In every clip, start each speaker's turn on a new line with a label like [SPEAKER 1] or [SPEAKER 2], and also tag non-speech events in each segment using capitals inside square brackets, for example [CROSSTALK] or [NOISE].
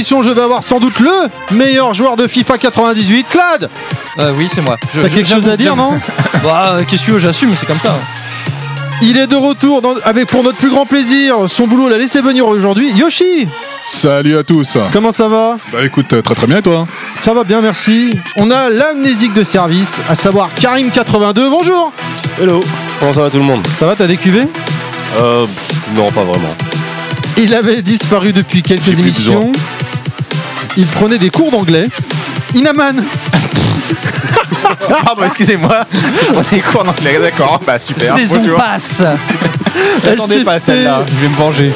[SPEAKER 1] émission, je vais avoir sans doute le meilleur joueur de FIFA 98, Clad
[SPEAKER 2] Euh, oui, c'est moi.
[SPEAKER 1] T'as quelque chose à dire, non [LAUGHS]
[SPEAKER 2] Bah, euh, qu'est-ce que j'assume, c'est comme ça.
[SPEAKER 1] Il est de retour dans- avec pour notre plus grand plaisir. Son boulot l'a laissé venir aujourd'hui. Yoshi
[SPEAKER 3] Salut à tous
[SPEAKER 1] Comment ça va?
[SPEAKER 3] Bah écoute, euh, très très bien et toi
[SPEAKER 1] Ça va bien, merci. On a l'amnésique de service, à savoir Karim82. Bonjour
[SPEAKER 4] Hello, comment ça va tout le monde?
[SPEAKER 1] Ça va, t'as des cuvées?
[SPEAKER 4] Euh, non, pas vraiment.
[SPEAKER 1] Il avait disparu depuis quelques émissions. Il prenait des cours d'anglais. Inaman [LAUGHS]
[SPEAKER 5] Pardon, excusez-moi. On est cours d'anglais, d'accord. Bah super.
[SPEAKER 2] Saison
[SPEAKER 5] bonjour.
[SPEAKER 2] passe
[SPEAKER 1] Elle
[SPEAKER 5] J'attendais
[SPEAKER 1] s'est
[SPEAKER 5] pas
[SPEAKER 1] fait-
[SPEAKER 5] celle-là. Je vais me venger.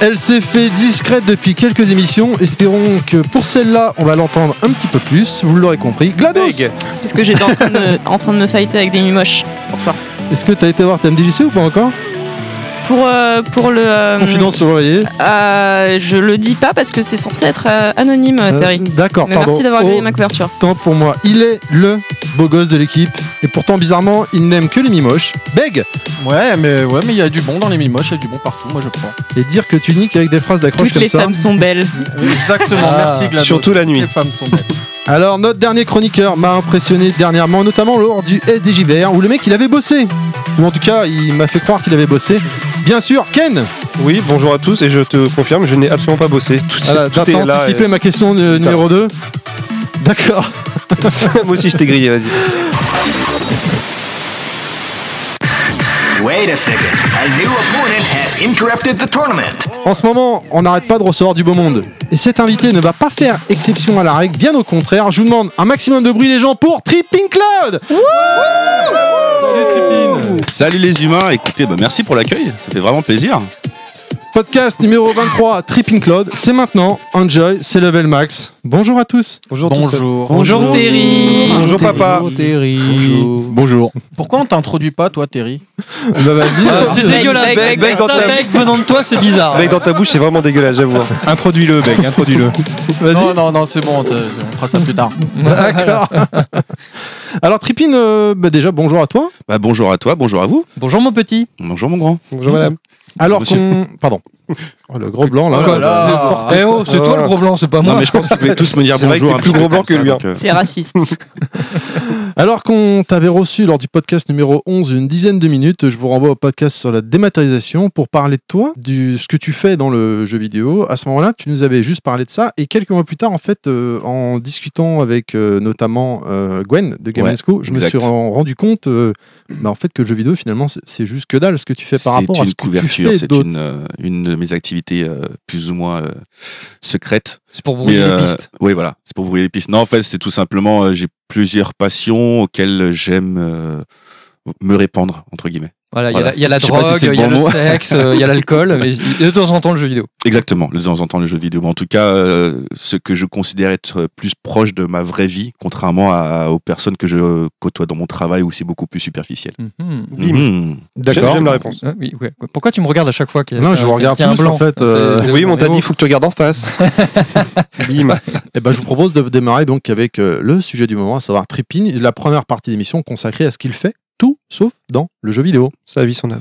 [SPEAKER 1] Elle s'est fait discrète depuis quelques émissions. Espérons que pour celle-là, on va l'entendre un petit peu plus. Vous l'aurez compris. GLaDOS.
[SPEAKER 6] C'est parce que j'étais en, train de me- en train de me fighter avec des mimoches. Pour ça.
[SPEAKER 1] Est-ce que t'as été voir ta MDJC ou pas encore?
[SPEAKER 6] Pour, euh, pour le. euh,
[SPEAKER 1] Confidence l'oreiller.
[SPEAKER 6] euh, je le dis pas parce que c'est censé être euh, anonyme,
[SPEAKER 1] Euh,
[SPEAKER 6] Terry.
[SPEAKER 1] D'accord,
[SPEAKER 6] Mais
[SPEAKER 1] pardon.
[SPEAKER 6] merci d'avoir grillé ma couverture.
[SPEAKER 1] Tant pour moi. Il est le beau gosse de l'équipe. Et pourtant, bizarrement, il n'aime que les mimoches. Beg
[SPEAKER 5] Ouais, mais ouais, mais il y a du bon dans les mimoches, il y a du bon partout. Moi, je prends.
[SPEAKER 1] Et dire que tu niques avec des phrases d'accroche
[SPEAKER 6] Toutes
[SPEAKER 1] comme
[SPEAKER 6] les
[SPEAKER 1] ça.
[SPEAKER 6] femmes sont belles.
[SPEAKER 5] Exactement.
[SPEAKER 2] Ah,
[SPEAKER 5] merci Glados.
[SPEAKER 4] surtout la nuit.
[SPEAKER 5] Les femmes sont belles. [LAUGHS]
[SPEAKER 1] Alors, notre dernier chroniqueur m'a impressionné dernièrement, notamment lors du SDJVR, où le mec, il avait bossé. Ou en tout cas, il m'a fait croire qu'il avait bossé. Bien sûr, Ken
[SPEAKER 4] Oui, bonjour à tous et je te confirme, je n'ai absolument pas bossé. Tout,
[SPEAKER 1] Voilà,
[SPEAKER 4] tout
[SPEAKER 1] T'as
[SPEAKER 4] est là.
[SPEAKER 1] anticipé ma question de- numéro 2 D'accord. [LAUGHS]
[SPEAKER 4] Moi aussi, je t'ai grillé, vas-y.
[SPEAKER 7] Wait a second. A new opponent has interrupted the tournament.
[SPEAKER 1] En ce moment, on n'arrête pas de recevoir du beau monde. Et cet invité ne va pas faire exception à la règle, bien au contraire. Je vous demande un maximum de bruit, les gens, pour Tripping Cloud Salut Tripping
[SPEAKER 8] Salut les humains, écoutez, bah merci pour l'accueil, ça fait vraiment plaisir.
[SPEAKER 1] Podcast numéro 23, Tripping Cloud, c'est maintenant. Enjoy, c'est level max. Bonjour à tous.
[SPEAKER 4] Bonjour.
[SPEAKER 5] Bonjour.
[SPEAKER 2] Bonjour Terry
[SPEAKER 4] Bonjour, papa.
[SPEAKER 1] Bonjour Terry.
[SPEAKER 3] Bonjour.
[SPEAKER 5] Pourquoi on t'introduit pas, toi, Terry
[SPEAKER 1] Bah vas-y,
[SPEAKER 2] Ah, C'est
[SPEAKER 6] Bec,
[SPEAKER 2] dégueulasse,
[SPEAKER 6] bec,
[SPEAKER 2] Bec,
[SPEAKER 6] bec,
[SPEAKER 2] ça,
[SPEAKER 4] bec.
[SPEAKER 2] Bec, venant de toi, c'est bizarre.
[SPEAKER 4] Avec dans ta bouche, c'est vraiment dégueulasse, j'avoue.
[SPEAKER 3] Introduis-le, Beck, introduis-le.
[SPEAKER 1] vas-y.
[SPEAKER 5] Non, non, non, c'est bon, on fera ça plus tard.
[SPEAKER 1] D'accord. [LAUGHS] Alors Tripping, euh, bah déjà bonjour à toi.
[SPEAKER 8] Bah bonjour à toi, bonjour à vous,
[SPEAKER 2] Bonjour mon petit.
[SPEAKER 8] bonjour mon grand.
[SPEAKER 4] Bonjour madame.
[SPEAKER 1] Alors qu'on... Pardon. Oh, le gros blanc là.
[SPEAKER 5] Oh là là.
[SPEAKER 2] Eh oh, c'est toi le gros blanc, c'est pas moi.
[SPEAKER 8] Non mais je pense que vous pouvez tous me dire bonjour un
[SPEAKER 4] plus
[SPEAKER 8] petit peu
[SPEAKER 4] gros blanc que lui, hein.
[SPEAKER 8] euh,
[SPEAKER 6] C'est raciste. [LAUGHS]
[SPEAKER 1] Alors qu'on t'avait reçu lors du podcast numéro 11 une dizaine de minutes, je vous renvoie au podcast sur la dématérialisation pour parler de toi, du ce que tu fais dans le jeu vidéo. À ce moment-là, tu nous avais juste parlé de ça et quelques mois plus tard, en fait, euh, en discutant avec euh, notamment euh, Gwen de Game
[SPEAKER 8] Ouais,
[SPEAKER 1] Co, je me suis ren- rendu compte euh, bah, en fait que le jeu vidéo finalement c'est- c'est juste que dalle ce que tu fais par
[SPEAKER 8] C'est
[SPEAKER 1] rapport à
[SPEAKER 8] une
[SPEAKER 1] ce que tu
[SPEAKER 8] couverture,
[SPEAKER 1] fais
[SPEAKER 8] c'est une, euh, une de mes activités euh, plus ou moins euh, secrètes.
[SPEAKER 2] C'est pour brouiller
[SPEAKER 8] euh,
[SPEAKER 2] les pistes.
[SPEAKER 8] Oui, voilà, c'est pour brouiller les pistes. Non, en fait, c'est tout simplement, euh, j'ai plusieurs passions auxquelles j'aime euh, me répandre, entre guillemets.
[SPEAKER 2] Voilà, il y a
[SPEAKER 8] voilà.
[SPEAKER 2] la- y, a
[SPEAKER 8] si
[SPEAKER 2] drogue, il y a le sexe, euh, il y a l'alcool, mais de temps en temps le jeu vidéo.
[SPEAKER 8] Exactement, de temps en temps le jeu vidéo. En tout cas, euh, ce que je considère être plus proche de ma vraie vie, contrairement à, aux personnes que je côtoie dans mon travail où c'est beaucoup plus superficiel.
[SPEAKER 2] Mhm.
[SPEAKER 8] Mhm.
[SPEAKER 1] D'accord.
[SPEAKER 4] J'aime la réponse.
[SPEAKER 2] Ah, oui, ouais. Pourquoi tu me regardes à chaque fois qu'il y a
[SPEAKER 1] Non, je vous regarde tous,
[SPEAKER 2] blanc
[SPEAKER 1] en fait, euh,
[SPEAKER 4] Oui, mais on t'a
[SPEAKER 2] c'est-
[SPEAKER 4] dit, il faut que tu regardes en face. [LAUGHS] Bim.
[SPEAKER 1] Eh ben, je vous propose de démarrer donc avec euh, le sujet du moment, à savoir Tripping, la première partie d'émission consacrée à ce qu'il fait, sauf dans le jeu vidéo.
[SPEAKER 4] Sa vie, son œuvre.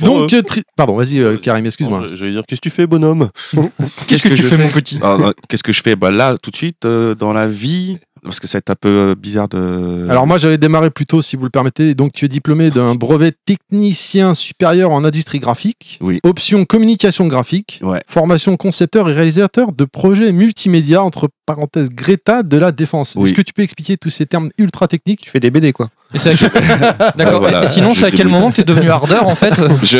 [SPEAKER 1] Donc, euh, tri- pardon, vas-y, euh, Karim, excuse-moi.
[SPEAKER 4] J'allais dire, qu'est-ce que tu fais, bonhomme? [LAUGHS]
[SPEAKER 2] Qu'est-ce que,
[SPEAKER 8] que
[SPEAKER 2] tu
[SPEAKER 8] je
[SPEAKER 2] fais,
[SPEAKER 8] fais?
[SPEAKER 2] mon petit?
[SPEAKER 8] Alors, euh, Qu'est-ce que je fais? Bah, Là, tout de suite, euh, dans la vie, parce que ça va être un peu euh, bizarre de...
[SPEAKER 1] Alors moi j'allais démarrer plutôt si vous le permettez. Donc tu es diplômé d'un brevet technicien supérieur en industrie graphique.
[SPEAKER 8] Oui.
[SPEAKER 1] Option communication graphique.
[SPEAKER 8] Ouais.
[SPEAKER 1] Formation concepteur et réalisateur de projets multimédia entre parenthèses Greta de la défense.
[SPEAKER 8] Oui.
[SPEAKER 1] Est-ce que tu peux expliquer tous ces termes ultra techniques
[SPEAKER 4] Tu fais des BD, quoi.
[SPEAKER 2] Et c'est à quel- D'accord.
[SPEAKER 8] voilà,
[SPEAKER 2] et sinon, c'est à quel moment que tu es devenu ardeur en fait [LAUGHS]
[SPEAKER 8] Je...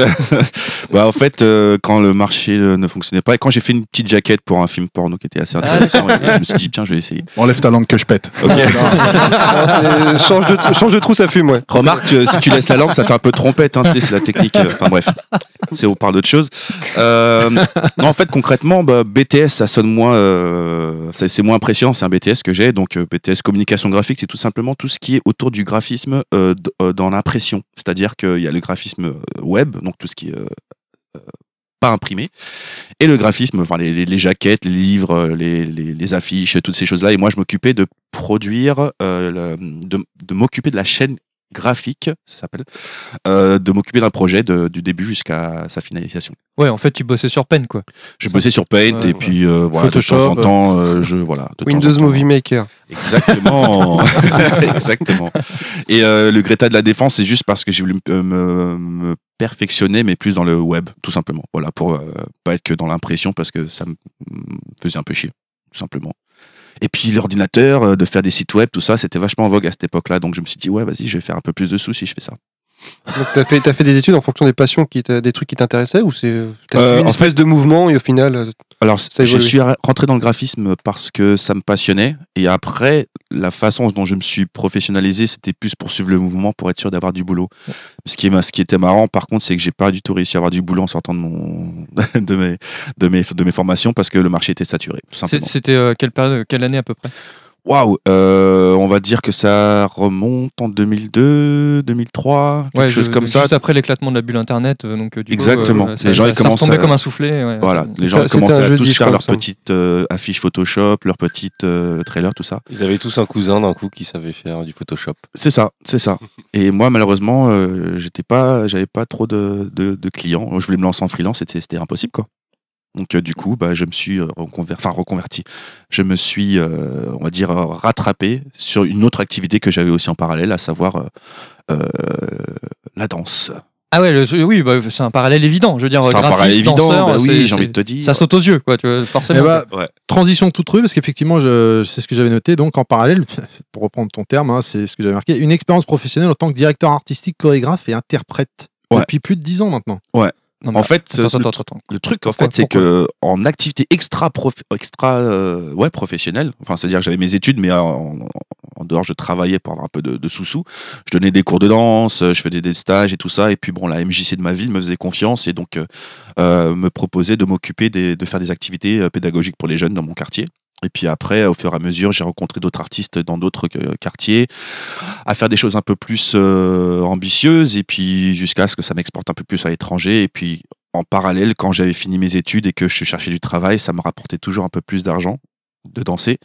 [SPEAKER 8] [LAUGHS] bah, en fait, euh, quand le marché euh, ne fonctionnait pas, et quand j'ai fait une petite jaquette pour un film porno qui était assez intéressant, et je me suis dit, tiens, je vais essayer.
[SPEAKER 3] Enlève ta langue que je pète.
[SPEAKER 4] Ah, [LAUGHS] change, de, change de trou, ça fume, ouais.
[SPEAKER 8] Remarque, euh, si tu laisses la langue, ça fait un peu trompette, hein, tu sais, c'est la technique. euh, Enfin bref, c'est on parle d'autre chose. Euh, non, en fait, concrètement, bah, BTS, ça sonne moins, euh, ça- c'est moins impressionnant. C'est un BTS que j'ai, donc euh, BTS communication graphique, c'est tout simplement tout ce qui est autour du graphisme euh, euh, dans l'impression. C'est-à-dire qu'il y a le graphisme web, donc tout ce qui est pas imprimé, et le graphisme, enfin les, jaquettes, les livres, les, affiches, toutes ces choses-là. Et moi, je m'occupais de produire, de m'occuper de la chaîne graphique, ça s'appelle, euh, de m'occuper d'un projet de- du début jusqu'à sa finalisation.
[SPEAKER 2] Ouais, en fait, tu bossais sur peine, quoi.
[SPEAKER 8] Je bossais sur Paint
[SPEAKER 2] Ouais,
[SPEAKER 8] et puis euh, voilà, de temps en temps, euh, je voilà. de
[SPEAKER 4] Windows
[SPEAKER 8] temps.
[SPEAKER 4] Movie Maker.
[SPEAKER 8] Exactement, [LAUGHS] [LAUGHS] exactement. Et euh, le Greta de la défense, c'est juste parce que j'ai voulu me, me- me perfectionner, mais plus dans le web, tout simplement. Voilà, pour euh, pas être que dans l'impression, parce que ça me me faisait un peu chier, tout simplement. Et puis l'ordinateur, euh, de faire des sites web, tout ça, c'était vachement en vogue à cette époque-là. Donc je me suis dit, ouais, vas-y, je vais faire un peu plus de sous si je fais ça.
[SPEAKER 4] Donc t'as fait, t'as fait des études en fonction des passions, qui des trucs qui t'intéressaient ou c'est
[SPEAKER 8] Euh,
[SPEAKER 4] une de mouvement et au final euh,
[SPEAKER 8] Alors, je suis rentré dans le graphisme parce que ça me passionnait. Et après, la façon dont je me suis professionnalisé, c'était plus pour suivre le mouvement, pour être sûr d'avoir du boulot. Ce qui, est, ce qui était marrant, par contre, c'est que j'ai pas du tout réussi à avoir du boulot en sortant de, mon, [LAUGHS] de, mes, de, mes, de mes formations parce que le marché était saturé, tout
[SPEAKER 2] C'est-
[SPEAKER 8] simplement.
[SPEAKER 2] C'était euh, quelle période, quelle année à peu près?
[SPEAKER 8] Waouh euh, On va dire que ça remonte en 2002, 2003, quelque
[SPEAKER 2] Ouais,
[SPEAKER 8] chose
[SPEAKER 2] je-
[SPEAKER 8] comme ça.
[SPEAKER 2] Juste après l'éclatement de la bulle Internet, euh, donc euh, du
[SPEAKER 8] Exactement.
[SPEAKER 2] coup, euh, ça,
[SPEAKER 8] Les gens, ils
[SPEAKER 2] ça
[SPEAKER 8] commencent à-
[SPEAKER 2] comme un soufflet. ouais.
[SPEAKER 8] Voilà, les gens
[SPEAKER 4] un
[SPEAKER 8] à
[SPEAKER 4] jeudi,
[SPEAKER 8] tous faire
[SPEAKER 4] crois,
[SPEAKER 8] leur
[SPEAKER 4] il me semble.
[SPEAKER 8] petite euh, affiche Photoshop, leur petite euh, trailer, tout ça.
[SPEAKER 9] Ils avaient tous un cousin d'un coup qui savait faire du Photoshop.
[SPEAKER 8] C'est ça, c'est ça. Et moi, malheureusement, euh, j'étais pas, j'avais pas trop de, de, de clients. Je voulais me lancer en freelance, c'était, c'était impossible, quoi. Donc, euh, du coup, bah, je me suis euh, reconver- enfin, reconverti. Je me suis, euh, on va dire, rattrapé sur une autre activité que j'avais aussi en parallèle, à savoir euh, euh, la danse.
[SPEAKER 2] Ah ouais, le- oui, bah, c'est un parallèle évident. Je veux dire,
[SPEAKER 8] C'est un parallèle évident,
[SPEAKER 2] danseur,
[SPEAKER 8] bah oui,
[SPEAKER 2] c'est-
[SPEAKER 8] j'ai envie de te dire.
[SPEAKER 2] Ça saute aux yeux, quoi, tu vois, forcément.
[SPEAKER 1] Eh bah,
[SPEAKER 8] Ouais.
[SPEAKER 1] Transition toute trouée, parce qu'effectivement, je- c'est ce que j'avais noté. Donc, en parallèle, [LAUGHS] pour reprendre ton terme, hein, c'est ce que j'avais marqué, une expérience professionnelle en tant que directeur artistique, chorégraphe et interprète.
[SPEAKER 8] Ouais.
[SPEAKER 1] Depuis plus de 10 ans maintenant.
[SPEAKER 2] Non,
[SPEAKER 8] En fait,
[SPEAKER 2] attends,
[SPEAKER 8] le,
[SPEAKER 2] attends, attends.
[SPEAKER 8] le truc, en
[SPEAKER 2] Pourquoi-
[SPEAKER 8] fait, c'est que en activité extra, prof- extra euh, ouais, professionnelle, enfin, c'est-à-dire que j'avais mes études, mais en, en dehors, je travaillais pour avoir un peu de, de sous-sous. Je donnais des cours de danse, je faisais des stages et tout ça. Et puis, bon, la MJC de ma ville me faisait confiance et donc euh, euh, me proposait de m'occuper de faire des activités pédagogiques pour les jeunes dans mon quartier. Et puis après, au fur et à mesure, j'ai rencontré d'autres artistes dans d'autres euh, quartiers, à faire des choses un peu plus euh, ambitieuses, et puis jusqu'à ce que ça m'exporte un peu plus à l'étranger. Et puis en parallèle, quand j'avais fini mes études et que je cherchais du travail, ça me rapportait toujours un peu plus d'argent de danser.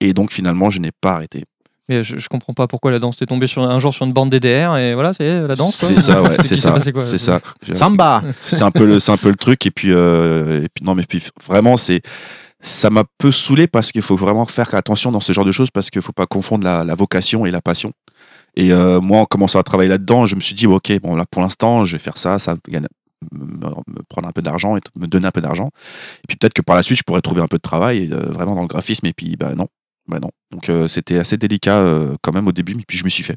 [SPEAKER 8] Et donc finalement, je n'ai pas arrêté.
[SPEAKER 2] Mais je, je comprends pas pourquoi la danse. T'es tombé sur, un jour sur une bande DDR et voilà, c'est la danse.
[SPEAKER 8] C'est ça, ouais, [LAUGHS] c'est ça, c'est ça.
[SPEAKER 1] Samba
[SPEAKER 8] c'est un peu le c'est un peu le truc et puis euh, et puis non mais puis vraiment c'est ça m'a peu saoulé parce qu'il faut vraiment faire attention dans ce genre de choses parce qu'il faut pas confondre la, vocation et la passion. Et euh, moi en commençant à travailler là-dedans je me suis dit ok bon pour l'instant je vais faire ça ça me, me prendre un peu d'argent et me donner un peu d'argent. Et puis peut-être que par la suite je pourrais trouver un peu de travail euh, vraiment dans le graphisme. Et puis bah non bah non. Donc euh, c'était assez délicat quand même au début mais puis je me suis fait.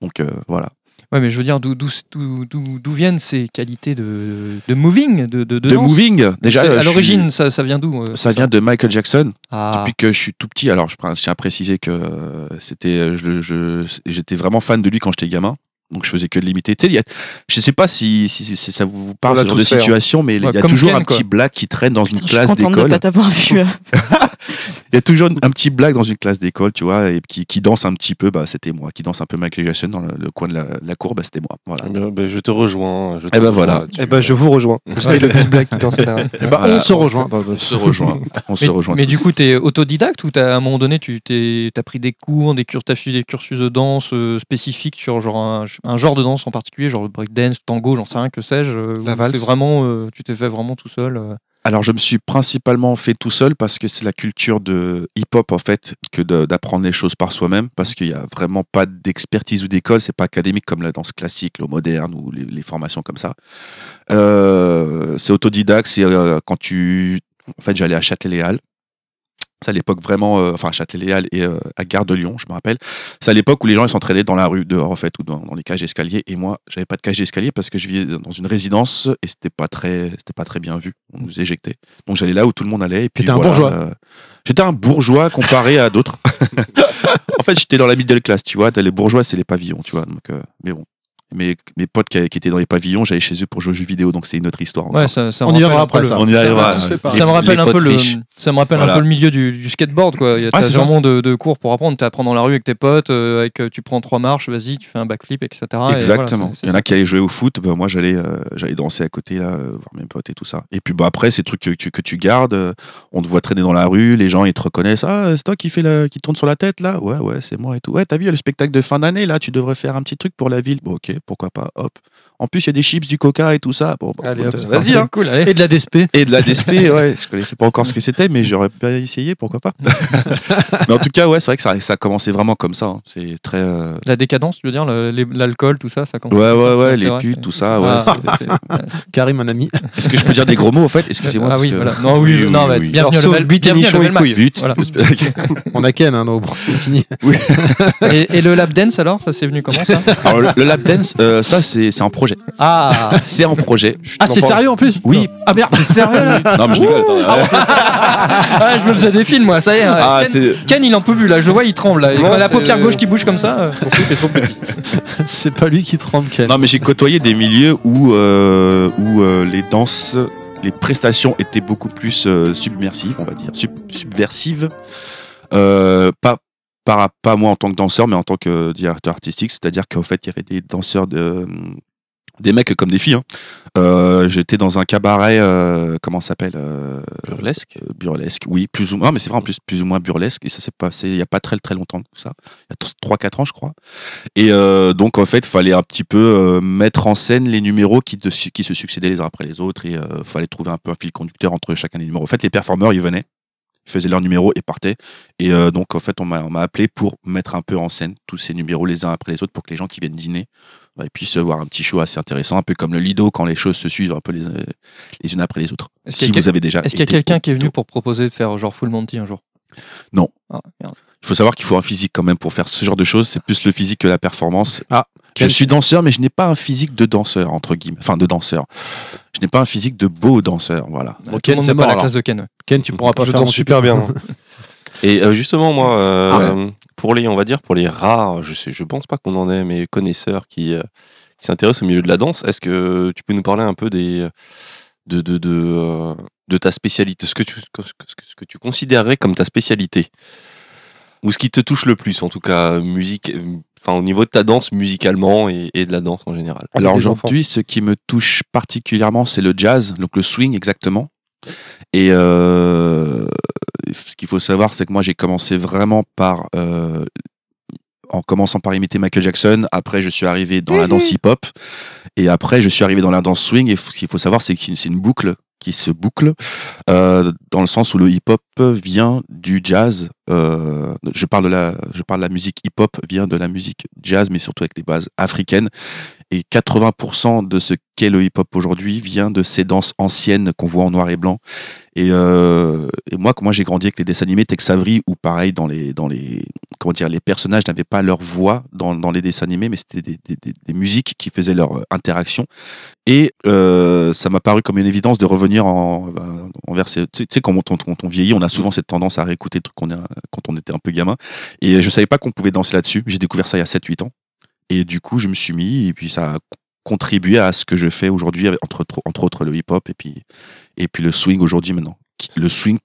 [SPEAKER 8] Donc voilà
[SPEAKER 2] Ouais, mais je veux dire, d'où d'où- d'où- d'où- d'où viennent ces qualités de, de moving, de, de, de
[SPEAKER 8] moving déjà euh,
[SPEAKER 2] À
[SPEAKER 8] suis-
[SPEAKER 2] l'origine, ça, ça vient d'où euh,
[SPEAKER 8] ça vient de Michael Jackson
[SPEAKER 2] Ah,
[SPEAKER 8] depuis que je suis tout petit. Alors, je, tiens à préciser que euh, c'était, je- je- j'étais vraiment fan de lui quand j'étais gamin. Donc, je faisais que de l'imiter. Tu sais, a- je sais pas si, si, si ça vous parle ce genre de
[SPEAKER 4] hein.
[SPEAKER 8] situation, mais il y a toujours
[SPEAKER 2] Ken,
[SPEAKER 8] un
[SPEAKER 2] quoi.
[SPEAKER 8] petit blague qui traîne dans une
[SPEAKER 6] Je suis
[SPEAKER 8] classe
[SPEAKER 6] contente de
[SPEAKER 8] d'école.
[SPEAKER 6] pas t'avoir vu. [LAUGHS] [LAUGHS]
[SPEAKER 8] Il y a toujours un petit blague dans une classe d'école, tu vois, et qui, qui danse un petit peu. Bah, c'était moi. Qui danse un peu Michael Jackson dans le, le coin de la, la cour. Bah, c'était moi. Voilà.
[SPEAKER 9] Eh ben, ben, je te rejoins. je te
[SPEAKER 8] Eh ben
[SPEAKER 9] rejoins
[SPEAKER 8] voilà.
[SPEAKER 4] Eh ben, je vous rejoins. C'était le petit blague qui dansait derrière. [LAUGHS]
[SPEAKER 1] Eh ben,
[SPEAKER 8] Voilà.
[SPEAKER 1] On se rejoint.
[SPEAKER 8] On se rejoint. On se
[SPEAKER 2] mais,
[SPEAKER 8] rejoint.
[SPEAKER 2] mais
[SPEAKER 8] tous.
[SPEAKER 2] du coup, t'es autodidacte ou t'as- à un moment donné, tu t'es- t'as pris des cours, des cours, t'as suivi des cursus de danse euh, spécifiques sur genre un, un genre de danse en particulier, genre le breakdance, tango, j'en sais rien, que sais-je. euh,
[SPEAKER 4] La valse.
[SPEAKER 2] vraiment, euh, tu t'es fait vraiment tout seul.
[SPEAKER 8] Alors, je me suis principalement fait tout seul parce que c'est la culture de hip-hop, en fait, que d'apprendre les choses par soi-même, parce qu'il n'y a vraiment pas d'expertise ou d'école, c'est pas académique comme la danse classique, le moderne ou les, formations comme ça. Euh, c'est autodidacte, c'est euh, quand tu... En fait, j'allais à Châtelet-Les-Halles. C'est à l'époque vraiment, euh, enfin à Châtelet-Les-Halles et euh, à Gare de Lyon, je me rappelle. C'est à l'époque où les gens ils s'entraînaient dans la rue dehors en fait ou dans, dans les cages d'escalier. Et moi, j'avais pas de cage d'escalier parce que je vivais dans une résidence et c'était pas très, c'était pas très bien vu. On nous éjectait. Donc j'allais là où tout le monde allait. Et puis
[SPEAKER 1] un bourgeois.
[SPEAKER 8] euh, J'étais un bourgeois comparé à d'autres. [LAUGHS] en fait, j'étais dans la middle class, tu vois. Les bourgeois, c'est les pavillons, tu vois. Donc, euh, mais bon, Mes, mes potes qui, qui étaient dans les pavillons, j'allais chez eux pour jouer aux jeux vidéo, donc c'est une autre histoire.
[SPEAKER 2] Ouais,
[SPEAKER 8] encore.
[SPEAKER 2] ça, ça
[SPEAKER 1] On y
[SPEAKER 2] peu
[SPEAKER 1] après
[SPEAKER 2] le-
[SPEAKER 1] ça.
[SPEAKER 8] On y arrivera.
[SPEAKER 2] Ça me rappelle un peu le, ça me rappelle un peu le milieu du, du skateboard quoi. Il y a
[SPEAKER 8] Ouais,
[SPEAKER 2] vraiment de, de cours pour apprendre. Tu apprends dans la rue avec tes potes, euh, avec euh, tu prends trois marches, vas-y, tu fais un backflip, etc. Et voilà,
[SPEAKER 8] Exactement. Il y en a qui allaient jouer au foot, bah, moi j'allais euh, j'allais danser à côté là, voir mes potes et tout ça. Et puis bah après ces trucs que, tu- que tu gardes, euh, on te voit traîner dans la rue, les gens ils te reconnaissent. Ah c'est toi qui fait la, qui tourne sur la tête là? Ouais ouais c'est moi et tout. Ouais t'as vu il y a le spectacle de fin d'année là, tu devrais faire un petit truc pour la ville. Bon ok pourquoi pas. Hop. En plus il y a des chips, du coca et tout ça. Bon bah,
[SPEAKER 4] Allez,
[SPEAKER 8] écoute,
[SPEAKER 4] hop, c'est
[SPEAKER 8] vas-y hein.
[SPEAKER 2] cool. allez.
[SPEAKER 1] Et de la DSP.
[SPEAKER 8] Et de la DSP, ouais, je connaissais pas encore ce que c'était, mais j'aurais pas essayé, pourquoi pas. [LAUGHS] mais en tout cas, ouais, c'est vrai que ça, ça a commencé vraiment comme ça. hein. C'est très. euh,
[SPEAKER 2] La décadence, tu veux dire, le- les- l'alcool, tout ça, ça commence.
[SPEAKER 8] Ouais, ouais, ouais, les putes, tout ça, ouais.
[SPEAKER 2] Ah,
[SPEAKER 8] c'est-
[SPEAKER 2] c'est-
[SPEAKER 8] c'est-
[SPEAKER 1] Karim, un ami.
[SPEAKER 8] Est-ce que je peux dire des gros mots, en fait? Excusez-moi.
[SPEAKER 2] Ah
[SPEAKER 8] parce
[SPEAKER 2] oui,
[SPEAKER 8] que-
[SPEAKER 2] voilà. Non, oui,
[SPEAKER 8] Oui,
[SPEAKER 2] non,
[SPEAKER 8] oui,
[SPEAKER 2] mais
[SPEAKER 8] oui.
[SPEAKER 2] bienvenue
[SPEAKER 4] Alors,
[SPEAKER 2] à. [LAUGHS]
[SPEAKER 1] On a Ken, hein, donc bon, c'est fini.
[SPEAKER 2] et, et le lap dance alors, ça c'est venu comment ça?
[SPEAKER 8] Alors, le, lap dance, euh, ça, c'est c'est un projet.
[SPEAKER 2] Ah,
[SPEAKER 8] C'est un projet.
[SPEAKER 1] Ah, c'est sérieux en plus
[SPEAKER 8] Oui.
[SPEAKER 1] Ah merde, c'est [LAUGHS] sérieux là
[SPEAKER 8] Non, mais je rigole, attends.
[SPEAKER 2] ah, [LAUGHS] je me faisais des films moi, ça y est.
[SPEAKER 8] Ah,
[SPEAKER 2] Ken,
[SPEAKER 8] c'est.
[SPEAKER 2] Ken, il en peut plus là, je le vois, il tremble là. Il
[SPEAKER 4] Non,
[SPEAKER 2] a la
[SPEAKER 4] c'est-
[SPEAKER 2] paupière gauche qui bouge comme ça. euh. [LAUGHS]
[SPEAKER 1] C'est pas lui qui tremble, Ken.
[SPEAKER 8] Non, mais j'ai côtoyé des milieux où, euh, où euh, les danses, les prestations étaient beaucoup plus euh, submersives, on va dire, sub- subversives. Euh, pas, pas, pas moi en tant que danseur, mais en tant que directeur artistique. C'est-à-dire qu'en fait, il y avait des danseurs de. Des mecs comme des filles. hein. Euh, J'étais dans un cabaret, euh, comment ça s'appelle euh,
[SPEAKER 9] Burlesque
[SPEAKER 8] euh, burlesque, oui, plus ou moins, mais c'est vrai en plus, plus ou moins burlesque, et ça s'est passé il n'y a pas très très longtemps, tout ça, il y a 3-4 ans, je crois. Et euh, donc, en fait, il fallait un petit peu euh, mettre en scène les numéros qui, de- qui se succédaient les uns après les autres, et il fallait trouver un peu un fil conducteur entre chacun des numéros. En fait, les performeurs, ils venaient, ils faisaient leur numéro et partaient. Et euh, donc, en fait, on m'a appelé pour mettre un peu en scène tous ces numéros les uns après les autres pour que les gens qui viennent dîner bah, ils puissent voir un petit show assez intéressant, un peu comme le Lido quand les choses se suivent un peu les, les unes après les autres.
[SPEAKER 2] Est-ce qu'il
[SPEAKER 8] Si
[SPEAKER 2] y a
[SPEAKER 8] vous avez déjà.
[SPEAKER 2] Est-ce qu'il y a quelqu'un qui est venu pour proposer de faire genre full Monty un jour?
[SPEAKER 8] Non.
[SPEAKER 2] Ah, merde.
[SPEAKER 8] Il faut savoir qu'il faut un physique quand même pour faire ce genre de choses. C'est plus le physique que la performance.
[SPEAKER 1] Ah,
[SPEAKER 8] je suis danseur, mais je n'ai pas un physique de danseur, entre guillemets. Enfin, de danseur. Je n'ai pas un physique de beau danseur, voilà.
[SPEAKER 1] Bon,
[SPEAKER 2] Tout le
[SPEAKER 1] Ken, c'est
[SPEAKER 2] pas
[SPEAKER 1] mort,
[SPEAKER 2] la classe de Ken.
[SPEAKER 1] Ken, tu pourras pas
[SPEAKER 4] Je
[SPEAKER 1] faire
[SPEAKER 4] super bien. [LAUGHS]
[SPEAKER 9] Et euh, justement, moi, euh,
[SPEAKER 8] Ah
[SPEAKER 9] pour les, on va dire, pour les rares, je sais, je pense pas qu'on en ait, mais connaisseurs qui, euh, qui s'intéressent au milieu de la danse, est-ce que tu peux nous parler un peu des, de, de, de, euh, de ta spécialité, ce que tu, ce que, tu considérerais comme ta spécialité, ou ce qui te touche le plus, en tout cas, musique, euh, enfin au niveau de ta danse musicalement et, et de la dance en général?
[SPEAKER 8] Alors aujourd'hui, ce qui me touche particulièrement, c'est le jazz, donc le swing exactement. Et euh, ce qu'il faut savoir, c'est que moi, j'ai commencé vraiment par euh, en commençant par imiter Michael Jackson. Après, je suis arrivé dans la danse hip-hop. Et après, je suis arrivé dans la danse swing. Et ce qu'il faut savoir, c'est que c'est une boucle qui se boucle euh, dans le sens où le hip-hop vient du jazz. Euh, je parle de la, je parle de la musique hip-hop vient de la musique jazz, mais surtout avec des bases africaines. Et 80% de ce qu'est le hip-hop aujourd'hui vient de ces danses anciennes qu'on voit en noir et blanc. Et, euh, moi, j'ai grandi avec les dessins animés Tex Avery, où pareil, dans les, dans les, comment dire, les personnages n'avaient pas leur voix dans, dans les dessins animés, mais c'était des, des- musiques qui faisaient leur euh, interaction. Et euh, ça m'a paru comme une évidence de revenir en, envers ces, tu sais- quand on, on- vieillit, on a souvent cette tendance à réécouter des trucs quand on était un peu gamin. Et je savais pas qu'on pouvait danser là-dessus. J'ai découvert ça il y a 7-8 ans. Et du coup, je me suis mis, et puis ça a contribué à ce que je fais aujourd'hui, entre, entre autres le hip-hop et puis, et puis le swing aujourd'hui maintenant. Le swing,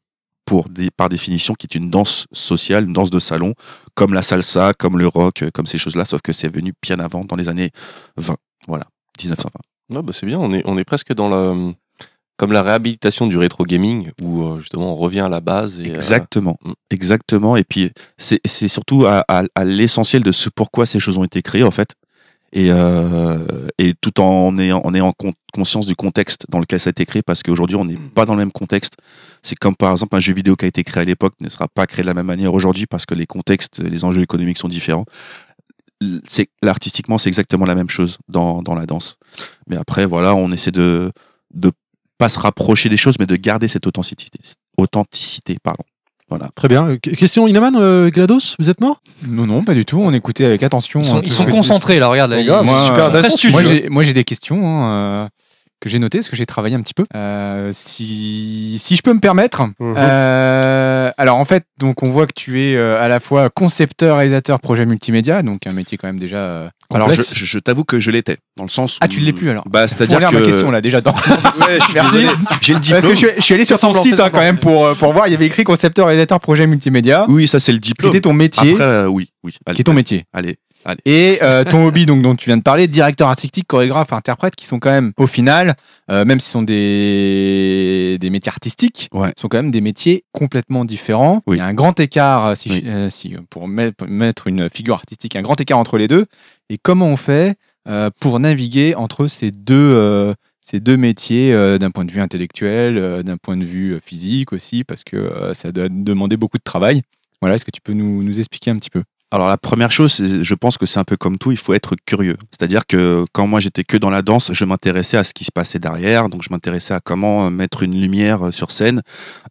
[SPEAKER 8] pour par définition, qui est une danse sociale, une danse de salon, comme la salsa, comme le rock, euh, comme ces choses-là, sauf que c'est venu bien avant, dans les années 20. Voilà, 1920.
[SPEAKER 9] Ouais, bah, c'est bien, on est, on est presque dans la, comme la réhabilitation du rétro gaming, où euh, justement on revient à la base. Et, euh,
[SPEAKER 8] Exactement,
[SPEAKER 9] mm.
[SPEAKER 8] exactement. Et puis c'est c'est surtout à, à- à l'essentiel de ce pourquoi ces choses ont été créées en fait. Et, euh, et tout en ayant, en ayant con- conscience du contexte dans lequel ça a été créé, parce qu'aujourd'hui on n'est pas dans le même contexte. C'est comme par exemple un jeu vidéo qui a été créé à l'époque ne sera pas créé de la même manière aujourd'hui parce que les contextes, les enjeux économiques sont différents. C'est l'artistiquement c'est exactement la même chose dans, dans la danse. Mais après voilà, on essaie de pas se rapprocher des choses, mais de garder cette authenticité, authenticité pardon. Voilà.
[SPEAKER 1] Très bien. Euh, Question Inaman, euh, GLaDOS, vous êtes mort?
[SPEAKER 3] Non, non, pas du tout. On écoutait avec attention.
[SPEAKER 2] Ils sont,
[SPEAKER 3] hein,
[SPEAKER 2] ils sont concentrés là, regarde. Là,
[SPEAKER 4] Mais
[SPEAKER 2] ils-
[SPEAKER 3] Moi,
[SPEAKER 4] super
[SPEAKER 3] euh, moi, j'ai des questions. hein, euh, que j'ai noté, parce que j'ai travaillé un petit peu. Euh, si, si je peux me permettre.
[SPEAKER 4] Mhm.
[SPEAKER 3] Euh, alors en fait, donc on voit que tu es euh, à la fois concepteur, réalisateur, projet multimédia, donc un métier quand même déjà euh,
[SPEAKER 8] Alors, je, je- je t'avoue que je l'étais, dans le sens.
[SPEAKER 3] Ah,
[SPEAKER 8] où-
[SPEAKER 3] tu l'es plus alors
[SPEAKER 8] Bah, c'est-à-dire que.
[SPEAKER 3] ma question là déjà. Dans...
[SPEAKER 8] Ouais, je suis
[SPEAKER 3] Merci.
[SPEAKER 8] J'ai le
[SPEAKER 3] Parce
[SPEAKER 8] diplôme.
[SPEAKER 3] que je suis, je suis allé sur ton
[SPEAKER 4] semblant,
[SPEAKER 3] site hein, quand même pour, euh, pour voir, il y avait écrit concepteur, réalisateur, projet multimédia,
[SPEAKER 8] Oui, ça, c'est le
[SPEAKER 3] qui
[SPEAKER 8] diplôme.
[SPEAKER 3] était ton métier,
[SPEAKER 8] Après, euh, oui, oui. Allez,
[SPEAKER 3] qui est ton métier.
[SPEAKER 8] Allez.
[SPEAKER 3] Et euh, ton hobby, donc dont tu viens de parler, directeur artistique, chorégraphe, interprète, qui sont quand même, au final, euh, même si ce sont des, des métiers artistiques,
[SPEAKER 8] Ouais.
[SPEAKER 3] sont quand même des métiers complètement différents.
[SPEAKER 8] Oui.
[SPEAKER 3] Il y a un grand écart, euh, si,
[SPEAKER 8] Oui.
[SPEAKER 3] euh, si, pour mettre, une figure artistique, un grand écart entre les deux. Et comment on fait pour naviguer entre ces deux, ces deux métiers euh, d'un point de vue intellectuel, euh, d'un point de vue euh, physique aussi, parce que ça doit demander beaucoup de travail. Voilà, est-ce que tu peux nous, nous expliquer un petit peu?
[SPEAKER 8] Alors la première chose, je pense que c'est un peu comme tout, il faut être curieux. C'est-à-dire que quand moi j'étais que dans la danse, je m'intéressais à ce qui se passait derrière, donc je m'intéressais à comment euh, mettre une lumière euh, sur scène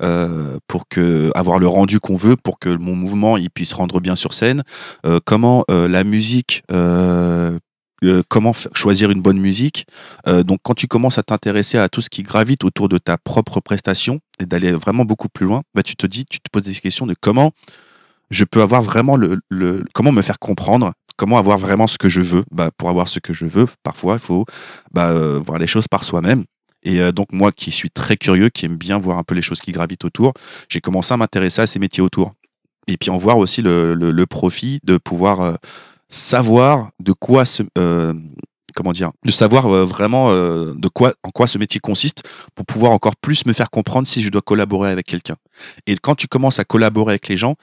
[SPEAKER 8] euh, pour que avoir le rendu qu'on veut, pour que mon mouvement il puisse rendre bien sur scène. Comment la musique comment choisir une bonne musique. Donc quand tu commences à t'intéresser à tout ce qui gravite autour de ta propre prestation et d'aller vraiment beaucoup plus loin, bah, tu te dis, tu te poses des questions de comment je peux avoir vraiment le, le- comment me faire comprendre, comment avoir vraiment ce que je veux. Bah, pour avoir ce que je veux, parfois il faut bah, euh, voir les choses par soi-même. Et euh, donc moi qui suis très curieux, qui aime bien voir un peu les choses qui gravitent autour, j'ai commencé à m'intéresser à ces métiers autour. Et puis en voir aussi le, le- profit de pouvoir euh, savoir de quoi euh, de savoir euh, vraiment euh, de quoi, en quoi ce métier consiste pour pouvoir encore plus me faire comprendre si je dois collaborer avec quelqu'un. Et quand tu commences à collaborer avec les gens,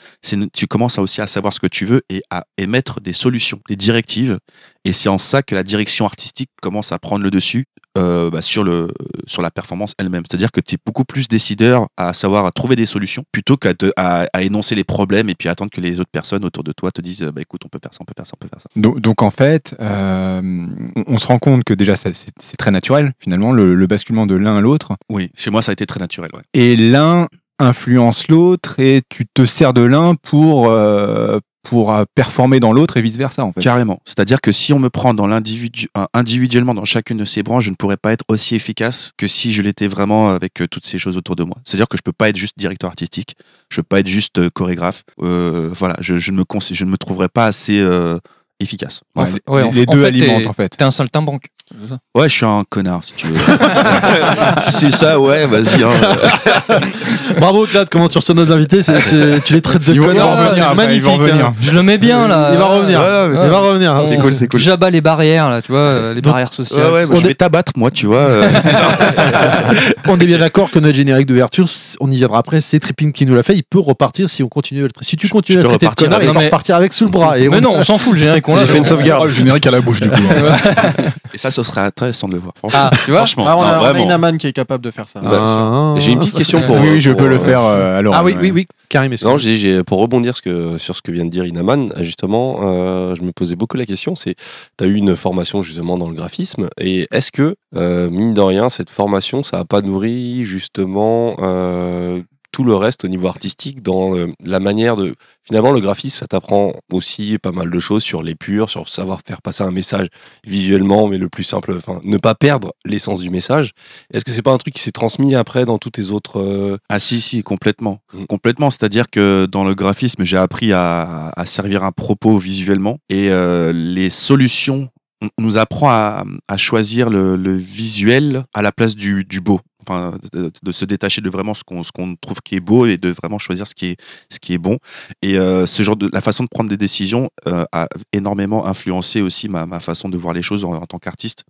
[SPEAKER 8] tu commences aussi à savoir ce que tu veux et à émettre des solutions, des directives. Et c'est en ça que la direction artistique commence à prendre le dessus euh, bah, sur, le, sur la performance elle-même. C'est-à-dire que tu es beaucoup plus décideur à savoir à trouver des solutions plutôt qu'à à, à énoncer les problèmes et puis attendre que les autres personnes autour de toi te disent bah, écoute, on peut faire ça, on peut faire ça, on peut faire ça.
[SPEAKER 3] Donc, donc, en fait, euh, on, on se rend compte que déjà c'est c'est très naturel finalement le, le basculement de l'un à l'autre
[SPEAKER 8] Oui, chez moi, ça a été très naturel. Ouais.
[SPEAKER 3] et l'un influence l'autre et tu te sers de l'un pour euh, pour euh, performer dans l'autre et vice versa en fait.
[SPEAKER 8] Carrément. C'est-à-dire que si on me prend dans l'individu, individuellement dans chacune de ces branches, je ne pourrais pas être aussi efficace que si je l'étais vraiment avec euh, toutes ces choses autour de moi. C'est-à-dire que je peux pas être juste directeur artistique, je peux pas être juste euh, chorégraphe. Euh, voilà, je, je ne me je ne me trouverais pas assez euh, efficace.
[SPEAKER 3] Ouais,
[SPEAKER 2] En fait-
[SPEAKER 3] les-
[SPEAKER 2] ouais, en-
[SPEAKER 3] les
[SPEAKER 2] en
[SPEAKER 3] deux
[SPEAKER 2] fait,
[SPEAKER 3] alimentent
[SPEAKER 2] t'es-
[SPEAKER 3] en fait.
[SPEAKER 2] T'es un saltimbanque. Ça
[SPEAKER 8] Ouais, je suis un connard si tu veux. [LAUGHS] si c'est ça, ouais, vas-y. hein. [LAUGHS]
[SPEAKER 1] Bravo Claude, comment tu reçois nos invités c'est- c'est- Tu les traites de connards, c'est magnifique.
[SPEAKER 3] ils vont revenir.
[SPEAKER 1] hein.
[SPEAKER 2] Je le mets bien là.
[SPEAKER 1] Il va revenir.
[SPEAKER 8] Ouais,
[SPEAKER 1] Il va revenir. hein.
[SPEAKER 8] C'est cool, c'est cool.
[SPEAKER 2] J'abats les barrières là, tu vois, euh, les
[SPEAKER 1] Donc-
[SPEAKER 2] barrières sociales.
[SPEAKER 8] Ouais, ouais, bah,
[SPEAKER 1] On
[SPEAKER 8] je
[SPEAKER 1] est-
[SPEAKER 8] vais t'abattre, moi, tu vois. euh. [LAUGHS]
[SPEAKER 1] On est bien d'accord que notre générique d'ouverture, on y viendra après, c'est Tripping qui nous l'a fait. Il peut repartir si on continue à le traiter. Si tu continues
[SPEAKER 8] je
[SPEAKER 1] à le traiter de connard, il va repartir avec sous le bras.
[SPEAKER 2] Mais
[SPEAKER 1] on-
[SPEAKER 2] non, on s'en fout, le générique, on l'a.
[SPEAKER 4] Fait une sauvegarde.
[SPEAKER 3] Oh,
[SPEAKER 5] le générique à la bouche du coup.
[SPEAKER 8] Et ça, ce serait intéressant de le voir. Franchement.
[SPEAKER 2] Ah, tu vois
[SPEAKER 8] Franchement,
[SPEAKER 5] Ah, on
[SPEAKER 8] non,
[SPEAKER 5] a, on a
[SPEAKER 8] vraiment.
[SPEAKER 5] Inaman qui est capable de faire ça.
[SPEAKER 1] Ah.
[SPEAKER 9] J'ai une petite question pour.
[SPEAKER 3] oui, oui, je
[SPEAKER 9] pour,
[SPEAKER 3] peux le
[SPEAKER 9] euh,
[SPEAKER 3] faire euh, à l'oral,
[SPEAKER 1] Ah oui, oui, oui. Karim, est-ce que-
[SPEAKER 9] Non, j'ai, j'ai- pour rebondir ce que, sur ce que vient de dire Inaman, justement, euh, je me posais beaucoup la question, c'est, tu as eu une formation justement dans le graphisme, et est-ce que, euh, mine de rien, cette formation, ça n'a pas nourri justement euh, tout le reste au niveau artistique dans le- la manière de... Finalement, le graphisme, ça t'apprend aussi pas mal de choses sur l'épure, sur savoir faire passer un message visuellement, mais le plus simple, enfin, ne pas perdre l'essence du message. Est-ce que c'est pas un truc qui s'est transmis après dans tous tes autres... euh,
[SPEAKER 8] Ah si, si, complètement.
[SPEAKER 9] Mm.
[SPEAKER 8] Complètement, c'est-à-dire que dans le graphisme, j'ai appris à, à servir un propos visuellement et euh, les solutions, on on nous apprend à, à choisir le, le visuel à la place du, du beau. De, se détacher de vraiment ce qu'on qu'on trouve qui est beau et de vraiment choisir ce qui est ce qui est bon. Et euh, ce genre de la façon de prendre des décisions euh, a énormément influencé aussi ma, ma façon de voir les choses en, en tant qu'artiste.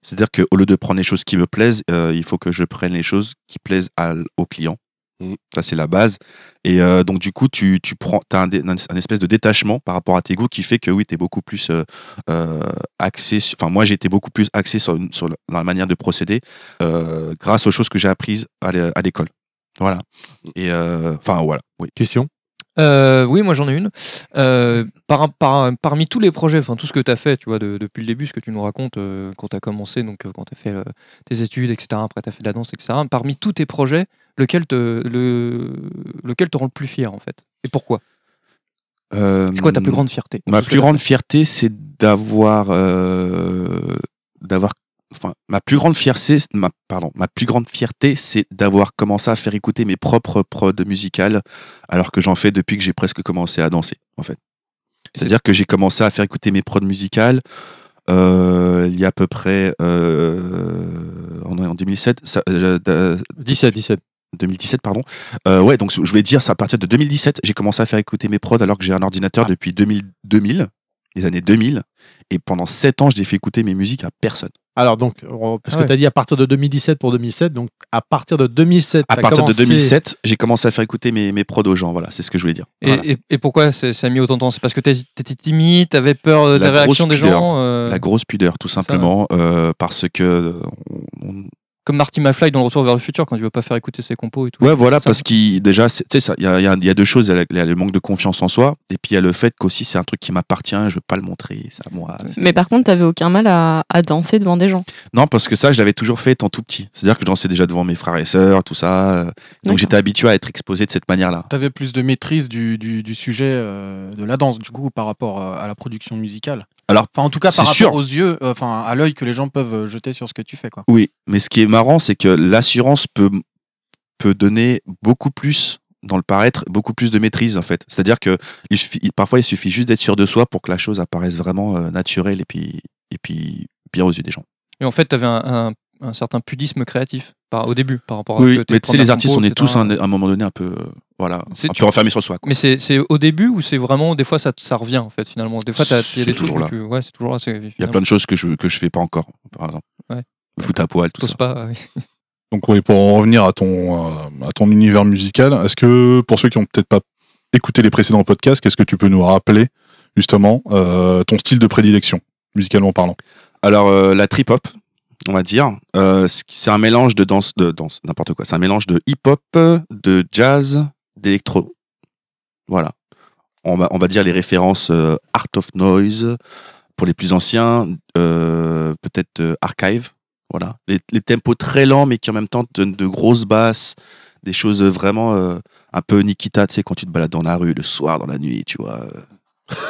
[SPEAKER 8] C'est-à-dire qu'au lieu de prendre les choses qui me plaisent euh, il faut que je prenne les choses qui plaisent à au client
[SPEAKER 9] Mm.
[SPEAKER 8] ça, c'est la base. Et euh, donc, du coup, tu, tu prends, as un, dé- un, un espèce de détachement par rapport à tes goûts qui fait que oui, tu es beaucoup plus euh, euh, axé. Enfin, moi, j'ai été beaucoup plus axé sur, sur la, manière de procéder euh, grâce aux choses que j'ai apprises à l'é- à l'école. Voilà. Et euh, enfin, voilà. Oui.
[SPEAKER 1] Question?
[SPEAKER 2] Euh, oui, moi j'en ai une. Euh, par, par- parmi tous les projets, enfin tout ce que tu as fait, tu vois, de- depuis le début, ce que tu nous racontes euh, quand tu as commencé, donc euh, quand tu as fait euh, tes études, etc., après tu as fait de la danse, etc., parmi tous tes projets, lequel te, le, lequel te rend le plus fier en fait? Et pourquoi? C'est quoi ta plus grande fierté?
[SPEAKER 8] Ma plus grande fierté, c'est d'avoir, euh, d'avoir enfin, ma plus grande fierté, ma, pardon, ma plus grande fierté, c'est d'avoir commencé à faire écouter mes propres prods musicales, alors que j'en fais depuis que j'ai presque commencé à danser, en fait. C'est-à-dire que j'ai commencé à faire écouter mes prods musicales euh, il y a à peu près euh, en, en 2007, ça, euh, euh,
[SPEAKER 1] 17, 17.
[SPEAKER 8] 2017 pardon. Euh, ouais, donc je voulais dire, c'est à partir de 2017, j'ai commencé à faire écouter mes prods alors que j'ai un ordinateur depuis 2000, 2000, les années 2000, et pendant 7 ans, je n'ai fait écouter mes musiques à personne.
[SPEAKER 1] Alors donc, on- parce
[SPEAKER 2] Ah
[SPEAKER 1] que
[SPEAKER 2] ouais.
[SPEAKER 1] tu as dit à partir de 2017 pour 2007, donc à partir de 2007,
[SPEAKER 8] À partir de
[SPEAKER 1] commencé-
[SPEAKER 8] 2007, j'ai commencé à faire écouter mes, mes prods aux gens, voilà, c'est ce que je voulais dire.
[SPEAKER 2] Et,
[SPEAKER 8] Voilà.
[SPEAKER 2] et- et pourquoi c'est- ça a mis autant de temps? C'est parce que t'as- t'étais timide, t'avais peur euh, de
[SPEAKER 8] La
[SPEAKER 2] la réaction
[SPEAKER 8] grosse
[SPEAKER 2] des
[SPEAKER 8] pudeur.
[SPEAKER 2] gens euh,
[SPEAKER 8] La grosse pudeur, tout simplement, euh, parce que on- on-
[SPEAKER 2] Comme Marty McFly dans le Retour vers le futur, quand il veut pas faire écouter ses compos et tout.
[SPEAKER 8] Ouais, voilà,
[SPEAKER 2] Ça.
[SPEAKER 8] parce qu'il déjà, c'est- tu sais, ça, il y a, il y a- il y a deux choses. Il y a, il y a le manque de confiance en soi, et puis il y a le fait qu'aussi c'est un truc qui m'appartient. Je veux pas le montrer, c'est à moi.
[SPEAKER 6] Mais par contre, t'avais aucun mal à, à danser devant des gens.
[SPEAKER 8] Non, parce que ça, je l'avais toujours fait étant tout petit. C'est-à-dire que je dansais déjà devant mes frères et sœurs, tout ça. euh, Donc j'étais habitué à être exposé de cette manière-là.
[SPEAKER 5] Tu avais plus de maîtrise du, du, du sujet euh, de la danse, du coup, par rapport euh, à la production musicale.
[SPEAKER 8] Alors,
[SPEAKER 5] Enfin, en tout cas, par
[SPEAKER 8] c'est
[SPEAKER 5] rapport
[SPEAKER 8] sûr.
[SPEAKER 5] aux yeux, euh, enfin, à l'œil que les gens peuvent euh, jeter sur ce que tu fais, quoi.
[SPEAKER 8] Oui, mais ce qui est marrant, c'est que l'assurance peut, peut donner beaucoup plus dans le paraître, beaucoup plus de maîtrise en fait. C'est-à-dire que il suffit- il- parfois il suffit juste d'être sûr de soi pour que la chose apparaisse vraiment euh, naturelle et puis, et puis bien aux yeux des gens.
[SPEAKER 2] Et en fait, t'avais un, un, un certain pudisme créatif par, au début par rapport à
[SPEAKER 8] Oui,
[SPEAKER 2] ce que tes
[SPEAKER 8] mais tu sais, les artistes,
[SPEAKER 2] compos,
[SPEAKER 8] on est tous à un, à un moment donné un peu, euh, voilà, un
[SPEAKER 2] tu-
[SPEAKER 8] peu enfermés sur soi. quoi.
[SPEAKER 2] Mais c'est c'est au début ou c'est vraiment des fois ça, ça revient en fait finalement. Des fois il y a
[SPEAKER 8] C'est
[SPEAKER 2] des
[SPEAKER 8] toujours là.
[SPEAKER 2] tu ouais c'est toujours là.
[SPEAKER 8] Il y a plein de choses que je que je fais pas encore, par exemple.
[SPEAKER 2] Ouais.
[SPEAKER 8] À poil, tout ça.
[SPEAKER 2] pas. oui. [LAUGHS]
[SPEAKER 10] Donc oui, pour en revenir à ton, euh, à ton univers musical, est-ce que pour ceux qui ont peut-être pas écouté les précédents podcasts, qu'est-ce que tu peux nous rappeler justement euh, ton style de prédilection, musicalement parlant?
[SPEAKER 8] Alors euh, la trip hop, on va dire, euh, c'est un mélange de danse, de danse, n'importe quoi. C'est un mélange de hip hop, de jazz, d'électro. Voilà. On va, on va dire les références euh, Art of Noise pour les plus anciens, euh, peut-être euh, Archive. Voilà. Les, les tempos très lents, mais qui en même temps donnent de grosses basses, des choses vraiment euh, un peu Nikita, tu sais, quand tu te balades dans la rue le soir, dans la nuit, tu vois.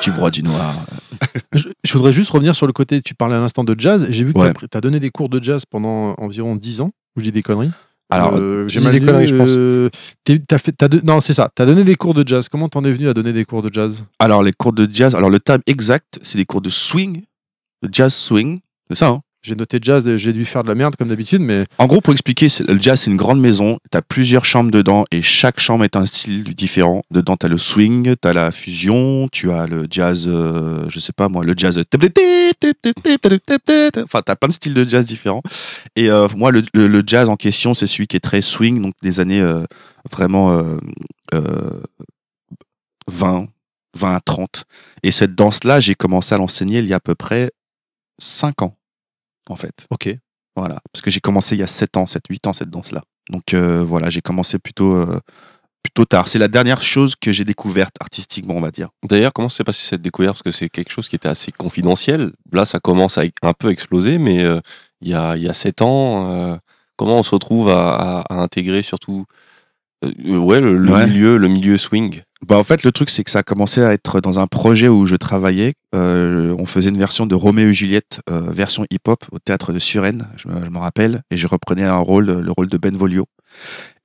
[SPEAKER 8] Tu broies du noir. [LAUGHS]
[SPEAKER 1] Je, je voudrais juste revenir sur le côté, tu parlais à l'instant de jazz, j'ai vu que
[SPEAKER 8] Ouais.
[SPEAKER 1] tu as donné des cours de jazz pendant environ 10 ans, ou je dis des conneries
[SPEAKER 8] Alors,
[SPEAKER 1] Euh,
[SPEAKER 4] tu dis des conneries, je pense.
[SPEAKER 1] euh, fait, de- non, c'est ça, tu as donné des cours de jazz. Comment t'en es venu à donner des cours de jazz?
[SPEAKER 8] Alors, les cours de jazz, alors le terme exact, c'est des cours de swing, de jazz swing, c'est ça, hein?
[SPEAKER 1] J'ai noté jazz, j'ai dû faire de la merde comme d'habitude, mais
[SPEAKER 8] En gros, pour expliquer, le jazz, c'est une grande maison, tu as plusieurs chambres dedans, et chaque chambre est un style différent. Dedans, tu as le swing, tu as la fusion, tu as le jazz, euh, je sais pas moi, le jazz... Enfin, tu as plein de styles de jazz différents. Et euh, moi, le, le- jazz en question, c'est celui qui est très swing, donc des années euh, vraiment euh, euh, 20, 20 à 30. Et cette danse-là, j'ai commencé à l'enseigner il y a à peu près 5 ans, en fait.
[SPEAKER 1] ok.
[SPEAKER 8] Voilà, parce que j'ai commencé il y a 7 ans, 7, 8 ans cette danse-là. Donc euh, voilà, j'ai commencé plutôt, euh, plutôt tard. C'est la dernière chose que j'ai découverte artistiquement, on va dire.
[SPEAKER 9] D'ailleurs, comment s'est passée cette découverte? Parce que c'est quelque chose qui était assez confidentiel. Là, ça commence à un peu exploser, mais euh, il y, a, y a 7 ans, comment on se retrouve à, à- à intégrer surtout euh, ouais, le, le
[SPEAKER 8] Ouais.
[SPEAKER 9] milieu, le milieu swing
[SPEAKER 8] Bah, en fait, le truc, c'est que ça a commencé à être dans un projet où je travaillais. Euh, on faisait une version de Roméo et Juliette, euh, version hip-hop, au théâtre de Suresnes, je me, je me rappelle, et je reprenais un rôle, le rôle de Benvolio.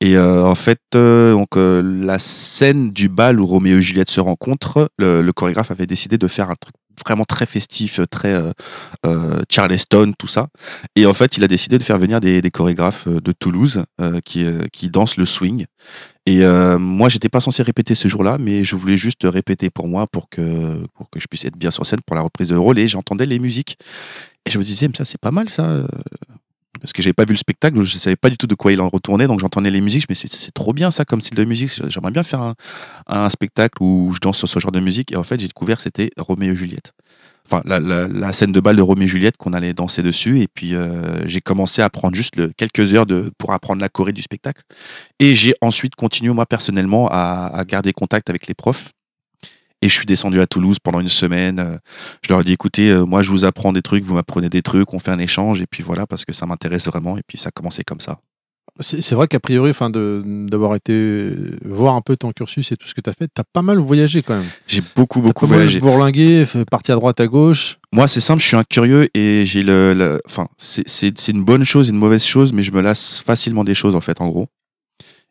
[SPEAKER 8] Et euh, en fait, euh, donc, euh, la scène du bal où Roméo et Juliette se rencontrent, le, le chorégraphe avait décidé de faire un truc vraiment très festif, très euh, euh, Charleston, tout ça. Et en fait, il a décidé de faire venir des, chorégraphes euh, de Toulouse euh, qui, euh, qui dansent le swing. Et euh, moi, j'étais pas censé répéter ce jour-là, mais je voulais juste répéter pour moi pour que, pour que je puisse être bien sur scène pour la reprise de rôle. Et j'entendais les musiques. Et je me disais, mais ça, c'est pas mal, ça. Parce que j'avais pas vu le spectacle, je savais pas du tout de quoi il en retournait, donc j'entendais les musiques. Disais, c'est trop bien, ça, comme style de musique. J'aimerais bien faire un, spectacle où je danse sur ce genre de musique. Et en fait, j'ai découvert que c'était Roméo et Juliette. Enfin, la, scène de bal de Roméo et Juliette qu'on allait danser dessus. Et puis, euh, j'ai commencé à prendre juste quelques heures de, pour apprendre la choré du spectacle. Et j'ai ensuite continué, moi, personnellement, à garder contact avec les profs. Et je suis descendu à Toulouse pendant une semaine. Euh, Je leur ai dit, écoutez, euh, moi, je vous apprends des trucs, vous m'apprenez des trucs, on fait un échange. Et puis voilà, parce que ça m'intéresse vraiment. Et puis ça a commencé comme ça.
[SPEAKER 1] C'est vrai qu'a priori, enfin, d'avoir été voir un peu ton cursus et tout ce que tu as fait, tu as pas mal voyagé quand même.
[SPEAKER 8] J'ai beaucoup, beaucoup
[SPEAKER 1] Pas mal
[SPEAKER 8] voyagé.
[SPEAKER 1] bourlingué, parti à droite, à gauche.
[SPEAKER 8] Moi, c'est simple, je suis un curieux et j'ai le, enfin, c'est une bonne chose, une mauvaise chose, mais je me lasse facilement des choses en fait, en gros.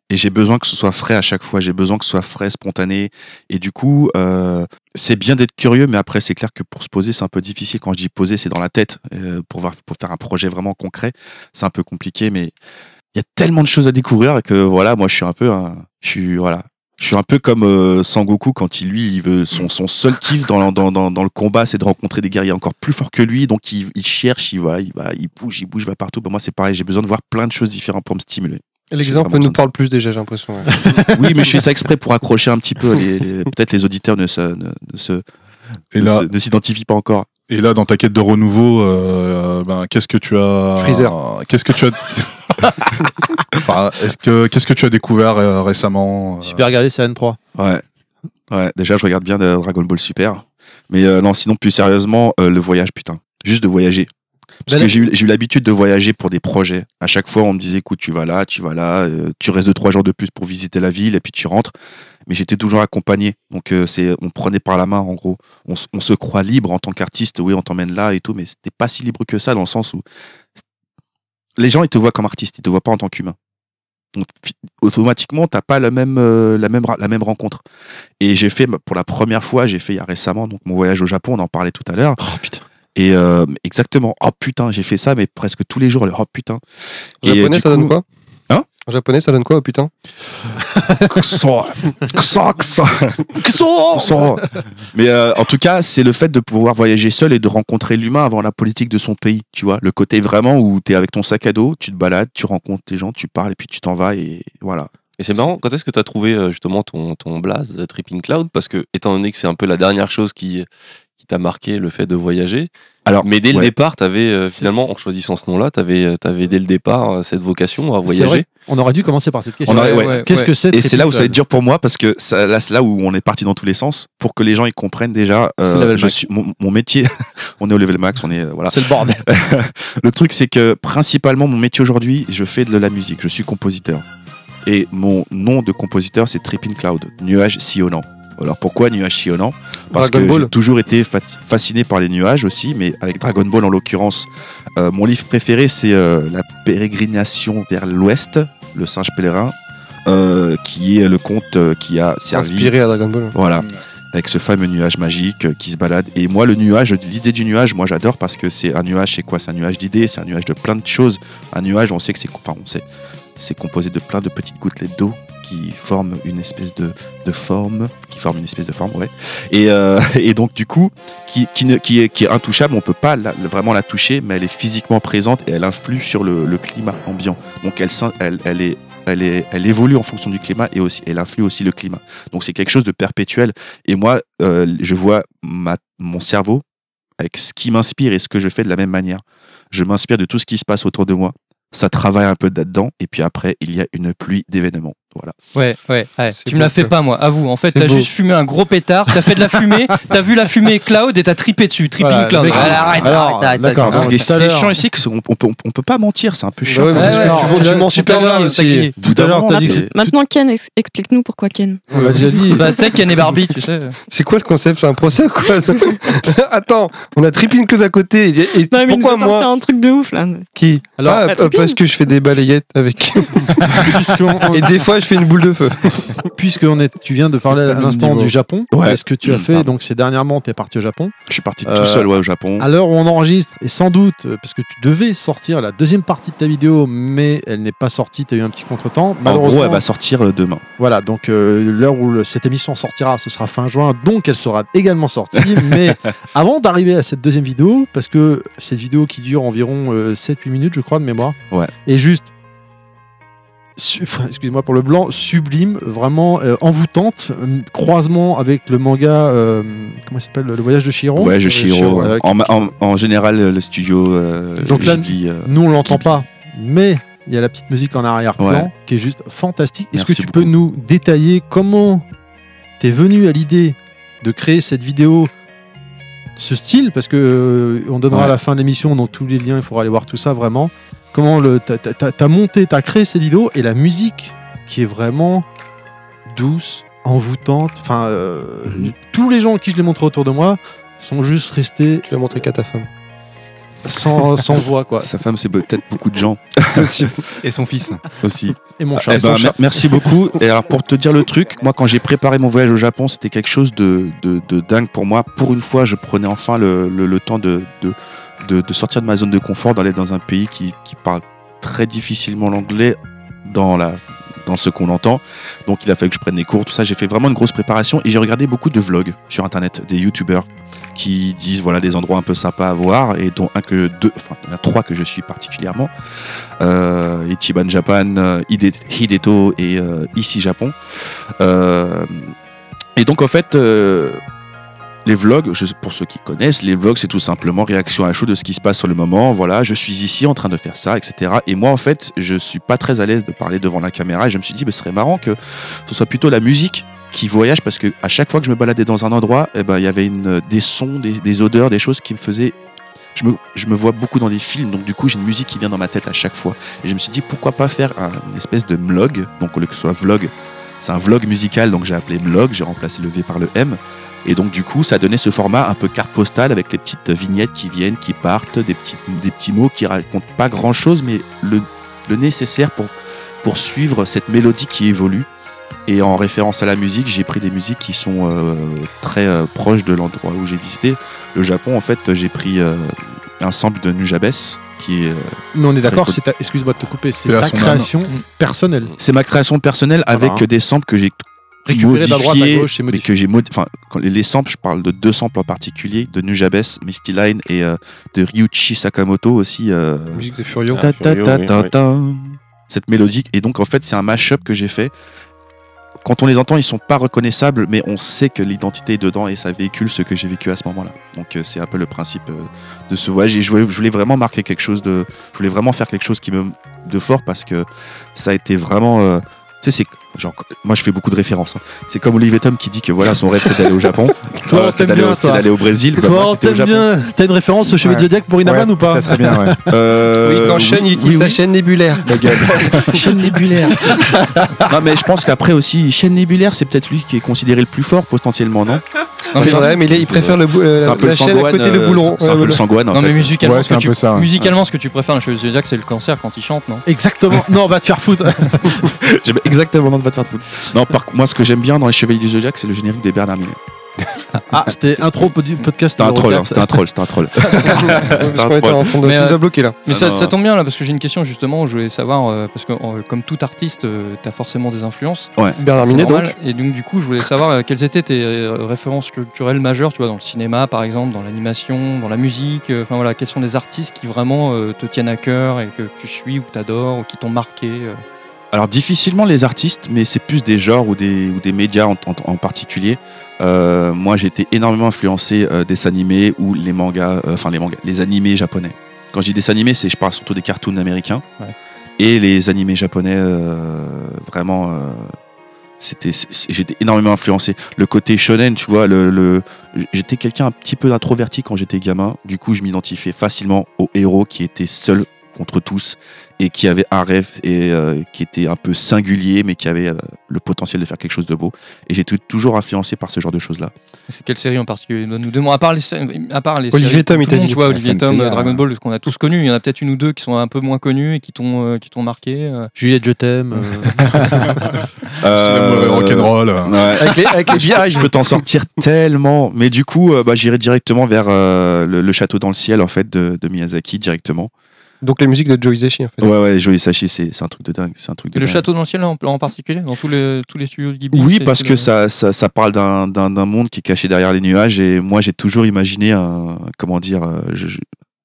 [SPEAKER 8] Et j'ai besoin que ce soit frais à chaque fois. J'ai besoin que ce soit frais, spontané. Et du coup, euh, c'est bien d'être curieux, mais après, c'est clair que pour se poser, c'est un peu difficile. Quand je dis poser, c'est dans la tête. Euh, pour, voir, pour faire un projet vraiment concret, c'est un peu compliqué, mais il y a tellement de choses à découvrir que voilà, moi, je suis un peu, un, je suis voilà. Je suis un peu comme euh, Sangoku quand il lui, il veut son, son seul kiff dans, dans, dans, dans le combat, c'est de rencontrer des guerriers encore plus forts que lui. Donc il, il cherche, il va, il va, il bouge, il bouge, il va partout. Ben, moi c'est pareil, j'ai besoin de voir plein de choses différentes pour me stimuler.
[SPEAKER 4] L'exemple nous parle plus déjà, j'ai l'impression. ouais. [LAUGHS]
[SPEAKER 8] Oui, mais je fais ça exprès pour accrocher un petit peu. Les, les- Peut-être les auditeurs ne se, ne, ne se,
[SPEAKER 10] Et
[SPEAKER 8] ne
[SPEAKER 10] là,
[SPEAKER 8] se- ne s'identifient pas encore.
[SPEAKER 10] et là, dans ta quête de renouveau, euh, ben, qu'est-ce que tu as
[SPEAKER 4] Freezer.
[SPEAKER 10] Qu'est-ce que tu as [LAUGHS] Enfin, Est-ce que qu'est-ce que tu as découvert euh, récemment euh,
[SPEAKER 1] Super regardé, c'est N3.
[SPEAKER 8] Ouais. Ouais, déjà, je regarde bien Dragon Ball Super. Mais euh, non, sinon, plus sérieusement, euh, le voyage, putain. Juste de voyager. Parce
[SPEAKER 1] Ben,
[SPEAKER 8] que j'ai eu, j'ai eu l'habitude de voyager pour des projets. À chaque fois, on me disait, écoute, tu vas là, tu vas là, euh, tu restes deux, trois jours de plus pour visiter la ville et puis tu rentres. Mais j'étais toujours accompagné. Donc, euh, c'est, on prenait par la main, en gros. On, on se croit libre en tant qu'artiste. Oui, on t'emmène là et tout, mais c'était pas si libre que ça dans le sens où les gens, ils te voient comme artiste, ils te voient pas en tant qu'humain. Donc, automatiquement, t'as pas la même, euh, la même, la même rencontre. Et j'ai fait, pour la première fois, j'ai fait il y a récemment, donc mon voyage au Japon, on en parlait tout à l'heure.
[SPEAKER 1] Oh putain.
[SPEAKER 8] Et euh, exactement, oh putain, j'ai fait ça, mais presque tous les jours, le oh putain.
[SPEAKER 4] En
[SPEAKER 8] Et,
[SPEAKER 4] japonais,
[SPEAKER 8] du
[SPEAKER 4] ça donne quoi?
[SPEAKER 8] Hein?
[SPEAKER 4] En japonais, ça donne quoi, oh putain?
[SPEAKER 8] Kso, kso, kso. Mais euh, en tout cas, c'est le fait de pouvoir voyager seul et de rencontrer l'humain avant la politique de son pays, tu vois. Le côté vraiment où tu es avec ton sac à dos, tu te balades, tu rencontres des gens, tu parles et puis tu t'en vas et voilà.
[SPEAKER 9] Et c'est marrant, quand est-ce que tu as trouvé euh, justement ton, ton blaze, euh, Tripping Cloud? Parce que, étant donné que c'est un peu la dernière chose qui, qui t'a marqué le fait de voyager,
[SPEAKER 8] Alors,
[SPEAKER 9] mais dès le
[SPEAKER 8] ouais.
[SPEAKER 9] départ, tu avais finalement, en choisissant ce nom-là, tu avais, dès le départ euh, cette vocation à voyager.
[SPEAKER 1] vrai, On aurait dû commencer par cette question.
[SPEAKER 8] Ouais.
[SPEAKER 2] ouais,
[SPEAKER 1] Qu'est-ce
[SPEAKER 2] ouais.
[SPEAKER 1] que c'est
[SPEAKER 8] Et c'est là où ça va être dur pour moi parce que ça, là, c'est là où on est parti dans tous les sens pour que les gens ils comprennent déjà. euh, je
[SPEAKER 2] max.
[SPEAKER 8] suis, mon, mon métier, [LAUGHS] on est au level max, on est euh, voilà.
[SPEAKER 1] C'est le bordel. [LAUGHS]
[SPEAKER 8] Le truc c'est que principalement mon métier aujourd'hui, je fais de la musique, je suis compositeur. Et mon nom de compositeur c'est Tripping Cloud, nuage sillonnant. Alors pourquoi nuage sillonnant? Parce
[SPEAKER 4] Dragon
[SPEAKER 8] que j'ai toujours été fa- fasciné par les nuages aussi, mais avec Dragon Ball en l'occurrence. Euh, mon livre préféré c'est euh, La pérégrination vers l'ouest, le singe pèlerin, euh, qui est le conte qui a servi
[SPEAKER 4] Inspiré à Dragon Ball.
[SPEAKER 8] voilà. Avec ce fameux nuage magique qui se balade. Et moi, le nuage, l'idée du nuage, moi j'adore parce que c'est un nuage, c'est quoi? C'est un nuage d'idées, c'est un nuage de plein de choses. Un nuage, on sait que c'est, enfin, on sait, c'est composé de plein de petites gouttelettes d'eau qui forment une espèce de, forme, qui forment une espèce de forme, ouais. Et, euh, donc du coup, qui, ne- est, intouchable, on peut pas vraiment la toucher, mais elle est physiquement présente et elle influe sur le, climat ambiant. Donc elle, est elle, évolue en fonction du climat et aussi, elle influe aussi le climat. Donc c'est quelque chose de perpétuel. Et moi, euh, je vois mon cerveau avec ce qui m'inspire et ce que je fais de la même manière. Je m'inspire de tout ce qui se passe autour de moi. Ça travaille un peu là-dedans. Et puis après, il y a une pluie d'événements. Voilà.
[SPEAKER 2] Ouais, ouais, ouais.
[SPEAKER 4] C'est
[SPEAKER 2] Tu me la fais pas, moi, avoue. En fait,
[SPEAKER 4] C'est
[SPEAKER 2] t'as juste fumé un gros pétard, t'as fait de la fumée, [LAUGHS] t'as vu la fumée cloud et t'as tripé dessus. Tripping
[SPEAKER 1] Voilà,
[SPEAKER 2] cloud. arrête,
[SPEAKER 1] Alors,
[SPEAKER 2] arrête, arrête,
[SPEAKER 1] d'accord.
[SPEAKER 2] arrête.
[SPEAKER 8] Ce
[SPEAKER 1] Alors,
[SPEAKER 8] qui est,
[SPEAKER 1] tout
[SPEAKER 8] ce
[SPEAKER 1] à
[SPEAKER 8] qui est
[SPEAKER 1] l'heure-
[SPEAKER 8] chiant ici, c'est qu'on on peut, on peut pas mentir. C'est un peu chiant.
[SPEAKER 4] ouais, mais
[SPEAKER 2] Ouais,
[SPEAKER 4] c'est
[SPEAKER 2] ouais,
[SPEAKER 4] sûr,
[SPEAKER 2] ouais,
[SPEAKER 4] tu tu mens super bien aussi.
[SPEAKER 1] Tout à l'heure, t'as dit
[SPEAKER 8] c'est-
[SPEAKER 6] Maintenant, Ken, ex- explique-nous pourquoi Ken.
[SPEAKER 1] On l'a déjà dit.
[SPEAKER 2] Bah, c'est Ken et Barbie, tu sais.
[SPEAKER 4] C'est quoi le concept? C'est un procès ou quoi? [LAUGHS] Attends, on a Tripping Cloud à côté. Et, pourquoi moi
[SPEAKER 6] un truc de ouf là.
[SPEAKER 4] Qui?
[SPEAKER 1] Alors,
[SPEAKER 4] Ah. Parce que je fais des balayettes avec. [LAUGHS] et des fois, je fais une boule de feu. [LAUGHS]
[SPEAKER 1] puisqu'on est, tu viens de parler à l'instant du Japon.
[SPEAKER 8] Ouais.
[SPEAKER 1] Est-ce que tu as
[SPEAKER 8] Mmh,
[SPEAKER 1] fait
[SPEAKER 8] pardon.
[SPEAKER 1] donc c'est dernièrement tu es parti au Japon
[SPEAKER 8] Je suis parti
[SPEAKER 1] Euh,
[SPEAKER 8] tout seul ouais, au Japon.
[SPEAKER 1] À l'heure où on enregistre et sans doute euh, parce que tu devais sortir la deuxième partie de ta vidéo mais elle n'est pas sortie, tu as eu un petit contretemps.
[SPEAKER 8] En
[SPEAKER 1] Malheureusement,
[SPEAKER 8] gros, elle va sortir euh, demain.
[SPEAKER 1] voilà, donc euh, l'heure où le- cette émission sortira, ce sera fin juin, donc elle sera également sortie. [LAUGHS] mais avant d'arriver à cette deuxième vidéo, parce que cette vidéo qui dure environ 7-8 minutes, je crois, de mémoire,
[SPEAKER 8] Ouais.
[SPEAKER 1] est juste, [LAUGHS] excusez-moi pour le blanc, sublime, vraiment euh, envoûtante, un croisement avec le manga, euh, comment s'appelle, le voyage de Shiro.
[SPEAKER 8] Ouais, je
[SPEAKER 1] Euh,
[SPEAKER 8] Shiro.
[SPEAKER 1] euh,
[SPEAKER 8] En, en, en général, le studio
[SPEAKER 1] Donc là,
[SPEAKER 8] Ghibli,
[SPEAKER 1] Nous, on l'entend pas, mais il y a la petite musique en arrière-plan
[SPEAKER 8] Ouais.
[SPEAKER 1] qui est juste fantastique. Est-ce que tu peux nous détailler comment t'es venu à l'idée de créer cette vidéo, ce style? Parce que euh, on donnera à
[SPEAKER 8] Ouais.
[SPEAKER 1] la fin de l'émission donc tous les liens, il faudra aller voir tout ça vraiment. Comment le t'as- t'as t'as- monté, t'as créé ces vidéos et la musique qui est vraiment douce, envoûtante. Enfin, euh,
[SPEAKER 8] Mhm.
[SPEAKER 1] tous les gens à qui je l'ai montré autour de moi sont juste restés
[SPEAKER 4] Tu l'as montré qu'à ta femme.
[SPEAKER 1] sans, [LAUGHS] sans voix quoi.
[SPEAKER 8] Sa femme, c'est peut-être beaucoup de gens [LAUGHS]
[SPEAKER 3] Et son fils.
[SPEAKER 8] aussi.
[SPEAKER 1] Et mon
[SPEAKER 8] Eh
[SPEAKER 1] chat.
[SPEAKER 8] ben, mer- merci beaucoup. Et alors, pour te dire le truc, moi, quand j'ai préparé mon voyage au Japon, c'était quelque chose de, de, de dingue pour moi. Pour une fois, je prenais enfin le, le, le temps de, de, de, sortir de ma zone de confort, d'aller dans un pays qui, parle très difficilement l'anglais dans la dans ce qu'on entend. Donc il a fallu que je prenne des cours, tout ça. J'ai fait vraiment une grosse préparation et j'ai regardé beaucoup de vlogs sur internet, des youtubeurs qui disent voilà des endroits un peu sympas à voir et dont un que deux, enfin il y en a trois que je suis particulièrement. Euh, Ichiban Japan, euh, Hide- Hideto et euh, Ici Japon. Et donc en fait, les vlogs, pour ceux qui connaissent, les vlogs c'est tout simplement réaction à chaud de ce qui se passe sur le moment. Voilà, je suis ici en train de faire ça, etc. Et moi en fait, je suis pas très à l'aise de parler devant la caméra et je me suis dit, bah, ce serait marrant que ce soit plutôt la musique qui voyage parce que à chaque fois que je me baladais dans un endroit, eh ben, il y avait des sons, des, odeurs, des choses qui me faisaient. Je me, vois beaucoup dans des films, donc du coup j'ai une musique qui vient dans ma tête à chaque fois. Et je me suis dit pourquoi pas faire un, une espèce de mlog, donc au lieu que ce soit vlog, c'est un vlog musical, donc j'ai appelé mlog, j'ai remplacé le V par le M. Et donc du coup ça donnait ce format un peu carte postale avec les petites vignettes qui viennent, qui partent, des petits, des petits mots qui racontent pas grand chose, mais le, le nécessaire pour, pour suivre cette mélodie qui évolue. Et en référence à la musique, j'ai pris des musiques qui sont euh, très euh, proches de l'endroit où j'ai visité. Le Japon, en fait, j'ai pris euh, un sample de Nujabes, qui est. euh,
[SPEAKER 1] Mais on est d'accord,
[SPEAKER 8] Très
[SPEAKER 1] c'est ta- excuse-moi de te couper, c'est ta
[SPEAKER 10] âme.
[SPEAKER 1] création personnelle.
[SPEAKER 8] c'est ma création personnelle avec
[SPEAKER 1] Voilà.
[SPEAKER 8] des samples que j'ai
[SPEAKER 1] Récupéré de la droite à
[SPEAKER 8] modifiés,
[SPEAKER 1] gauche et
[SPEAKER 8] mais
[SPEAKER 1] modifié.
[SPEAKER 8] que j'ai modi- enfin quand les, les samples, je parle de deux samples en particulier, de Nujabes, Misty Line et euh, de Ryuichi Sakamoto aussi. euh,
[SPEAKER 4] Musique de Furio.
[SPEAKER 9] Ah,
[SPEAKER 8] ta ta
[SPEAKER 9] Furio,
[SPEAKER 8] ta
[SPEAKER 9] oui,
[SPEAKER 8] ta
[SPEAKER 9] oui.
[SPEAKER 8] ta. Cette mélodie. Et donc, en fait, c'est un mash-up que j'ai fait. Quand on les entend, ils sont pas reconnaissables, mais on sait que l'identité est dedans et ça véhicule ce que j'ai vécu à ce moment-là. Donc, euh, c'est un peu le principe euh, de ce voyage. Et je voulais, je voulais vraiment marquer quelque chose de. Je voulais vraiment faire quelque chose qui me de fort parce que ça a été vraiment. euh, tu sais, c'est genre, moi je fais beaucoup de références. hein. C'est comme Olivier Tom qui dit que voilà, son rêve c'est d'aller au Japon. [LAUGHS]
[SPEAKER 1] Toi,
[SPEAKER 8] Euh, c'est
[SPEAKER 1] t'aimes
[SPEAKER 8] d'aller
[SPEAKER 1] bien,
[SPEAKER 8] au- c'est
[SPEAKER 1] toi.
[SPEAKER 8] d'aller au Brésil. Bah, moi,
[SPEAKER 1] Toi,
[SPEAKER 8] c'était au
[SPEAKER 1] t'aimes
[SPEAKER 8] Japon.
[SPEAKER 1] bien. T'as une référence au Chevalier
[SPEAKER 3] Ouais.
[SPEAKER 1] Zodiac pour Inaman
[SPEAKER 3] Ouais,
[SPEAKER 1] ou pas
[SPEAKER 3] Ça serait bien, ouais. [LAUGHS]
[SPEAKER 8] Euh,
[SPEAKER 4] Oui, quand Shen
[SPEAKER 8] oui,
[SPEAKER 4] utilise
[SPEAKER 8] oui,
[SPEAKER 4] sa
[SPEAKER 8] oui.
[SPEAKER 4] chaîne nébulaire.
[SPEAKER 8] chaîne [LAUGHS] nébulaire. non, mais je pense qu'après aussi, chaîne nébulaire, c'est peut-être lui qui est considéré le plus fort potentiellement, non?
[SPEAKER 4] C'est vrai, mais il, est- il préfère le bou- euh,
[SPEAKER 8] C'est un peu
[SPEAKER 4] la
[SPEAKER 8] le
[SPEAKER 4] chaîne à
[SPEAKER 8] Sangwan.
[SPEAKER 4] côté le
[SPEAKER 8] euh,
[SPEAKER 4] boulon.
[SPEAKER 8] C'est un peu le
[SPEAKER 4] voilà.
[SPEAKER 8] Sangwan en
[SPEAKER 2] Non, mais
[SPEAKER 8] fait.
[SPEAKER 2] musicalement,
[SPEAKER 3] Ouais,
[SPEAKER 2] ce
[SPEAKER 3] c'est
[SPEAKER 2] que
[SPEAKER 3] un
[SPEAKER 2] tu-
[SPEAKER 3] peu ça, ouais.
[SPEAKER 2] musicalement, ce que tu préfères dans Chevalier Zodiac, c'est le cancer quand il chante, non?
[SPEAKER 1] Exactement. Non, on va te faire foutre.
[SPEAKER 8] J'aime exactement de faire de foot. Non, par contre, moi, ce que j'aime bien dans les Chevaliers du Zodiac, c'est le générique des Bernard Minet. [LAUGHS]
[SPEAKER 1] Ah, c'était intro du podcast.
[SPEAKER 8] C'était un troll, hein, c'était un troll, c'était un troll. [LAUGHS] C'était un troll.
[SPEAKER 4] en train de
[SPEAKER 2] Mais,
[SPEAKER 4] nous
[SPEAKER 2] euh,
[SPEAKER 4] a bloqué là.
[SPEAKER 2] Mais
[SPEAKER 8] Ah
[SPEAKER 2] ça,
[SPEAKER 8] non.
[SPEAKER 2] ça tombe bien là, parce que j'ai une question justement, je voulais savoir, euh, parce que euh, comme tout artiste, euh, t'as forcément des influences.
[SPEAKER 4] Bernard
[SPEAKER 2] C'est
[SPEAKER 4] Minet donc.
[SPEAKER 2] normal. Et donc du coup, je voulais savoir euh, quelles étaient tes euh, références culturelles majeures, tu vois, dans le cinéma par exemple, dans l'animation, dans la musique. euh, Enfin voilà, quels sont des artistes qui vraiment euh, te tiennent à cœur et que tu suis ou t'adores ou qui t'ont marqué euh.
[SPEAKER 8] Alors difficilement les artistes, mais c'est plus des genres ou des, ou des médias en, en- en particulier. Euh, moi j'ai été énormément influencé euh, des animés ou les mangas, euh, enfin les mangas, les animés japonais. Quand je dis des animés, c'est je parle surtout des cartoons américains
[SPEAKER 2] Ouais.
[SPEAKER 8] et les animés japonais. vraiment, c'était, j'étais énormément influencé. Le côté shonen, tu vois, le, le- j'étais quelqu'un un petit peu introverti quand j'étais gamin. Du coup, je m'identifiais facilement au héros qui était seul contre tous et qui avait un rêve et euh, qui était un peu singulier mais qui avait euh, le potentiel de faire quelque chose de beau et j'ai été toujours influencé par ce genre de choses là
[SPEAKER 2] C'est quelle série en particulier? Mots. À part les, à part les
[SPEAKER 4] Olivier
[SPEAKER 2] séries,
[SPEAKER 4] Tom, il t'a dit.
[SPEAKER 2] Tu vois, Olivier
[SPEAKER 3] Sensei,
[SPEAKER 2] Tom, euh,
[SPEAKER 3] euh,
[SPEAKER 2] Dragon Ball, ce qu'on a tous connu. Il y en a peut-être une ou deux qui sont un peu moins connus et qui t'ont euh, qui t'ont marqué. euh.
[SPEAKER 1] Juliette, je t'aime. euh. [LAUGHS]
[SPEAKER 10] Euh, rock'n'roll.
[SPEAKER 8] ouais.
[SPEAKER 4] Avec les, avec les
[SPEAKER 8] je peux t'en sortir tellement mais du coup euh, bah, j'irai directement vers euh, le, le château dans le ciel en fait de, de Miyazaki directement
[SPEAKER 4] Donc les musiques de Joe Hisaishi en fait.
[SPEAKER 8] ouais ouais Joey Sachi c'est c'est un truc de dingue c'est un truc de
[SPEAKER 2] Et le
[SPEAKER 8] dingue.
[SPEAKER 2] château dans le ciel en, en particulier, dans tous les, tous les studios de Ghibli
[SPEAKER 8] Oui, parce que
[SPEAKER 2] le-
[SPEAKER 8] ça, ça, ça parle d'un- monde qui est caché derrière les nuages. Et moi, j'ai toujours imaginé un. Comment dire euh,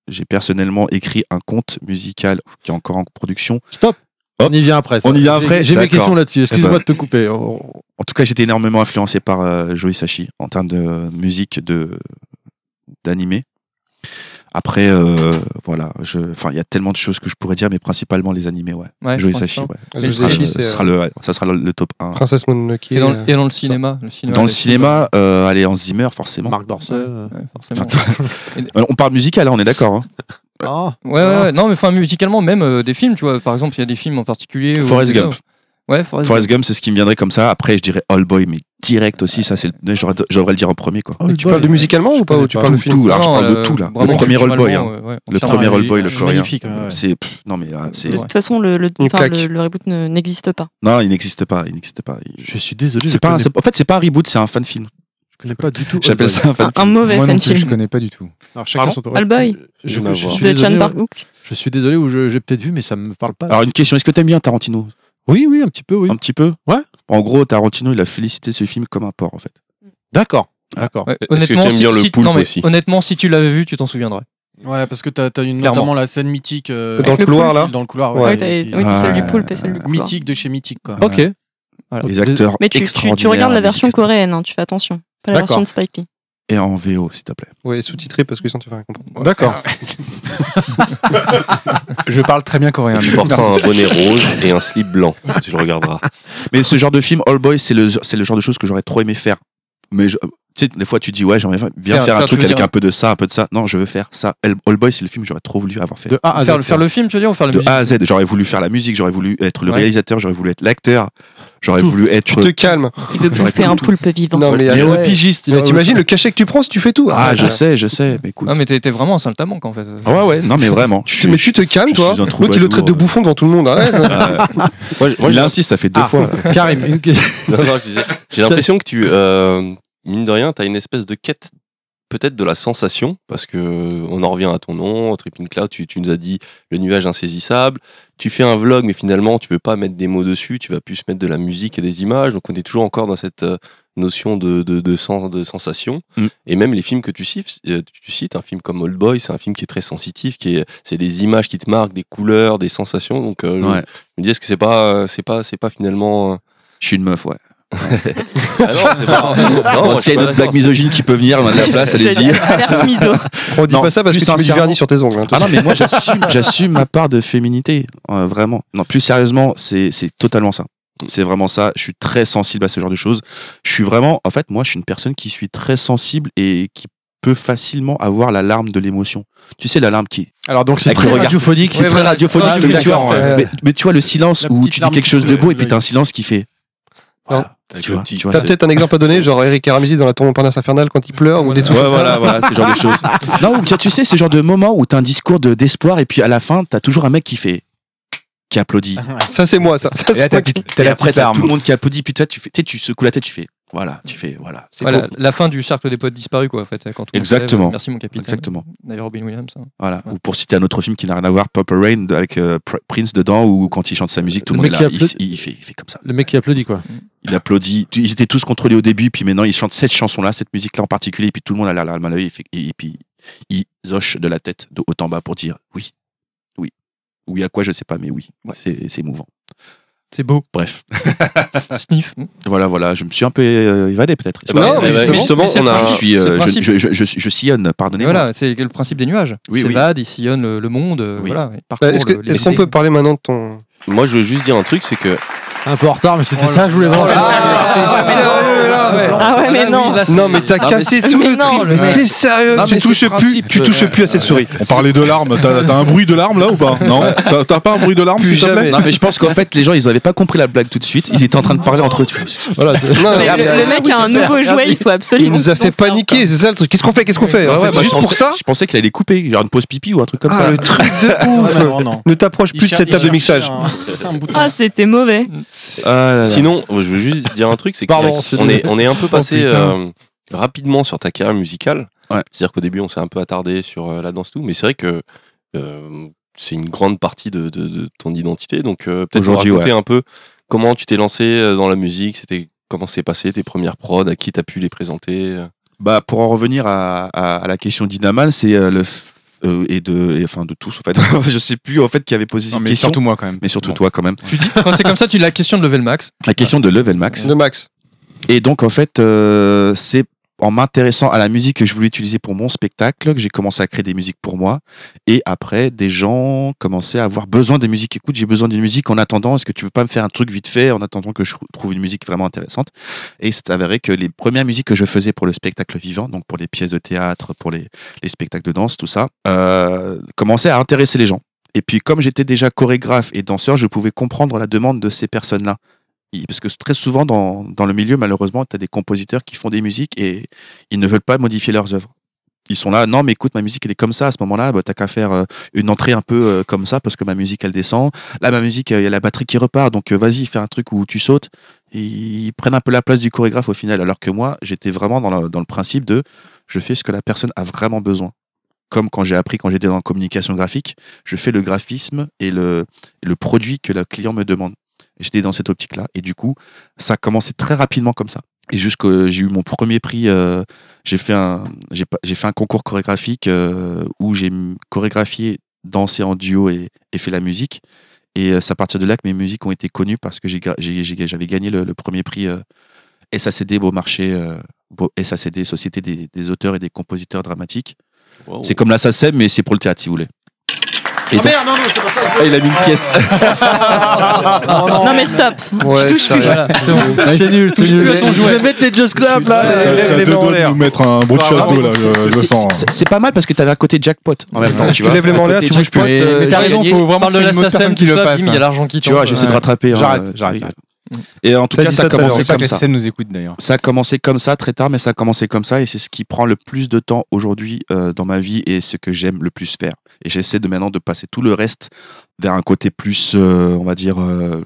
[SPEAKER 8] J'ai personnellement écrit un conte musical qui est encore en production.
[SPEAKER 1] Stop.
[SPEAKER 8] Hop.
[SPEAKER 1] On y vient après. ça.
[SPEAKER 8] On y vient
[SPEAKER 1] J'ai-
[SPEAKER 8] après
[SPEAKER 1] J'ai mes questions là-dessus. Excuse-moi
[SPEAKER 8] Eh ben.
[SPEAKER 1] de te couper. On-
[SPEAKER 8] En tout cas, j'étais énormément influencé par euh, Joe Hisaishi en termes de musique de d'animé. Après, euh, voilà, je, enfin, il y a tellement de choses que je pourrais dire, mais principalement les animés, ouais.
[SPEAKER 2] Ouais,
[SPEAKER 8] Joe
[SPEAKER 2] ça.
[SPEAKER 8] ouais.
[SPEAKER 4] Joe
[SPEAKER 8] Ce sera, le, ce sera
[SPEAKER 4] euh,
[SPEAKER 8] le- ça sera le, le top 1.
[SPEAKER 4] Princesse Mononoke.
[SPEAKER 2] Et dans,
[SPEAKER 4] euh,
[SPEAKER 2] et dans le cinéma, le cinéma
[SPEAKER 8] Dans le cinéma, euh, allez, en Zimmer, forcément.
[SPEAKER 1] Marc Dorcel.
[SPEAKER 2] Ouais, forcément.
[SPEAKER 8] Euh, On parle musical, là, on est d'accord. Hein
[SPEAKER 1] Ah,
[SPEAKER 2] Ouais, ouais, ouais. non, mais enfin, musicalement, même euh, des films, tu vois. Par exemple, il y a des films en particulier.
[SPEAKER 8] Forrest Gump.
[SPEAKER 2] Ouais, Forrest,
[SPEAKER 8] Forrest Gump, c'est ce qui me viendrait comme ça. Après, je dirais All Boy, mais direct aussi. Ça, c'est le- j'aurais le dire en premier, quoi.
[SPEAKER 4] Mais tu parles de musicalement ou pas ou tu parles de
[SPEAKER 8] Tout,
[SPEAKER 4] film
[SPEAKER 8] je parle de
[SPEAKER 2] euh,
[SPEAKER 8] tout là. Le premier All Boy, hein.
[SPEAKER 2] euh, ouais,
[SPEAKER 8] Le premier All Boy, le coréen. C'est non mais euh, c'est
[SPEAKER 6] De toute façon, le, le, enfin,
[SPEAKER 4] claque.
[SPEAKER 6] le, le reboot ne- n'existe pas.
[SPEAKER 8] non, il n'existe pas, il n'existe pas. Il-
[SPEAKER 1] Je suis désolé.
[SPEAKER 8] C'est pas, en fait, c'est pas un reboot, c'est un fan film.
[SPEAKER 1] je connais pas du tout.
[SPEAKER 8] J'appelle ça un fan
[SPEAKER 6] Un, un
[SPEAKER 8] film.
[SPEAKER 6] mauvais
[SPEAKER 3] Moi non
[SPEAKER 6] fan
[SPEAKER 3] plus, je
[SPEAKER 6] film
[SPEAKER 3] connais pas du tout.
[SPEAKER 1] Alors, chacun
[SPEAKER 8] Pardon
[SPEAKER 1] son tour.
[SPEAKER 6] All Boy
[SPEAKER 1] Je, suis
[SPEAKER 6] de John
[SPEAKER 1] désolé, je suis désolé je- j'ai peut-être vu, mais ça me parle pas.
[SPEAKER 8] Alors une question, est-ce que t'aimes bien Tarantino?
[SPEAKER 1] Oui, oui, un petit peu, oui.
[SPEAKER 8] Un petit peu
[SPEAKER 1] Ouais.
[SPEAKER 8] En gros, Tarantino, il a félicité ce film comme un porc en fait.
[SPEAKER 1] D'accord, d'accord.
[SPEAKER 2] Ouais, honnêtement, si-
[SPEAKER 9] bien le
[SPEAKER 2] si-
[SPEAKER 9] poulpe
[SPEAKER 2] non, mais
[SPEAKER 9] aussi
[SPEAKER 2] Honnêtement, si tu l'avais vu, tu t'en souviendrais.
[SPEAKER 5] Ouais, parce que t'as as une,
[SPEAKER 2] Clairement.
[SPEAKER 5] notamment la scène mythique. euh,
[SPEAKER 4] Dans le
[SPEAKER 6] le
[SPEAKER 4] couloir
[SPEAKER 6] poulpe.
[SPEAKER 4] là
[SPEAKER 5] Dans le couloir,
[SPEAKER 4] Ouais,
[SPEAKER 5] ouais.
[SPEAKER 6] Celle du poulpe et celle du couloir.
[SPEAKER 5] mythique de chez mythique, quoi.
[SPEAKER 1] Ok.
[SPEAKER 2] Voilà.
[SPEAKER 8] Les acteurs
[SPEAKER 6] Mais tu, tu, tu regardes la version coréenne, hein, tu fais attention. Pas la version de Spike Lee.
[SPEAKER 8] Et en VO, s'il te plaît.
[SPEAKER 4] Ouais, sous-titré parce que sinon tu vas rien comprendre.
[SPEAKER 1] D'accord.
[SPEAKER 3] Je parle très bien coréen.
[SPEAKER 9] Tu porteras un bonnet rose et un slip blanc. Tu le regarderas.
[SPEAKER 8] Mais ce genre de film, All Boy, c'est le, c'est le genre de choses que j'aurais trop aimé faire. Mais je- tu sais, des fois, tu dis, ouais, j'aimerais bien
[SPEAKER 2] Faire-
[SPEAKER 8] faire, un
[SPEAKER 2] faire,
[SPEAKER 8] truc avec
[SPEAKER 2] dire-
[SPEAKER 8] un peu de ça, un peu de ça. Non, je veux faire ça. All All Boy, c'est le film que j'aurais trop voulu avoir fait.
[SPEAKER 1] De A à Z.
[SPEAKER 2] faire, faire le film, tu veux dire, ou faire la
[SPEAKER 8] De
[SPEAKER 2] musique
[SPEAKER 8] A à Z. J'aurais voulu faire la musique, j'aurais voulu être le
[SPEAKER 2] Ouais.
[SPEAKER 8] réalisateur, j'aurais voulu être l'acteur, j'aurais voulu être.
[SPEAKER 4] Tu te calmes.
[SPEAKER 6] Il veut bouffer un poulpe vivant.
[SPEAKER 4] Non mais,
[SPEAKER 1] Il y a le pigiste.
[SPEAKER 4] mais t'imagines le cachet que tu prends si tu fais tout.
[SPEAKER 8] Ah, je sais, je sais. Mais écoute.
[SPEAKER 2] Ah, mais t'es t'es vraiment un saltamanque en fait.
[SPEAKER 8] Ouais, ouais, non, mais vraiment.
[SPEAKER 4] Mais tu te calmes toi. L'autre il le traite de
[SPEAKER 8] euh.
[SPEAKER 4] bouffon devant tout le monde.
[SPEAKER 8] Il insiste, ça fait deux
[SPEAKER 1] Ah.
[SPEAKER 8] fois.
[SPEAKER 1] Karim.
[SPEAKER 9] Non, non, J'ai l'impression que tu, euh, mine de rien, tu as une espèce de quête peut-être de la sensation, parce que on en revient à ton nom, Tripping Cloud, tu, tu nous as dit le nuage insaisissable, tu fais un vlog, mais finalement tu veux pas mettre des mots dessus, tu vas plus mettre de la musique et des images, donc on est toujours encore dans cette euh, notion de, de, de, sens- de sensation,
[SPEAKER 8] Mm.
[SPEAKER 9] et même les films que tu cites, euh, tu cites, un film comme Old Boy, c'est un film qui est très sensitif, qui est, c'est des images qui te marquent, des couleurs, des sensations, donc euh, je-
[SPEAKER 8] Ouais.
[SPEAKER 9] je me dis est-ce que c'est pas, euh, c'est pas, c'est pas finalement... euh,
[SPEAKER 8] Je suis une meuf, ouais.
[SPEAKER 9] Ah non, pas- [LAUGHS]
[SPEAKER 8] S'il y a une blague
[SPEAKER 9] d'accord,
[SPEAKER 8] misogyne qui peut venir, on a de la place, allez-y. [LAUGHS]
[SPEAKER 4] On dit
[SPEAKER 8] Non,
[SPEAKER 4] pas ça parce que tu mets du vernis sur tes ongles. hein,
[SPEAKER 8] Ah non, mais moi [LAUGHS] j'assume, ma part de féminité, euh, vraiment. Non, plus sérieusement, c'est totalement ça. C'est vraiment ça. Je suis très sensible à ce genre de choses. Je suis vraiment, en fait, moi, je suis une personne qui suis très sensible et qui peut facilement avoir la larme de l'émotion. Tu sais, la larme qui.
[SPEAKER 1] Alors donc c'est très radiophonique.
[SPEAKER 8] C'est très radiophonique, mais, tu vois, le silence où tu dis quelque chose de beau et puis t'as un silence qui fait. Voilà. Tu vois, vois, c'est-
[SPEAKER 4] peut-être un exemple à donner, genre Eric Aramis dans la tour Montparnasse infernale quand il pleure ou des trucs
[SPEAKER 8] Ouais,
[SPEAKER 4] comme ça.
[SPEAKER 8] voilà, voilà, ce genre de choses. [LAUGHS] Non, ou tu tu sais, ce genre de moment où t'as un discours de- d'espoir et puis à la fin, t'as toujours un mec qui fait. qui applaudit.
[SPEAKER 4] Ça c'est moi, ça. Ça,
[SPEAKER 3] Et là,
[SPEAKER 4] c'est
[SPEAKER 3] t'as t'as
[SPEAKER 8] Et
[SPEAKER 3] la
[SPEAKER 8] après, t'as tout le monde qui applaudit, puis toi, tu fais, tu secoues la tête, tu fais, voilà, tu fais, voilà. C'est
[SPEAKER 2] Voilà, la fin du cercle des poètes disparus, quoi, en fait. Quand on
[SPEAKER 8] Exactement.
[SPEAKER 2] lève, Merci, mon capitaine.
[SPEAKER 8] Exactement.
[SPEAKER 2] D'ailleurs, Robin Williams. hein.
[SPEAKER 8] Voilà. Ou pour citer un autre film qui n'a rien à voir, Purple Rain avec euh, Pr- Prince dedans, où quand il chante sa musique, tout le,
[SPEAKER 1] Le
[SPEAKER 8] monde
[SPEAKER 1] mec
[SPEAKER 8] est là, il, fait, il fait comme ça.
[SPEAKER 1] Le mec qui applaudit quoi.
[SPEAKER 8] Il applaudit. Ils étaient tous contrôlés au début, puis maintenant ils chantent cette chanson-là, cette musique-là en particulier, et puis tout le monde a l'air mal à l'œil, et, fait- et puis il zoche de la tête de haut en bas pour dire oui, oui, oui à quoi je sais pas, mais oui, c'est c'est émouvant.
[SPEAKER 2] C'est beau.
[SPEAKER 8] Bref, [LAUGHS]
[SPEAKER 2] Sniff.
[SPEAKER 8] voilà, voilà, je me suis un peu euh, évadé peut-être.
[SPEAKER 4] Non, mais
[SPEAKER 9] justement, on a.
[SPEAKER 8] je suis,
[SPEAKER 2] c'est le
[SPEAKER 8] euh, je,
[SPEAKER 2] principe.
[SPEAKER 8] je, je, je- je sillonne, pardonnez-moi.
[SPEAKER 2] voilà, c'est le principe des nuages.
[SPEAKER 8] Oui,
[SPEAKER 2] Il
[SPEAKER 8] oui.
[SPEAKER 2] il sillonne le, le monde. euh,
[SPEAKER 8] Oui.
[SPEAKER 2] Voilà, il parcourt
[SPEAKER 4] Est-ce qu'on peut parler maintenant de ton.
[SPEAKER 9] Moi, je veux juste dire un truc, c'est que
[SPEAKER 1] Un peu en retard, mais c'était
[SPEAKER 2] Oh
[SPEAKER 1] ça que je voulais voir.
[SPEAKER 4] t'es sérieux, là
[SPEAKER 2] Ouais.
[SPEAKER 6] Ah ouais, mais non.
[SPEAKER 4] Non mais t'as
[SPEAKER 8] Non, mais
[SPEAKER 4] cassé tout le
[SPEAKER 6] mec.
[SPEAKER 4] t'es sérieux
[SPEAKER 8] Non,
[SPEAKER 4] Tu touches plus, tu touches plus à cette souris.
[SPEAKER 10] On parlait de larmes. T'as un bruit de larmes là ou pas? Non? T'as pas un bruit de larmes s'il te plaît?
[SPEAKER 4] jamais.
[SPEAKER 8] Non, mais je pense qu'en fait, les gens, ils avaient pas compris la blague tout de suite. Ils étaient en train de parler entre eux.
[SPEAKER 1] Voilà,
[SPEAKER 6] le, mec a un nouveau jouet, il faut absolument.
[SPEAKER 4] Il nous a fait paniquer, c'est ça le truc. Qu'est-ce qu'on fait Qu'est-ce qu'on fait
[SPEAKER 8] bah,
[SPEAKER 4] Juste
[SPEAKER 8] je
[SPEAKER 4] pour
[SPEAKER 8] pensais-
[SPEAKER 4] ça
[SPEAKER 8] Je pensais qu'il allait couper, genre une pause pipi ou un truc comme
[SPEAKER 4] Ah,
[SPEAKER 8] ça.
[SPEAKER 4] le truc de [LAUGHS] ouf. Ne t'approche plus de cette table de mixage.
[SPEAKER 6] Ah, c'était mauvais.
[SPEAKER 8] Ah là là.
[SPEAKER 9] Sinon, je veux juste dire un truc, c'est qu'on est, on est un peu passé
[SPEAKER 1] putain.
[SPEAKER 9] euh, rapidement sur ta carrière musicale.
[SPEAKER 8] Ouais.
[SPEAKER 9] C'est-à-dire qu'au début, on s'est un peu attardé sur euh, la danse tout, mais c'est vrai que euh, c'est une grande partie de, de- de ton identité. Donc peut-être raconter un peu comment tu t'es lancé dans la musique, c'était comment c'est passé tes premières prods, à qui t'as pu les présenter.
[SPEAKER 8] Bah, pour en revenir à, à- à la question d'Inaman, c'est le. Euh, et de. et, enfin, de tous, en fait. [LAUGHS] je sais plus, en fait, qui avait posé
[SPEAKER 3] Non,
[SPEAKER 8] cette
[SPEAKER 3] mais
[SPEAKER 8] question.
[SPEAKER 3] surtout moi quand même.
[SPEAKER 8] mais surtout
[SPEAKER 3] Bon.
[SPEAKER 8] toi, quand même.
[SPEAKER 2] Tu dis, quand c'est comme ça, tu la question de level max.
[SPEAKER 8] La question de Level Max.
[SPEAKER 4] De Max.
[SPEAKER 8] Et donc, en fait, euh, c'est en m'intéressant à la musique que je voulais utiliser pour mon spectacle, que j'ai commencé à créer des musiques pour moi. Et après, des gens commençaient à avoir besoin des musiques. Écoute, j'ai besoin d'une musique en attendant. Est-ce que tu veux pas me faire un truc vite fait en attendant que je trouve une musique vraiment intéressante? Et c'est avéré que les premières musiques que je faisais pour le spectacle vivant, donc pour les pièces de théâtre, pour les, les spectacles de danse, tout ça, euh, commençaient à intéresser les gens. Et puis, comme j'étais déjà chorégraphe et danseur, je pouvais comprendre la demande de ces personnes-là. Parce que très souvent, dans, dans le milieu, malheureusement, tu as des compositeurs qui font des musiques et ils ne veulent pas modifier leurs œuvres. Ils sont là, non, mais écoute, ma musique, elle est comme ça. À ce moment-là, bah, t'as qu'à faire euh, une entrée un peu euh, comme ça parce que ma musique, elle descend. Là, ma musique, il y a la batterie qui repart. Donc, euh, vas-y, fais un truc où tu sautes. Ils prennent un peu la place du chorégraphe au final. Alors que moi, j'étais vraiment dans, la- dans le principe de je fais ce que la personne a vraiment besoin. Comme quand j'ai appris, quand j'étais dans la communication graphique, je fais le graphisme et le, le produit que le client me demande. J'étais dans cette optique-là. Et du coup, ça a commencé très rapidement comme ça. Et jusqu'à j'ai eu mon premier prix, euh, j'ai fait un j'ai j'ai fait un concours chorégraphique euh, où j'ai chorégraphié, dansé en duo et, et fait la musique. Et euh, c'est à partir de là que mes musiques ont été connues parce que j'ai j'ai- j'avais gagné le, le premier prix euh, SACD Beau Marché, euh, SACD Société des, des auteurs et des compositeurs dramatiques.
[SPEAKER 9] Wow.
[SPEAKER 8] C'est comme la SACEM mais c'est pour le théâtre si vous voulez. Et
[SPEAKER 1] Ah
[SPEAKER 8] donc-
[SPEAKER 1] merde, non, non, c'est pas ça.
[SPEAKER 8] Ah, il a mis une pièce. [LAUGHS]
[SPEAKER 6] Non mais stop.
[SPEAKER 4] Ouais,
[SPEAKER 6] touches
[SPEAKER 4] ça
[SPEAKER 6] plus.
[SPEAKER 4] arrive.
[SPEAKER 1] C'est nul, c'est
[SPEAKER 2] Touche
[SPEAKER 1] nul.
[SPEAKER 2] plus à ton
[SPEAKER 1] Je vais mettre les Just Clap là.
[SPEAKER 10] T'as-
[SPEAKER 1] les- mains en l'air.
[SPEAKER 10] nous mettre un bruit de chasse d'eau là,
[SPEAKER 8] C'est-
[SPEAKER 10] le
[SPEAKER 8] pas mal parce que t'avais un côté jackpot en même temps, tu
[SPEAKER 4] Tu
[SPEAKER 8] vois.
[SPEAKER 4] lèves les mains en l'air, tu bouges plus.
[SPEAKER 3] Mais,
[SPEAKER 8] euh,
[SPEAKER 3] t'as
[SPEAKER 8] j'ai
[SPEAKER 3] raison, faut vraiment que une autre personne qui le fasse.
[SPEAKER 2] il y a l'argent qui
[SPEAKER 8] Tu vois, j'essaie de rattraper. hein,
[SPEAKER 1] J'arrête,
[SPEAKER 8] euh,
[SPEAKER 1] j'arrête.
[SPEAKER 8] Et en tout cas, ça a commencé comme ça.
[SPEAKER 3] nous écoute d'ailleurs.
[SPEAKER 8] Ça a commencé comme ça très tard, mais ça a commencé comme ça et c'est ce qui prend le plus de temps aujourd'hui euh, dans ma vie et ce que j'aime le plus faire. Et j'essaie de maintenant de passer tout le reste vers un côté plus, euh, on va dire, euh,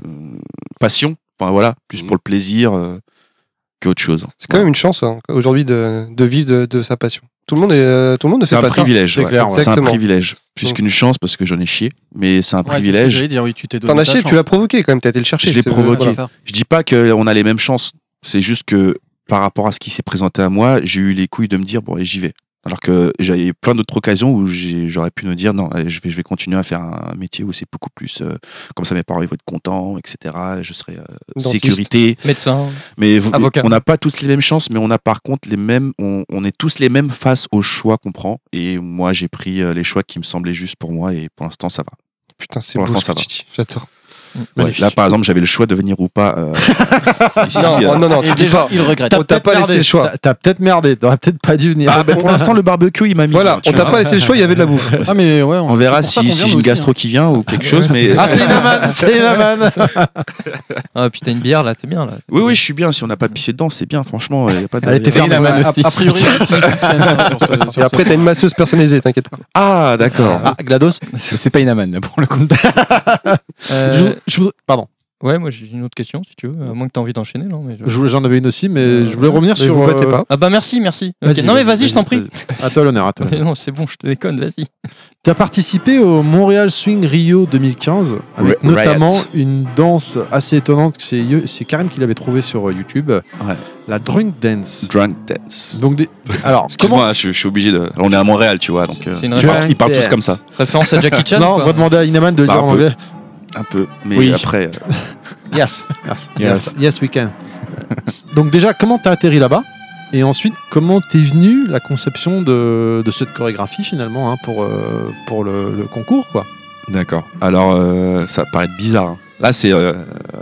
[SPEAKER 8] passion. Enfin voilà, plus
[SPEAKER 9] Mhm.
[SPEAKER 8] pour le plaisir euh, qu'autre chose.
[SPEAKER 4] C'est quand même une chance hein, aujourd'hui de, de vivre de, de sa passion. Tout le monde est, euh, tout le monde ne
[SPEAKER 8] un
[SPEAKER 4] pas ça.
[SPEAKER 8] privilège.
[SPEAKER 1] c'est
[SPEAKER 8] ouais.
[SPEAKER 1] clair, ouais.
[SPEAKER 8] C'est un privilège. Plus qu'une chance parce que j'en ai chié, mais c'est un privilège.
[SPEAKER 5] j'allais dire, oui, tu t'es donné
[SPEAKER 4] T'en as chié, tu l'as provoqué quand même, t'as été le chercher.
[SPEAKER 8] Je l'ai provoqué. Je dis pas qu'on a les mêmes chances. C'est juste que par rapport à ce qui s'est présenté à moi, j'ai eu les couilles de me dire bon, et j'y vais. Alors que j'avais plein d'autres occasions où j'ai- j'aurais pu me dire non, allez, je vais, je vais continuer à faire un métier où c'est beaucoup plus euh, comme ça, mes parents ils vont être contents, etc. Je serai euh, sécurité.
[SPEAKER 2] Médecin.
[SPEAKER 8] Mais
[SPEAKER 2] Avocat.
[SPEAKER 8] on n'a pas toutes les mêmes chances, mais on a par contre les mêmes. On, on est tous les mêmes face aux choix qu'on prend. Et moi, j'ai pris euh, les choix qui me semblaient justes pour moi, et pour l'instant, ça va.
[SPEAKER 4] Putain, c'est
[SPEAKER 8] Pour
[SPEAKER 4] beau
[SPEAKER 8] l'instant,
[SPEAKER 4] ce. J'adore.
[SPEAKER 8] Ouais, là, par exemple, j'avais le choix de venir ou pas. euh, [LAUGHS] ici,
[SPEAKER 4] Non,
[SPEAKER 8] euh,
[SPEAKER 4] non, non, tu dis
[SPEAKER 5] déjà,
[SPEAKER 4] pas.
[SPEAKER 5] il regrette.
[SPEAKER 4] On t'a pas laissé le choix.
[SPEAKER 1] T'as- T'as peut-être merdé, t'aurais peut-être pas dû venir.
[SPEAKER 8] Ah, ben, pour l'instant, le barbecue, il m'a mis.
[SPEAKER 4] Voilà, on t'a
[SPEAKER 8] vois.
[SPEAKER 4] pas laissé le choix, il y avait de la bouffe.
[SPEAKER 5] Ah, mais ouais,
[SPEAKER 8] On verra si, si j'ai une
[SPEAKER 5] aussi,
[SPEAKER 8] gastro qui vient ou quelque chose, mais.
[SPEAKER 1] Ah, c'est Inaman, c'est Inaman.
[SPEAKER 2] Ah, puis t'as une bière là, c'est bien là.
[SPEAKER 8] Oui, oui, je suis bien. Si on n'a pas pissé dedans, c'est bien, franchement. Il y a pas de...
[SPEAKER 5] Hein. a, priori, [LAUGHS] hein,
[SPEAKER 4] Et après, t'as une masseuse personnalisée, t'inquiète pas.
[SPEAKER 8] Ah, d'accord.
[SPEAKER 1] Ah, GLaDOS.
[SPEAKER 3] C'est pas Inaman là, pour le coup. [LAUGHS]
[SPEAKER 2] Euh,
[SPEAKER 1] Je- je voudrais- Pardon.
[SPEAKER 2] Ouais, moi j'ai une autre question si tu veux, à moins que t'as envie d'enchaîner. Non, mais je-
[SPEAKER 1] Je voulais- J'en avais une aussi, mais je voulais revenir sur.
[SPEAKER 4] vous
[SPEAKER 1] euh,
[SPEAKER 4] pas.
[SPEAKER 2] Ah bah merci, merci. Ok. Non mais vas-y, je t'en prie.
[SPEAKER 1] À toi l'honneur, à toi. [LAUGHS]
[SPEAKER 2] Mais non, c'est bon, je te déconne, vas-y.
[SPEAKER 1] Tu as participé au Montréal Swing Rio 2015, avec notamment
[SPEAKER 8] Riot.
[SPEAKER 1] une danse assez étonnante. que C'est c'est Karim qui l'avait trouvé sur euh, YouTube.
[SPEAKER 8] Ouais.
[SPEAKER 1] La Drunk Dance.
[SPEAKER 8] Drunk dance.
[SPEAKER 1] Donc, des- alors, comment.
[SPEAKER 8] Excuse-moi, je, je suis obligé de. On est à Montréal, tu vois, donc.
[SPEAKER 2] C'est
[SPEAKER 8] euh,
[SPEAKER 2] une
[SPEAKER 8] ils,
[SPEAKER 2] référence.
[SPEAKER 8] parlent, ils parlent tous comme ça.
[SPEAKER 2] Référence à Jackie Chan
[SPEAKER 1] Non, on va demander à Inaman de le
[SPEAKER 8] Bah,
[SPEAKER 1] dire en anglais.
[SPEAKER 8] Un peu. Mais
[SPEAKER 1] Oui.
[SPEAKER 8] après. euh, [LAUGHS]
[SPEAKER 1] Yes, yes, yes, yes, we can. Donc déjà, comment t'as atterri là-bas? Et ensuite, comment t'es venu la conception de, de cette chorégraphie finalement hein, pour, euh, pour le, le concours quoi?
[SPEAKER 8] D'accord. Alors, euh, ça va paraître bizarre. hein. Là, c'est. euh,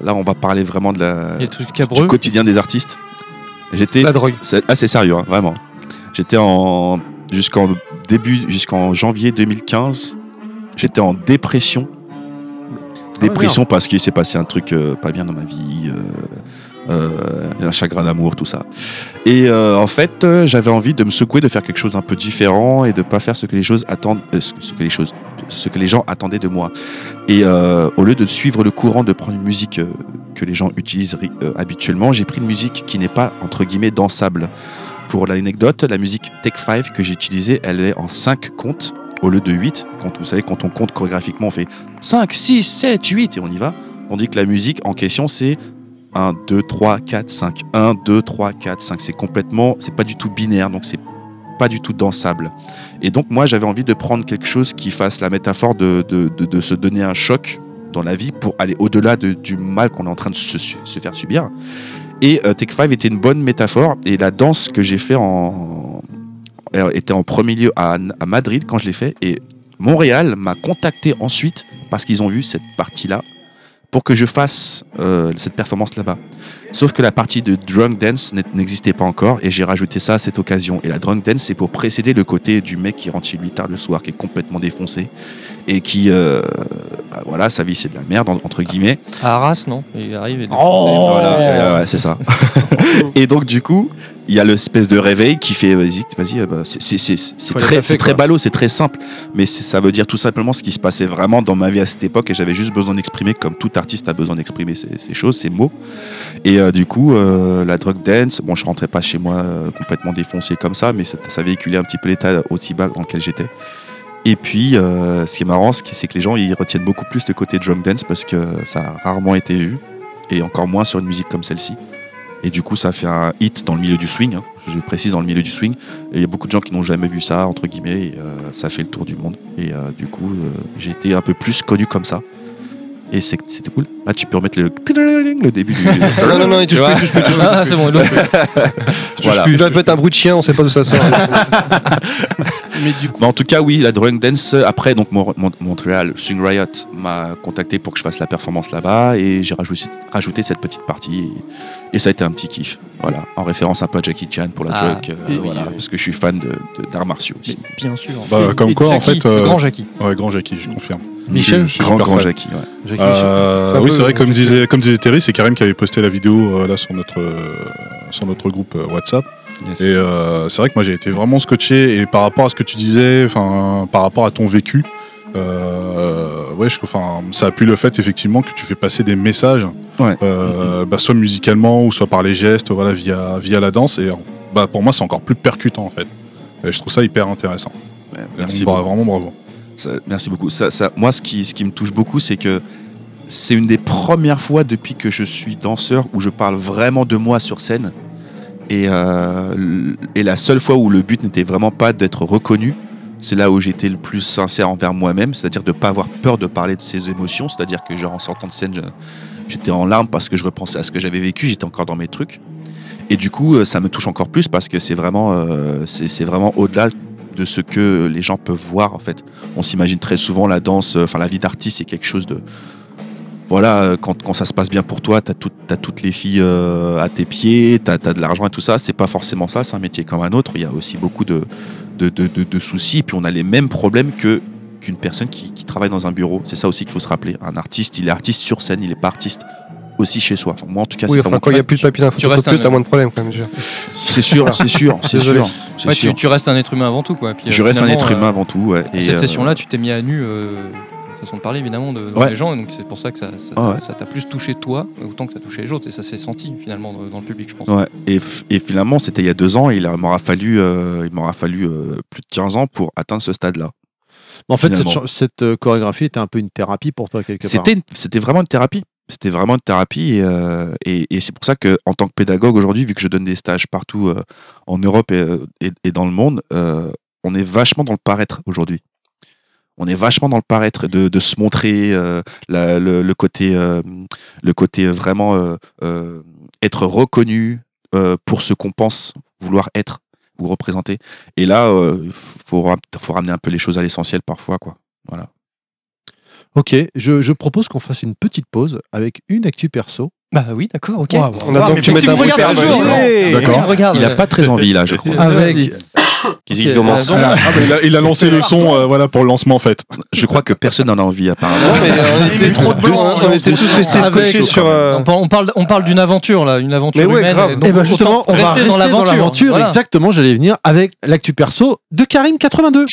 [SPEAKER 8] là, on va parler vraiment de la, du quotidien des artistes. J'étais.
[SPEAKER 4] La drogue.
[SPEAKER 8] C'est assez sérieux, hein, vraiment. J'étais en jusqu'en début, jusqu'en janvier 2015, j'étais en dépression. Dépression parce qu'il s'est passé un truc euh, pas bien dans ma vie, euh, euh, un chagrin d'amour, tout ça. Et en fait, j'avais envie de me secouer, de faire quelque chose un peu différent et de pas faire ce que les choses attendent, ce que les choses, ce que les gens attendaient de moi. Et au lieu de suivre le courant, de prendre une musique que les gens utilisent habituellement, j'ai pris une musique qui n'est pas entre guillemets dansable. Pour l'anecdote, la musique Tech 5 que j'ai utilisée, elle est en 5 comptes au lieu de 8. Quand vous savez, quand on compte chorégraphiquement, on fait 5, 6, 7, 8 et on y va. On dit que la musique en question, c'est 1, 2, 3, 4, 5. 1, 2, 3, 4, 5. C'est complètement, c'est pas du tout binaire, donc c'est pas du tout dansable. Et donc, moi, j'avais envie de prendre quelque chose qui fasse la métaphore de, de, de, de se donner un choc dans la vie pour aller au-delà de- du mal qu'on est en train de se, se faire subir. Et euh, Take 5 était une bonne métaphore. Et la danse que j'ai fait en était en premier lieu à, à Madrid quand je l'ai fait. Et Montréal m'a contacté ensuite parce qu'ils ont vu cette partie-là pour que je fasse euh, cette performance là-bas. Sauf que la partie de drunk dance n'existait pas encore et j'ai rajouté ça à cette occasion. Et la drunk dance, c'est pour précéder le côté du mec qui rentre chez lui tard le soir, qui est complètement défoncé et qui, euh, bah, voilà, sa vie c'est de la merde en- entre guillemets.
[SPEAKER 2] À Arras, non? Il arrive et
[SPEAKER 8] Voilà, ouais, ouais, c'est ça. [LAUGHS] et donc du coup, il y a l'espèce de réveil qui fait vas-y, vas-y, euh, bah, c'est- très, c'est très ballot, c'est très simple, mais ça veut dire tout simplement ce qui se passait vraiment dans ma vie à cette époque et j'avais juste besoin d'exprimer comme tout artiste a besoin d'exprimer ces, ces choses, ces mots. Et euh, du coup, euh, la drug dance, bon, je rentrais pas chez moi euh, complètement défoncé comme ça, mais ça, ça véhiculait un petit peu l'état aussi bas dans lequel j'étais. Et puis, ce qui est marrant, c'est que- les gens ils retiennent beaucoup plus le côté drunk dance parce que ça a rarement été vu et encore moins sur une musique comme celle-ci. Et du coup, ça fait un hit dans le milieu du swing. hein. Je précise dans le milieu du swing. Et il y a beaucoup de gens qui n'ont jamais vu ça, entre guillemets. Et euh, ça fait le tour du monde. Et euh, du coup, euh, j'ai été un peu plus connu comme ça. Et c'était cool. Là, tu peux remettre le, le début du. [LAUGHS]
[SPEAKER 4] Non, non, non, il touche plus, il touche plus, il touche plus.
[SPEAKER 2] Ah, c'est bon, l'autre. [LAUGHS]
[SPEAKER 8] Voilà.
[SPEAKER 4] Il doit peut-être un bruit de chien, on sait pas d'où ça sort. [LAUGHS]
[SPEAKER 5] Mais du coup,
[SPEAKER 8] Mais en tout cas, oui, la drunk dance. Après, donc Mon- Mon- Montréal, Swing Riot m'a contacté pour que je fasse la performance là-bas et j'ai rajouté, rajouté cette petite partie et, et ça a été un petit kiff. Voilà, en référence un peu à Jackie Chan pour la
[SPEAKER 2] Ah,
[SPEAKER 8] drunk, euh,
[SPEAKER 5] oui,
[SPEAKER 8] voilà,
[SPEAKER 5] oui.
[SPEAKER 8] parce que je suis fan de, de- d'arts martiaux aussi.
[SPEAKER 2] Mais Bien sûr.
[SPEAKER 10] Bah, comme
[SPEAKER 2] et
[SPEAKER 10] quoi, en fait, euh,
[SPEAKER 2] grand Jackie.
[SPEAKER 10] Ouais, grand Jackie, je confirme.
[SPEAKER 1] Michel,
[SPEAKER 10] Je suis
[SPEAKER 8] grand grand. Jackie. ouais.
[SPEAKER 1] Jackie,
[SPEAKER 10] Euh, oui, c'est vrai, comme disait, comme disait Terry, c'est Karim qui avait posté la vidéo euh, là sur notre, euh, sur notre groupe euh, WhatsApp.
[SPEAKER 8] Yes.
[SPEAKER 10] Et euh, c'est vrai que moi j'ai été vraiment scotché. Et par rapport à ce que tu disais, enfin, par rapport à ton vécu, euh, ouais, je, enfin, ça appuie le fait effectivement que tu fais passer des messages,
[SPEAKER 8] Ouais.
[SPEAKER 10] euh, bah, soit musicalement ou soit par les gestes, voilà, via, via la danse. Et bah, pour moi, c'est encore plus percutant en fait. Et je trouve ça hyper intéressant.
[SPEAKER 8] Ouais, merci
[SPEAKER 10] bah, vraiment bravo.
[SPEAKER 8] Merci beaucoup. Moi, ce qui, me touche beaucoup, c'est que c'est une des premières fois depuis que je suis danseur où je parle vraiment de moi sur scène. Et, euh, la seule fois où le but n'était vraiment pas d'être reconnu, c'est là où j'étais le plus sincère envers moi-même, c'est-à-dire de ne pas avoir peur de parler de ses émotions, c'est-à-dire que genre en sortant de scène, j'étais en larmes parce que je repensais à ce que j'avais vécu, j'étais encore dans mes trucs. Et du coup, euh, ça me touche encore plus parce que c'est vraiment, euh, c'est vraiment au-delà de ce que les gens peuvent voir en fait. On s'imagine très souvent la danse, euh, enfin la vie d'artiste, c'est quelque chose de. Voilà, euh, quand, ça se passe bien pour toi, t'as t'as toutes les filles euh, à tes pieds, t'as as de l'argent et tout ça. C'est pas forcément ça, c'est un métier comme un autre. Il y a aussi beaucoup de, soucis. Puis on a les mêmes problèmes qu'une personne qui, qui travaille dans un bureau. C'est ça aussi qu'il faut se rappeler. Un artiste, il est artiste sur scène, il est pas artiste aussi chez soi. Enfin, moi en tout cas,
[SPEAKER 4] Oui, enfin, quand il y
[SPEAKER 8] cas.
[SPEAKER 4] a plus de papier dans la
[SPEAKER 2] Tu restes
[SPEAKER 4] photocopieuse,
[SPEAKER 2] un-
[SPEAKER 4] t'as moins de problèmes quand même.
[SPEAKER 8] C'est sûr, c'est sûr, c'est [LAUGHS] sûr.
[SPEAKER 2] Ouais,
[SPEAKER 8] sûr.
[SPEAKER 2] tu, tu restes un être humain avant tout. Quoi. Puis,
[SPEAKER 8] Je reste un être humain
[SPEAKER 2] euh,
[SPEAKER 8] avant tout. Ouais. Et,
[SPEAKER 2] cette
[SPEAKER 8] euh,
[SPEAKER 2] session-là, tu t'es mis à nu, euh, façon de parler évidemment, de, dans
[SPEAKER 8] Ouais.
[SPEAKER 2] les gens, et donc c'est pour ça que ça ça-
[SPEAKER 8] Ah ouais.
[SPEAKER 2] ça t'a plus touché toi, autant que ça a touché les autres, et ça s'est senti finalement dans, le public, je pense.
[SPEAKER 8] Ouais. Et, et finalement, c'était il y a deux ans, et il m'aura fallu, euh, il m'aura fallu euh, plus de 15 ans pour atteindre ce stade-là.
[SPEAKER 1] En fait, cette, cette, chorégraphie était un peu une thérapie pour toi, quelque part.
[SPEAKER 8] C'était vraiment une thérapie. C'était vraiment une thérapie. Et, euh, et, c'est pour ça que, en tant que pédagogue aujourd'hui, vu que je donne des stages partout euh, en Europe et, euh, et- dans le monde, on est vachement dans le paraître aujourd'hui. On est vachement dans le paraître de, se montrer le, côté, le côté vraiment être reconnu pour ce qu'on pense vouloir être ou représenter. Et là, il faut, faut ramener un peu les choses à l'essentiel parfois, quoi. Voilà.
[SPEAKER 1] Ok, je, propose qu'on fasse une petite pause avec une actu perso.
[SPEAKER 2] Bah oui, d'accord, ok.
[SPEAKER 4] On attend que tu mettes un bruit
[SPEAKER 10] D'accord.
[SPEAKER 8] Il a pas très envie là, je crois.
[SPEAKER 2] Avec.
[SPEAKER 9] Qu'est-ce qu'il commence
[SPEAKER 2] bah,
[SPEAKER 10] ah, il, a, lancé le son euh, voilà, pour le lancement en fait.
[SPEAKER 8] Je crois que personne n'en a envie apparemment.
[SPEAKER 4] Non, on euh, était trop de on était tous restés scotchés sur. Euh,
[SPEAKER 2] on parle, on parle d'une aventure là, une aventure
[SPEAKER 4] mais ouais,
[SPEAKER 2] humaine.
[SPEAKER 4] Grave.
[SPEAKER 1] Eh ben, justement, on va rester dans l'aventure. Exactement, j'allais venir avec l'actu perso de Karim82.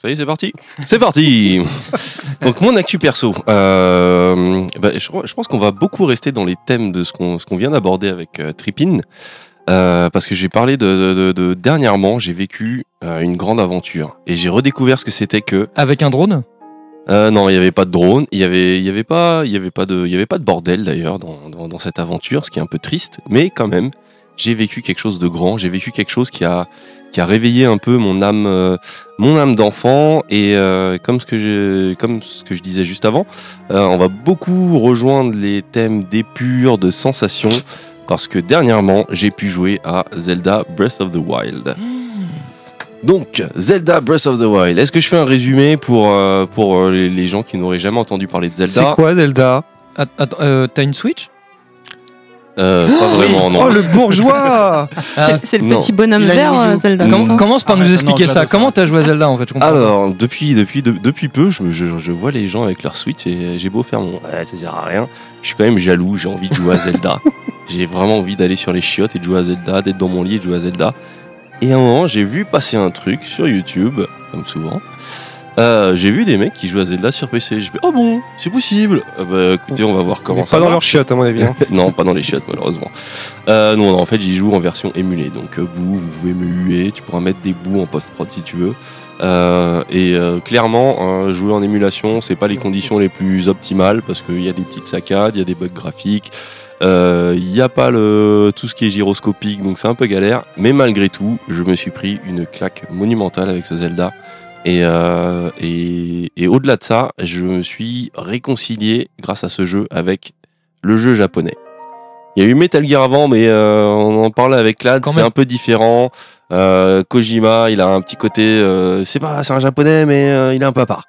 [SPEAKER 9] Ça y est, c'est parti. C'est parti. [LAUGHS] Donc mon actu perso. Euh, bah, je, pense qu'on va beaucoup rester dans les thèmes de ce qu'on vient d'aborder avec euh, Trippin. Euh, parce que j'ai parlé de, de- de- de- dernièrement, j'ai vécu euh, une grande aventure et j'ai redécouvert ce que c'était que
[SPEAKER 2] Avec un drone?
[SPEAKER 9] Euh, non, il n'y avait pas de drone, il y avait, il y avait pas, il y avait pas de, il y avait pas de bordel d'ailleurs dans, dans, dans cette aventure, ce qui est un peu triste, mais quand même, j'ai vécu quelque chose de grand, j'ai vécu quelque chose qui a, qui a réveillé un peu mon âme, euh, mon âme d'enfant. Et euh, comme, ce que je, comme ce que je disais juste avant, euh, on va beaucoup rejoindre les thèmes d'épure, de sensations, parce que dernièrement, j'ai pu jouer à Zelda Breath of the Wild. Donc, Zelda Breath of the Wild. Est-ce que je fais un résumé pour, euh, pour euh, les, gens qui n'auraient jamais entendu parler de Zelda?
[SPEAKER 4] C'est quoi Zelda?
[SPEAKER 2] Euh, t'as une Switch?
[SPEAKER 9] Euh, Pas [GASPS] vraiment, non.
[SPEAKER 4] Oh le bourgeois
[SPEAKER 6] C'est- C'est le petit bonhomme vert, euh, Zelda.
[SPEAKER 2] Com- Commence par
[SPEAKER 5] Ah,
[SPEAKER 2] nous expliquer
[SPEAKER 5] non,
[SPEAKER 2] ça. Comment
[SPEAKER 5] hein.
[SPEAKER 2] t'as joué à Zelda en fait je.
[SPEAKER 9] Alors, depuis, depuis, de- depuis peu, je, me- je, je vois les gens avec leur Switch et j'ai beau faire mon ouais, ça sert à rien. Je suis quand même jaloux, j'ai envie de jouer à Zelda. [LAUGHS] j'ai vraiment envie d'aller sur les chiottes et de jouer à Zelda, d'être dans mon lit et de jouer à Zelda. Et à un moment, j'ai vu passer un truc sur YouTube, comme souvent. Euh, j'ai vu des mecs qui jouent à Zelda sur PC. Je fais, oh bon, c'est possible. Euh, bah écoutez, on va voir comment
[SPEAKER 4] Mais
[SPEAKER 9] ça
[SPEAKER 4] Pas dans
[SPEAKER 9] marche.
[SPEAKER 4] leur chiotte à mon avis. hein. [LAUGHS]
[SPEAKER 9] non, pas dans les chiottes malheureusement. Euh, non, non, en fait j'y joue en version émulée. Donc vous pouvez me huer, tu pourras mettre des bouts en post-prod si tu veux. Et clairement, euh, jouer en émulation, c'est pas les conditions les plus optimales parce qu'il y a des petites saccades, il y a des bugs graphiques, euh, il n'y a pas le, tout ce qui est gyroscopique, donc c'est un peu galère. Mais malgré tout, je me suis pris une claque monumentale avec ce Zelda. Et, euh, et, et au-delà de ça, je me suis réconcilié grâce à ce jeu avec le jeu japonais. Il y a eu Metal Gear avant, mais euh, on en parlait avec Clad, c'est un peu différent. Euh, Kojima, il a un petit côté, euh, c'est pas, c'est un japonais, mais euh, il est un part.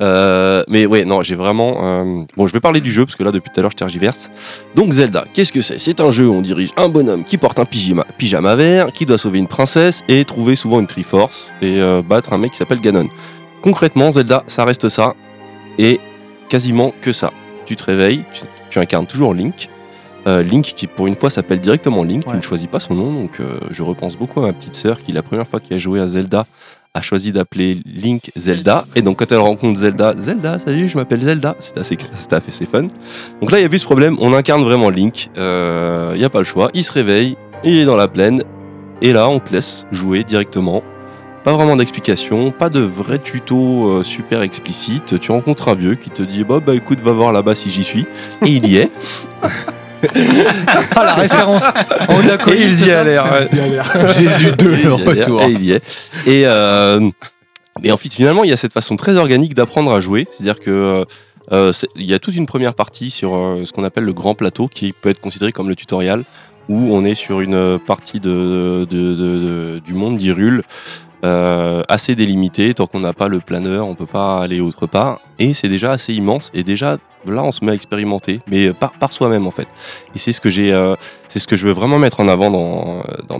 [SPEAKER 9] Euh, mais ouais, non, j'ai vraiment. euh, Bon, je vais parler du jeu parce que là, depuis tout à l'heure, je tergiverse. Donc Zelda, qu'est-ce que c'est? C'est un jeu où on dirige un bonhomme qui porte un pyjama, pyjama vert, qui doit sauver une princesse et trouver souvent une Triforce et euh, battre un mec qui s'appelle Ganon. Concrètement, Zelda, ça reste ça et quasiment que ça. Tu te réveilles, tu, tu incarnes toujours Link. Euh, Link qui pour une fois s'appelle directement Link,
[SPEAKER 5] Ouais.
[SPEAKER 9] ne choisis pas son nom, donc euh, je repense beaucoup à ma petite sœur qui la première fois qu'elle a joué à Zelda a choisi d'appeler Link Zelda, et donc quand elle rencontre Zelda, Zelda, salut, je m'appelle Zelda, c'est assez, fun. Donc là il y a plus ce problème, on incarne vraiment Link, il n'y a pas le choix, il se réveille, il est dans la plaine, et là on te laisse jouer directement. Pas vraiment d'explication, pas de vrai tuto euh, super explicite. Tu rencontres un vieux qui te dit bah, bah écoute, va voir là-bas si j'y suis. Et il y est. [LAUGHS]
[SPEAKER 2] Ah la référence en la.
[SPEAKER 4] Et ils
[SPEAKER 2] c'est
[SPEAKER 4] y allèrent. ouais. [LAUGHS]
[SPEAKER 3] Jésus 2,
[SPEAKER 9] Et il
[SPEAKER 3] le retour.
[SPEAKER 9] Et il y est. Et, euh, et en fait, finalement, il y a cette façon très organique d'apprendre à jouer. C'est-à-dire que euh, c'est- il y a toute une première partie sur euh, ce qu'on appelle le grand plateau, qui peut être considéré comme le tutoriel, où on est sur une partie de, de- de- de- du monde d'Hyrule. euh, assez délimitée, tant qu'on n'a pas le planeur, on peut pas aller autre part, et c'est déjà assez immense, et déjà là on se met à expérimenter, mais par, par soi-même en fait. Et c'est ce que j'ai, euh, ce que je veux vraiment mettre en avant dans, dans,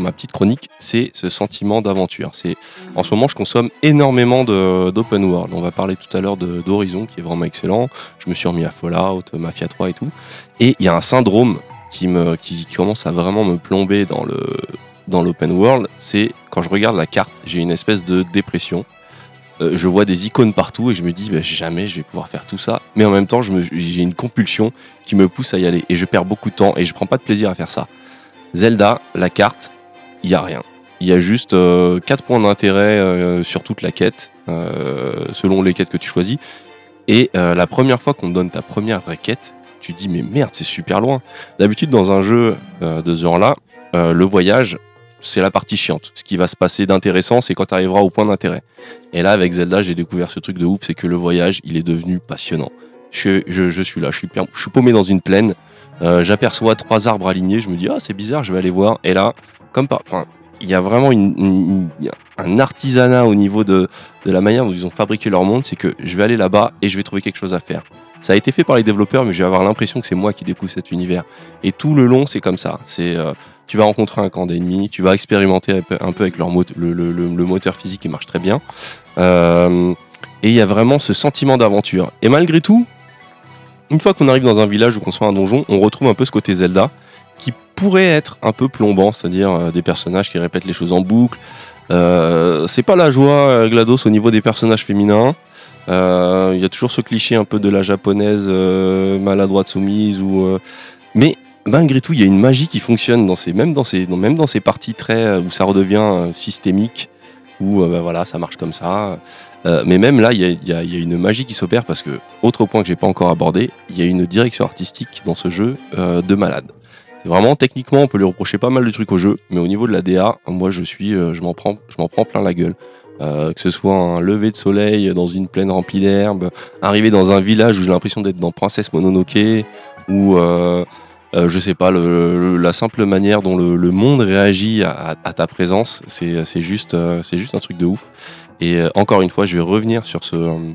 [SPEAKER 9] ma, petite chronique, c'est ce sentiment d'aventure. C'est en ce moment, je consomme énormément d'open world. On va parler tout à l'heure d'Horizon, qui est vraiment excellent. Je me suis remis à Fallout, Mafia 3 et tout. Et il y a un syndrome qui, me, qui commence à vraiment me plomber dans le dans l'open world, c'est quand je regarde la carte, j'ai une espèce de dépression. Euh, je vois des icônes partout et je me dis bah, jamais je vais pouvoir faire tout ça. Mais en même temps, j'ai une compulsion qui me pousse à y aller et je perds beaucoup de temps et je prends pas de plaisir à faire ça. Zelda, la carte, il y a rien. Il y a juste 4 points d'intérêt euh, sur toute la quête, euh, selon les quêtes que tu choisis. Et euh, la première fois qu'on te donne ta première vraie quête, tu te dis mais merde, c'est super loin. D'habitude, dans un jeu euh, de ce genre-là, euh, le voyage, c'est la partie chiante. Ce qui va se passer d'intéressant, c'est quand tu arriveras au point d'intérêt. Et là, avec Zelda, j'ai découvert ce truc de ouf, c'est que le voyage, il est devenu passionnant. Je, suis là, je suis, paumé dans une plaine, euh, j'aperçois trois arbres alignés, je me dis, ah, c'est bizarre, je vais aller voir. Et là, comme par. Enfin, il y a vraiment un artisanat au niveau de, de la manière dont ils ont fabriqué leur monde, c'est que je vais aller là-bas et je vais trouver quelque chose à faire. Ça a été fait par les développeurs, mais je vais avoir l'impression que c'est moi qui découvre cet univers. Et tout le long, c'est comme ça. C'est euh, tu vas rencontrer un camp d'ennemis, tu vas expérimenter un peu, avec leur le, moteur physique qui marche très bien. Euh, et il y a vraiment ce sentiment d'aventure. Et malgré tout, une fois qu'on arrive dans un village ou qu'on soit un donjon, on retrouve un peu ce côté Zelda qui pourrait être un peu plombant, c'est-à-dire euh, des personnages qui répètent les choses en boucle. Euh, c'est pas la joie GLaDOS au niveau des personnages féminins. Il y a toujours ce cliché un peu de la japonaise maladroite soumise ou mais malgré tout il y a une magie qui fonctionne dans ces même dans ces parties très euh, où ça redevient euh, systémique où euh, bah, voilà ça marche comme ça mais même là il y a, une magie qui s'opère parce que autre point que j'ai pas encore abordé il y a une direction artistique dans ce jeu de malade Vraiment, techniquement, on peut lui reprocher pas mal de trucs au jeu, mais au niveau de la DA, moi, je suis, je m'en prends, je m'en prends plein la gueule. Que ce soit un lever de soleil dans une plaine remplie d'herbe, arriver dans un village où j'ai l'impression d'être dans Princesse Mononoke, ou euh, je sais pas, la simple manière dont le, monde réagit à, ta présence, c'est juste, euh, juste un truc de ouf. Et euh, encore une fois, je vais revenir sur ce,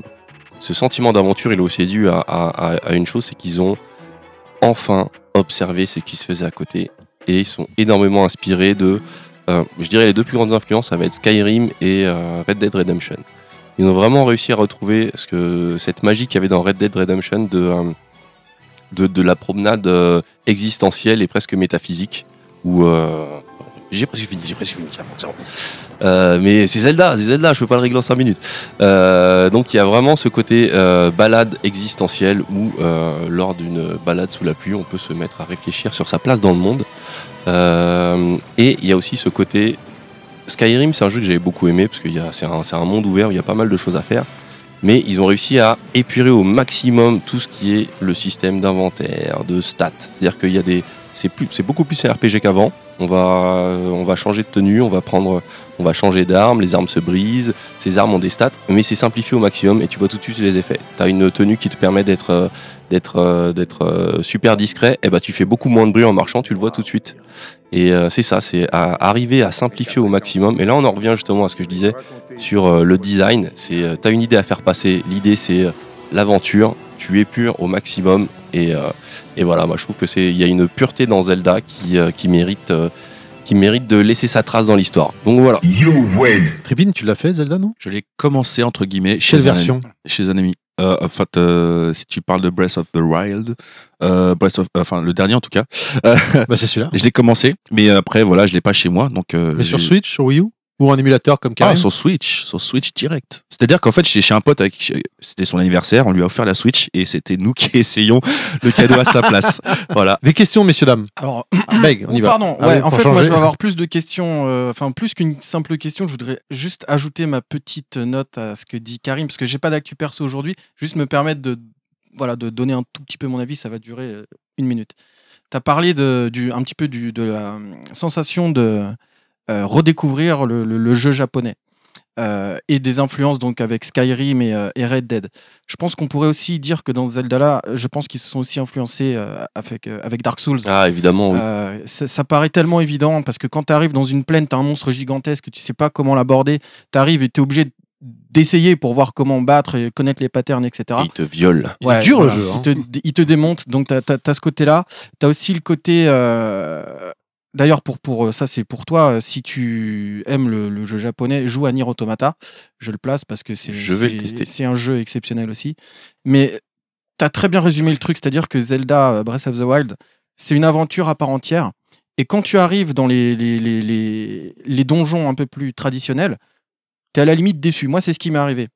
[SPEAKER 9] ce sentiment d'aventure. Il est aussi dû à, à- une chose, c'est qu'ils ont enfin observé ce qui se faisait à côté. Et ils sont énormément inspirés de, je dirais les deux plus grandes influences, ça va être Skyrim et Red Dead Redemption. Ils ont vraiment réussi à retrouver ce que, cette magie qu'il y avait dans Red Dead Redemption de, de, de la promenade euh, existentielle et presque métaphysique. Où, euh, j'ai presque fini, j'ai presque fini. Euh, mais c'est Zelda, c'est Zelda, je peux pas le régler en 5 minutes. Euh, donc il y a vraiment ce côté balade existentielle où lors d'une balade sous la pluie, on peut se mettre à réfléchir sur sa place dans le monde. Et il y a aussi ce côté Skyrim, c'est un jeu que j'avais beaucoup aimé parce que c'est un, un monde ouvert où il y a pas mal de choses à faire. Mais ils ont réussi à épurer au maximum tout ce qui est le système d'inventaire, de stats. C'est-à-dire qu'il y a des, c'est beaucoup plus RPG qu'avant. On va, on va changer de tenue, on va prendre, on va changer d'armes, les armes se brisent, ces armes ont des stats, mais c'est simplifié au maximum et tu vois tout de suite les effets. Tu as une tenue qui te permet d'être, euh, d'être, euh, d'être euh, super discret, et bah tu fais beaucoup moins de bruit en marchant, tu le vois tout de suite. Et euh, c'est ça, c'est à- arriver à simplifier au maximum. Et là, on en revient justement à ce que je disais sur euh, le design. C'est, euh, t'as une idée à faire passer. L'idée, c'est euh, l'aventure. Tu épures au maximum. Et, euh, et voilà, moi, je trouve que c'est, il y a une pureté dans Zelda qui, euh, qui mérite, euh, qui mérite de laisser sa trace dans l'histoire. Donc voilà.
[SPEAKER 1] Tripine, tu l'as fait, Zelda, non?
[SPEAKER 8] Je l'ai commencé entre guillemets chez
[SPEAKER 1] Quelle version?
[SPEAKER 8] Chez un ami. Euh, en fait, euh, si tu parles de Breath of the Wild, euh, Breath of, enfin le dernier en tout cas, euh, [LAUGHS]
[SPEAKER 1] Bah, c'est celui-là.
[SPEAKER 8] je l'ai commencé, mais après voilà, je l'ai pas chez moi, donc. euh,
[SPEAKER 1] Mais sur Switch, sur Wii U? Ou en émulateur comme
[SPEAKER 8] Ah,
[SPEAKER 1] Karim
[SPEAKER 8] sur Switch, sur Switch direct. C'est-à-dire qu'en fait, chez, chez un pote, avec, c'était son anniversaire, on lui a offert la Switch et c'était nous qui [LAUGHS] essayons le cadeau à sa place. [LAUGHS] Voilà.
[SPEAKER 1] Des questions, messieurs, dames.
[SPEAKER 5] Alors,
[SPEAKER 1] Ah, [COUGHS] Beg, on y
[SPEAKER 5] Oh,
[SPEAKER 1] va.
[SPEAKER 5] Pardon,
[SPEAKER 1] Ah
[SPEAKER 5] ouais,
[SPEAKER 1] oui,
[SPEAKER 5] en
[SPEAKER 1] pour
[SPEAKER 5] fait, moi
[SPEAKER 1] changer.
[SPEAKER 5] je vais avoir [LAUGHS] plus de questions, euh, enfin plus qu'une simple question, je voudrais juste ajouter ma petite note à ce que dit Karim, parce que j'ai pas d'actu perso aujourd'hui, juste me permettre de, voilà, de donner un tout petit peu mon avis, ça va durer euh, une minute. Tu as parlé de, du, un petit peu du, de la euh, sensation de euh, redécouvrir le, le- le jeu japonais. euh, et des influences donc avec Skyrim et, euh, et Red Dead. Je pense qu'on pourrait aussi dire que dans ce Zelda-là, je pense qu'ils se sont aussi influencés euh, avec, euh, avec Dark Souls.
[SPEAKER 9] Ah, évidemment, oui.
[SPEAKER 5] Euh, ça, ça paraît tellement évident parce que quand tu arrives dans une plaine, tu as un monstre gigantesque, tu sais pas comment l'aborder, tu arrives et tu es obligé d'essayer pour voir comment battre et connaître les patterns, etc.
[SPEAKER 9] Il te viole.
[SPEAKER 1] Il est dur, le jeu,
[SPEAKER 5] Il,
[SPEAKER 1] hein.
[SPEAKER 5] te, il te démonte, donc tu as, ce côté-là. Tu as aussi le côté. euh, D'ailleurs, pour, pour ça, c'est pour toi. euh, Si tu aimes le, le jeu japonais, joue à Nier Automata. Je le place parce que c'est
[SPEAKER 9] Je vais le
[SPEAKER 5] c'est-
[SPEAKER 9] tester.
[SPEAKER 5] c'est un jeu exceptionnel aussi. Mais tu as très bien résumé le truc, c'est-à-dire que Zelda euh, Breath of the Wild, c'est une aventure à part entière. Et quand tu arrives dans les, les, les, les, les donjons un peu plus traditionnels, tu es à la limite déçu. Moi, c'est ce qui m'est arrivé.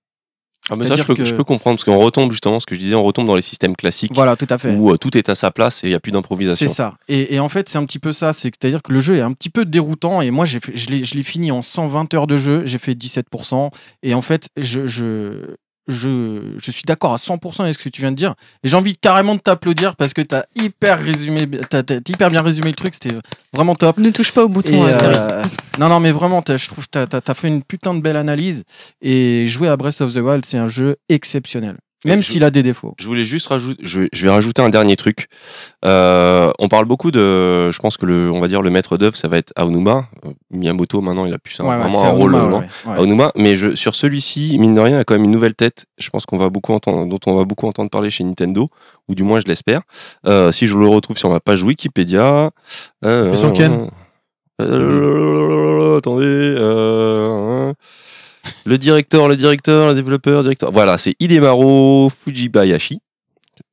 [SPEAKER 9] Ah, mais ça, je peux,
[SPEAKER 5] que-
[SPEAKER 9] je peux comprendre, parce qu'on retombe justement, ce que je disais, on retombe dans les systèmes classiques
[SPEAKER 5] Voilà, tout à fait.
[SPEAKER 9] où euh, tout est à sa place et il n'y a plus d'improvisation.
[SPEAKER 5] C'est ça. Et, et en fait, c'est un petit peu ça. C'est-à-dire que le jeu est un petit peu déroutant. Et moi, j'ai je l'ai je l'ai fini en 120 heures de jeu. J'ai fait 17%. Et en fait, je, je, je, je suis d'accord à 100% avec ce que tu viens de dire. Et j'ai envie carrément de t'applaudir parce que tu as hyper, résumé, t'as- t'as hyper bien résumé le truc. C'était vraiment top.
[SPEAKER 6] Ne touche pas au
[SPEAKER 5] Et,
[SPEAKER 6] bouton. hein,
[SPEAKER 5] euh, [LAUGHS] non, non, mais vraiment, t'as- je trouve que tu as, fait une putain de belle analyse. Et jouer à Breath of the Wild, c'est un jeu exceptionnel. Même s'il a des défauts.
[SPEAKER 9] Je voulais juste rajouter, je vais, je vais rajouter un dernier truc. Euh, on parle beaucoup de, je pense que le, on va dire le maître d'œuvre, ça va être Aonuma. Euh, Miyamoto maintenant, il a plus un-
[SPEAKER 5] Ouais,
[SPEAKER 9] vraiment un rôle
[SPEAKER 5] Aonuma,
[SPEAKER 9] non
[SPEAKER 5] ouais, ouais.
[SPEAKER 9] Aonuma, mais je, sur celui-ci, mine de rien, il a quand même une nouvelle tête. Je pense qu'on va beaucoup entendre, dont on va beaucoup entendre parler chez Nintendo, ou du moins je l'espère. Euh, si je le retrouve sur ma page Wikipédia. Euh,
[SPEAKER 1] Fais son Ken.
[SPEAKER 9] euh, attendez. Le directeur, le directeur, le développeur, le directeur. Voilà, c'est Hidemaru Fujibayashi.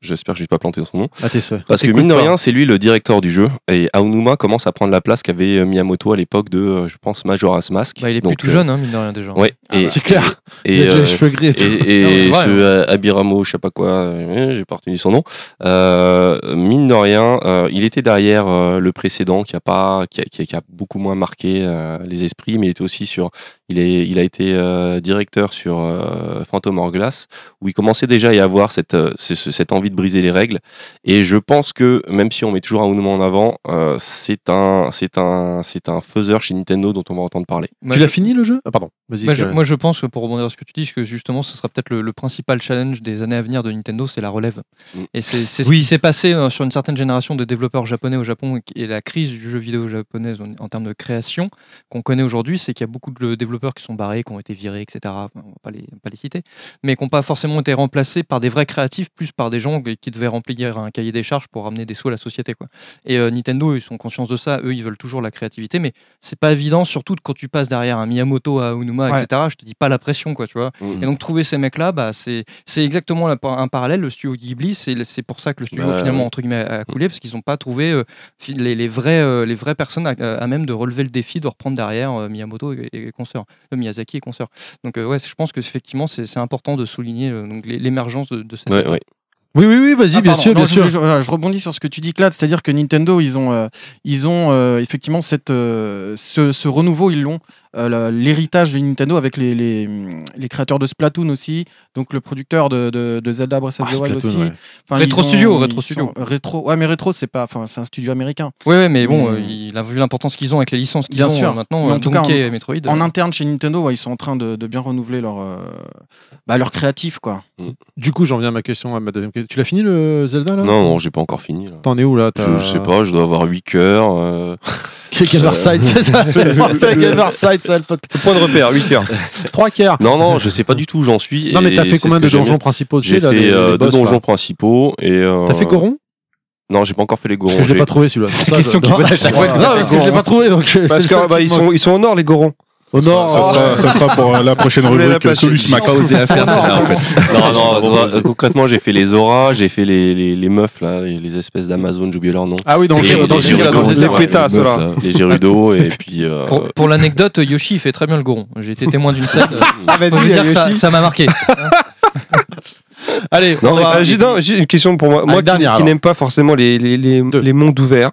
[SPEAKER 9] J'espère que je vais pas planter son nom.
[SPEAKER 1] À tes.
[SPEAKER 9] Parce que mine de rien, c'est lui le directeur du jeu. Et Aonuma commence à prendre la place qu'avait euh, Miyamoto à l'époque de, euh, je pense, Majora's Mask.
[SPEAKER 2] Bah, il est plus
[SPEAKER 9] Donc,
[SPEAKER 2] tout
[SPEAKER 9] euh,
[SPEAKER 2] jeune, hein, mine de rien, déjà.
[SPEAKER 9] Ouais. et,
[SPEAKER 1] C'est clair.
[SPEAKER 9] Et,
[SPEAKER 1] Il a déjà
[SPEAKER 9] euh,
[SPEAKER 1] les cheveux gris et tout.
[SPEAKER 9] et, et
[SPEAKER 2] Non, c'est vrai,
[SPEAKER 9] ce
[SPEAKER 2] hein.
[SPEAKER 9] euh, Abiramo, je sais pas quoi, j'ai pas retenu son nom. Euh, mine de rien, euh, il était derrière euh, le précédent qui a pas, qui a, qui a- qui a beaucoup moins marqué euh, les esprits, mais il était aussi sur, il, est, il a été euh, directeur sur euh, Phantom Hourglass, où il commençait déjà à y avoir cette, euh, ce- ce- cette envie de briser les règles. Et je pense que, même si on met toujours un Unuma en avant, euh, c'est un, un, faiseur chez Nintendo dont on va entendre parler.
[SPEAKER 2] Moi,
[SPEAKER 1] Tu
[SPEAKER 2] je-
[SPEAKER 1] l'as fini le jeu? Ah pardon.
[SPEAKER 2] Moi je,
[SPEAKER 1] Karen.
[SPEAKER 2] moi, je pense que pour rebondir sur ce que tu dis, que justement, ce sera peut-être le, le principal challenge des années à venir de Nintendo, c'est la relève.
[SPEAKER 9] Mm.
[SPEAKER 2] Et c'est c'est ce
[SPEAKER 1] Oui.
[SPEAKER 2] qui s'est passé euh, sur une certaine génération de développeurs japonais au Japon et la crise du jeu vidéo japonaise en, en termes de création qu'on connaît aujourd'hui, c'est qu'il y a beaucoup de développeurs qui sont barrés, qui ont été virés, etc. On va pas les, pas les citer, mais qui n'ont pas forcément été remplacés par des vrais créatifs, plus par des gens qui devaient remplir un cahier des charges pour ramener des sous à la société. Quoi. Et euh, Nintendo, ils sont conscients de ça. Eux, ils veulent toujours la créativité, mais c'est pas évident, surtout quand tu passes derrière un Miyamoto à Unuma,
[SPEAKER 5] Ouais.
[SPEAKER 2] etc. Je te dis pas la pression, quoi, tu vois.
[SPEAKER 9] Mhm.
[SPEAKER 2] Et donc trouver ces mecs-là, bah, c'est exactement la- un parallèle. Le studio Ghibli, c'est pour ça que le studio
[SPEAKER 9] Bah,
[SPEAKER 2] finalement entre guillemets a coulé parce qu'ils n'ont pas trouvé euh, les, les vrais euh, les vraies personnes à, à même de relever le défi de reprendre derrière euh, Miyamoto et, et consorts, euh, Miyazaki et consorts. Donc euh, ouais, je pense que effectivement c'est c'est important de souligner euh, donc l'émergence de, de cette.
[SPEAKER 9] Ouais, ouais.
[SPEAKER 1] Oui, oui, oui, vas-y,
[SPEAKER 5] Ah,
[SPEAKER 1] bien
[SPEAKER 5] pardon.
[SPEAKER 1] sûr,
[SPEAKER 5] Non,
[SPEAKER 1] bien
[SPEAKER 5] je,
[SPEAKER 1] sûr.
[SPEAKER 5] je- rebondis sur ce que tu dis, Claude, c'est-à-dire que Nintendo, ils ont, euh, ils ont euh, effectivement cette, euh, ce, ce renouveau, ils l'ont, l'héritage de Nintendo avec les, les, les créateurs de Splatoon aussi, donc le producteur de, de, de Zelda Breath of
[SPEAKER 1] Ah,
[SPEAKER 5] the Wild aussi.
[SPEAKER 1] ouais.
[SPEAKER 5] Enfin,
[SPEAKER 2] Retro
[SPEAKER 5] ont-
[SPEAKER 2] Studio, Retro Studio.
[SPEAKER 5] Rétro, ouais, mais Retro, c'est pas, enfin, c'est un studio américain.
[SPEAKER 2] Ouais, ouais, mais bon,
[SPEAKER 5] Mm.
[SPEAKER 2] euh, il a vu l'importance qu'ils ont avec les licences qu'ils
[SPEAKER 5] Bien
[SPEAKER 2] ont
[SPEAKER 5] sûr.
[SPEAKER 2] euh, maintenant.
[SPEAKER 5] Mais en
[SPEAKER 2] euh,
[SPEAKER 5] tout cas,
[SPEAKER 2] et Metroid.
[SPEAKER 5] En
[SPEAKER 2] euh,
[SPEAKER 5] interne chez Nintendo, ouais, ils sont en train de, de bien renouveler leur, euh, bah, leur créatif, quoi.
[SPEAKER 1] Du coup, j'en viens à ma question, à ma deuxième question. Tu l'as fini le Zelda là?
[SPEAKER 9] Non, non, j'ai pas encore fini.
[SPEAKER 1] T'en es où là?
[SPEAKER 9] Je, je sais pas, je dois avoir 8 cœurs. euh, [LAUGHS]
[SPEAKER 1] Gamerside, c'est ça? [LAUGHS] Gamerside, ça le podcast.
[SPEAKER 4] Point de repère, 8 heures. [LAUGHS]
[SPEAKER 1] Trois quarts.
[SPEAKER 9] Non, non, je sais pas du tout où j'en suis.
[SPEAKER 1] Non, mais t'as fait combien de donjons principaux
[SPEAKER 9] J'ai fait deux donjons principaux et. euh,
[SPEAKER 1] T'as fait Goron
[SPEAKER 9] Non, j'ai pas encore fait les
[SPEAKER 1] Parce
[SPEAKER 9] Gorons.
[SPEAKER 1] que je l'ai pas trouvé celui-là.
[SPEAKER 2] C'est la question qu'il pose à chaque [LAUGHS] fois.
[SPEAKER 1] Non, parce que je l'ai pas trouvé donc.
[SPEAKER 4] Parce [LAUGHS] que bah,
[SPEAKER 1] qui
[SPEAKER 4] ils, sont, ils sont en or, les gorons.
[SPEAKER 1] Au nord.
[SPEAKER 10] Ça sera, ça sera pour euh, la prochaine
[SPEAKER 4] la
[SPEAKER 10] rubrique
[SPEAKER 4] placer.
[SPEAKER 10] Solus Max.
[SPEAKER 8] Pas osé faire [LAUGHS] celle-là en fait.
[SPEAKER 9] Non, non, non, [LAUGHS] concrètement, j'ai fait les auras, j'ai fait les, les, les meufs, là, les, les espèces d'Amazon, j'ai oublié leur nom.
[SPEAKER 1] Ah oui, jeu,
[SPEAKER 9] les-
[SPEAKER 1] dans le dans.
[SPEAKER 4] Les pétasses,
[SPEAKER 8] meuf,
[SPEAKER 4] là.
[SPEAKER 8] là.
[SPEAKER 9] Les Gerudo, [LAUGHS] et puis. euh,
[SPEAKER 2] Pour, pour l'anecdote, Yoshi il fait très bien le goron. J'ai été témoin d'une scène.
[SPEAKER 4] Ah,
[SPEAKER 2] dire ça ça m'a marqué.
[SPEAKER 1] Allez,
[SPEAKER 9] Non,
[SPEAKER 1] on va-
[SPEAKER 4] Euh, j'ai non, une question pour moi. Moi qui, n'aime pas forcément les mondes ouverts,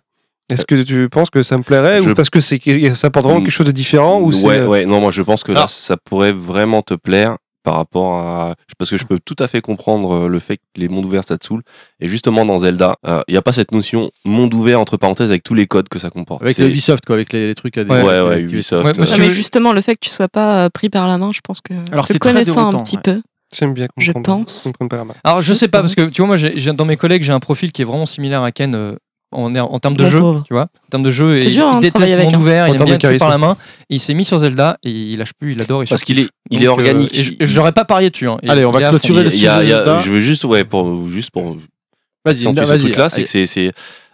[SPEAKER 4] est-ce que tu penses que ça me plairait
[SPEAKER 9] Je-
[SPEAKER 4] ou parce que c'est ça apporte vraiment quelque chose de différent ou c'est
[SPEAKER 9] ouais, ouais, non, moi je pense que là, ça pourrait vraiment te plaire par rapport à. Parce que je peux tout à fait comprendre euh, le fait que les mondes ouverts ça te saoule. Et justement, dans Zelda, il n'y a pas cette notion monde ouvert, entre parenthèses, avec tous les codes que ça comporte.
[SPEAKER 1] Avec Ubisoft, quoi, avec les, les trucs à
[SPEAKER 9] Ouais,
[SPEAKER 1] des-
[SPEAKER 9] ouais. Ubisoft.
[SPEAKER 2] Ouais,
[SPEAKER 9] euh,
[SPEAKER 6] Non,
[SPEAKER 2] tu
[SPEAKER 6] mais justement, le fait que tu sois pas euh, pris par la main, je pense que
[SPEAKER 5] Alors, c'est très
[SPEAKER 6] connaissant un petit
[SPEAKER 5] ouais.
[SPEAKER 6] peu.
[SPEAKER 4] J'aime bien
[SPEAKER 6] Je
[SPEAKER 4] comprendre.
[SPEAKER 6] pense.
[SPEAKER 4] la main.
[SPEAKER 2] Alors je sais pas parce que [LAUGHS] tu vois moi j'ai- j'ai- dans mes collègues j'ai un profil qui est vraiment similaire à Ken euh, en, en termes de jeu,
[SPEAKER 6] pauvre.
[SPEAKER 2] tu vois, en termes de jeu et
[SPEAKER 6] dur, hein,
[SPEAKER 2] il
[SPEAKER 6] de
[SPEAKER 2] déteste le monde
[SPEAKER 6] avec, hein.
[SPEAKER 2] ouvert,
[SPEAKER 4] En
[SPEAKER 2] il aime bien
[SPEAKER 4] de
[SPEAKER 2] tout par la main et il s'est mis sur Zelda et il lâche plus, il adore. Il
[SPEAKER 9] Parce qu'il est, il est
[SPEAKER 2] euh,
[SPEAKER 9] organique.
[SPEAKER 2] J'aurais pas parié dessus. hein.
[SPEAKER 1] Allez, on va clôturer le
[SPEAKER 9] y y
[SPEAKER 1] Zelda.
[SPEAKER 9] je veux juste, ouais, pour, juste pour
[SPEAKER 1] Vas-y, vas-y.
[SPEAKER 9] truc-là, c'est que c'est, c'est,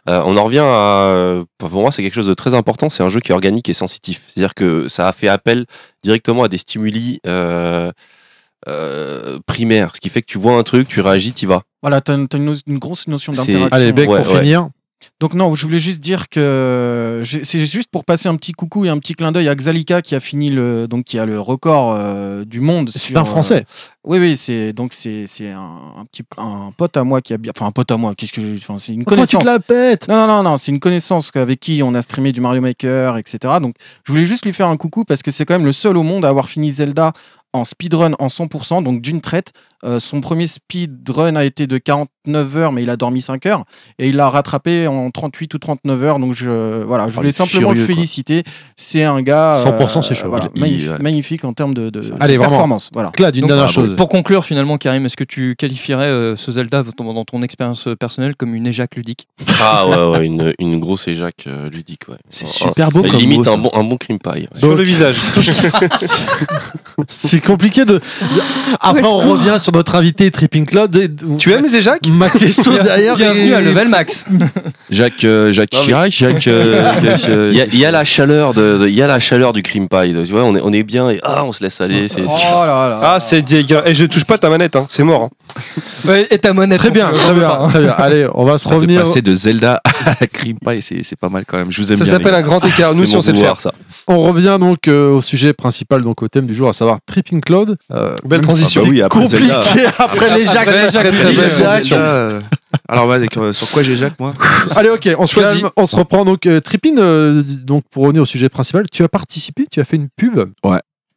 [SPEAKER 9] euh, on en revient à, pour moi, c'est quelque chose de très important. C'est un jeu qui est organique et sensitif. C'est-à-dire que ça a fait appel directement à des stimuli euh, euh, primaires, ce qui fait que tu vois un truc, tu réagis, tu vas.
[SPEAKER 5] Voilà, t'as une, une, grosse notion d'interaction.
[SPEAKER 1] Allez, Beck,
[SPEAKER 9] Ouais,
[SPEAKER 1] pour
[SPEAKER 9] ouais.
[SPEAKER 1] finir.
[SPEAKER 5] Donc non, je voulais juste dire que c'est juste pour passer un petit coucou et un petit clin d'œil à Xalika qui a fini le donc qui a le record euh, du monde.
[SPEAKER 1] C'est un
[SPEAKER 5] euh,
[SPEAKER 1] français.
[SPEAKER 5] oui oui, c'est donc c'est c'est un, un petit un pote à moi qui a bien enfin un pote à moi, qu'est-ce que je enfin c'est une
[SPEAKER 1] Pourquoi tu
[SPEAKER 5] connaissance.
[SPEAKER 1] te la pètes?
[SPEAKER 5] Non, non, non, non, c'est une connaissance avec qui on a streamé du Mario Maker, etc. Donc, je voulais juste lui faire un coucou parce que c'est quand même le seul au monde à avoir fini Zelda en speedrun en 100%, donc d'une traite. Euh, son premier speedrun a été de 49 heures, mais il a dormi 5 heures. Et il l'a rattrapé en 38 ou 39 heures. Donc, je, voilà, je
[SPEAKER 8] Oh,
[SPEAKER 5] voulais simplement le
[SPEAKER 8] furieux,
[SPEAKER 5] féliciter. C'est un gars.
[SPEAKER 1] 100%, c'est chaud.
[SPEAKER 5] voilà,
[SPEAKER 8] Il-
[SPEAKER 5] magnifique,
[SPEAKER 8] ouais.
[SPEAKER 5] magnifique en termes de, de- de
[SPEAKER 1] Allez, vraiment.
[SPEAKER 5] performance. Voilà.
[SPEAKER 1] Claude, une
[SPEAKER 2] Donc,
[SPEAKER 1] dernière chose.
[SPEAKER 2] Pour conclure finalement Karim, est-ce que tu qualifierais euh, ce Zelda dans ton expérience euh, personnelle comme une éjac ludique?
[SPEAKER 9] Ah ouais, ouais, une, une grosse éjac euh, ludique, ouais.
[SPEAKER 8] C'est super beau comme
[SPEAKER 9] Limite
[SPEAKER 8] mot,
[SPEAKER 9] un bon, un bon cream pie. ouais.
[SPEAKER 4] Sur le visage. [LAUGHS] [LAUGHS]
[SPEAKER 1] C'est compliqué de. Après, on revient sur notre invité Tripping Claude. et-
[SPEAKER 4] tu aimes les éjacs [LAUGHS]
[SPEAKER 1] Ma question derrière.
[SPEAKER 2] Bienvenue à Level Max. [LAUGHS]
[SPEAKER 8] Jacques, euh, Jacques Chirac, Jacques. euh, [LAUGHS] Jacques, euh,
[SPEAKER 9] Il y, a, il y a la chaleur de, de- il y a la chaleur du cream pie. Tu vois, on est, on est bien et ah, on se laisse aller. C'est,
[SPEAKER 5] Oh là là.
[SPEAKER 4] Ah, c'est dégueu. Et je touche pas ta manette, hein. c'est mort. hein.
[SPEAKER 2] Ouais, et ta monnaie.
[SPEAKER 1] Très bien, très bien, très bien. Allez, on va se
[SPEAKER 8] de
[SPEAKER 1] revenir.
[SPEAKER 8] passer de Zelda à la Cream Pie, c'est c'est pas mal quand même. Je vous aime
[SPEAKER 4] Ça
[SPEAKER 8] bien.
[SPEAKER 4] s'appelle
[SPEAKER 8] les
[SPEAKER 4] un
[SPEAKER 8] gars.
[SPEAKER 4] grand écart. Nous,
[SPEAKER 9] c'est
[SPEAKER 4] si
[SPEAKER 9] mon
[SPEAKER 4] on sait le
[SPEAKER 9] pouvoir,
[SPEAKER 4] faire.
[SPEAKER 9] ça.
[SPEAKER 1] On revient donc euh, au sujet principal, donc au thème du jour, à savoir Tripping Cloud. Euh,
[SPEAKER 4] Belle transition.
[SPEAKER 8] Ah bah oui, après
[SPEAKER 1] compliqué
[SPEAKER 8] Zelda.
[SPEAKER 1] après les Jacques.
[SPEAKER 2] Après les Jacques,
[SPEAKER 1] très,
[SPEAKER 2] très
[SPEAKER 8] euh, Alors, vas-y, euh, sur quoi j'ai Jacques, moi [LAUGHS]
[SPEAKER 1] Allez, ok, on se calme, on se reprend. Donc, euh, Trippin, euh, donc pour revenir au sujet principal, tu as participé, tu as fait une pub.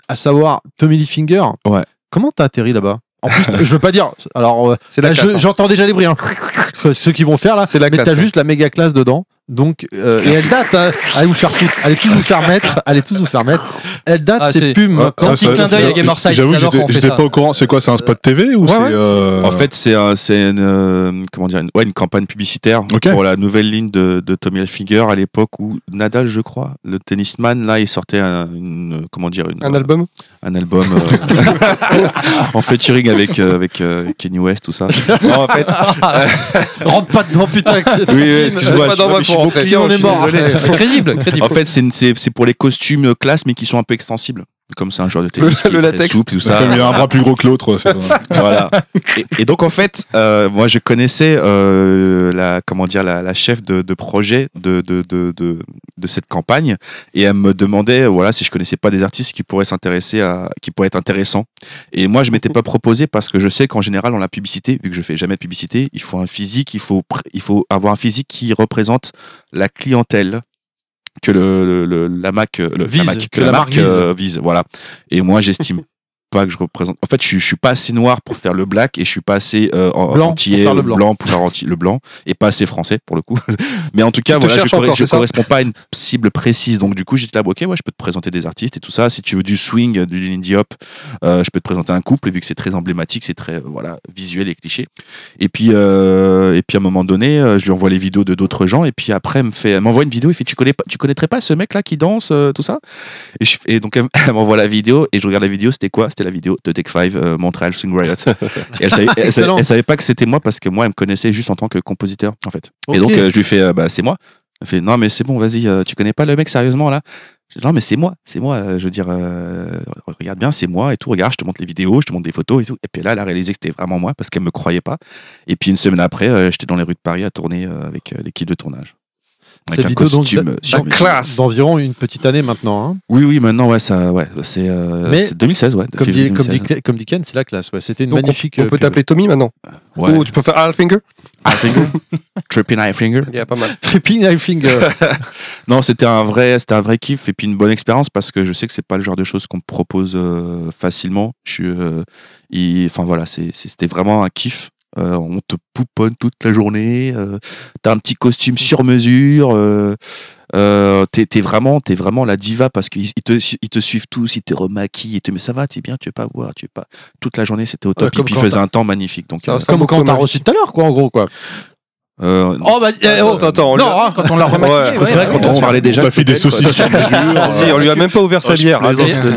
[SPEAKER 1] à savoir Tommy Lee Finger.
[SPEAKER 8] Ouais.
[SPEAKER 1] Comment t'as atterri là-bas? En plus, je veux pas dire. Alors, je-
[SPEAKER 4] hein.
[SPEAKER 1] j'entends déjà les bruits. Hein. Ceux qui vont faire là,
[SPEAKER 4] C'est la
[SPEAKER 1] mais t'as
[SPEAKER 4] ouais.
[SPEAKER 1] juste la méga classe dedans. Donc, euh, et elle date. hein. allez vous faire foutre. Allez tous vous faire mettre. Allez tous vous faire mettre. Elle date,
[SPEAKER 2] Ah,
[SPEAKER 1] c'est plume.
[SPEAKER 10] Ah,
[SPEAKER 2] Quand petit clin d'œil à Gamerside,
[SPEAKER 10] J'avoue, j'étais pas au courant. C'est quoi C'est un spot TV ou
[SPEAKER 1] Ouais,
[SPEAKER 10] c'est.
[SPEAKER 1] ouais.
[SPEAKER 10] euh,
[SPEAKER 8] En fait, c'est un- c'est une, euh, comment dire, une, ouais, une campagne publicitaire pour la nouvelle ligne de, de Tommy Hilfiger à l'époque où Nadal, je crois, le tennisman, là, il sortait un, une, comment dire, une,
[SPEAKER 4] Un album
[SPEAKER 8] un album euh, [LAUGHS] en featuring avec euh, avec euh, Kenny West, tout ça. [LAUGHS] Non, en fait, [LAUGHS]
[SPEAKER 1] Rentre pas dedans, putain.
[SPEAKER 8] oui, oui, excuse-moi, je, suis- bon client,
[SPEAKER 1] on est mort.
[SPEAKER 2] crédible, crédible.
[SPEAKER 8] En fait, c'est une- c'est c'est pour les costumes classe, mais qui sont un peu extensibles. Comme c'est un genre de tennis
[SPEAKER 4] Le-
[SPEAKER 8] qui
[SPEAKER 4] le
[SPEAKER 8] est très
[SPEAKER 4] latex.
[SPEAKER 8] souple, tout ça.
[SPEAKER 10] Comme il a un bras plus gros que l'autre. [LAUGHS]
[SPEAKER 8] voilà. Et, et donc en fait, euh, moi je connaissais euh, la comment dire la, la chef de, de projet de, de, de, de, de cette campagne et elle me demandait voilà si je connaissais pas des artistes qui pourraient s'intéresser à qui pourraient être intéressants. Et moi je m'étais pas proposé parce que je sais qu'en général dans la publicité, vu que je fais jamais de publicité, il faut un physique, il faut il faut avoir un physique qui représente la clientèle que le, le- le- la Mac le, la
[SPEAKER 1] Vise,
[SPEAKER 8] Mac-
[SPEAKER 1] que
[SPEAKER 8] que
[SPEAKER 1] la
[SPEAKER 8] la
[SPEAKER 1] marque
[SPEAKER 8] marque euh, vise voilà. Et moi j'estime pas que je représente. En fait, je suis, je suis pas assez noir pour faire le black et je suis pas assez euh,
[SPEAKER 1] Blanc
[SPEAKER 8] entier
[SPEAKER 1] le blanc.
[SPEAKER 8] pour faire anti- le blanc et pas assez français pour le coup. [LAUGHS] Mais en tout cas, voilà, je,
[SPEAKER 4] encore,
[SPEAKER 8] je correspond pas à une cible précise. Donc du coup, j'étais là, ok, ouais, je peux te présenter des artistes et tout ça. Si tu veux du swing, du indie hop, euh, je peux te présenter un couple. Et vu que c'est très emblématique, c'est très euh, voilà visuel et cliché. Et puis euh, et puis à un moment donné, euh, je lui envoie les vidéos de d'autres gens et puis après elle me fait, m'envoie une vidéo. Il fait, tu connais pas, tu connaîtrais pas ce mec là qui danse euh, tout ça? Et, je- et donc [LAUGHS] elle m'envoie la vidéo et je regarde la vidéo. C'était quoi? C'était la vidéo de Tech 5 euh, Montreal Swing Riot. [LAUGHS] et elle savait, elle, savait, elle savait pas que c'était moi parce que moi elle me connaissait juste en tant que compositeur en fait. Et donc euh, je lui fais, euh, bah c'est moi. Elle fait, non mais c'est bon, vas-y, euh, tu connais pas le mec sérieusement là? Non mais c'est moi, c'est moi. je veux dire, euh, regarde bien, c'est moi et tout. Regarde, je te montre les vidéos, je te montre des photos et tout. Et puis là, elle a réalisé que c'était vraiment moi parce qu'elle me croyait pas. Et puis une semaine après, euh, j'étais dans les rues de Paris à tourner euh, avec l'équipe de tournage. Avec
[SPEAKER 1] Cette
[SPEAKER 8] un
[SPEAKER 1] vidéo donc,
[SPEAKER 8] costume
[SPEAKER 1] d'environ une petite année maintenant. hein.
[SPEAKER 8] Oui, oui, maintenant, ouais, ça, ouais, c'est euh,
[SPEAKER 1] Mais-
[SPEAKER 8] c'est 2016, ouais.
[SPEAKER 1] Comme dit, comme,
[SPEAKER 8] 2016.
[SPEAKER 1] dit, comme dit Ken, c'est la classe. Ouais. C'était une
[SPEAKER 4] Donc,
[SPEAKER 1] magnifique.
[SPEAKER 4] On,
[SPEAKER 1] euh,
[SPEAKER 4] peut t'appeler Tommy maintenant
[SPEAKER 8] Ouais.
[SPEAKER 4] Ou tu peux faire Alfinger
[SPEAKER 8] Finger, [LAUGHS] Tripping Eye Finger.
[SPEAKER 4] Il y a pas mal.
[SPEAKER 1] Tripping Eye Finger. [LAUGHS]
[SPEAKER 8] Non, c'était un vrai, c'était un vrai kiff et puis une bonne expérience parce que je sais que c'est pas le genre de choses qu'on propose euh, facilement. Je suis, euh, enfin voilà, c'est- c'est- c'était vraiment un kiff. Euh, on te pouponne toute la journée. Euh, T'as un petit costume sur mesure. Euh, euh, t'es t'es vraiment, t'es vraiment la diva parce qu'ils ils te, ils te suivent tous, ils te remaquillent, ils te mais ça va, t'es bien, tu veux pas voir, tu veux pas. Toute la journée, c'était au top.
[SPEAKER 1] comme
[SPEAKER 8] et puis il
[SPEAKER 1] quand
[SPEAKER 8] faisait
[SPEAKER 1] t'as-
[SPEAKER 8] un temps magnifique. Donc,
[SPEAKER 4] Ça
[SPEAKER 8] euh,
[SPEAKER 1] Comme quand
[SPEAKER 4] à
[SPEAKER 1] on t'a
[SPEAKER 4] ma vie.
[SPEAKER 1] reçu tout à l'heure, quoi, en gros, quoi.
[SPEAKER 8] Euh,
[SPEAKER 1] Oh, bah, eh, oh.
[SPEAKER 4] Attends, attends, on lui
[SPEAKER 1] non,
[SPEAKER 4] a-
[SPEAKER 1] hein.
[SPEAKER 5] Quand on l'a remaquillé,
[SPEAKER 4] Ouais,
[SPEAKER 5] ouais,
[SPEAKER 8] c'est vrai,
[SPEAKER 5] ouais,
[SPEAKER 8] quand on parlait déjà
[SPEAKER 10] T'as
[SPEAKER 8] de
[SPEAKER 10] fait des saucisses sur mesure. [LAUGHS]
[SPEAKER 4] Vas-y, on lui a même pas ouvert sa
[SPEAKER 8] Oh,
[SPEAKER 4] bière.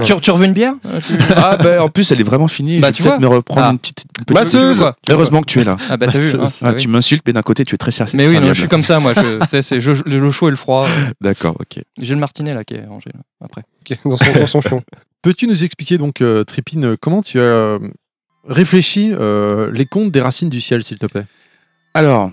[SPEAKER 2] Tu, tu reveux une bière [LAUGHS]
[SPEAKER 8] Ah ben en plus elle est vraiment finie.
[SPEAKER 2] Bah,
[SPEAKER 8] je vais
[SPEAKER 2] tu
[SPEAKER 8] peut-être
[SPEAKER 2] vois.
[SPEAKER 8] me reprendre
[SPEAKER 2] Ah.
[SPEAKER 8] une petite, une petite
[SPEAKER 4] Masseuse.
[SPEAKER 8] Heureusement que tu es là.
[SPEAKER 2] Ah bah t'as vu. hein,
[SPEAKER 8] Ah,
[SPEAKER 2] bah
[SPEAKER 8] tu m'insultes mais d'un côté tu es très sérieux.
[SPEAKER 2] Mais oui, non, je suis comme ça, moi. [LAUGHS] C'est le chaud et le froid. euh,
[SPEAKER 8] D'accord, ok.
[SPEAKER 2] J'ai le martinet là qui est rangé là, après.
[SPEAKER 4] Dans son, dans son fion.
[SPEAKER 1] Peux-tu nous expliquer, donc, euh, Trippin, euh, comment tu as euh, réfléchi euh, les contes des racines du ciel, s'il te plaît?
[SPEAKER 8] Alors,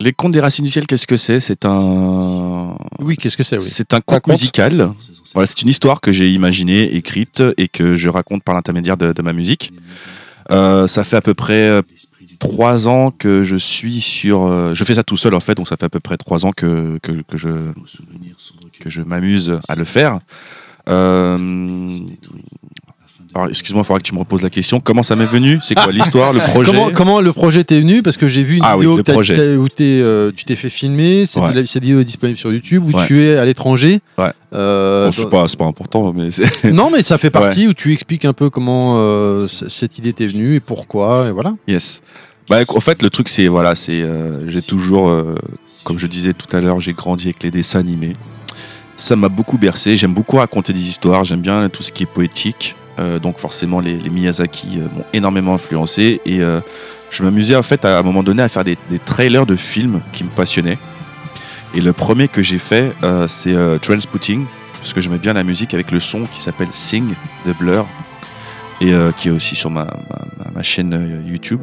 [SPEAKER 8] les contes des racines du ciel, qu'est-ce que c'est? C'est un.
[SPEAKER 1] Oui, qu'est-ce que c'est, oui.
[SPEAKER 8] C'est un conte musical. Voilà, c'est une histoire que j'ai imaginée, écrite et que je raconte par l'intermédiaire de, de ma musique. Euh, ça fait à peu près euh, trois ans que je suis sur. euh, je fais ça tout seul en fait, donc ça fait à peu près trois ans que, que, que je que je m'amuse à le faire. Euh, alors, excuse-moi, il faudra que tu me reposes la question. Comment ça m'est venu? C'est quoi l'histoire, le [LAUGHS] projet?
[SPEAKER 1] Comment, comment le projet t'est venu? Parce que j'ai vu une
[SPEAKER 8] Ah
[SPEAKER 1] vidéo que où t'es, euh, tu t'es fait filmer.
[SPEAKER 8] Ouais.
[SPEAKER 1] cette vidéo est disponible sur YouTube où
[SPEAKER 8] Ouais.
[SPEAKER 1] tu es à l'étranger.
[SPEAKER 8] Ouais.
[SPEAKER 1] Euh,
[SPEAKER 8] Bon, c'est pas, c'est pas important, mais [LAUGHS]
[SPEAKER 1] non, mais ça fait partie où tu expliques un peu comment euh, cette idée t'est venue et pourquoi. Et voilà.
[SPEAKER 8] Yes. Bah, en fait, le truc, c'est voilà, c'est euh, j'ai toujours, comme je disais tout à l'heure, j'ai grandi avec les dessins animés. Ça m'a beaucoup bercé. J'aime beaucoup raconter des histoires. J'aime bien tout ce qui est poétique. Euh, donc forcément, les, les Miyazaki euh, m'ont énormément influencé et euh, je m'amusais en fait à, un moment donné à faire des, des trailers de films qui me passionnaient. Et le premier que j'ai fait, c'est euh, Transpotting, parce que j'aimais bien la musique avec le son qui s'appelle Sing de Blur et qui est aussi sur ma, ma- ma- chaîne YouTube.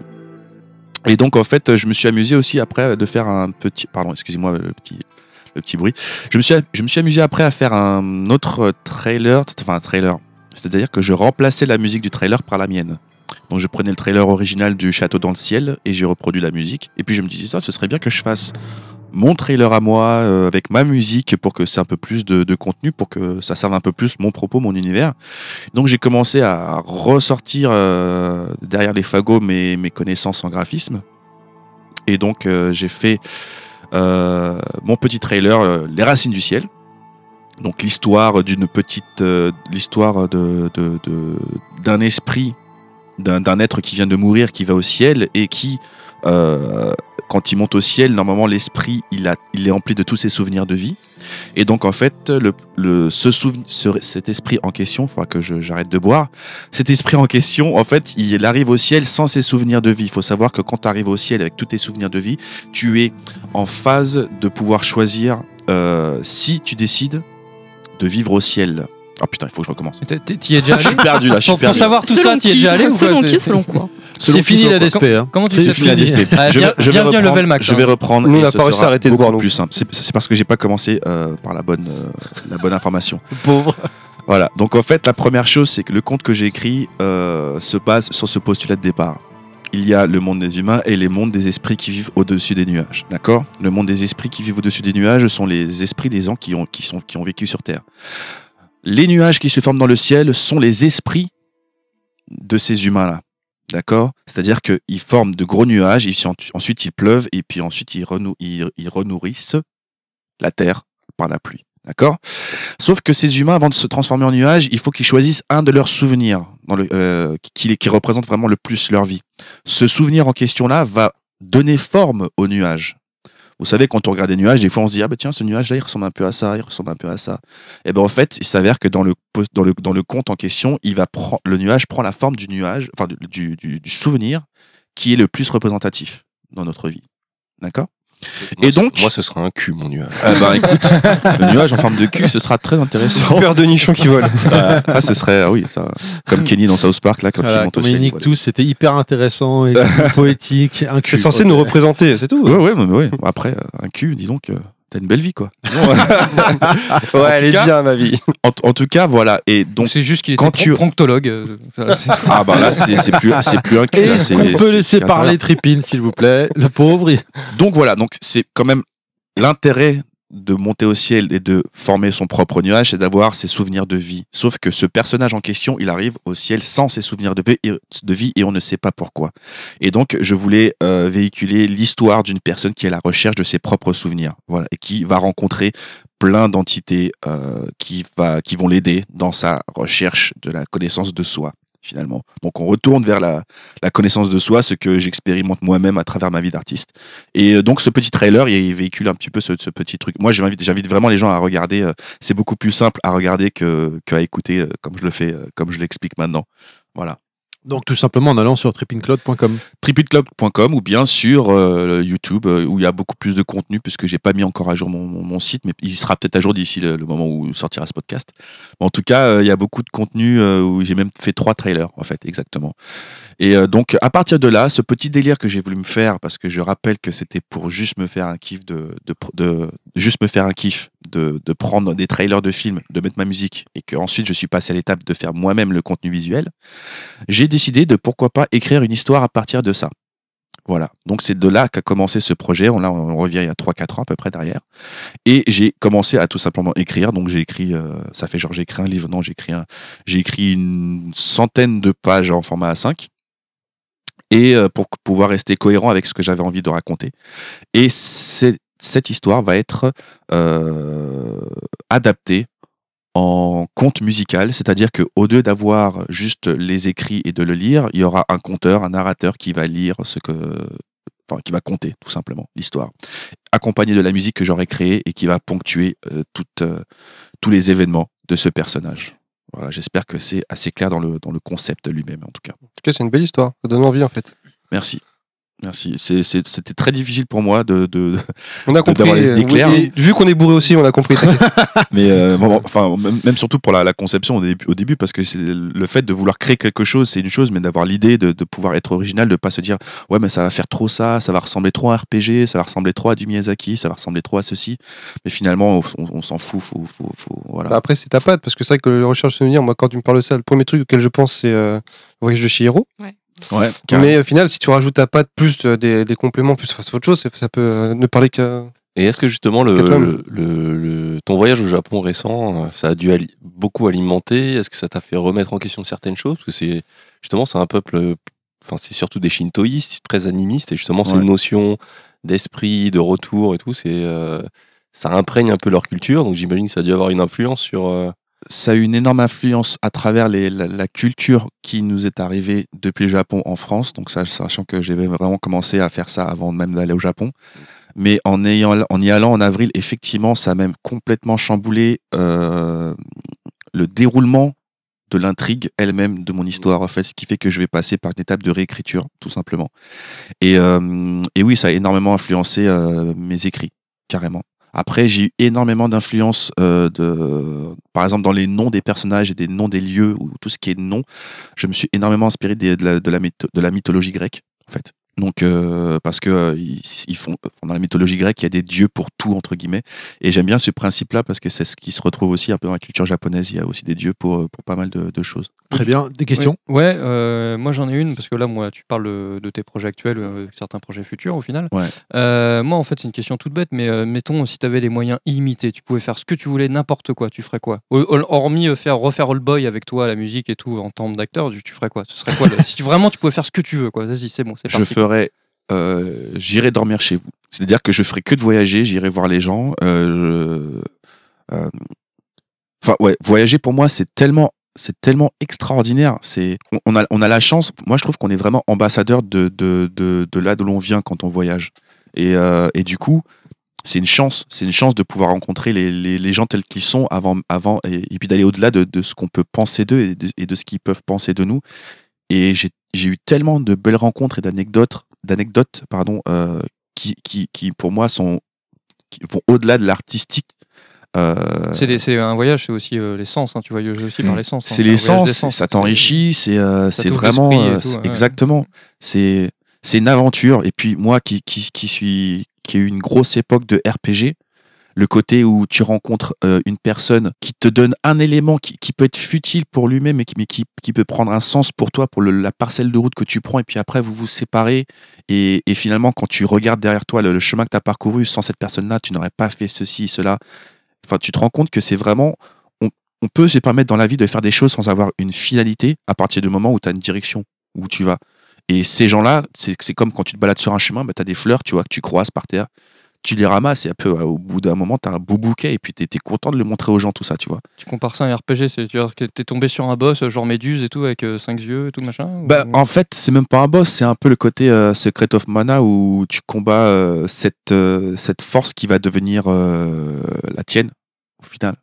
[SPEAKER 8] Et donc en fait, je me suis amusé aussi après de faire un petit, pardon, excusez-moi le petit, le petit bruit. Je me suis, je me suis amusé après à faire un autre trailer, enfin un trailer. C'est-à-dire que je remplaçais la musique du trailer par la mienne. Donc je prenais le trailer original du Château dans le ciel et j'ai reproduit la musique. Et puis je me disais ça, ce serait bien que je fasse mon trailer à moi euh, avec ma musique pour que c'est un peu plus de, contenu, pour que ça serve un peu plus mon propos, mon univers. Donc j'ai commencé à ressortir euh, derrière les fagots mes, connaissances en graphisme. Et donc euh, j'ai fait mon petit trailer, Les Racines du Ciel. Donc l'histoire d'une petite, euh, l'histoire de, de- d'un esprit, d'un, être qui vient de mourir, qui va au ciel et qui, euh, quand il monte au ciel, normalement l'esprit, il, a, il est empli de tous ses souvenirs de vie. Et donc en fait, le, le, ce souven- ce- cet esprit en question, il faudra que j'arrête de boire, cet esprit en question, en fait, il arrive au ciel sans ses souvenirs de vie. Il faut savoir que quand tu arrives au ciel avec tous tes souvenirs de vie, tu es en phase de pouvoir choisir euh, si tu décides de vivre au ciel. Oh putain, il faut que je recommence.
[SPEAKER 2] T'y es déjà allé
[SPEAKER 8] Je suis perdu là, je suis
[SPEAKER 2] Pour, savoir tout
[SPEAKER 6] Selon
[SPEAKER 2] ça, t'y es déjà allé ou quoi
[SPEAKER 6] Selon
[SPEAKER 2] C'est-
[SPEAKER 6] qui, selon quoi
[SPEAKER 1] C'est fini la DSP. Hein.
[SPEAKER 2] Comment tu
[SPEAKER 1] C'est
[SPEAKER 2] sais
[SPEAKER 8] fini la DSP.
[SPEAKER 2] Ah,
[SPEAKER 8] je,
[SPEAKER 2] bien-
[SPEAKER 8] vais- je reprendre,
[SPEAKER 2] Level Max,
[SPEAKER 8] je vais reprendre.
[SPEAKER 4] Nous, on n'a pas réussi à arrêter de boire,
[SPEAKER 8] plus simple. C'est c'est parce que j'ai pas commencé euh, par la bonne, euh, la bonne information. [LAUGHS]
[SPEAKER 2] Pauvre.
[SPEAKER 8] Voilà. Donc en fait, la première chose, c'est que le conte que j'ai écrit euh, se base sur ce postulat de départ. Il y a le monde des humains et les mondes des esprits qui vivent au-dessus des nuages. D'accord? Le monde des esprits qui vivent au-dessus des nuages sont les esprits des gens qui ont, qui, sont, qui ont vécu sur Terre. Les nuages qui se forment dans le ciel sont les esprits de ces humains-là. D'accord? C'est-à-dire qu'ils forment de gros nuages, ensuite ils pleuvent, et puis ensuite ils, renou- ils renourrissent la terre par la pluie. D'accord? Sauf que ces humains, avant de se transformer en nuages, il faut qu'ils choisissent un de leurs souvenirs dans le, euh, qui, qui représente vraiment le plus leur vie. Ce souvenir en question-là va donner forme au nuage. Vous savez, quand on regarde des nuages, des fois on se dit Ah bah tiens, ce nuage-là, il ressemble un peu à ça, il ressemble un peu à ça. Et ben en fait, il s'avère que dans le, dans le, dans le conte en question, il va prendre le nuage prend la forme du nuage, enfin du, du- du souvenir qui est le plus représentatif dans notre vie. D'accord?
[SPEAKER 9] Moi,
[SPEAKER 8] Et
[SPEAKER 9] ce-
[SPEAKER 8] donc-
[SPEAKER 9] Moi, ce sera un cul, mon nuage.
[SPEAKER 8] Ah bah [LAUGHS] écoute, le nuage en forme de cul, ce sera très intéressant.
[SPEAKER 4] Peur de nichons qui volent. [LAUGHS]
[SPEAKER 8] Ah, ah, ce serait, ah oui, ça, comme Kenny dans South Park, là, quand il monte au
[SPEAKER 1] comme
[SPEAKER 8] ciel.
[SPEAKER 1] tous, c'était hyper intéressant et [LAUGHS] poétique. Un
[SPEAKER 4] C'est censé nous représenter, c'est tout.
[SPEAKER 8] Ouais, ouais, mais ouais. Après, euh, un cul, dis donc, euh, t'as une belle vie, quoi. [LAUGHS]
[SPEAKER 4] Ouais, elle est
[SPEAKER 8] cas-
[SPEAKER 4] bien, ma vie.
[SPEAKER 8] En, en tout cas, voilà. Et donc,
[SPEAKER 2] c'est juste qu'il pro-
[SPEAKER 8] tu-
[SPEAKER 2] pronctologue. euh, voilà, [LAUGHS]
[SPEAKER 8] ah bah là, c'est c'est plus, c'est plus un cul. là, c'est-
[SPEAKER 1] peut laisser parler Tripin, s'il vous plaît? Le pauvre.
[SPEAKER 8] Donc voilà, donc c'est quand même l'intérêt de monter au ciel et de former son propre nuage, c'est d'avoir ses souvenirs de vie. Sauf que ce personnage en question, il arrive au ciel sans ses souvenirs de vie et, on ne sait pas pourquoi. Et donc, je voulais euh, véhiculer l'histoire d'une personne qui est à la recherche de ses propres souvenirs, voilà, et qui va rencontrer plein d'entités euh, qui, qui vont l'aider dans sa recherche de la connaissance de soi finalement. Donc on retourne vers la, connaissance de soi, ce que j'expérimente moi-même à travers ma vie d'artiste. Et euh, donc ce petit trailer, il véhicule un petit peu ce, petit truc. Moi, j'invite, vraiment les gens à regarder. euh, c'est beaucoup plus simple à regarder que qu'à écouter, euh, comme je le fais, comme je l'explique maintenant. Voilà.
[SPEAKER 1] Donc tout simplement en allant sur tripincloud.com.
[SPEAKER 8] tripitclub.com ou bien sur euh, YouTube euh, où il y a beaucoup plus de contenu puisque j'ai pas mis encore à jour mon, site mais il sera peut-être à jour d'ici le, moment où sortira ce podcast. En tout cas, euh, il y a beaucoup de contenu où j'ai même fait trois trailers en fait exactement. Et donc à partir de là, ce petit délire que j'ai voulu me faire parce que je rappelle que c'était pour juste me faire un kiff de, de, de- juste me faire un kiff de, prendre des trailers de films, de mettre ma musique et que ensuite je suis passé à l'étape de faire moi-même le contenu visuel j'ai décidé de pourquoi pas écrire une histoire à partir de ça. Voilà. Donc c'est de là qu'a commencé ce projet. On, là, on revient il y a 3-4 ans à peu près derrière. Et j'ai commencé à tout simplement écrire. Donc j'ai écrit, euh, ça fait genre j'ai écrit un livre. Non, j'ai écrit un, j'ai écrit une centaine de pages en format A5. Et euh, pour pouvoir rester cohérent avec ce que j'avais envie de raconter. Et c'est- cette histoire va être euh, adaptée en conte musical, c'est-à-dire que au lieu d'avoir juste les écrits et de le lire, il y aura un conteur, un narrateur qui va lire ce que, enfin, qui va compter tout simplement l'histoire, accompagné de la musique que j'aurais créée et qui va ponctuer euh, euh, tous les événements de ce personnage. Voilà, j'espère que c'est assez clair dans le, dans le concept lui-même en tout cas.
[SPEAKER 4] En tout cas, c'est une belle histoire. Ça donne envie, en fait.
[SPEAKER 8] Merci. Merci. C'était très difficile pour moi de, de,
[SPEAKER 4] On a
[SPEAKER 8] de-
[SPEAKER 4] compris.
[SPEAKER 8] d'avoir les idées
[SPEAKER 4] euh,
[SPEAKER 8] claires.
[SPEAKER 4] oui, vu qu'on est bourré aussi, on a compris. [LAUGHS]
[SPEAKER 8] Mais euh, bon, enfin, même, même surtout pour la, la conception au début, au début, parce que c'est le fait de vouloir créer quelque chose, c'est une chose, mais d'avoir l'idée de, de pouvoir être original, de pas se dire ouais, mais ça va faire trop ça, ça va ressembler trop à un RPG, ça va ressembler trop à du Miyazaki, ça va ressembler trop à ceci. Mais finalement, on, on s'en fout, faut, faut, faut- voilà.
[SPEAKER 4] Bah, après, c'est ta patte, parce que c'est vrai que le recherche souvenir, moi, quand tu me parles de ça, le premier truc auquel je pense, c'est euh, voyage de Chihiro.
[SPEAKER 8] Ouais,
[SPEAKER 4] Mais au final, si tu rajoutes ta patte plus euh, des, des compléments, plus face à autre chose, ça peut euh, ne parler qu'à.
[SPEAKER 9] Et est-ce que justement le, ton voyage au Japon récent, euh, ça a dû ali- beaucoup alimenter? Est-ce que ça t'a fait remettre en question certaines choses? Parce que c'est justement c'est un peuple, enfin c'est surtout des shintoïstes, très animistes, et justement
[SPEAKER 8] Ouais.
[SPEAKER 9] une notion d'esprit, de retour et tout. C'est euh, ça imprègne un peu leur culture, donc j'imagine que ça a dû avoir une influence sur. euh,
[SPEAKER 8] ça a eu une énorme influence à travers la, la culture qui nous est arrivée depuis le Japon en France. Donc, ça, sachant que j'avais vraiment commencé à faire ça avant même d'aller au Japon. Mais en, ayant, en y allant en avril, effectivement, ça a même complètement chamboulé euh, le déroulement de l'intrigue elle-même de mon histoire, en fait, ce qui fait que je vais passer par une étape de réécriture, tout simplement. Et, euh, et oui, ça a énormément influencé euh, mes écrits, carrément. Après, j'ai eu énormément d'influence euh, par exemple, dans les noms des personnages et des noms des lieux ou tout ce qui est nom. Je me suis énormément inspiré de la mythologie grecque, en fait. Donc, euh, parce que euh, ils, ils font dans la mythologie grecque, il y a des dieux pour tout entre guillemets. Et j'aime bien ce principe-là parce que c'est ce qui se retrouve aussi un peu dans la culture japonaise. Il y a aussi des dieux pour pour pas mal de, de choses.
[SPEAKER 1] Très bien. Des questions?
[SPEAKER 2] Ouais, ouais, euh, moi j'en ai une parce que là, moi, tu parles de, tes projets actuels, euh, certains projets futurs au final.
[SPEAKER 8] Ouais.
[SPEAKER 2] Euh, moi, en fait, c'est une question toute bête, mais euh, mettons, si tu avais les moyens illimités, tu pouvais faire ce que tu voulais, n'importe quoi, tu ferais quoi? Ho- ho- Hormis euh, faire refaire All Boy avec toi, la musique et tout, en termes d'acteur, tu, tu ferais quoi? Ce serait quoi le- [LAUGHS] Si tu- vraiment tu pouvais faire ce que tu veux, quoi Vas-y, c'est bon, c'est
[SPEAKER 8] Je euh, j'irai dormir chez vous. C'est-à-dire que je ferai que de voyager, j'irai voir les gens. euh, euh, Enfin ouais, voyager pour moi c'est tellement c'est tellement extraordinaire. C'est on- a on a la chance. Moi je trouve qu'on est vraiment ambassadeur de de de, là d'où l'on vient quand on voyage. Et et du coup c'est une chance, c'est une chance de pouvoir rencontrer les, les, les gens tels qu'ils sont avant, avant et, puis d'aller au-delà de, de ce qu'on peut penser d'eux et et de ce qu'ils peuvent penser de nous. Et j'ai j'ai eu tellement de belles rencontres et d'anecdotes, d'anecdotes pardon, euh, qui, qui, qui pour moi sont qui vont au-delà de l'artistique. Euh,
[SPEAKER 2] C'est un voyage, c'est aussi euh, les sens, hein, tu voyages aussi par les sens. hein,
[SPEAKER 8] c'est
[SPEAKER 2] un
[SPEAKER 8] les
[SPEAKER 2] voyage des
[SPEAKER 8] sens, ça t'enrichit, c'est c'est vraiment
[SPEAKER 2] tout, ouais.
[SPEAKER 8] exactement. C'est c'est une aventure et puis moi qui qui qui suis qui ai eu une grosse époque de RPG, le côté où tu rencontres euh, une personne qui te donne un élément qui, qui peut être futile pour lui-même mais qui mais qui, qui peut prendre un sens pour toi pour la parcelle de route que tu prends et puis après vous vous séparez et, et finalement quand tu regardes derrière toi le, chemin que tu as parcouru sans cette personne-là, tu n'aurais pas fait ceci cela. Enfin, tu te rends compte que c'est vraiment on, peut se permettre dans la vie de faire des choses sans avoir une finalité à partir du moment où tu as une direction où tu vas. Et ces gens-là, c'est c'est comme quand tu te balades sur un chemin, bah, tu as des fleurs, tu vois, que tu croises par terre. Tu les ramasses et un peu, euh, au bout d'un moment, tu as un beau bouquet et puis tu content de le montrer aux gens, tout ça, tu vois.
[SPEAKER 2] Tu compares ça à un RPG, c'est tu es tombé sur un boss, euh, genre Méduse et tout, avec 5 yeux et tout machin ou-
[SPEAKER 8] Bah, en fait, c'est même pas un boss, c'est un peu le côté euh, Secret of Mana où tu combats euh, cette, euh, cette force qui va devenir euh, la tienne, au final.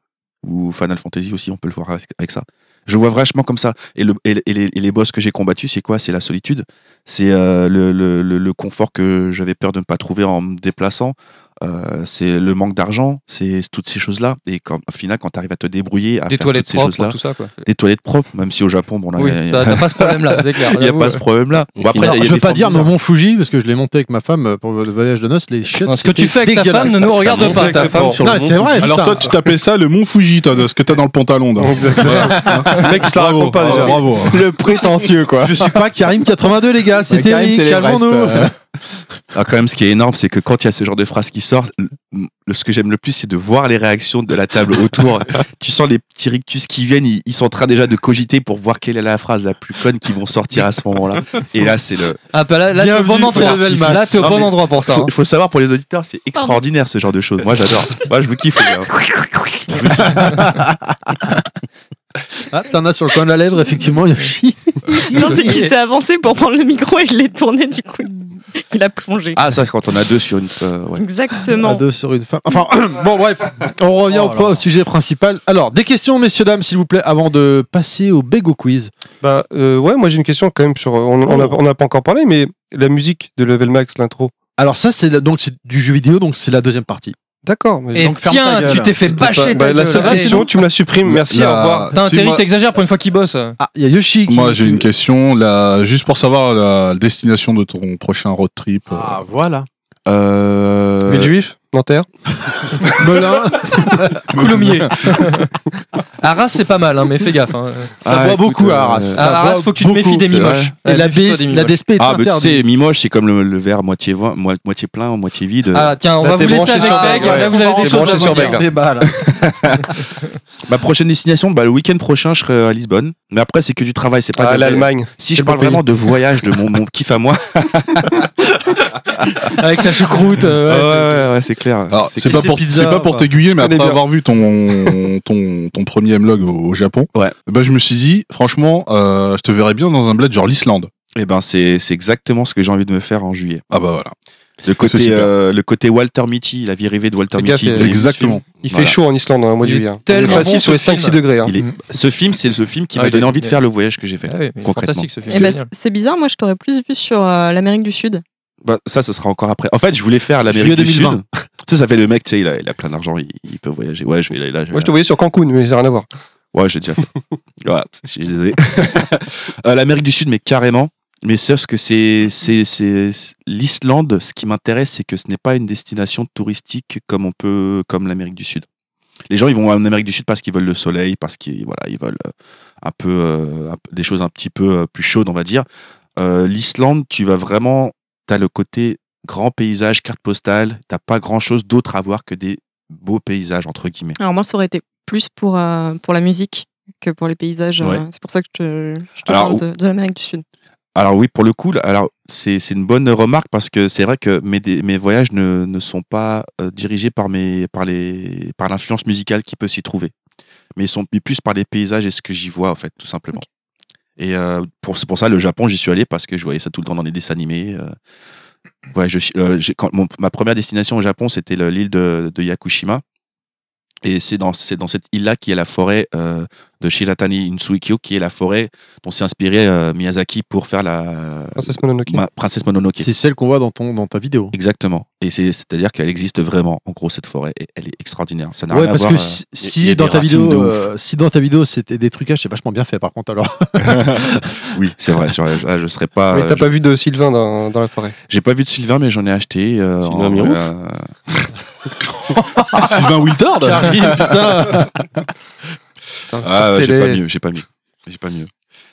[SPEAKER 8] Ou Final Fantasy aussi, on peut le voir avec, avec ça. Je vois vachement comme ça. Et, le, et, les, et les boss que j'ai combattus, c'est quoi? C'est la solitude. C'est euh, le, le, le confort que j'avais peur de ne pas trouver en me déplaçant. Euh, c'est le manque d'argent, c'est toutes ces choses-là. Et quand, au final, quand tu arrives à te débrouiller, à
[SPEAKER 2] Des
[SPEAKER 8] faire
[SPEAKER 2] toilettes
[SPEAKER 8] toutes ces
[SPEAKER 2] propres,
[SPEAKER 8] choses-là,
[SPEAKER 2] tout ça, quoi.
[SPEAKER 8] des toilettes propres, même si au Japon, bon, là,
[SPEAKER 2] Oui,
[SPEAKER 8] il y a-
[SPEAKER 2] ça- t'as [LAUGHS] pas ce problème-là, c'est clair,
[SPEAKER 8] Il n'y a pas ce problème-là. Bon, après,
[SPEAKER 1] Alors,
[SPEAKER 8] y a
[SPEAKER 1] je veux pas dire, mais mon Fuji, parce que je l'ai monté avec ma femme euh, pour le voyage de noces, les chiottes.
[SPEAKER 2] Ce que tu
[SPEAKER 1] c'était
[SPEAKER 2] fais avec ta femme ne nous regarde pas. Ta femme sur
[SPEAKER 1] c'est vrai.
[SPEAKER 10] Alors toi, tu t'appelles ça le Mont Fuji, toi, de ce que t'as dans le pantalon. [LAUGHS]
[SPEAKER 4] Le mec, se la raconte pas déjà.
[SPEAKER 10] Bravo.
[SPEAKER 5] Le prétentieux, quoi.
[SPEAKER 1] Je suis pas Karim 82, les gars. C'est
[SPEAKER 5] Karim,
[SPEAKER 1] Calmons-nous.
[SPEAKER 8] Alors, quand même, ce qui est énorme, c'est que quand il y a ce genre de phrases qui le- le- ce que j'aime le plus, c'est de voir les réactions de la table autour. [LAUGHS] tu sens les petits rictus qui viennent, ils, ils sont en train déjà de cogiter pour voir quelle est la phrase la plus conne qu'ils vont sortir à ce moment-là. Et là, c'est le.
[SPEAKER 2] Ah, bah là, là t'es au bon endroit. Là, au bon endroit pour ça.
[SPEAKER 8] Faut,
[SPEAKER 2] hein.
[SPEAKER 8] faut savoir pour les auditeurs, c'est extraordinaire ce genre de choses. Moi, j'adore. Moi, je vous kiffe. les gars.
[SPEAKER 1] Ah, t'en as sur le coin de la lèvre, effectivement, Yoshi.
[SPEAKER 6] Non, c'est qu'il [LAUGHS] s'est avancé pour prendre le micro et je l'ai tourné, du coup, [LAUGHS] il a plongé.
[SPEAKER 8] Ah, ça, c'est quand on a deux sur une. euh, ouais.
[SPEAKER 6] Exactement.
[SPEAKER 1] À deux sur une femme. Enfin, [CLEARS THROAT] bon, bref, on revient au, au sujet principal. Alors, des questions, messieurs, dames, s'il vous plaît, avant de passer au Bego Quiz.
[SPEAKER 4] Bah euh, ouais, moi j'ai une question quand même sur. On on a- on n'a pas encore parlé, mais la musique de Level Max, l'intro.
[SPEAKER 1] Alors, ça, c'est la- donc c'est du jeu vidéo, donc c'est la deuxième partie.
[SPEAKER 4] D'accord. mais-
[SPEAKER 2] Et
[SPEAKER 4] Donc,
[SPEAKER 2] tiens, tu t'es fait bâcher
[SPEAKER 4] pas-
[SPEAKER 2] ta
[SPEAKER 4] bah, La seule tu me la supprimes. Merci,
[SPEAKER 10] La-
[SPEAKER 4] au revoir.
[SPEAKER 2] T'as Terry,
[SPEAKER 10] moi-
[SPEAKER 2] t'exagères pour une fois qu'il bosse.
[SPEAKER 1] Ah, il y a Yoshi. qui-
[SPEAKER 10] Moi, j'ai une question. Là, juste pour savoir la destination de ton prochain road trip. euh,
[SPEAKER 1] Ah, voilà.
[SPEAKER 8] Euh,
[SPEAKER 4] Ville juif Nanterre. [LAUGHS]
[SPEAKER 1] Melun. [LAUGHS]
[SPEAKER 2] Coulommiers. [LAUGHS] Arras, c'est pas mal, hein, mais fais gaffe. hein.
[SPEAKER 1] Ça
[SPEAKER 8] Ah,
[SPEAKER 1] boit
[SPEAKER 8] écoute,
[SPEAKER 1] beaucoup à
[SPEAKER 8] euh,
[SPEAKER 1] Arras.
[SPEAKER 8] euh,
[SPEAKER 1] Ça
[SPEAKER 2] À Arras, faut que tu te
[SPEAKER 1] beaucoup,
[SPEAKER 2] méfies des mimoches.
[SPEAKER 1] Et la,
[SPEAKER 2] des
[SPEAKER 1] la. DSP est
[SPEAKER 8] Ah, bah tu sais, Mimoche, c'est comme le, le verre moitié, moitié plein, moitié vide.
[SPEAKER 2] Ah, tiens, on
[SPEAKER 4] Là,
[SPEAKER 2] va vous laisser avec
[SPEAKER 4] sur
[SPEAKER 2] Beg.
[SPEAKER 4] Ouais.
[SPEAKER 2] Là, vous avez des choses à
[SPEAKER 4] sur. Beg.
[SPEAKER 8] Ma prochaine destination, bah, le week-end prochain, je serai à Lisbonne. Mais après, c'est que du travail, c'est pas
[SPEAKER 4] Ah,
[SPEAKER 8] de-
[SPEAKER 4] l'Allemagne.
[SPEAKER 8] Si je parle vraiment de voyage, de mon, kiff à moi,
[SPEAKER 2] Avec sa choucroute. euh,
[SPEAKER 8] ouais,
[SPEAKER 2] ouais,
[SPEAKER 8] ouais, ouais, c'est clair. C'est
[SPEAKER 10] pas, pour-
[SPEAKER 1] pizza,
[SPEAKER 10] c'est pas pour t'aiguiller, mais après
[SPEAKER 4] bien.
[SPEAKER 10] avoir vu ton, ton, ton premier vlog au, au Japon,
[SPEAKER 8] Ouais.
[SPEAKER 10] bah, je me suis dit, franchement, euh, je te verrais bien dans un bled genre l'Islande.
[SPEAKER 8] Eh ben, c'est c'est exactement ce que j'ai envie de me faire en juillet.
[SPEAKER 10] Ah bah voilà.
[SPEAKER 8] Le côté, euh, le côté Walter Mitty, la vie rêvée de Walter Mitty.
[SPEAKER 10] Exactement.
[SPEAKER 4] Il
[SPEAKER 8] Voilà.
[SPEAKER 4] fait chaud en Islande en mois juillet. hein.
[SPEAKER 2] tellement
[SPEAKER 4] Il est facile
[SPEAKER 2] bon,
[SPEAKER 4] sur les
[SPEAKER 2] ce film.
[SPEAKER 4] 5-6 degrés. hein.
[SPEAKER 8] Il est- Ce film, c'est ce film qui
[SPEAKER 2] Ah,
[SPEAKER 8] m'a donné
[SPEAKER 2] est-
[SPEAKER 8] envie de faire le voyage que j'ai fait.
[SPEAKER 2] Ah oui,
[SPEAKER 8] concrètement.
[SPEAKER 2] fantastique ce film.
[SPEAKER 6] Eh ben, c'est bizarre, moi je t'aurais plus vu sur euh, l'Amérique du Sud.
[SPEAKER 8] Bah, ça, ce sera encore après. En fait, je voulais faire l'Amérique du Sud. [LAUGHS]
[SPEAKER 1] 2020.
[SPEAKER 8] Tu sais, ça fait le mec, tu sais, il a, il a plein d'argent, il, il peut voyager. Ouais, je vais aller là. je vais
[SPEAKER 4] Moi, je te
[SPEAKER 8] là.
[SPEAKER 4] voyais sur Cancun, mais ça n'a rien à voir.
[SPEAKER 8] Ouais, j'ai déjà fait. [LAUGHS] voilà, je suis désolé. [LAUGHS] Euh, L'Amérique du Sud, mais carrément. Mais sauf que c'est, l'Islande. Ce qui m'intéresse, c'est que ce n'est pas une destination touristique comme on peut, comme l'Amérique du Sud. Les gens, ils vont en Amérique du Sud parce qu'ils veulent le soleil, parce qu'ils, voilà, ils veulent euh, un peu, euh, des choses un petit peu plus chaudes, on va dire. Euh, L'Islande, tu vas vraiment, t'as le côté grand paysage, carte postale. T'as pas grand chose d'autre à voir que des beaux paysages entre guillemets.
[SPEAKER 6] Alors moi ça aurait été plus pour, euh, pour la musique que pour les paysages. euh,
[SPEAKER 8] Ouais.
[SPEAKER 6] C'est pour ça que je te, je te
[SPEAKER 8] Alors,
[SPEAKER 6] parle de, de l'Amérique du Sud.
[SPEAKER 8] Alors oui, pour le coup, alors c'est c'est une bonne remarque parce que c'est vrai que mes, mes voyages ne, ne sont pas euh, dirigés par mes par les par l'influence musicale qui peut s'y trouver, mais ils sont plus par les paysages et ce que j'y vois en fait, tout simplement. Et euh, pour c'est pour ça le Japon, j'y suis allé parce que je voyais ça tout le temps dans les dessins animés. euh. Ouais, je, euh, quand, mon- ma première destination au Japon, c'était le- l'île de, de Yakushima. Et c'est dans, c'est dans cette île-là qu'il y a la forêt euh, de Shiratani Insuikyo, qui est la forêt dont s'est inspiré euh, Miyazaki pour faire la
[SPEAKER 4] Princesse Mononoke.
[SPEAKER 8] Ma- Princesse Mononoke.
[SPEAKER 1] C'est celle qu'on voit dans, ton, dans ta vidéo.
[SPEAKER 8] Exactement. Et c'est, c'est-à-dire qu'elle existe vraiment, en gros, cette forêt. Et elle est extraordinaire. Ça n'a
[SPEAKER 1] Ouais,
[SPEAKER 8] rien
[SPEAKER 1] parce
[SPEAKER 8] à
[SPEAKER 1] que
[SPEAKER 8] voir.
[SPEAKER 1] si,
[SPEAKER 8] euh,
[SPEAKER 1] si
[SPEAKER 8] il y a
[SPEAKER 1] dans ta vidéo,
[SPEAKER 8] de
[SPEAKER 1] euh, si dans ta vidéo c'était des trucages, c'est vachement bien fait. Par contre, alors. [LAUGHS]
[SPEAKER 8] Oui, c'est vrai. Je, je, je serais pas.
[SPEAKER 4] Mais t'as
[SPEAKER 8] je-
[SPEAKER 4] pas vu de Sylvain dans, dans la forêt?
[SPEAKER 8] J'ai pas vu de Sylvain, mais j'en ai acheté. euh,
[SPEAKER 9] Sylvain
[SPEAKER 8] en-
[SPEAKER 9] Mirouf [LAUGHS]
[SPEAKER 10] Sylvain Wiltord
[SPEAKER 1] Qui arrive, putain. [LAUGHS]
[SPEAKER 4] Putain,
[SPEAKER 8] Ah, ouais, j'ai pas mieux. J'ai pas mieux. J'ai pas mieux.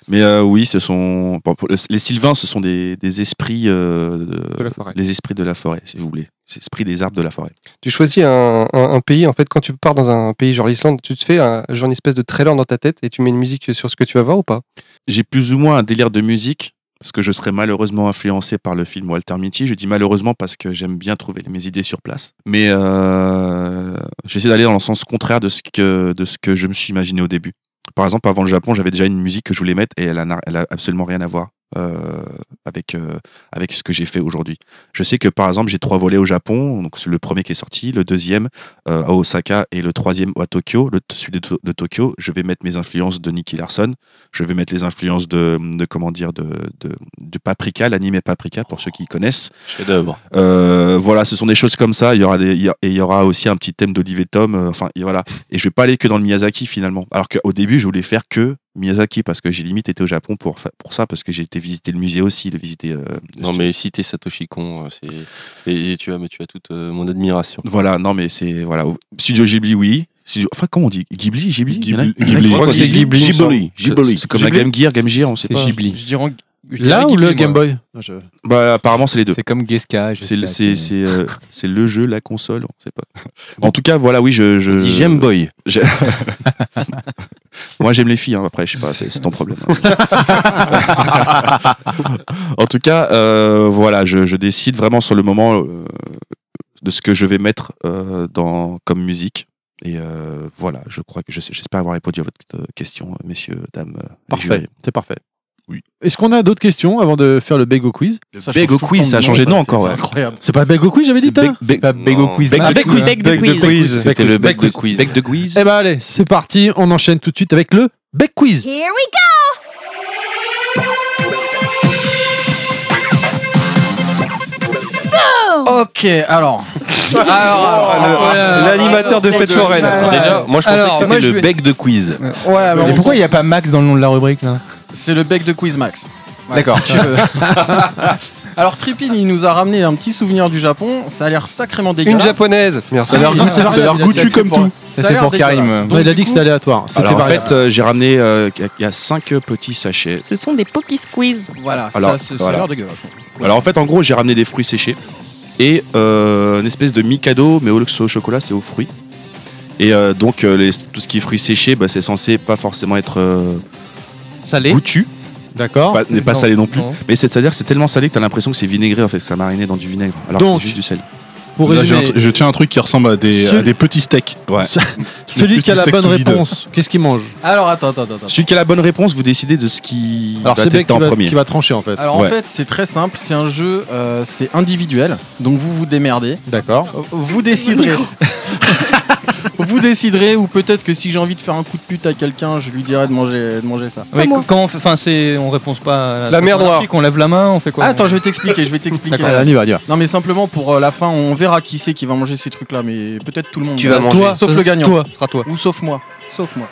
[SPEAKER 8] Mais euh, oui, ce sont bon, pour- les Sylvains, ce sont des, des esprits euh, de,
[SPEAKER 4] De la forêt.
[SPEAKER 8] les esprits de la forêt, si vous voulez. C'est l'esprit des arbres de la forêt.
[SPEAKER 4] Tu choisis un, un- un pays, en fait, quand tu pars dans un pays genre l'Islande, tu te fais un, genre une espèce de trailer dans ta tête et tu mets une musique sur ce que tu vas voir ou pas?
[SPEAKER 8] J'ai plus ou moins un délire de musique parce que je serais malheureusement influencé par le film Walter Mitty. Je dis malheureusement parce que j'aime bien trouver mes idées sur place. Mais euh, j'essaie d'aller dans le sens contraire de ce que de ce que je me suis imaginé au début. Par exemple, avant le Japon, j'avais déjà une musique que je voulais mettre et elle a, elle a absolument rien à voir euh, avec euh, avec ce que j'ai fait aujourd'hui. Je sais que par exemple, j'ai trois volets au Japon. Donc c'est le premier qui est sorti, le deuxième euh, à Osaka et le troisième à Tokyo. Le celui de, To- de Tokyo, je vais mettre mes influences de Nicky Larson. Je vais mettre les influences de, de comment dire de, de, de Paprika, l'anime Paprika pour ceux qui connaissent.
[SPEAKER 9] Chef-d'œuvre.
[SPEAKER 8] Euh, voilà, ce sont des choses comme ça. Il y aura des, il y a- et il y aura aussi un petit thème d'Olivier Tom. euh, enfin, et voilà. Et je vais pas aller que dans le Miyazaki finalement. Alors qu'au début, je voulais faire que Miyazaki parce que j'ai limite été au Japon pour fa- pour ça parce que j'ai été visiter le musée aussi, de visiter. euh,
[SPEAKER 9] Non,
[SPEAKER 8] studio.
[SPEAKER 9] mais citer Satoshi Kon, euh, c'est. Et, et tu as, mais tu as toute euh, mon admiration.
[SPEAKER 8] Voilà, non mais c'est voilà. Studio Ghibli, oui. Studio, enfin, comment on dit? Ghibli, Ghibli,
[SPEAKER 10] Ghibli. Ghibli.
[SPEAKER 4] Ghibli.
[SPEAKER 8] C'est-
[SPEAKER 9] Ghibli.
[SPEAKER 8] C'est comme la
[SPEAKER 5] Ghibli.
[SPEAKER 8] Game Gear, Game Gear, on sait
[SPEAKER 2] C'est
[SPEAKER 8] pas.
[SPEAKER 2] Ghibli. Je dirais,
[SPEAKER 1] Là ou le. Game Boy
[SPEAKER 8] Bah apparemment c'est les deux.
[SPEAKER 3] C'est comme Geska.
[SPEAKER 8] C'est le, c'est, c'est, euh, [LAUGHS] c'est le jeu, la console, on sait pas. [LAUGHS] En tout cas, voilà, oui, je. je
[SPEAKER 9] Game Boy. [LAUGHS]
[SPEAKER 8] Moi, j'aime les filles, hein, après, je sais pas, c'est, ton problème. hein. en tout cas, euh, voilà, je, je décide vraiment sur le moment euh, de ce que je vais mettre euh, dans, comme musique. Et euh, voilà, je crois que je j'espère avoir répondu à votre question, messieurs, dames.
[SPEAKER 1] Parfait, c'est parfait.
[SPEAKER 8] Oui.
[SPEAKER 1] Est-ce qu'on a d'autres questions avant de faire le Bego Quiz
[SPEAKER 5] Ça
[SPEAKER 8] Bego
[SPEAKER 5] le
[SPEAKER 8] Quiz, ça a changé de nom encore,
[SPEAKER 5] C'est incroyable.
[SPEAKER 1] C'est pas Bego Quiz, j'avais dit
[SPEAKER 3] Pas Bego. Quiz.
[SPEAKER 8] Bec
[SPEAKER 6] Ah,
[SPEAKER 8] de quiz.
[SPEAKER 9] C'était le bec de quiz.
[SPEAKER 8] Bec de quiz.
[SPEAKER 1] Eh ben allez, c'est parti, on enchaîne tout de suite avec le Bec Quiz.
[SPEAKER 11] Here we
[SPEAKER 5] Ok, [LAUGHS] alors. alors, alors,
[SPEAKER 4] Le- L'animateur de fête foraine.
[SPEAKER 9] Déjà, moi je pensais
[SPEAKER 2] Alors,
[SPEAKER 9] que c'était le
[SPEAKER 2] vais-
[SPEAKER 9] bec de quiz.
[SPEAKER 5] Ouais, mais
[SPEAKER 3] pourquoi il n'y a pas Max dans le nom de la rubrique là?
[SPEAKER 5] C'est le bec de Quiz Max. Ouais,
[SPEAKER 3] D'accord.
[SPEAKER 5] si. [LAUGHS] Alors Trippin, il nous a ramené un petit souvenir du Japon. Ça a l'air sacrément dégueulasse.
[SPEAKER 4] Une japonaise. Merci.
[SPEAKER 10] Ça a l'air goûtu comme
[SPEAKER 5] pour-
[SPEAKER 10] tout.
[SPEAKER 5] Ça a
[SPEAKER 3] c'est
[SPEAKER 5] l'air
[SPEAKER 3] pour Karim.
[SPEAKER 1] il a dit que c'était aléatoire. C'était
[SPEAKER 8] Alors en fait, euh, j'ai ramené, euh, il y a 5 petits sachets.
[SPEAKER 6] Ce sont des Poki Squeeze.
[SPEAKER 5] Voilà,
[SPEAKER 8] Alors,
[SPEAKER 5] ça, ça, ça
[SPEAKER 8] voilà.
[SPEAKER 5] a l'air dégueulasse.
[SPEAKER 8] Alors en fait, en gros, j'ai ramené des fruits séchés et euh, une espèce de Mikado, mais au lieu que ce soit au chocolat, c'est aux fruits. Et euh, donc, euh, les- tout ce qui est fruits séchés, bah, c'est censé pas forcément être euh,
[SPEAKER 2] Salé.
[SPEAKER 8] goûtu,
[SPEAKER 1] D'accord.
[SPEAKER 8] pas- n'est pas salé non plus.
[SPEAKER 2] non.
[SPEAKER 8] Mais c'est- c'est-à-dire que c'est tellement salé que t'as l'impression que c'est vinaigré en fait, que ça a mariné dans du vinaigre. Alors que
[SPEAKER 1] Donc,
[SPEAKER 8] c'est juste du sel.
[SPEAKER 1] Pour
[SPEAKER 10] Là, j'ai
[SPEAKER 1] résumer,
[SPEAKER 10] je tiens un truc qui ressemble à des,
[SPEAKER 1] Ce-
[SPEAKER 10] à des petits steaks.
[SPEAKER 8] Ouais. [LAUGHS]
[SPEAKER 1] celui qui a la bonne réponse, qu'est-ce qu'il mange
[SPEAKER 5] Alors attends, attends, attends. attends.
[SPEAKER 8] Celui qui a la bonne réponse, vous décidez de ce qui
[SPEAKER 1] Alors
[SPEAKER 8] va
[SPEAKER 1] c'est bien
[SPEAKER 8] tester
[SPEAKER 1] qui
[SPEAKER 8] en
[SPEAKER 1] va,
[SPEAKER 8] premier.
[SPEAKER 1] qui va trancher en fait.
[SPEAKER 5] Alors
[SPEAKER 8] Ouais.
[SPEAKER 5] en fait, c'est très simple. C'est un jeu, euh, c'est individuel. Donc vous vous démerdez.
[SPEAKER 1] D'accord.
[SPEAKER 5] Vous déciderez. [LAUGHS] vous déciderez, ou peut-être que si j'ai envie de faire un coup de pute à quelqu'un, je lui dirai de manger, de manger ça.
[SPEAKER 2] Mais comment on fait Enfin, c'est, on répond pas. À
[SPEAKER 4] La mer noire.
[SPEAKER 2] On lève la main, on fait quoi?
[SPEAKER 5] Ah, attends, je vais t'expliquer. Je vais t'expliquer.
[SPEAKER 2] D'accord.
[SPEAKER 1] Allez, on y va, on y va.
[SPEAKER 5] Non, mais simplement pour euh, la fin, on verra qui c'est qui va manger ces trucs-là, mais peut-être tout le monde.
[SPEAKER 4] Tu vas manger.
[SPEAKER 5] Toi, sauf le gagnant.
[SPEAKER 2] Toi, ce sera toi.
[SPEAKER 5] Ou sauf moi. Sauf moi.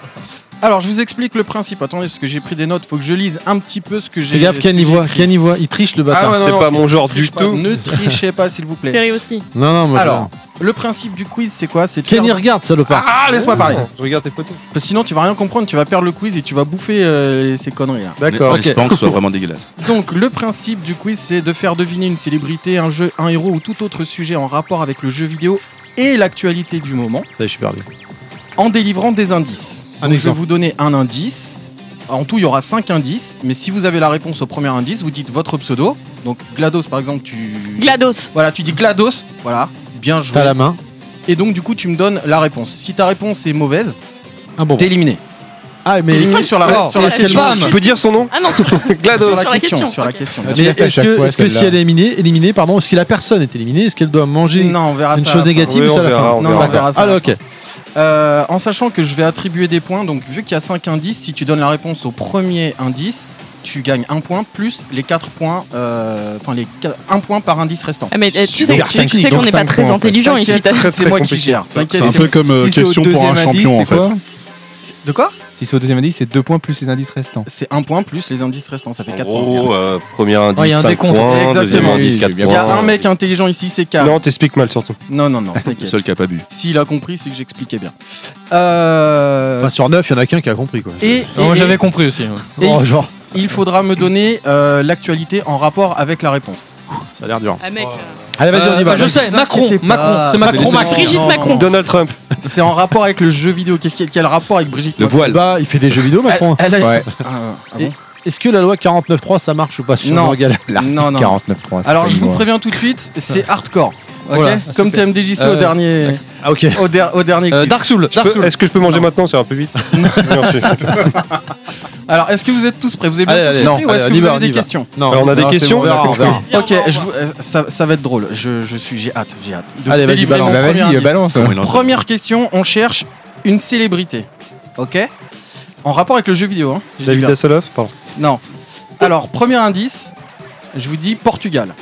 [SPEAKER 5] Alors, je vous explique le principe. Attendez, parce que j'ai pris des notes. Faut que je lise un petit peu ce que j'ai.
[SPEAKER 1] Fais gaffe,
[SPEAKER 5] ce
[SPEAKER 1] Ken y voit.
[SPEAKER 5] écrit.
[SPEAKER 1] Ken y voit. Il triche le bâtard.
[SPEAKER 5] Ah ouais, non,
[SPEAKER 4] C'est
[SPEAKER 5] non,
[SPEAKER 4] pas mon genre du
[SPEAKER 5] pas.
[SPEAKER 4] tout.
[SPEAKER 5] Ne trichez pas, s'il vous plaît.
[SPEAKER 6] Terry aussi.
[SPEAKER 1] Non, non, moi.
[SPEAKER 5] Alors, le principe du quiz, c'est quoi? C'est de
[SPEAKER 1] Ken y
[SPEAKER 5] faire-
[SPEAKER 1] regarde, salopard.
[SPEAKER 5] Ah, laisse-moi parler.
[SPEAKER 4] Je regarde tes photos.
[SPEAKER 5] Parce que sinon, tu vas rien comprendre. Tu vas perdre le quiz et tu vas bouffer euh, ces conneries là.
[SPEAKER 1] D'accord.
[SPEAKER 8] En
[SPEAKER 1] ok.
[SPEAKER 8] espérant que ce soit [LAUGHS] vraiment dégueulasse.
[SPEAKER 5] Donc, le principe du quiz, c'est de faire deviner une célébrité, un jeu, un héros ou tout autre sujet en rapport avec le jeu vidéo et l'actualité du moment,
[SPEAKER 1] Ça y est, je suis perdu.
[SPEAKER 5] en délivrant des indices. Donc, je vais vous donner un indice. En tout, il y aura 5 indices, mais si vous avez la réponse au premier indice, vous dites votre pseudo. Donc, GLaDOS, par exemple, tu.
[SPEAKER 6] GLaDOS.
[SPEAKER 5] Voilà, tu dis GLaDOS. Voilà, bien joué.
[SPEAKER 1] T'as la main.
[SPEAKER 5] Et donc, du coup, tu me donnes la réponse. Si ta réponse est mauvaise,
[SPEAKER 1] bon.
[SPEAKER 5] t'es éliminé.
[SPEAKER 1] Ah,
[SPEAKER 5] T'es
[SPEAKER 1] mais.
[SPEAKER 5] éliminé sur la,
[SPEAKER 2] Oh,
[SPEAKER 5] sur la
[SPEAKER 2] est-ce
[SPEAKER 5] question.
[SPEAKER 2] bam
[SPEAKER 4] Tu peux dire son nom?
[SPEAKER 6] Ah non, [LAUGHS]
[SPEAKER 5] Sur
[SPEAKER 4] GLaDOS.
[SPEAKER 5] la
[SPEAKER 6] Sur la
[SPEAKER 5] question, sur la
[SPEAKER 6] ok.
[SPEAKER 5] question.
[SPEAKER 3] Ah,
[SPEAKER 1] Mais
[SPEAKER 3] l'as fait à
[SPEAKER 1] est-ce
[SPEAKER 3] chaque
[SPEAKER 1] que,
[SPEAKER 3] fois,
[SPEAKER 1] est-ce que si
[SPEAKER 3] celle-là.
[SPEAKER 1] elle est éliminée, éliminée, pardon, si la personne est éliminée, est-ce qu'elle doit manger
[SPEAKER 5] Non, on verra
[SPEAKER 1] une
[SPEAKER 5] ça. à
[SPEAKER 1] chose
[SPEAKER 5] la fin.
[SPEAKER 1] négative
[SPEAKER 4] Oui,
[SPEAKER 1] ou
[SPEAKER 4] on
[SPEAKER 1] ça à la
[SPEAKER 4] verra,
[SPEAKER 1] fin
[SPEAKER 4] on
[SPEAKER 5] Non,
[SPEAKER 4] verra.
[SPEAKER 5] on verra ça. à
[SPEAKER 1] Ah, ok.
[SPEAKER 5] Euh, en sachant que je vais attribuer des points, donc vu qu'il y a 5 indices, si tu donnes la réponse au premier indice, tu gagnes un point plus les 4 points, euh, enfin les 1 point par indice restant.
[SPEAKER 6] Ah, mais eh, tu sais,
[SPEAKER 1] Super
[SPEAKER 6] tu sais qu'on n'est pas très
[SPEAKER 3] points, en fait.
[SPEAKER 6] intelligent ici.
[SPEAKER 5] C'est moi qui
[SPEAKER 4] compliqué.
[SPEAKER 5] gère.
[SPEAKER 10] C'est un peu comme euh,
[SPEAKER 3] si
[SPEAKER 10] question pour un champion en fait.
[SPEAKER 5] De quoi
[SPEAKER 3] Si c'est au deuxième indice, c'est deux points plus les indices restants.
[SPEAKER 5] C'est 1 point plus les indices restants, ça fait
[SPEAKER 9] En
[SPEAKER 5] 4 points.
[SPEAKER 9] euh, premier
[SPEAKER 2] Ouais, il y
[SPEAKER 9] indice
[SPEAKER 2] a un
[SPEAKER 9] 5
[SPEAKER 2] décompte.
[SPEAKER 9] points,
[SPEAKER 5] Exactement.
[SPEAKER 9] deuxième
[SPEAKER 3] Oui,
[SPEAKER 9] indice
[SPEAKER 3] j'ai
[SPEAKER 9] 4
[SPEAKER 3] bien
[SPEAKER 5] Il y a un mec intelligent ici, c'est K.
[SPEAKER 4] Non, t'expliques mal surtout.
[SPEAKER 5] Non, non, non, [LAUGHS]
[SPEAKER 8] Le
[SPEAKER 5] t'inquiète.
[SPEAKER 8] seul qui a pas bu.
[SPEAKER 5] S'il a compris, c'est que j'expliquais bien. Euh,
[SPEAKER 1] Enfin, sur 9, il y en a qu'un qui a compris quoi.
[SPEAKER 5] et,
[SPEAKER 2] Moi,
[SPEAKER 5] et-
[SPEAKER 2] j'avais compris aussi. ouais.
[SPEAKER 5] et
[SPEAKER 1] Oh, genre,
[SPEAKER 5] il faudra me donner euh, l'actualité en rapport avec la réponse.
[SPEAKER 1] ça a l'air dur.
[SPEAKER 6] Ah, mec.
[SPEAKER 1] Allez, vas-y, on y va.
[SPEAKER 2] Euh, je sais, Macron,
[SPEAKER 5] inquiétez pas.
[SPEAKER 2] Macron, c'est Macron, Macron.
[SPEAKER 6] Brigitte
[SPEAKER 5] non, non,
[SPEAKER 6] Macron.
[SPEAKER 5] non.
[SPEAKER 4] Donald Trump.
[SPEAKER 5] C'est en rapport avec le jeu vidéo. Qu'est-ce qu'il y a- quel rapport avec Brigitte
[SPEAKER 8] Le
[SPEAKER 5] Macron
[SPEAKER 8] voile.
[SPEAKER 1] Bah, il fait des jeux vidéo, Macron.
[SPEAKER 5] Elle- elle a-
[SPEAKER 3] Ouais.
[SPEAKER 5] Ah, ah bon
[SPEAKER 1] Est-ce que la loi 49.3 ça marche ou pas si
[SPEAKER 5] Non.
[SPEAKER 1] on galère
[SPEAKER 5] Non, non.
[SPEAKER 3] 49.3. c'est
[SPEAKER 5] Alors je vous préviens tout de suite, c'est hardcore. Ok
[SPEAKER 2] Voilà.
[SPEAKER 5] Comme TMDJC
[SPEAKER 2] Euh,
[SPEAKER 5] au dernier,
[SPEAKER 1] Ah, ok.
[SPEAKER 5] au, der- au dernier.
[SPEAKER 2] Euh. Dark Soul.
[SPEAKER 4] Est-ce que je peux manger maintenant C'est un peu vite. [LAUGHS] Merci. [LAUGHS]
[SPEAKER 5] Alors est-ce que vous êtes tous prêts? Vous avez bien
[SPEAKER 1] Allez,
[SPEAKER 5] tous
[SPEAKER 1] allez,
[SPEAKER 5] compris
[SPEAKER 1] non,
[SPEAKER 5] ou est-ce que vous
[SPEAKER 1] va,
[SPEAKER 5] avez des
[SPEAKER 1] va.
[SPEAKER 5] questions?
[SPEAKER 1] Non,
[SPEAKER 4] Alors, on a des
[SPEAKER 1] non,
[SPEAKER 4] questions,
[SPEAKER 1] bon, on verra, on verra.
[SPEAKER 5] Ok, je vous- euh, ça, ça va être drôle. Je, je suis, j'ai hâte, j'ai hâte. de
[SPEAKER 1] Allez, vas-y, balance.
[SPEAKER 3] Bah,
[SPEAKER 5] Première question, on cherche une célébrité. Ok? En rapport avec le jeu vidéo. Hein, je
[SPEAKER 4] David. Hasselhoff Pardon.
[SPEAKER 5] Non. Alors, premier indice, je vous dis Portugal.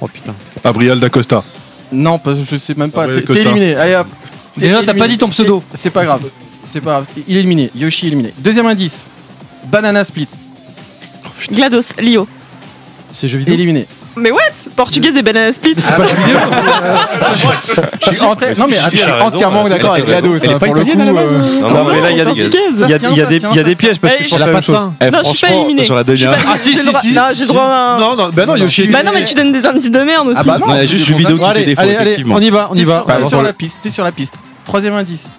[SPEAKER 1] Oh putain.
[SPEAKER 10] Abrial d'Acosta.
[SPEAKER 5] Non, parce que je sais même pas. T'es éliminé. Allez hop. T'es
[SPEAKER 2] Déjà, t'as
[SPEAKER 5] éliminé.
[SPEAKER 2] pas dit ton pseudo.
[SPEAKER 5] C'est pas grave. C'est pas grave. Il est éliminé. Yoshi est éliminé. Deuxième indice. Banana Split.
[SPEAKER 6] GLaDOS, Lio.
[SPEAKER 1] C'est jeux vidéo
[SPEAKER 5] Éliminé.
[SPEAKER 6] Mais what Portugaise et Banana Split.
[SPEAKER 5] Ah, bah,
[SPEAKER 3] Je suis,
[SPEAKER 5] Non, mais
[SPEAKER 3] je suis entièrement d'accord avec. GLaDOS.
[SPEAKER 8] Elle est
[SPEAKER 3] hein,
[SPEAKER 8] pas italienne, à la
[SPEAKER 3] coup,
[SPEAKER 8] base
[SPEAKER 3] euh,
[SPEAKER 4] Non, non, mais là, il y a des, il y a- des, pièges parce que
[SPEAKER 6] Eh,
[SPEAKER 4] je pense la
[SPEAKER 1] pas
[SPEAKER 4] même chose.
[SPEAKER 8] Eh,
[SPEAKER 6] Non, je suis pas éliminée.
[SPEAKER 8] j'aurais donné un.
[SPEAKER 1] Ah, si, si.
[SPEAKER 6] Non, j'ai droit à un.
[SPEAKER 1] Non, non, bah non, Yoshi.
[SPEAKER 6] Bah non, mais tu donnes des indices de merde aussi.
[SPEAKER 5] Ah bah non.
[SPEAKER 8] Non, il y a
[SPEAKER 5] c'est
[SPEAKER 8] juste une vidéo qui fait défaut, effectivement.
[SPEAKER 1] on y va, on y va.
[SPEAKER 5] T'es sur la piste. T'es sur la piste. Troisième indice.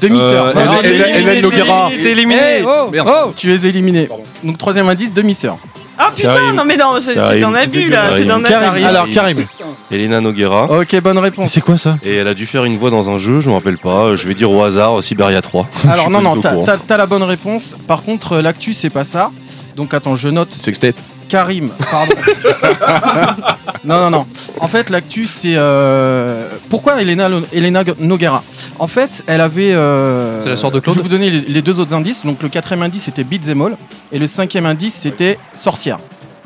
[SPEAKER 5] Demi-sœur.
[SPEAKER 8] Euh, Hélène Noguera.
[SPEAKER 4] T'es éliminé.
[SPEAKER 2] Eh, oh, oh.
[SPEAKER 5] Tu es éliminé. Donc troisième indice, demi-sœur.
[SPEAKER 6] Ah putain,
[SPEAKER 9] Karim.
[SPEAKER 6] non mais non, c'est c'est
[SPEAKER 9] Karim.
[SPEAKER 6] d'un abus là, c'est
[SPEAKER 9] Karim.
[SPEAKER 6] d'un abus.
[SPEAKER 1] Karim, alors Karim.
[SPEAKER 9] Elena Noguera.
[SPEAKER 5] Ok, bonne réponse.
[SPEAKER 1] C'est quoi ça?
[SPEAKER 9] Et elle a dû faire une voix dans un jeu, je me rappelle pas. Je vais dire au hasard Siberia 3. [LAUGHS]
[SPEAKER 5] Alors
[SPEAKER 9] Je suis
[SPEAKER 5] non,
[SPEAKER 9] pas
[SPEAKER 5] non,
[SPEAKER 9] du tout
[SPEAKER 5] t'as
[SPEAKER 9] au courant.
[SPEAKER 5] t'as- t'as la bonne réponse. Par contre, euh, l'actu, c'est pas ça. Donc attends, je note
[SPEAKER 8] Sextape.
[SPEAKER 5] Karim, pardon. [LAUGHS] non, non, non. En fait, l'actu, c'est. euh, Pourquoi Elena, Elena Noguera? En fait, elle avait. euh,
[SPEAKER 2] C'est la sœur de Claude
[SPEAKER 5] Je vais vous donner les, deux autres indices. Donc, le quatrième indice, c'était Beat Them All. Et le cinquième indice, c'était Sorcière.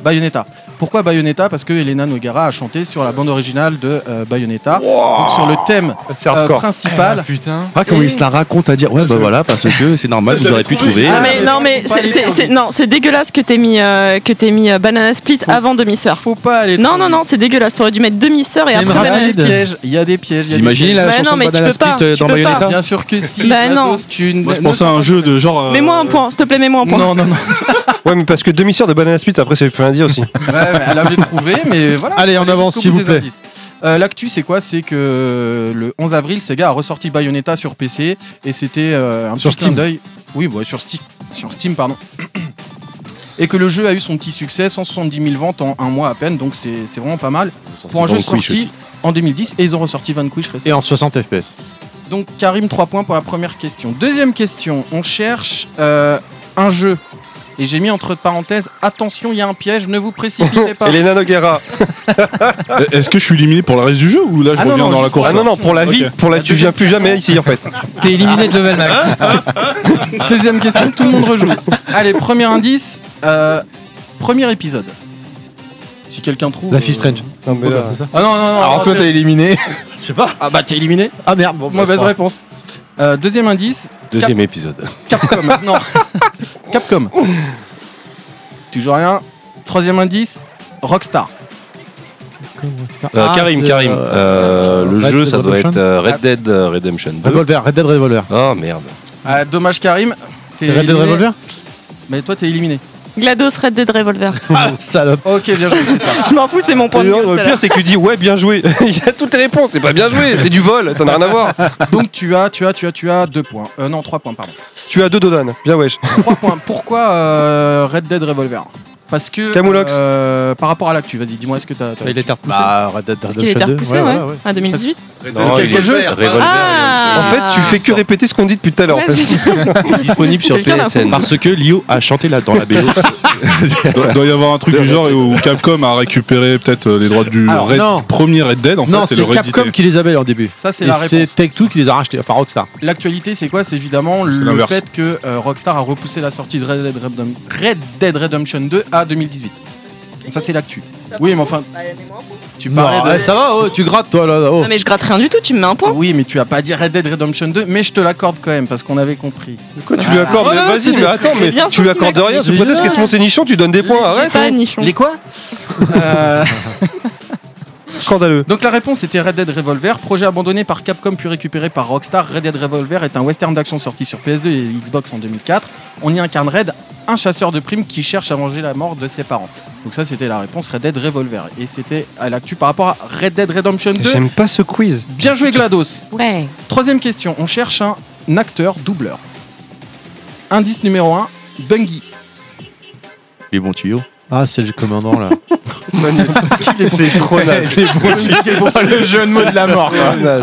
[SPEAKER 5] Bayonetta. Pourquoi Bayonetta? Parce que Elena Nogara a chanté sur la bande originale de euh, Bayonetta. Donc sur le thème
[SPEAKER 4] C'est
[SPEAKER 5] euh, principal.
[SPEAKER 3] Putain.
[SPEAKER 8] Ah, comment
[SPEAKER 5] Et-
[SPEAKER 8] il se la raconte à dire? Ouais, bah voilà, parce que c'est normal, vous aurez pu trouver.
[SPEAKER 6] Ah, mais non, mais c'est- non, c'est dégueulasse que t'aies mis, euh, que t'aies mis euh, Banana Split avant demi-sœur.
[SPEAKER 5] Faut pas aller.
[SPEAKER 6] Non, non, non, c'est dégueulasse. T'aurais dû mettre demi-sœur et
[SPEAKER 1] Il y a une
[SPEAKER 6] après Banana
[SPEAKER 5] des
[SPEAKER 6] Split.
[SPEAKER 5] pièges. Il y a des pièges. il y a
[SPEAKER 8] Vous
[SPEAKER 5] des
[SPEAKER 8] imaginez
[SPEAKER 5] pièges.
[SPEAKER 8] la
[SPEAKER 6] Bah
[SPEAKER 8] chanson
[SPEAKER 6] non, mais
[SPEAKER 8] de
[SPEAKER 6] tu
[SPEAKER 8] Banana
[SPEAKER 6] peux pas,
[SPEAKER 8] Split euh, dans. Bayonetta
[SPEAKER 5] Bien sûr que si.
[SPEAKER 6] Bah non.
[SPEAKER 10] Je
[SPEAKER 5] ne-
[SPEAKER 10] pensais à un jeu de genre. euh,
[SPEAKER 6] Mets-moi un point, s'il te plaît, mets-moi un point.
[SPEAKER 5] Non, non, non. [LAUGHS]
[SPEAKER 4] Ouais, mais parce que demi-sœur de Banana Split, après, ça veut plus rien dire aussi. [LAUGHS]
[SPEAKER 5] Ouais, mais elle avait trouvé, mais voilà.
[SPEAKER 1] Allez, en
[SPEAKER 5] Fallait
[SPEAKER 1] avance, s'il vous plaît.
[SPEAKER 5] indices. Euh, L'actu, c'est quoi? C'est que le 11 avril, Sega a ressorti Bayonetta sur PC et c'était euh, un
[SPEAKER 1] Sur
[SPEAKER 5] petit clin d'œil. Oui, ouais, sur Steam, sur Steam, pardon. Et que le jeu a eu son petit succès, 170 000 ventes en un mois à peine, donc c'est c'est vraiment pas mal pour un jeu sorti
[SPEAKER 9] aussi.
[SPEAKER 5] en 2010 et ils ont ressorti Vanquish récemment.
[SPEAKER 1] Et en 60 FPS.
[SPEAKER 5] Donc Karim, 3 points pour la première question. Deuxième question, on cherche euh, un jeu. Et j'ai mis entre parenthèses, attention, il y a un piège, ne vous précipitez [LAUGHS] pas.
[SPEAKER 4] Elena Noguera. [LAUGHS]
[SPEAKER 10] Est-ce que je suis éliminé pour le reste du jeu ou là je
[SPEAKER 5] Ah
[SPEAKER 10] reviens
[SPEAKER 5] non,
[SPEAKER 10] dans la course
[SPEAKER 4] Ah non, non, pour la vie, pour la, tu viens plus jamais ici en fait. [LAUGHS]
[SPEAKER 2] T'es éliminé de level max.
[SPEAKER 5] Deuxième question, tout le monde rejoue. Allez, premier indice, euh, premier épisode. Si quelqu'un trouve.
[SPEAKER 1] La fille
[SPEAKER 5] euh,
[SPEAKER 1] Strange.
[SPEAKER 4] Non, mais là-
[SPEAKER 5] Ah non, non, non.
[SPEAKER 1] Alors
[SPEAKER 5] non,
[SPEAKER 1] toi,
[SPEAKER 5] t'es-
[SPEAKER 1] t'as éliminé. Je sais pas.
[SPEAKER 5] Ah bah t'es éliminé.
[SPEAKER 1] Ah merde, bon, bah,
[SPEAKER 5] Mauvaise réponse. Euh, deuxième indice,
[SPEAKER 9] Deuxième épisode.
[SPEAKER 5] Capcom. [LAUGHS] non. Capcom. Toujours rien. Troisième indice, Rockstar.
[SPEAKER 9] Euh,
[SPEAKER 1] Ah,
[SPEAKER 9] Karim, Karim.
[SPEAKER 1] euh,
[SPEAKER 9] euh, le
[SPEAKER 1] Red
[SPEAKER 9] jeu,
[SPEAKER 1] Dead
[SPEAKER 9] ça doit
[SPEAKER 1] Redemption
[SPEAKER 9] être euh, Red Dead Redemption 2.
[SPEAKER 1] Revolver, Red Dead Revolver.
[SPEAKER 9] Oh merde.
[SPEAKER 5] Ah, dommage Karim. T'es
[SPEAKER 1] C'est Red Dead
[SPEAKER 5] éliminé.
[SPEAKER 1] Revolver
[SPEAKER 5] Mais toi t'es éliminé.
[SPEAKER 6] GLaDOS Red Dead Revolver. [LAUGHS]
[SPEAKER 1] Ah, salope.
[SPEAKER 5] Ok, bien joué, c'est ça.
[SPEAKER 6] Je m'en fous, c'est mon point de
[SPEAKER 4] Le
[SPEAKER 6] vue. tout à
[SPEAKER 4] pire,
[SPEAKER 6] l'heure.
[SPEAKER 4] c'est que tu dis ouais, bien joué. [LAUGHS] Il y a toutes les réponses. C'est pas bien joué, c'est du vol. Ça n'a rien à voir.
[SPEAKER 5] Donc tu as, tu as, tu as, tu as deux points. Euh, non, trois points, pardon.
[SPEAKER 4] Tu as deux Dodan. Bien wesh.
[SPEAKER 5] Trois points. Pourquoi euh, Red Dead Revolver? Parce que
[SPEAKER 4] Camoulox.
[SPEAKER 5] euh, par rapport à l'actu, vas-y, dis-moi est-ce que t'as. t'as-
[SPEAKER 2] Bah, il était repoussé.
[SPEAKER 1] Bah, Red Dead
[SPEAKER 6] qu'il
[SPEAKER 1] Redemption 2.
[SPEAKER 6] repoussé, ouais,
[SPEAKER 1] voilà, ouais.
[SPEAKER 6] à 2018.
[SPEAKER 9] Non,
[SPEAKER 5] quel-
[SPEAKER 9] il
[SPEAKER 5] quel
[SPEAKER 9] est-
[SPEAKER 5] jeu
[SPEAKER 9] Revolver.
[SPEAKER 6] Ah.
[SPEAKER 4] En fait, tu fais que répéter ce qu'on dit depuis tout à l'heure. en
[SPEAKER 6] Ouais,
[SPEAKER 4] fait. [LAUGHS]
[SPEAKER 9] Disponible sur
[SPEAKER 6] Quelqu'un l'a
[SPEAKER 9] PSN.
[SPEAKER 8] Parce que Lio a chanté là dans la BO.
[SPEAKER 10] Il [LAUGHS] doit, doit y avoir un truc du genre où Capcom a récupéré peut-être euh, les droits du,
[SPEAKER 5] Alors,
[SPEAKER 10] Red-
[SPEAKER 1] non.
[SPEAKER 10] du premier Red Dead en
[SPEAKER 1] Non,
[SPEAKER 10] fait et
[SPEAKER 1] c'est
[SPEAKER 10] le réédité.
[SPEAKER 1] Capcom qui les avait en début.
[SPEAKER 5] Ça, c'est
[SPEAKER 1] Et
[SPEAKER 5] la
[SPEAKER 1] c'est
[SPEAKER 5] réponse.
[SPEAKER 1] Take-Two qui les a rachetés, enfin Rockstar.
[SPEAKER 5] L'actualité, c'est quoi? C'est évidemment le
[SPEAKER 10] l'inverse.
[SPEAKER 5] fait que euh, Rockstar a repoussé la sortie de Red Dead, Redem- Red Dead Redemption 2 à 2018. Donc ça, c'est l'actu. Oui, mais enfin, tu parlais
[SPEAKER 1] Non,
[SPEAKER 5] de.
[SPEAKER 1] ouais, ça va, oh, tu grattes toi là. Oh.
[SPEAKER 6] Non, mais je gratte rien du tout, tu me mets un point.
[SPEAKER 5] Oui, mais tu as pas dit Red Dead Redemption 2, mais je te l'accorde quand même parce qu'on avait compris.
[SPEAKER 4] Quoi, tu lui accordes
[SPEAKER 6] Ah,
[SPEAKER 4] mais Vas-y, mais attends, mais
[SPEAKER 6] Bien
[SPEAKER 4] tu
[SPEAKER 6] sûr
[SPEAKER 4] lui
[SPEAKER 6] qu'il
[SPEAKER 4] accordes rien. Ce prétexte qu'est-ce c'est nichon, tu donnes des points. Arrête.
[SPEAKER 6] Pas
[SPEAKER 4] hein.
[SPEAKER 6] nichon.
[SPEAKER 5] Les quoi [LAUGHS] Euh, [LAUGHS]
[SPEAKER 4] Scandaleux.
[SPEAKER 5] Donc la réponse était Red Dead Revolver, projet abandonné par Capcom puis récupéré par Rockstar. Red Dead Revolver est un western d'action sorti sur PS2 et Xbox en 2004. On y incarne Red, un chasseur de primes qui cherche à venger la mort de ses parents. Donc ça c'était la réponse Red Dead Revolver. Et c'était à l'actu par rapport à Red Dead Redemption 2.
[SPEAKER 4] J'aime pas ce quiz.
[SPEAKER 5] Bien joué GLaDOS.
[SPEAKER 6] Ouais.
[SPEAKER 5] Troisième question, on cherche un acteur doubleur. Indice numéro 1, Bungie.
[SPEAKER 8] Les bons tuyaux.
[SPEAKER 1] Ah, c'est le commandant là. [LAUGHS]
[SPEAKER 4] C'est trop naze.
[SPEAKER 3] le jeu de mots de la mort.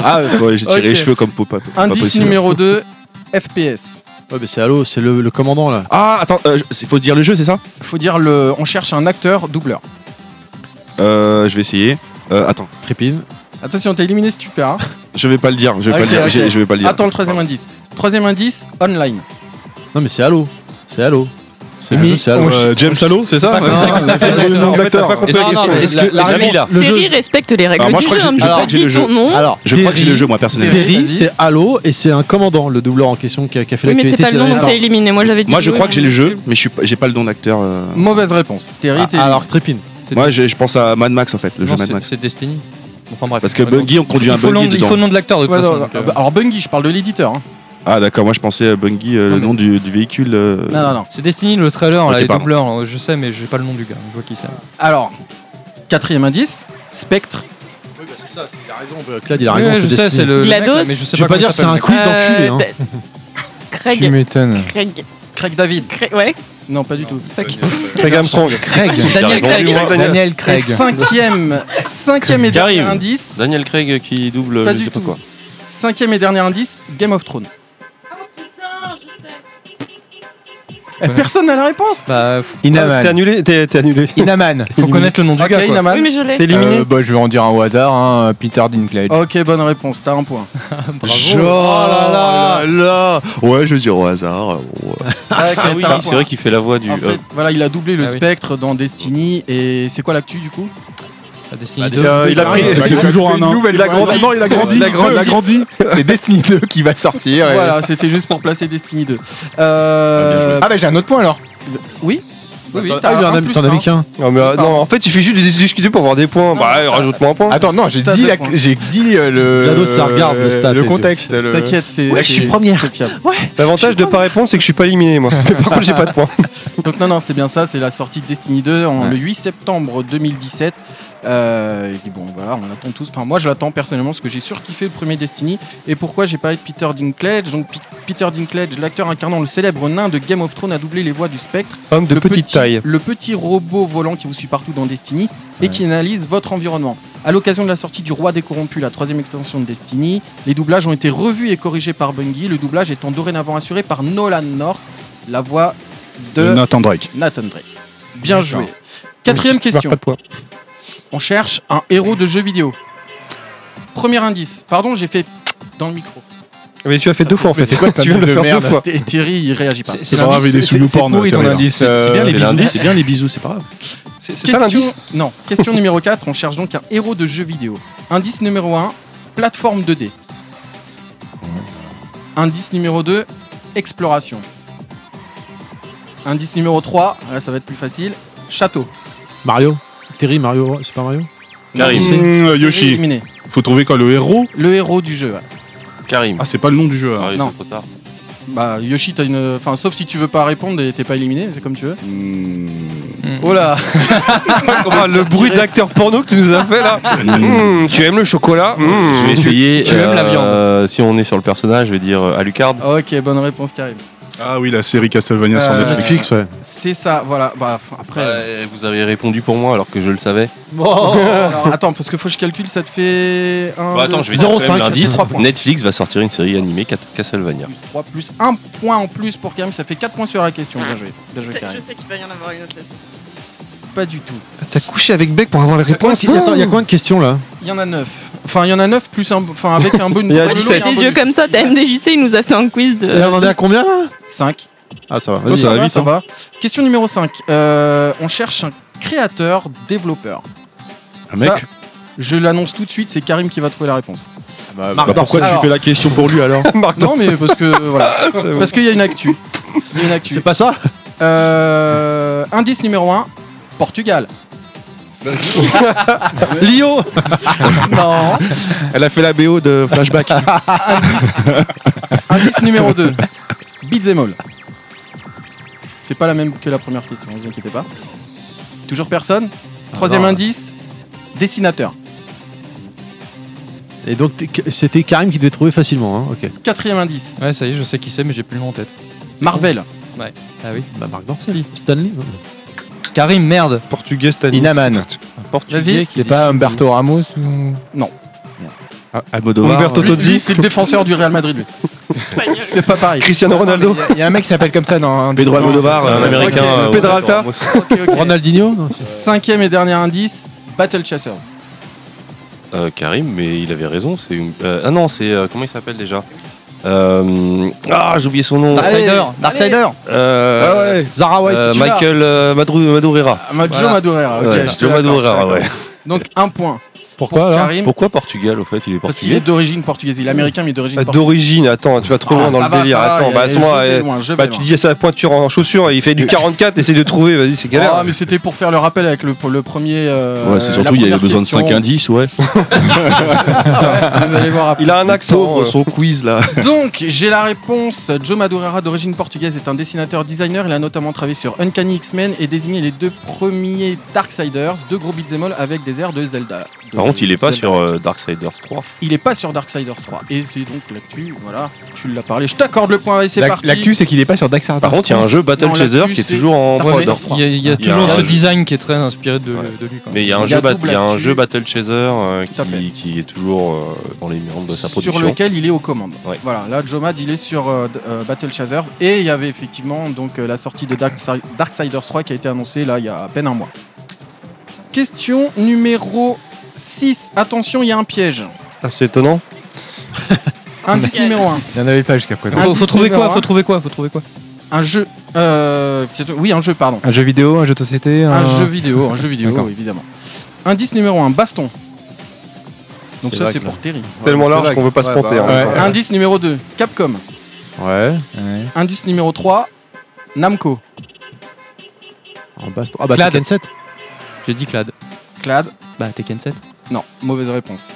[SPEAKER 8] Ah, ouais, j'ai tiré
[SPEAKER 5] Ok.
[SPEAKER 8] les cheveux comme Popa. pas
[SPEAKER 5] Indice
[SPEAKER 8] possible.
[SPEAKER 5] numéro 2, [LAUGHS] FPS.
[SPEAKER 1] Ouais, mais c'est Halo, c'est le, le commandant là.
[SPEAKER 8] Ah, attends, euh, il faut dire le jeu, c'est ça?
[SPEAKER 5] Faut dire le, on cherche un acteur doubleur.
[SPEAKER 8] euh, Je vais essayer. Euh, attends,
[SPEAKER 1] Trépine.
[SPEAKER 5] Attention, t'es éliminé si tu perds. hein. [LAUGHS]
[SPEAKER 8] je vais pas le dire. Je vais
[SPEAKER 5] Ok,
[SPEAKER 8] pas le dire.
[SPEAKER 5] ok.
[SPEAKER 8] j'ai- Je vais pas le dire.
[SPEAKER 5] Attends le troisième indice. Troisième indice, online.
[SPEAKER 1] Non, mais c'est Halo. C'est Halo. C'est
[SPEAKER 2] Mais-
[SPEAKER 1] le jeu, c'est Halo.
[SPEAKER 10] Euh, James Halo, c'est ça
[SPEAKER 6] Terry respecte les règles du
[SPEAKER 8] je crois
[SPEAKER 6] jeu.
[SPEAKER 8] que
[SPEAKER 6] un
[SPEAKER 8] j'ai- je crois que j'ai le jeu.
[SPEAKER 1] Alors,
[SPEAKER 8] Je crois que j'ai le jeu, moi, personnellement.
[SPEAKER 1] Terry, c'est Halo et c'est un commandant, le doubleur en question qui a, fait
[SPEAKER 6] Oui, mais
[SPEAKER 1] l'actualité.
[SPEAKER 6] c'est pas le nom,
[SPEAKER 1] derniers
[SPEAKER 6] t'es éliminé. Moi j'avais dit.
[SPEAKER 8] Moi, je crois que j'ai le jeu, mais je suis pas- j'ai pas le nom d'acteur. euh.
[SPEAKER 5] Mauvaise réponse. Terry,
[SPEAKER 1] Ah,
[SPEAKER 5] t'es
[SPEAKER 1] alors, Trépine.
[SPEAKER 8] Moi, je pense à Mad Max en fait, le jeu Mad
[SPEAKER 2] c'est-
[SPEAKER 8] Max.
[SPEAKER 2] c'est Destiny. Enfin bref.
[SPEAKER 8] Parce que Bungie, on conduit un
[SPEAKER 2] il faut le nom-
[SPEAKER 8] Bungie
[SPEAKER 2] Il faut le nom de l'acteur de toute
[SPEAKER 5] Ouais,
[SPEAKER 2] façon.
[SPEAKER 5] non,
[SPEAKER 2] donc,
[SPEAKER 5] non,
[SPEAKER 2] euh,
[SPEAKER 5] Alors Bungie, je parle de l'éditeur.
[SPEAKER 8] Ah, d'accord, moi je pensais à Bungie, euh,
[SPEAKER 5] Non,
[SPEAKER 8] le
[SPEAKER 5] mais-
[SPEAKER 8] nom du, du véhicule. euh,
[SPEAKER 5] Non, non, non.
[SPEAKER 2] C'est Destiny le trailer,
[SPEAKER 8] Ok,
[SPEAKER 2] là, les
[SPEAKER 8] pardon.
[SPEAKER 2] doubleurs, euh, je sais, mais j'ai pas le nom du gars. Je vois qui c'est.
[SPEAKER 5] Alors, quatrième indice, Spectre.
[SPEAKER 1] Oui, bah c'est ça, il a raison. Claude, il a raison, c'est
[SPEAKER 2] je sais,
[SPEAKER 1] Destiny.
[SPEAKER 2] le. mec,
[SPEAKER 6] GLaDOS.
[SPEAKER 2] là, mais je sais
[SPEAKER 1] Je vais pas
[SPEAKER 2] comment
[SPEAKER 1] dire c'est un
[SPEAKER 2] s'appelle,
[SPEAKER 1] quiz
[SPEAKER 6] Euh,
[SPEAKER 1] d'enculé. Hein.
[SPEAKER 6] D-
[SPEAKER 3] Tu
[SPEAKER 6] Craig.
[SPEAKER 3] m'étonnes.
[SPEAKER 6] Craig.
[SPEAKER 5] Craig David.
[SPEAKER 6] Craig. Ouais.
[SPEAKER 5] Non, pas du tout.
[SPEAKER 4] Craig Armstrong.
[SPEAKER 3] Craig.
[SPEAKER 2] Daniel Craig.
[SPEAKER 3] Daniel Craig.
[SPEAKER 5] cinquième, cinquième et dernier indice.
[SPEAKER 9] Daniel Craig qui double, je sais pas quoi.
[SPEAKER 5] Cinquième et dernier indice, Game of Thrones. Personne n'a la réponse
[SPEAKER 2] Bah, faut,
[SPEAKER 4] T'es
[SPEAKER 3] Inaman.
[SPEAKER 4] annulé T'es t'es annulé. [LAUGHS]
[SPEAKER 3] Inaman.
[SPEAKER 2] faut connaître le nom du
[SPEAKER 5] Ok,
[SPEAKER 2] gars. quoi.
[SPEAKER 5] Inaman.
[SPEAKER 6] Oui, mais je l'ai.
[SPEAKER 4] T'es éliminé
[SPEAKER 3] Euh, bah, je vais en dire un au hasard, hein, Peter Dinklage.
[SPEAKER 5] Ok, bonne réponse, t'as un point. [LAUGHS]
[SPEAKER 8] Genre, oh là là là Ouais, je vais dire au hasard. euh, ouais. Ah
[SPEAKER 9] oui,
[SPEAKER 5] t'as un
[SPEAKER 9] c'est
[SPEAKER 5] point.
[SPEAKER 9] vrai qu'il fait la voix du.
[SPEAKER 5] En fait,
[SPEAKER 9] euh,
[SPEAKER 5] voilà, il a doublé le
[SPEAKER 2] Ah oui.
[SPEAKER 5] spectre dans Destiny. Et c'est quoi l'actu du coup?
[SPEAKER 2] Destiny 2.
[SPEAKER 3] euh,
[SPEAKER 1] il a pris-
[SPEAKER 3] c'est
[SPEAKER 10] toujours un an.
[SPEAKER 3] nouvelle
[SPEAKER 1] Il a grandi. Non, il a grandi.
[SPEAKER 3] Il a grandi. Il a grandi. C'est Destiny 2 qui va sortir. et-
[SPEAKER 5] Voilà, c'était juste pour placer Destiny 2. Euh,
[SPEAKER 3] Ah bah j'ai un autre point alors.
[SPEAKER 5] oui. Oui, oui,
[SPEAKER 1] Ah, t'en as
[SPEAKER 5] un.
[SPEAKER 1] mis qu'un.
[SPEAKER 4] Non, mais, euh, non, en fait, il fait juste de discuter pour avoir des points.
[SPEAKER 5] Non,
[SPEAKER 4] bah, rajoute-moi un point.
[SPEAKER 3] Attends non j'ai dit
[SPEAKER 5] deux
[SPEAKER 3] la-
[SPEAKER 5] points.
[SPEAKER 3] j'ai dit euh, le.
[SPEAKER 1] Ça regarde le stat et
[SPEAKER 3] le
[SPEAKER 1] tout.
[SPEAKER 3] contexte. le-
[SPEAKER 5] T'inquiète, c'est.
[SPEAKER 3] Ouais, je suis première.
[SPEAKER 4] L'avantage de pas répondre, c'est que je suis pas éliminé, moi. Mais [LAUGHS] par contre, j'ai pas de points.
[SPEAKER 5] Donc non, non, c'est bien ça, c'est la sortie de Destiny 2 en,
[SPEAKER 3] Ouais.
[SPEAKER 5] le 8 septembre 2017. Euh, et bon, voilà, on l'attend tous. Enfin, moi, je l'attends personnellement parce que j'ai surkiffé le premier Destiny. Et pourquoi j'ai parlé de Peter Dinklage? Donc, P- Peter Dinklage, l'acteur incarnant le célèbre nain de Game of Thrones, a doublé les voix du spectre.
[SPEAKER 4] Homme de
[SPEAKER 5] le
[SPEAKER 4] petite
[SPEAKER 5] petit-
[SPEAKER 4] taille.
[SPEAKER 5] Le petit robot volant qui vous suit partout dans Destiny et qui analyse votre environnement. À l'occasion de la sortie du Roi des Corrompus, la troisième extension de Destiny, les doublages ont été revus et corrigés par Bungie, le doublage étant dorénavant assuré par Nolan North, la voix de
[SPEAKER 10] Nathan Drake.
[SPEAKER 5] Nathan Drake. Bien joué. Quatrième question. On cherche un héros de jeu vidéo. Premier indice. Pardon, j'ai fait dans le micro.
[SPEAKER 4] Mais tu as fait deux fois en fait.
[SPEAKER 3] C'est quoi, [LAUGHS]
[SPEAKER 4] Tu viens de le faire deux fois.
[SPEAKER 5] Et Thierry, il réagit pas.
[SPEAKER 2] C'est-
[SPEAKER 10] pas grave, il est sous Thierry.
[SPEAKER 3] indice.
[SPEAKER 8] C'est c'est bien
[SPEAKER 3] euh,
[SPEAKER 8] les bisous. C'est bien les bisous, c'est pas grave.
[SPEAKER 4] C'est ça
[SPEAKER 5] Question-
[SPEAKER 4] l'indice
[SPEAKER 5] Non. Question numéro 4. On cherche donc un héros de jeu vidéo. Indice numéro 1. Plateforme 2D. Indice numéro 2. Exploration. Indice numéro 3. Là, ça va être plus facile. Château.
[SPEAKER 1] Mario. Terry, Mario, Super Mario.
[SPEAKER 9] Karim.
[SPEAKER 10] Mmh, Yoshi.
[SPEAKER 5] Éliminé.
[SPEAKER 10] Faut trouver quoi le héros
[SPEAKER 5] Le héros du jeu. ouais.
[SPEAKER 9] Karim.
[SPEAKER 10] Ah, c'est pas le nom du jeu.
[SPEAKER 9] Ah
[SPEAKER 10] hein.
[SPEAKER 9] oui,
[SPEAKER 5] non.
[SPEAKER 9] c'est trop tard.
[SPEAKER 5] Bah Yoshi, t'as une. Enfin, sauf si tu veux pas répondre et t'es pas éliminé, c'est comme tu veux.
[SPEAKER 10] Mmh.
[SPEAKER 5] Oh là [LAUGHS]
[SPEAKER 4] Ah, Le bruit d'acteur porno que tu nous as fait là. Mmh, tu aimes le chocolat Mmh.
[SPEAKER 9] Je vais essayer.
[SPEAKER 2] Tu aimes la
[SPEAKER 9] euh, Si on est sur le personnage, je vais dire euh, Alucard.
[SPEAKER 5] Ok, bonne réponse, Karim.
[SPEAKER 10] Ah oui, la série Castlevania sur
[SPEAKER 5] Euh,
[SPEAKER 10] Netflix.
[SPEAKER 1] Netflix, ouais.
[SPEAKER 5] C'est ça, voilà. Bah après.
[SPEAKER 9] Ouais, vous avez répondu pour moi alors que je le savais. [LAUGHS]
[SPEAKER 5] Alors, attends, parce que faut que je calcule, ça te fait. Un,
[SPEAKER 9] Bon, attends,
[SPEAKER 5] deux,
[SPEAKER 9] je vais dire quand même
[SPEAKER 5] 0,5,
[SPEAKER 9] l'indice.
[SPEAKER 5] trois points.
[SPEAKER 9] Netflix va sortir une série animée Cat- Castlevania.
[SPEAKER 5] 3 plus 1 point en plus pour Karim, ça fait 4 points sur la question. Bien joué. Bien joué,
[SPEAKER 6] Je sais-
[SPEAKER 5] Karim.
[SPEAKER 6] je sais qu'il va y en avoir une autre là-dessus.
[SPEAKER 5] Pas du tout.
[SPEAKER 4] T'as couché avec Beck pour avoir les réponses
[SPEAKER 1] Il y a- combien de questions là
[SPEAKER 5] Il y en a 9. Enfin, il y en a 9 plus un. Enfin, avec un bonus. [LAUGHS]
[SPEAKER 4] Il y a
[SPEAKER 5] Bonus,
[SPEAKER 4] 17.
[SPEAKER 5] un
[SPEAKER 6] Des yeux comme ça, MDJC, il nous a fait un quiz de.
[SPEAKER 1] Et on en est à combien là
[SPEAKER 5] 5.
[SPEAKER 1] Ah, ça va.
[SPEAKER 10] Ça,
[SPEAKER 1] Vas-y.
[SPEAKER 10] ça va
[SPEAKER 5] va,
[SPEAKER 10] vite,
[SPEAKER 5] ça
[SPEAKER 10] hein.
[SPEAKER 5] va. Question numéro 5. Euh, on cherche un créateur, développeur.
[SPEAKER 8] Un mec
[SPEAKER 5] Ça, je l'annonce tout de suite, c'est Karim qui va trouver la réponse.
[SPEAKER 3] Bah,
[SPEAKER 1] Marc
[SPEAKER 8] Bah, pourquoi
[SPEAKER 5] Alors-
[SPEAKER 8] tu fais la question pour lui alors [LAUGHS]
[SPEAKER 4] Marc
[SPEAKER 5] Non, mais parce que [LAUGHS] voilà, parce qu'il y a une actu. Il y a une actu.
[SPEAKER 1] C'est pas ça
[SPEAKER 5] Euh, indice numéro 1, Portugal. [LAUGHS]
[SPEAKER 1] Lio
[SPEAKER 5] Non.
[SPEAKER 8] Elle a fait la BO de Flashback.
[SPEAKER 5] Indice numéro 2, Beat'em All. C'est pas la même que la première question, ne vous inquiétez pas. Toujours personne Troisième
[SPEAKER 1] Alors.
[SPEAKER 5] indice, dessinateur.
[SPEAKER 1] Et donc c'était Karim qui devait trouver facilement, hein Ok.
[SPEAKER 5] Quatrième indice,
[SPEAKER 2] Ouais, ça y est, je sais qui c'est, mais j'ai plus le nom en tête.
[SPEAKER 5] Marvel.
[SPEAKER 2] Ah oui.
[SPEAKER 1] Bah Marc Dorcel. Stanley.
[SPEAKER 2] Karim, merde.
[SPEAKER 4] Portugais, Stanley.
[SPEAKER 3] Inaman.
[SPEAKER 5] Vas-y.
[SPEAKER 3] C'est pas Humberto Ramos ou...
[SPEAKER 8] Almodovar.
[SPEAKER 4] Humberto
[SPEAKER 5] Lui, lui, c'est le défenseur du Real Madrid, lui. [LAUGHS] C'est pas pareil.
[SPEAKER 4] Cristiano Ronaldo.
[SPEAKER 3] Il y a un mec qui s'appelle comme ça dans...
[SPEAKER 8] Pedro Almodovar.
[SPEAKER 9] Un
[SPEAKER 8] euh,
[SPEAKER 9] américain.
[SPEAKER 5] ok.
[SPEAKER 9] euh,
[SPEAKER 4] Pedralta.
[SPEAKER 9] Ramos.
[SPEAKER 5] Ok, ok. [LAUGHS]
[SPEAKER 1] Ronaldinho Non, c'est-
[SPEAKER 5] Cinquième et dernier indice, Battle Chasers.
[SPEAKER 9] Euh, Karim, mais il avait raison. C'est une- euh, ah non, c'est euh, comment il s'appelle déjà? Euh, Ah, j'ai oublié son nom.
[SPEAKER 2] Darksider. Darksider.
[SPEAKER 9] Euh,
[SPEAKER 8] Ah ouais.
[SPEAKER 1] Zara White.
[SPEAKER 9] euh. Michael euh, Madru- Madureira.
[SPEAKER 5] Joe
[SPEAKER 2] Voilà.
[SPEAKER 5] Madureira. ok,
[SPEAKER 9] Ouais,
[SPEAKER 5] je te
[SPEAKER 9] Joe
[SPEAKER 5] l'accorde,
[SPEAKER 9] Madureira,
[SPEAKER 5] je te
[SPEAKER 9] ouais.
[SPEAKER 5] Donc un point.
[SPEAKER 1] Pourquoi
[SPEAKER 5] pour
[SPEAKER 1] là?
[SPEAKER 5] Karim,
[SPEAKER 9] Pourquoi Portugal au fait? Il est
[SPEAKER 5] Parce qu'il est
[SPEAKER 9] portugais?
[SPEAKER 5] d'origine portugaise. Il est américain, mais d'origine
[SPEAKER 4] Bah,
[SPEAKER 5] portugaise.
[SPEAKER 4] D'origine, attends, tu vas trop loin
[SPEAKER 5] Ah,
[SPEAKER 4] dans
[SPEAKER 5] ça
[SPEAKER 4] le
[SPEAKER 5] va,
[SPEAKER 4] délire.
[SPEAKER 5] va,
[SPEAKER 4] Attends, bah à ce
[SPEAKER 5] je
[SPEAKER 4] moment,
[SPEAKER 5] vais
[SPEAKER 4] euh,
[SPEAKER 5] loin,
[SPEAKER 4] bah,
[SPEAKER 5] loin.
[SPEAKER 4] tu dis sa pointure en chaussure, il fait du 44, essaye de trouver, vas-y, c'est galère.
[SPEAKER 5] Ah, mais c'était pour faire le rappel avec le, pour le premier. euh,
[SPEAKER 8] Ouais, c'est surtout, il y avait besoin de
[SPEAKER 5] question.
[SPEAKER 8] 5 indices, ouais. [LAUGHS]
[SPEAKER 5] Ouais, [LAUGHS] vous allez voir après.
[SPEAKER 4] Il a un accent.
[SPEAKER 8] Pauvre
[SPEAKER 4] euh,
[SPEAKER 8] son quiz là. [LAUGHS]
[SPEAKER 5] Donc, j'ai la réponse. Joe Madureira, d'origine portugaise, est un dessinateur-designer. Il a notamment travaillé sur Uncanny X-Men et désigné les deux premiers Darksiders, deux gros beat'em all avec des airs de Zelda. De-
[SPEAKER 9] Par contre, il est pas
[SPEAKER 5] Zelda.
[SPEAKER 9] sur euh, Darksiders 3.
[SPEAKER 5] Il est pas sur Darksiders 3. Et c'est donc l'actu, voilà. Tu l'as parlé. Je t'accorde le point et c'est parti.
[SPEAKER 3] L'actu, c'est qu'il est pas sur Daxar.
[SPEAKER 9] Par contre, il y a un jeu Battle
[SPEAKER 5] Non,
[SPEAKER 9] Chaser qui est toujours en
[SPEAKER 5] Darksiders
[SPEAKER 9] prod.
[SPEAKER 5] 3.
[SPEAKER 2] Il y a, il y a
[SPEAKER 9] Il y a
[SPEAKER 2] toujours ce
[SPEAKER 9] jeu.
[SPEAKER 2] design qui est très inspiré de,
[SPEAKER 9] Ouais.
[SPEAKER 2] de lui.
[SPEAKER 9] Mais il y a un
[SPEAKER 5] Il y a
[SPEAKER 9] jeu, bat-
[SPEAKER 5] double
[SPEAKER 9] il y a un
[SPEAKER 5] actu.
[SPEAKER 9] jeu Battle Chaser euh, qui, qui est toujours euh, dans les murs de sa production.
[SPEAKER 5] sur lequel il est aux commandes.
[SPEAKER 9] Ouais.
[SPEAKER 5] Voilà, là Jomad il est sur euh, euh, Battle Chasers et il y avait effectivement donc euh, la sortie de Darksi- Darksiders 3 qui a été annoncée là il y a à peine un mois. Question numéro 6. Attention, il y a un piège.
[SPEAKER 4] ah, c'est étonnant. [LAUGHS]
[SPEAKER 5] Indice numéro 1.
[SPEAKER 3] Il n'y en avait pas jusqu'à présent.
[SPEAKER 2] Faut, faut trouver quoi
[SPEAKER 5] un.
[SPEAKER 2] Faut trouver quoi Faut trouver quoi
[SPEAKER 5] Un jeu Euh, oui, un jeu, pardon.
[SPEAKER 3] Un jeu vidéo, un jeu de société
[SPEAKER 5] Un jeu vidéo, un jeu vidéo, évidemment. Indice numéro 1, baston. Donc ça, c'est pour Terry.
[SPEAKER 4] C'est tellement large qu'on veut pas se
[SPEAKER 1] bah, ouais.
[SPEAKER 4] temps.
[SPEAKER 5] Indice numéro 2, Capcom.
[SPEAKER 1] Ouais.
[SPEAKER 5] Indice numéro 3, Namco.
[SPEAKER 1] En baston. Ah bah
[SPEAKER 2] Clad.
[SPEAKER 1] Tekken 7.
[SPEAKER 2] J'ai dit Clad.
[SPEAKER 5] Clad.
[SPEAKER 2] Bah, Tekken 7.
[SPEAKER 5] Non, mauvaise réponse.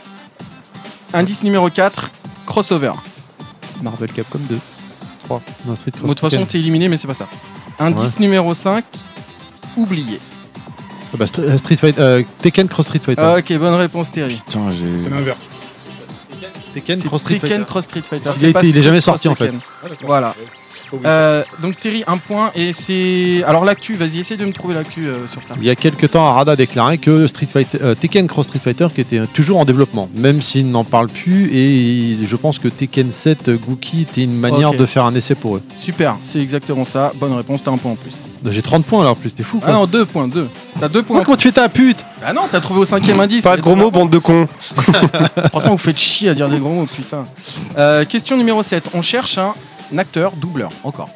[SPEAKER 5] Indice numéro 4, Crossover.
[SPEAKER 2] Marvel Capcom 2.
[SPEAKER 1] Non, Street Cross
[SPEAKER 5] Bon, de toute façon, t'es éliminé, mais c'est pas ça. Indice numéro 5, oublié.
[SPEAKER 1] Ah bah, euh, Street Fighter. euh, Tekken Cross Street Fighter.
[SPEAKER 5] Ah, ok, bonne réponse, Terry.
[SPEAKER 8] Putain, j'ai.
[SPEAKER 10] C'est l'inverse.
[SPEAKER 1] Tekken
[SPEAKER 5] C'est
[SPEAKER 1] Cross Street
[SPEAKER 5] Tekken
[SPEAKER 1] Fighter.
[SPEAKER 5] Cross Street Fighter.
[SPEAKER 1] Il
[SPEAKER 5] c'est
[SPEAKER 1] a
[SPEAKER 5] pas
[SPEAKER 1] été- il est
[SPEAKER 5] Street
[SPEAKER 1] jamais
[SPEAKER 5] Cross
[SPEAKER 1] sorti, en fait.
[SPEAKER 5] Tekken. Voilà. Euh, donc Terry, un point et c'est. Alors l'actu, vas-y, essaye de me trouver l'actu euh, sur ça.
[SPEAKER 1] Il y a quelques temps, Arada a déclaré que Street Fighter, euh, Tekken Cross Street Fighter qui était toujours en développement, même s'il n'en parle plus. Et je pense que Tekken 7 euh, Gookie était une manière de faire un essai pour eux.
[SPEAKER 5] Super, c'est exactement ça. Bonne réponse, t'as un point en plus.
[SPEAKER 1] J'ai 30 points alors, en plus, t'es fou.
[SPEAKER 5] Ah
[SPEAKER 1] Quoi.
[SPEAKER 5] non, deux points, deux. T'as deux points.
[SPEAKER 1] Comment tu fais ta pute?
[SPEAKER 5] Ah non, t'as trouvé au cinquième indice.
[SPEAKER 4] Pas de gros mots, bande de cons. [LAUGHS]
[SPEAKER 5] Franchement, vous faites chier à dire des gros mots, putain. Euh, question numéro 7. On cherche un acteur doubleur, encore.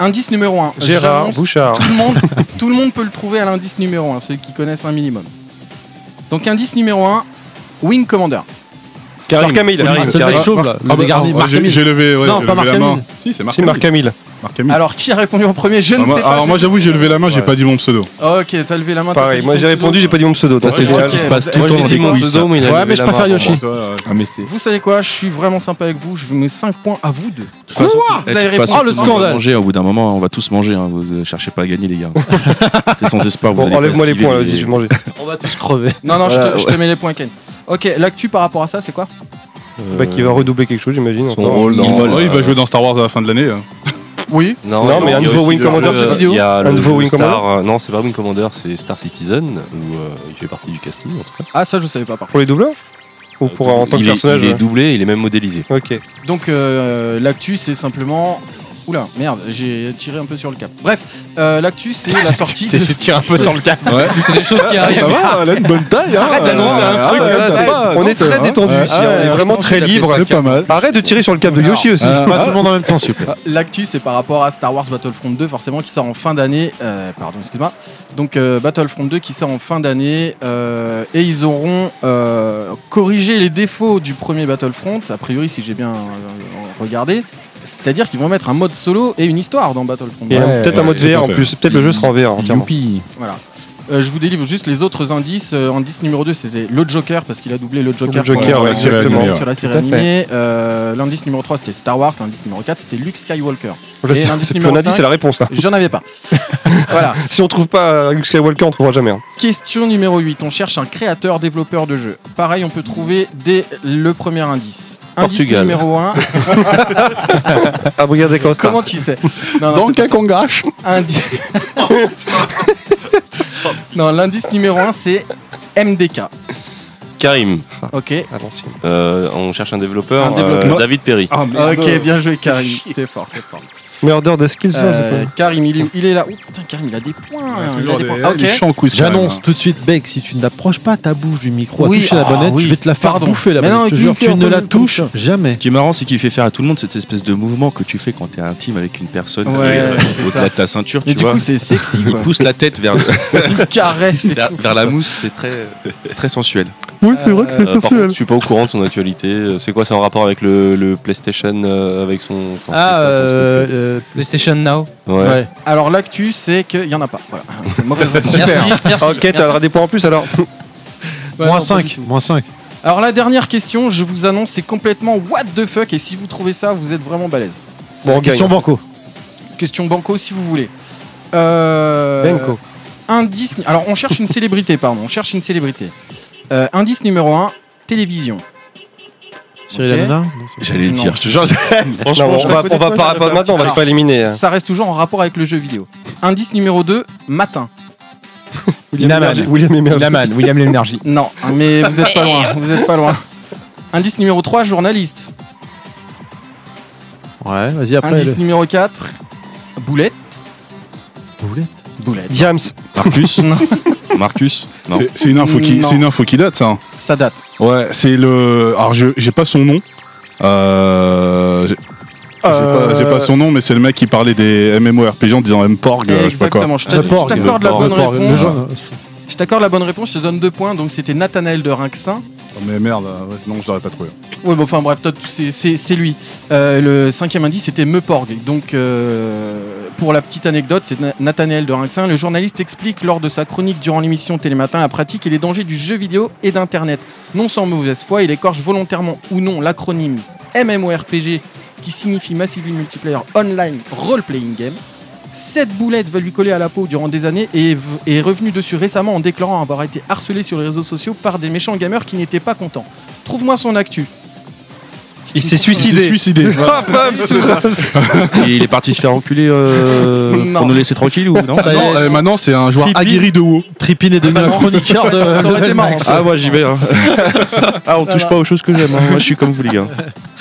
[SPEAKER 5] Indice numéro 1.
[SPEAKER 4] Gérard Bouchard.
[SPEAKER 5] Tout le, monde, [LAUGHS] tout le monde peut le trouver à l'indice numéro 1, ceux qui connaissent un minimum. Donc, indice numéro 1, Wing Commander.
[SPEAKER 4] Marc Hamill.
[SPEAKER 9] Karim,
[SPEAKER 1] C'est le mec
[SPEAKER 9] Karim.
[SPEAKER 1] chauve là, le
[SPEAKER 10] Ah bah, ah,
[SPEAKER 1] Marc
[SPEAKER 10] j'ai-
[SPEAKER 1] Hamill.
[SPEAKER 10] J'ai levé, ouais,
[SPEAKER 1] Non,
[SPEAKER 10] j'ai
[SPEAKER 1] pas
[SPEAKER 10] levé
[SPEAKER 1] Marc
[SPEAKER 10] la main.
[SPEAKER 1] Hamill.
[SPEAKER 10] Si, c'est Marc
[SPEAKER 4] C'est Marc Hamill.
[SPEAKER 10] Marc Hamill.
[SPEAKER 5] Alors, qui a répondu en premier Je
[SPEAKER 10] Ah,
[SPEAKER 5] ne
[SPEAKER 10] moi,
[SPEAKER 5] sais pas.
[SPEAKER 10] alors
[SPEAKER 5] je-
[SPEAKER 10] moi j'avoue j'ai levé la main, j'ai pas dit mon pseudo.
[SPEAKER 5] Ok, t'as levé la main. t'as
[SPEAKER 4] Pareil, moi j'ai
[SPEAKER 5] ton
[SPEAKER 4] répondu,
[SPEAKER 5] pseudo.
[SPEAKER 4] j'ai pas dit mon pseudo.
[SPEAKER 8] Ça, c'est le truc qui se passe tout le temps dans les
[SPEAKER 9] a
[SPEAKER 1] Ouais, mais je préfère. Yoshi.
[SPEAKER 3] Ah, mais c'est.
[SPEAKER 5] Vous savez quoi Je suis vraiment sympa avec vous. Je vous mets 5 points à vous deux.
[SPEAKER 8] De toute façon,
[SPEAKER 5] Vous
[SPEAKER 8] eh, de
[SPEAKER 5] avez
[SPEAKER 8] toute façon,
[SPEAKER 5] répondu.
[SPEAKER 8] tout le monde va manger, au bout d'un moment, on va tous manger. hein. Vous ne cherchez pas à gagner, les gars. [LAUGHS] c'est sans espoir.
[SPEAKER 4] Bon, enlève-moi les points, vas-y, je vais manger.
[SPEAKER 1] On va tous crever.
[SPEAKER 5] Non, non, je,
[SPEAKER 8] Voilà,
[SPEAKER 5] te, je te
[SPEAKER 8] ouais.
[SPEAKER 5] mets les points, Ken. Ok, l'actu par rapport à ça, c'est quoi
[SPEAKER 4] Bah, qui va redoubler quelque chose, j'imagine.
[SPEAKER 9] Son
[SPEAKER 4] encore.
[SPEAKER 9] rôle dans.
[SPEAKER 10] Il,
[SPEAKER 8] vole,
[SPEAKER 10] ouais, il
[SPEAKER 9] euh,
[SPEAKER 10] va jouer dans Star Wars à la fin de l'année. hein. [LAUGHS]
[SPEAKER 5] Oui.
[SPEAKER 9] Non,
[SPEAKER 4] Non, mais un
[SPEAKER 9] il y a
[SPEAKER 4] nouveau
[SPEAKER 9] aussi
[SPEAKER 4] Wing
[SPEAKER 9] le-
[SPEAKER 4] Commander,
[SPEAKER 9] le-
[SPEAKER 4] cette vidéo
[SPEAKER 9] Il y a
[SPEAKER 4] Un
[SPEAKER 9] le
[SPEAKER 4] nouveau Wing
[SPEAKER 9] Star, euh, Non, c'est pas Wing Commander, c'est Star Citizen, où euh, il fait partie du casting en tout cas.
[SPEAKER 5] Ah, ça, je savais pas par contre.
[SPEAKER 4] Pour les doubleurs Ou pour en tant que
[SPEAKER 9] il est,
[SPEAKER 4] personnage
[SPEAKER 9] il est
[SPEAKER 4] ouais.
[SPEAKER 9] doublé, il est même modélisé.
[SPEAKER 4] Ok.
[SPEAKER 5] Donc, euh, l'actu, c'est simplement. Oula, merde, j'ai tiré un peu sur le cap. Bref, euh, l'actu, c'est la sortie. [LAUGHS] de-
[SPEAKER 3] tiré un peu sur le cap.
[SPEAKER 2] C'est des choses qui arrivent.
[SPEAKER 10] Ça va, elle a une bonne taille. Hein,
[SPEAKER 5] Arrête d'annoncer un
[SPEAKER 10] Ah,
[SPEAKER 5] truc,
[SPEAKER 10] ouais,
[SPEAKER 5] là,
[SPEAKER 10] t'as
[SPEAKER 5] c'est-
[SPEAKER 10] pas-
[SPEAKER 4] On
[SPEAKER 10] non,
[SPEAKER 4] est
[SPEAKER 10] c'est
[SPEAKER 4] très détendu
[SPEAKER 10] Ouais,
[SPEAKER 4] ici,
[SPEAKER 10] ouais,
[SPEAKER 4] on est
[SPEAKER 10] ouais,
[SPEAKER 4] vraiment très libre.
[SPEAKER 10] C'est pas mal.
[SPEAKER 4] Arrête de tirer sur le câble de Yoshi aussi.
[SPEAKER 10] euh,
[SPEAKER 1] Pas tout le monde en même temps, s'il vous plaît. [LAUGHS]
[SPEAKER 5] L'actu, c'est par rapport à Star Wars Battlefront 2, forcément, qui sort en fin d'année. Euh, pardon, excuse-moi. Donc, euh, Battlefront 2 qui sort en fin d'année. euh, et ils auront euh, corrigé les défauts du premier Battlefront, a priori, si j'ai bien euh, regardé. C'est-à-dire qu'ils vont mettre un mode solo et une histoire dans Battlefront 2.
[SPEAKER 4] Et
[SPEAKER 3] Ouais,
[SPEAKER 4] peut-être un mode VR en plus. Peut-être le jeu sera en VR entièrement.
[SPEAKER 3] Youpi.
[SPEAKER 5] Voilà. Euh, je vous délivre juste les autres indices. Euh, indice numéro 2, c'était le Joker, parce qu'il a doublé le Joker,
[SPEAKER 4] Le Joker,
[SPEAKER 5] pour-
[SPEAKER 4] ouais,
[SPEAKER 10] série
[SPEAKER 5] exactement, sur la série animée. Euh, l'indice numéro 3, c'était Star Wars. L'indice numéro 4, c'était Luke Skywalker.
[SPEAKER 4] Là,
[SPEAKER 5] Et
[SPEAKER 4] c'est
[SPEAKER 5] l'indice numéro
[SPEAKER 4] indice, c'est la réponse là.
[SPEAKER 5] J'en avais pas. [LAUGHS] voilà.
[SPEAKER 4] Si on trouve pas Luke Skywalker, on trouvera jamais. hein.
[SPEAKER 5] Question numéro 8. On cherche un créateur, développeur de jeu. Pareil, on peut trouver dès le premier indice. Indice
[SPEAKER 9] Portugal.
[SPEAKER 5] numéro 1. [LAUGHS]
[SPEAKER 4] Ah, regardez Costa.
[SPEAKER 5] Comment tu sais Non, non, pas- indi- [LAUGHS] Non, l'indice numéro 1, c'est MDK.
[SPEAKER 9] Karim,
[SPEAKER 5] Ok.
[SPEAKER 4] À l'ancienne.
[SPEAKER 9] euh, on cherche un développeur.
[SPEAKER 5] Un développeur.
[SPEAKER 9] euh, David Perry.
[SPEAKER 10] Ah,
[SPEAKER 5] Ok, bien joué, Karim. T'es fort, t'es fort.
[SPEAKER 4] De skills, ça, c'est
[SPEAKER 5] Euh,
[SPEAKER 4] pas.
[SPEAKER 5] Karim, il est, il est là. Oh putain, Karim, il a des points. il a des points. Ok.
[SPEAKER 10] Il est chiant
[SPEAKER 1] J'annonce tout de suite, Beck, si tu n'approches pas ta bouche du micro
[SPEAKER 5] Oui,
[SPEAKER 1] à toucher la
[SPEAKER 5] ah,
[SPEAKER 1] bonnette,
[SPEAKER 5] oui,
[SPEAKER 1] je vais te la faire
[SPEAKER 5] pardon.
[SPEAKER 1] bouffer la
[SPEAKER 5] Mais non,
[SPEAKER 1] bonnette. Je te jure, tu ne la touches jamais.
[SPEAKER 8] Ce qui est marrant, c'est qu'il fait faire à tout le monde cette espèce de mouvement que tu fais quand tu es intime avec une personne
[SPEAKER 5] Ouais,
[SPEAKER 8] euh,
[SPEAKER 5] c'est
[SPEAKER 8] au-delà de ta ceinture,
[SPEAKER 5] Mais
[SPEAKER 8] tu
[SPEAKER 5] du
[SPEAKER 8] vois.
[SPEAKER 5] coup, c'est sexy.
[SPEAKER 8] Il
[SPEAKER 5] Quoi.
[SPEAKER 8] pousse la tête vers, le- [LAUGHS]
[SPEAKER 5] Il caresse et
[SPEAKER 8] vers,
[SPEAKER 5] tout.
[SPEAKER 8] vers la mousse, c'est très, c'est très sensuel.
[SPEAKER 1] Oui, c'est vrai que
[SPEAKER 5] c'est
[SPEAKER 9] Euh, contre, je suis pas au courant de son actualité. Euh, C'est quoi, c'est en rapport avec le, le PlayStation euh, avec son.
[SPEAKER 1] Ah,
[SPEAKER 9] son
[SPEAKER 1] euh,
[SPEAKER 2] PlayStation Now.
[SPEAKER 9] ouais.
[SPEAKER 1] ouais.
[SPEAKER 5] Alors, l'actu, c'est qu'il y en a pas. Voilà. [LAUGHS]
[SPEAKER 2] Merci. Merci.
[SPEAKER 4] Ok, t'auras des points en plus alors.
[SPEAKER 5] Ouais,
[SPEAKER 1] moins
[SPEAKER 5] non, pas du
[SPEAKER 1] 5,
[SPEAKER 5] tout.
[SPEAKER 1] moins 5.
[SPEAKER 5] Alors, la dernière question, je vous annonce, c'est complètement what the fuck. Et si vous trouvez ça, vous êtes vraiment balèze.
[SPEAKER 4] Bon, on
[SPEAKER 1] Question
[SPEAKER 4] gagne.
[SPEAKER 1] banco.
[SPEAKER 5] Question banco, si vous voulez. Euh,
[SPEAKER 4] Banco.
[SPEAKER 5] Indice. Alors, on cherche une célébrité, pardon. On cherche une célébrité. Euh, indice numéro 1, télévision.
[SPEAKER 1] Cyril
[SPEAKER 5] Ok.
[SPEAKER 1] Hanouna
[SPEAKER 8] J'allais le
[SPEAKER 5] Non.
[SPEAKER 8] dire, je te jure.
[SPEAKER 4] Non, [LAUGHS]
[SPEAKER 8] Franchement,
[SPEAKER 4] on va, on va
[SPEAKER 5] pas,
[SPEAKER 4] répondre maintenant, on va se faire éliminer.
[SPEAKER 5] Ça reste toujours en rapport avec le jeu vidéo. Indice numéro 2, matin.
[SPEAKER 4] Emergy- [LAUGHS] William Emergy.
[SPEAKER 3] William l'énergie.
[SPEAKER 5] Non, mais vous êtes pas loin. Vous êtes pas loin. Indice numéro 3, journaliste.
[SPEAKER 1] Ouais, vas-y après.
[SPEAKER 5] Indice
[SPEAKER 1] le-
[SPEAKER 5] numéro 4, boulette.
[SPEAKER 1] Boulette.
[SPEAKER 5] Boulette.
[SPEAKER 4] Diams.
[SPEAKER 8] Marcus [LAUGHS]
[SPEAKER 5] Non,
[SPEAKER 8] Marcus.
[SPEAKER 10] C'est- une info qui,
[SPEAKER 5] Non.
[SPEAKER 10] c'est une info qui date, ça. hein.
[SPEAKER 5] ça date.
[SPEAKER 10] Ouais, c'est le. Alors, je j'ai pas son nom. Euh, j'ai- J'ai pas, son nom, mais c'est le mec qui parlait des MMORPG en disant M-Porg, euh, je sais pas quoi.
[SPEAKER 5] Exactement, je t'accorde la bonne
[SPEAKER 1] porg,
[SPEAKER 5] réponse. Je t'accorde la bonne réponse, je te donne deux points. Donc c'était Nathanaël de Rinxin.
[SPEAKER 10] Oh, Mais merde, euh, ouais, non, je l'aurais pas trouvé.
[SPEAKER 5] Ouais, bon, enfin bref, toi, c'est- lui. Euh, le cinquième indice, c'était Meuporg. Donc, euh, pour la petite anecdote, c'est Na- Nathanaël de Rinxin. Le journaliste explique lors de sa chronique durant l'émission Télématin la pratique et les dangers du jeu vidéo et d'Internet. Non sans mauvaise foi, il écorche volontairement ou non l'acronyme MMORPG qui signifie Massively Multiplayer Online Role Playing Game. Cette boulette va lui coller à la peau durant des années et est revenu dessus récemment en déclarant avoir été harcelé sur les réseaux sociaux par des méchants gamers qui n'étaient pas contents. Trouve-moi son actu.
[SPEAKER 4] Il s'est
[SPEAKER 10] Il s'est
[SPEAKER 4] suicidé.
[SPEAKER 10] suicidé. [LAUGHS]
[SPEAKER 4] Ah,
[SPEAKER 8] Et il est parti se faire enculer euh, pour nous laisser tranquilles ou non
[SPEAKER 1] Ça y est.
[SPEAKER 10] Non, euh, maintenant, c'est un joueur aguerri de WoW.
[SPEAKER 1] Trippin est devenu un chroniqueur de.
[SPEAKER 5] Ça aurait été marrant.
[SPEAKER 8] Ah, moi j'y vais. hein. [LAUGHS] ah, on touche pas aux choses que j'aime. hein. Moi je suis comme vous, les gars.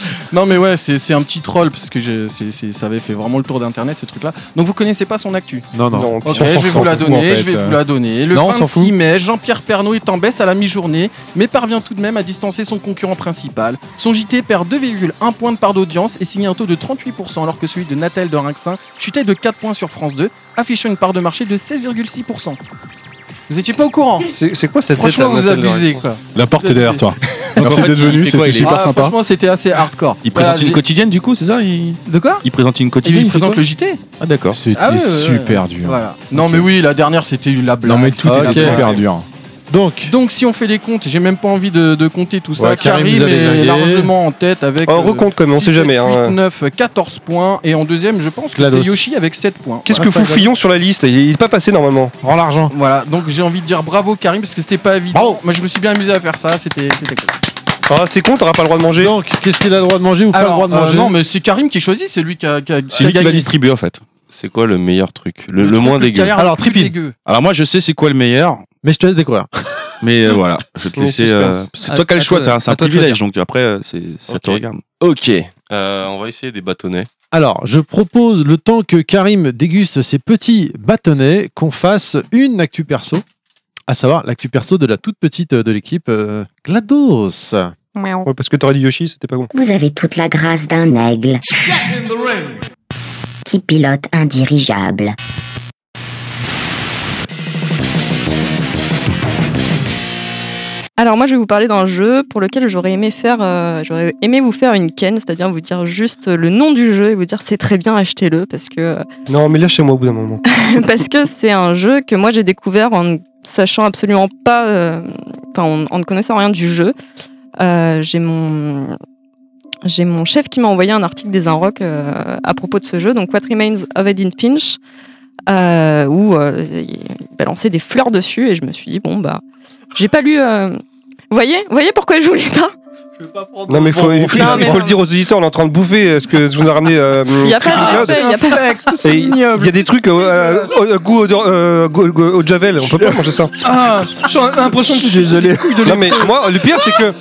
[SPEAKER 8] [LAUGHS]
[SPEAKER 5] Non mais ouais, c'est c'est un petit troll parce que je- c'est- c'est- ça avait fait vraiment le tour d'internet ce truc-là. Donc vous connaissez pas son actu.
[SPEAKER 11] Non, non.
[SPEAKER 4] Non,
[SPEAKER 5] Ok, je vais vous la
[SPEAKER 11] en
[SPEAKER 5] donner,
[SPEAKER 11] fait,
[SPEAKER 5] je vais vous la donner. Le
[SPEAKER 11] Non, on s'en
[SPEAKER 5] 26
[SPEAKER 11] fout.
[SPEAKER 5] mai, Jean-Pierre Pernaut est en baisse à la mi-journée, mais parvient tout de même à distancer son concurrent principal. Son JT perd 2,1 points de part d'audience et signe un taux de 38% alors que celui de Nathal de Rinxin chutait de 4 points sur France 2, affichant une part de marché de 16,6%. Vous étiez pas au courant
[SPEAKER 4] C'est quoi cette
[SPEAKER 5] Franchement,
[SPEAKER 4] tête,
[SPEAKER 5] vous abusez quoi.
[SPEAKER 10] La porte est derrière toi. Merci d'être
[SPEAKER 8] il
[SPEAKER 10] venu, c'était
[SPEAKER 8] il
[SPEAKER 10] super
[SPEAKER 5] Ah,
[SPEAKER 10] sympa.
[SPEAKER 5] Franchement, c'était assez hardcore.
[SPEAKER 8] Il présente une quotidienne du coup, c'est ça il...
[SPEAKER 5] De quoi
[SPEAKER 8] il présente une
[SPEAKER 5] Il
[SPEAKER 8] quotidienne
[SPEAKER 5] présente
[SPEAKER 8] c'est
[SPEAKER 5] le
[SPEAKER 8] quoi
[SPEAKER 5] JT
[SPEAKER 8] Ah, d'accord.
[SPEAKER 3] C'était
[SPEAKER 5] Ah ouais, ouais, ouais.
[SPEAKER 3] super dur.
[SPEAKER 5] Voilà. Non mais oui, la dernière c'était la blague.
[SPEAKER 3] Non mais tout était super dur.
[SPEAKER 1] Donc,
[SPEAKER 5] Donc si on fait les comptes, j'ai même pas envie de, de compter tout ça.
[SPEAKER 1] Ouais, Karim,
[SPEAKER 5] est largement en tête avec euh,
[SPEAKER 4] recompte quand même, on sait
[SPEAKER 5] 6,
[SPEAKER 4] jamais.
[SPEAKER 5] 7,
[SPEAKER 4] hein.
[SPEAKER 5] 8, 9, 14 points. Et en deuxième, je pense que c'est Yoshi avec 7 points.
[SPEAKER 4] Qu'est-ce
[SPEAKER 5] Voilà.
[SPEAKER 4] que fout Fillon sur la liste Il il est pas passé normalement.
[SPEAKER 1] rends l'argent.
[SPEAKER 5] Voilà, donc j'ai envie de dire bravo Karim parce que c'était pas évident. Moi je me suis bien amusé à faire ça, c'était cool.
[SPEAKER 4] Ah, c'est con, t'auras pas le droit de manger.
[SPEAKER 1] Donc, qu'est-ce qu'il a le droit de manger ou pas le droit de
[SPEAKER 5] euh,
[SPEAKER 1] manger
[SPEAKER 5] non mais c'est Karim qui choisit, c'est lui qui a, qui a-
[SPEAKER 8] C'est lui
[SPEAKER 5] qui a
[SPEAKER 8] qui va distribuer en fait.
[SPEAKER 9] C'est quoi le meilleur truc Le, le
[SPEAKER 5] truc
[SPEAKER 9] moins dégueu.
[SPEAKER 1] Alors,
[SPEAKER 5] dégueu.
[SPEAKER 8] Alors moi je sais c'est quoi le meilleur,
[SPEAKER 1] Mais je te laisse découvrir. [LAUGHS]
[SPEAKER 8] mais euh, voilà, je vais te
[SPEAKER 4] Le
[SPEAKER 8] laisser. euh, c'est toi qui as le choix, c'est un privilège, donc après euh, c'est ça te
[SPEAKER 9] Ok.
[SPEAKER 8] regarde.
[SPEAKER 9] Ok. Euh, on va essayer des bâtonnets.
[SPEAKER 1] Alors, je propose, le temps que Karim déguste ses petits bâtonnets, qu'on fasse une actu perso, à savoir l'actu perso de la toute petite de l'équipe, euh, GLaDOS.
[SPEAKER 4] Ouais, parce que t'aurais dit Yoshi, c'était pas bon.
[SPEAKER 12] Vous avez toute la grâce d'un aigle qui pilote un dirigeable.
[SPEAKER 6] Alors moi je vais vous parler d'un jeu pour lequel j'aurais aimé faire, euh, j'aurais aimé vous faire une ken, c'est-à-dire vous dire juste le nom du jeu et vous dire c'est très bien achetez-le parce que
[SPEAKER 4] Non, mais lâchez-moi au bout d'un moment. [LAUGHS]
[SPEAKER 6] parce que c'est un jeu que moi j'ai découvert en ne sachant absolument pas, euh, enfin en, en ne connaissant rien du jeu. Euh, j'ai mon j'ai mon chef qui m'a envoyé un article des Inrock euh, à propos de ce jeu, donc What Remains of Edith Finch, euh, où euh, il balançait des fleurs dessus et je me suis dit bon bah j'ai pas lu. Vous voyez, voyez pourquoi je voulais pas
[SPEAKER 4] Non, mais il faut, il faut-
[SPEAKER 6] Non,
[SPEAKER 4] il
[SPEAKER 6] mais
[SPEAKER 4] faut
[SPEAKER 6] non.
[SPEAKER 4] le dire aux auditeurs, on est en train de bouffer ce que je vous ai ramené. euh,
[SPEAKER 6] Il y a pas de il y a pas.
[SPEAKER 4] Et Il y a des trucs euh, euh, au goût au, euh, goût- goût au javel, on peut pas manger ça.
[SPEAKER 5] Ah, j'ai l'impression que je suis désolé.
[SPEAKER 4] Non mais moi le pire c'est que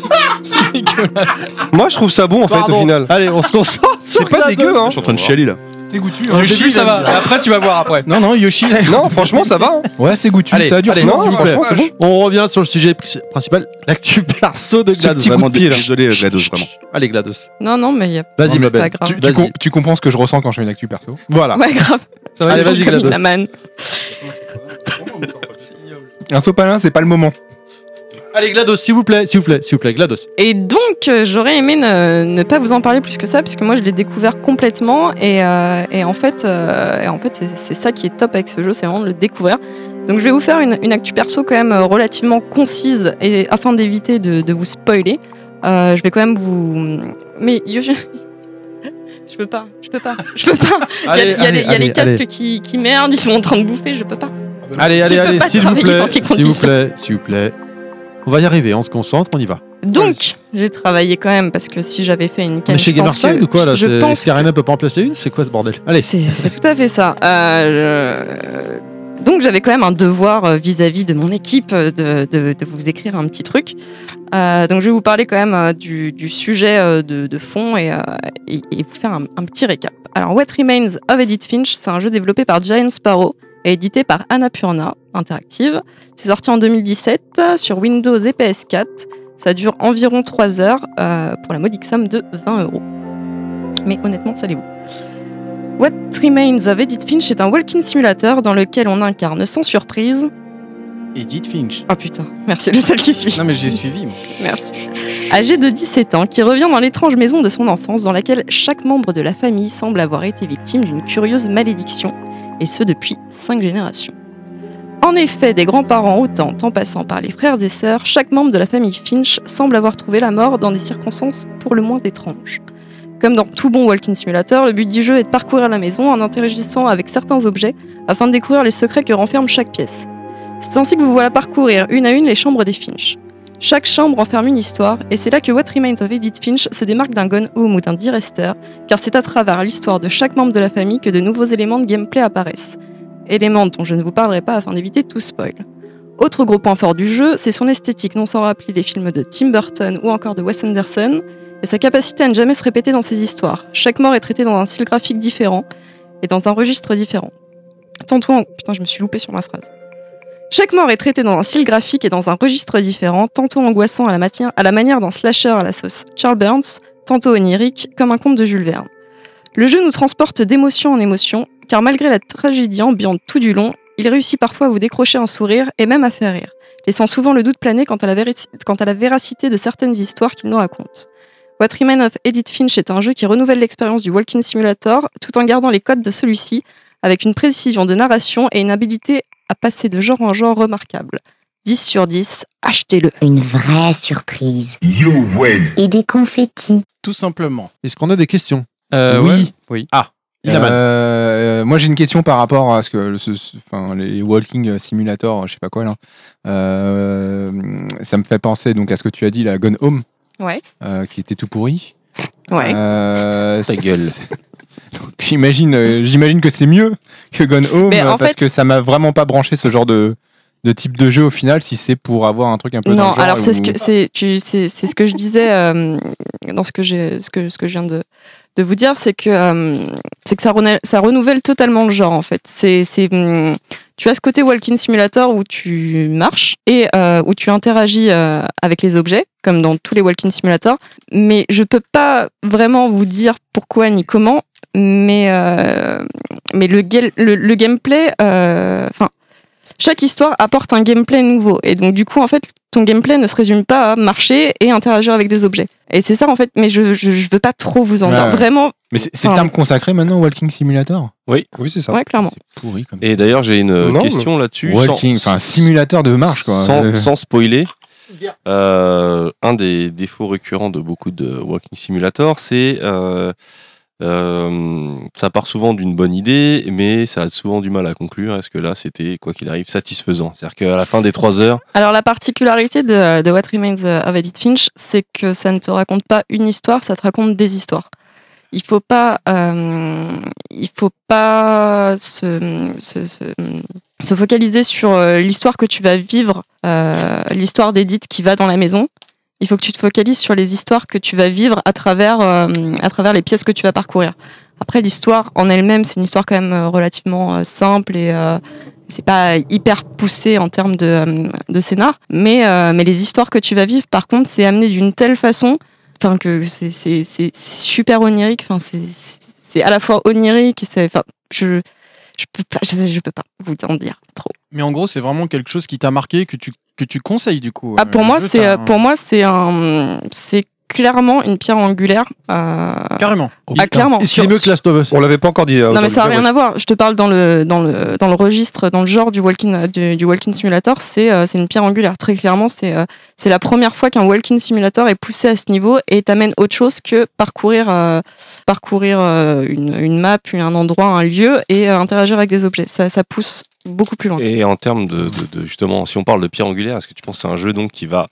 [SPEAKER 4] moi je trouve ça bon en fait au final.
[SPEAKER 1] Allez, on se concentre.
[SPEAKER 4] C'est pas dégueu hein.
[SPEAKER 8] Je suis en train de chialer là.
[SPEAKER 5] C'est goûtu.
[SPEAKER 2] Yoshi, ça va. Après, tu vas voir après.
[SPEAKER 5] Non, non, Yoshi, là, [LAUGHS]
[SPEAKER 4] Non franchement ça va. hein.
[SPEAKER 11] Ouais, c'est goûtu,
[SPEAKER 1] Allez,
[SPEAKER 11] ça a du
[SPEAKER 1] allez, non,
[SPEAKER 11] s'il vous plaît.
[SPEAKER 4] franchement c'est bon.
[SPEAKER 1] On revient sur le sujet pri- principal, l'actu perso de
[SPEAKER 4] Ce
[SPEAKER 1] GLaDOS.
[SPEAKER 4] petit coup de
[SPEAKER 8] Vraiment
[SPEAKER 4] pied, là.
[SPEAKER 8] désolé euh, GLaDOS vraiment.
[SPEAKER 1] Allez, GLaDOS.
[SPEAKER 6] Non, non, mais il y a.
[SPEAKER 1] Vas-y,
[SPEAKER 6] c'est
[SPEAKER 1] ma belle.
[SPEAKER 6] pas grave.
[SPEAKER 11] Tu, tu,
[SPEAKER 1] Vas-y.
[SPEAKER 11] com- tu comprends ce que je ressens quand je fais une actu perso
[SPEAKER 1] Voilà.
[SPEAKER 6] Ouais, grave.
[SPEAKER 11] Ça va
[SPEAKER 1] Allez, vas-y,
[SPEAKER 6] Comme
[SPEAKER 1] GLaDOS.
[SPEAKER 6] la manne.
[SPEAKER 11] Un sopalin, c'est pas le moment.
[SPEAKER 1] Allez, GLaDOS, s'il vous plaît, s'il vous plaît, s'il vous plaît, GLaDOS.
[SPEAKER 6] Et donc, euh, j'aurais aimé ne, ne pas vous en parler plus que ça, puisque moi, je l'ai découvert complètement. Et, euh, et en fait, euh, et en fait c'est ça qui est top avec ce jeu, c'est vraiment de le découvrir. Donc, je vais vous faire une, une actu perso quand même relativement concise, et afin d'éviter de, de vous spoiler. je vais quand même vous. Mais Je peux pas, je peux pas, je peux pas. [LAUGHS] Il y a,
[SPEAKER 1] Allez,
[SPEAKER 6] il y a
[SPEAKER 1] allez,
[SPEAKER 6] les, il y a
[SPEAKER 1] allez,
[SPEAKER 6] les casques qui, qui merdent, ils sont en train de bouffer, je peux pas.
[SPEAKER 1] Allez, allez, allez, s'il vous plaît, s'il vous plaît, s'il vous plaît. On va y arriver, on se concentre, on y va.
[SPEAKER 6] Donc, j'ai travaillé quand même, parce que si j'avais fait une canne,
[SPEAKER 1] est chez Gamerside ou quoi là
[SPEAKER 6] Je pense
[SPEAKER 1] qu'Arena peut pas en placer une C'est quoi ce bordel? Allez.
[SPEAKER 6] C'est tout à fait ça. Euh, je- Donc j'avais quand même un devoir euh, vis-à-vis de mon équipe euh, de, de- de vous écrire un petit truc. Euh, donc je vais vous parler quand même du, du sujet de, de fond et, et- et vous faire un, un petit récap. Alors What Remains of Edith Finch, c'est un jeu développé par Giant Sparrow et édité par Annapurna Interactive. C'est sorti en 2017 euh, sur Windows et PS4. Ça dure environ 3 heures euh, pour la modique somme de 20 euros. Mais honnêtement, salez-vous. What Remains of Edith Finch est un walking simulator dans lequel on incarne sans surprise.
[SPEAKER 5] Edith Finch.
[SPEAKER 6] Oh putain, merci, le seul qui suit.
[SPEAKER 5] Non mais j'ai suivi. moi.
[SPEAKER 6] Merci. Âgé de 17 ans, qui revient dans l'étrange maison de son enfance dans laquelle chaque membre de la famille semble avoir été victime d'une curieuse malédiction, et ce depuis 5 générations. En effet, des grands-parents aux tantes, en passant par les frères et sœurs, chaque membre de la famille Finch semble avoir trouvé la mort dans des circonstances pour le moins étranges. Comme dans tout bon walking simulator, le but du jeu est de parcourir la maison en interagissant avec certains objets afin de découvrir les secrets que renferme chaque pièce. C'est ainsi que vous voilà parcourir une à une les chambres des Finch. Chaque chambre renferme une histoire, et c'est là que What Remains of Edith Finch se démarque d'un Gone Home ou d'un D-Rester, car c'est à travers l'histoire de chaque membre de la famille que de nouveaux éléments de gameplay apparaissent. Éléments dont je ne vous parlerai pas afin d'éviter tout spoil. Autre gros point fort du jeu, c'est son esthétique non sans rappeler les films de Tim Burton ou encore de Wes Anderson, et sa capacité à ne jamais se répéter dans ses histoires. Chaque mort est traitée dans un style graphique différent et dans un registre différent. Tantôt. Putain, je me suis loupé sur ma phrase. Chaque mort est traitée dans un style graphique et dans un registre différent, tantôt angoissant à la manière d'un slasher à la sauce Charles Burns, tantôt onirique comme un conte de Jules Verne. Le jeu nous transporte d'émotion en émotion, car malgré la tragédie ambiante tout du long, il réussit parfois à vous décrocher un sourire et même à faire rire, laissant souvent le doute planer quant à la, véri- quant à la véracité de certaines histoires qu'il nous raconte. What Remains of Edith Finch est un jeu qui renouvelle l'expérience du Walking Simulator tout en gardant les codes de celui-ci, avec une précision de narration et une habilité à passer de genre en genre remarquable. 10 sur 10, achetez-le.
[SPEAKER 12] Une vraie surprise.
[SPEAKER 7] You win.
[SPEAKER 12] Et des confettis.
[SPEAKER 5] Tout simplement.
[SPEAKER 1] Est-ce qu'on a des questions?
[SPEAKER 2] Euh,
[SPEAKER 3] Oui.
[SPEAKER 2] ouais. Oui.
[SPEAKER 1] Ah.
[SPEAKER 3] Euh, moi j'ai une question par rapport à ce que ce- ce- enfin, les walking simulator, je sais pas quoi là. Euh, ça me fait penser donc à ce que tu as dit la Gone Home,
[SPEAKER 6] Ouais.
[SPEAKER 3] euh, qui était tout pourri.
[SPEAKER 6] Ouais.
[SPEAKER 3] Euh,
[SPEAKER 9] Ta gueule. [LAUGHS]
[SPEAKER 3] J'imagine, j'imagine que c'est mieux que Gone Home parce
[SPEAKER 6] fait-
[SPEAKER 3] que ça m'a vraiment pas branché ce genre de, de type de jeu au final si c'est pour avoir un truc un peu
[SPEAKER 6] Non, alors c'est ce que c'est c'est c'est ce que je disais euh, dans ce que j'ai ce que ce que je viens de de vous dire, c'est que euh, c'est que ça renouvelle, totalement le genre en fait. C'est hum, tu as ce côté walking simulator où tu marches et euh, où tu interagis euh, avec les objets comme dans tous les walking simulators, mais je peux pas vraiment vous dire pourquoi ni comment, mais mais le, le, le gameplay enfin chaque histoire apporte un gameplay nouveau. Et donc, du coup, en fait, ton gameplay ne se résume pas à marcher et interagir avec des objets. Et c'est ça, en fait, mais je, je, je veux pas trop vous en dire.
[SPEAKER 3] ouais.
[SPEAKER 6] Vraiment,
[SPEAKER 3] Mais c'est le
[SPEAKER 6] Enfin,
[SPEAKER 3] terme consacré maintenant au Walking Simulator?
[SPEAKER 9] Oui.
[SPEAKER 4] Oui, c'est ça.
[SPEAKER 6] ouais, clairement.
[SPEAKER 3] C'est pourri comme
[SPEAKER 9] Et d'ailleurs, j'ai une euh,
[SPEAKER 4] Non,
[SPEAKER 9] question là-dessus.
[SPEAKER 3] Walking, enfin simulateur de marche quoi.
[SPEAKER 9] sans,
[SPEAKER 3] Euh,
[SPEAKER 9] sans spoiler, euh, un des défauts récurrents de beaucoup de walking simulator, c'est euh, euh, ça part souvent d'une bonne idée, mais ça a souvent du mal à conclure. Est-ce que là, c'était quoi qu'il arrive satisfaisant? C'est-à-dire qu'à la fin des trois heures,
[SPEAKER 6] Alors, la particularité de, What Remains of Edith Finch, c'est que ça ne te raconte pas une histoire, ça te raconte des histoires. Il faut pas, euh, il faut pas se focaliser sur euh, l'histoire que tu vas vivre, euh, l'histoire d'Edith qui va dans la maison. Il faut que tu te focalises sur les histoires que tu vas vivre à travers, euh, à travers les pièces que tu vas parcourir. Après, l'histoire en elle-même, c'est une histoire quand même euh, relativement euh, simple et euh, c'est pas hyper poussé en termes de, de scénar, mais, mais les histoires que tu vas vivre, par contre, c'est amené d'une telle façon, que c'est super onirique, c'est à la fois onirique, et je je peux pas je peux pas vous en dire trop.
[SPEAKER 5] Mais en gros, c'est vraiment quelque chose qui t'a marqué que tu que tu conseilles du coup.
[SPEAKER 6] Ah
[SPEAKER 5] Euh,
[SPEAKER 6] pour moi c'est euh, pour moi c'est un c'est clairement une pierre angulaire. euh,
[SPEAKER 5] carrément.
[SPEAKER 6] ah, clairement.
[SPEAKER 1] Est-ce qu'il est mieux que Last of Us
[SPEAKER 4] On l'avait pas encore dit. euh,
[SPEAKER 6] Non mais ça n'a rien à voir. Je te parle dans le dans le dans le registre, dans le genre du walking du, du walking simulator, c'est euh, c'est une pierre angulaire. Très clairement, c'est euh, c'est la première fois qu'un walking simulator est poussé à ce niveau et t'amène autre chose que parcourir euh, parcourir euh, une, une map, un endroit, un lieu et euh, interagir avec des objets. Ça ça pousse beaucoup plus loin.
[SPEAKER 9] et en termes de, de- de- justement, si on parle de pierre angulaire, est-ce que tu penses que c'est un jeu donc qui va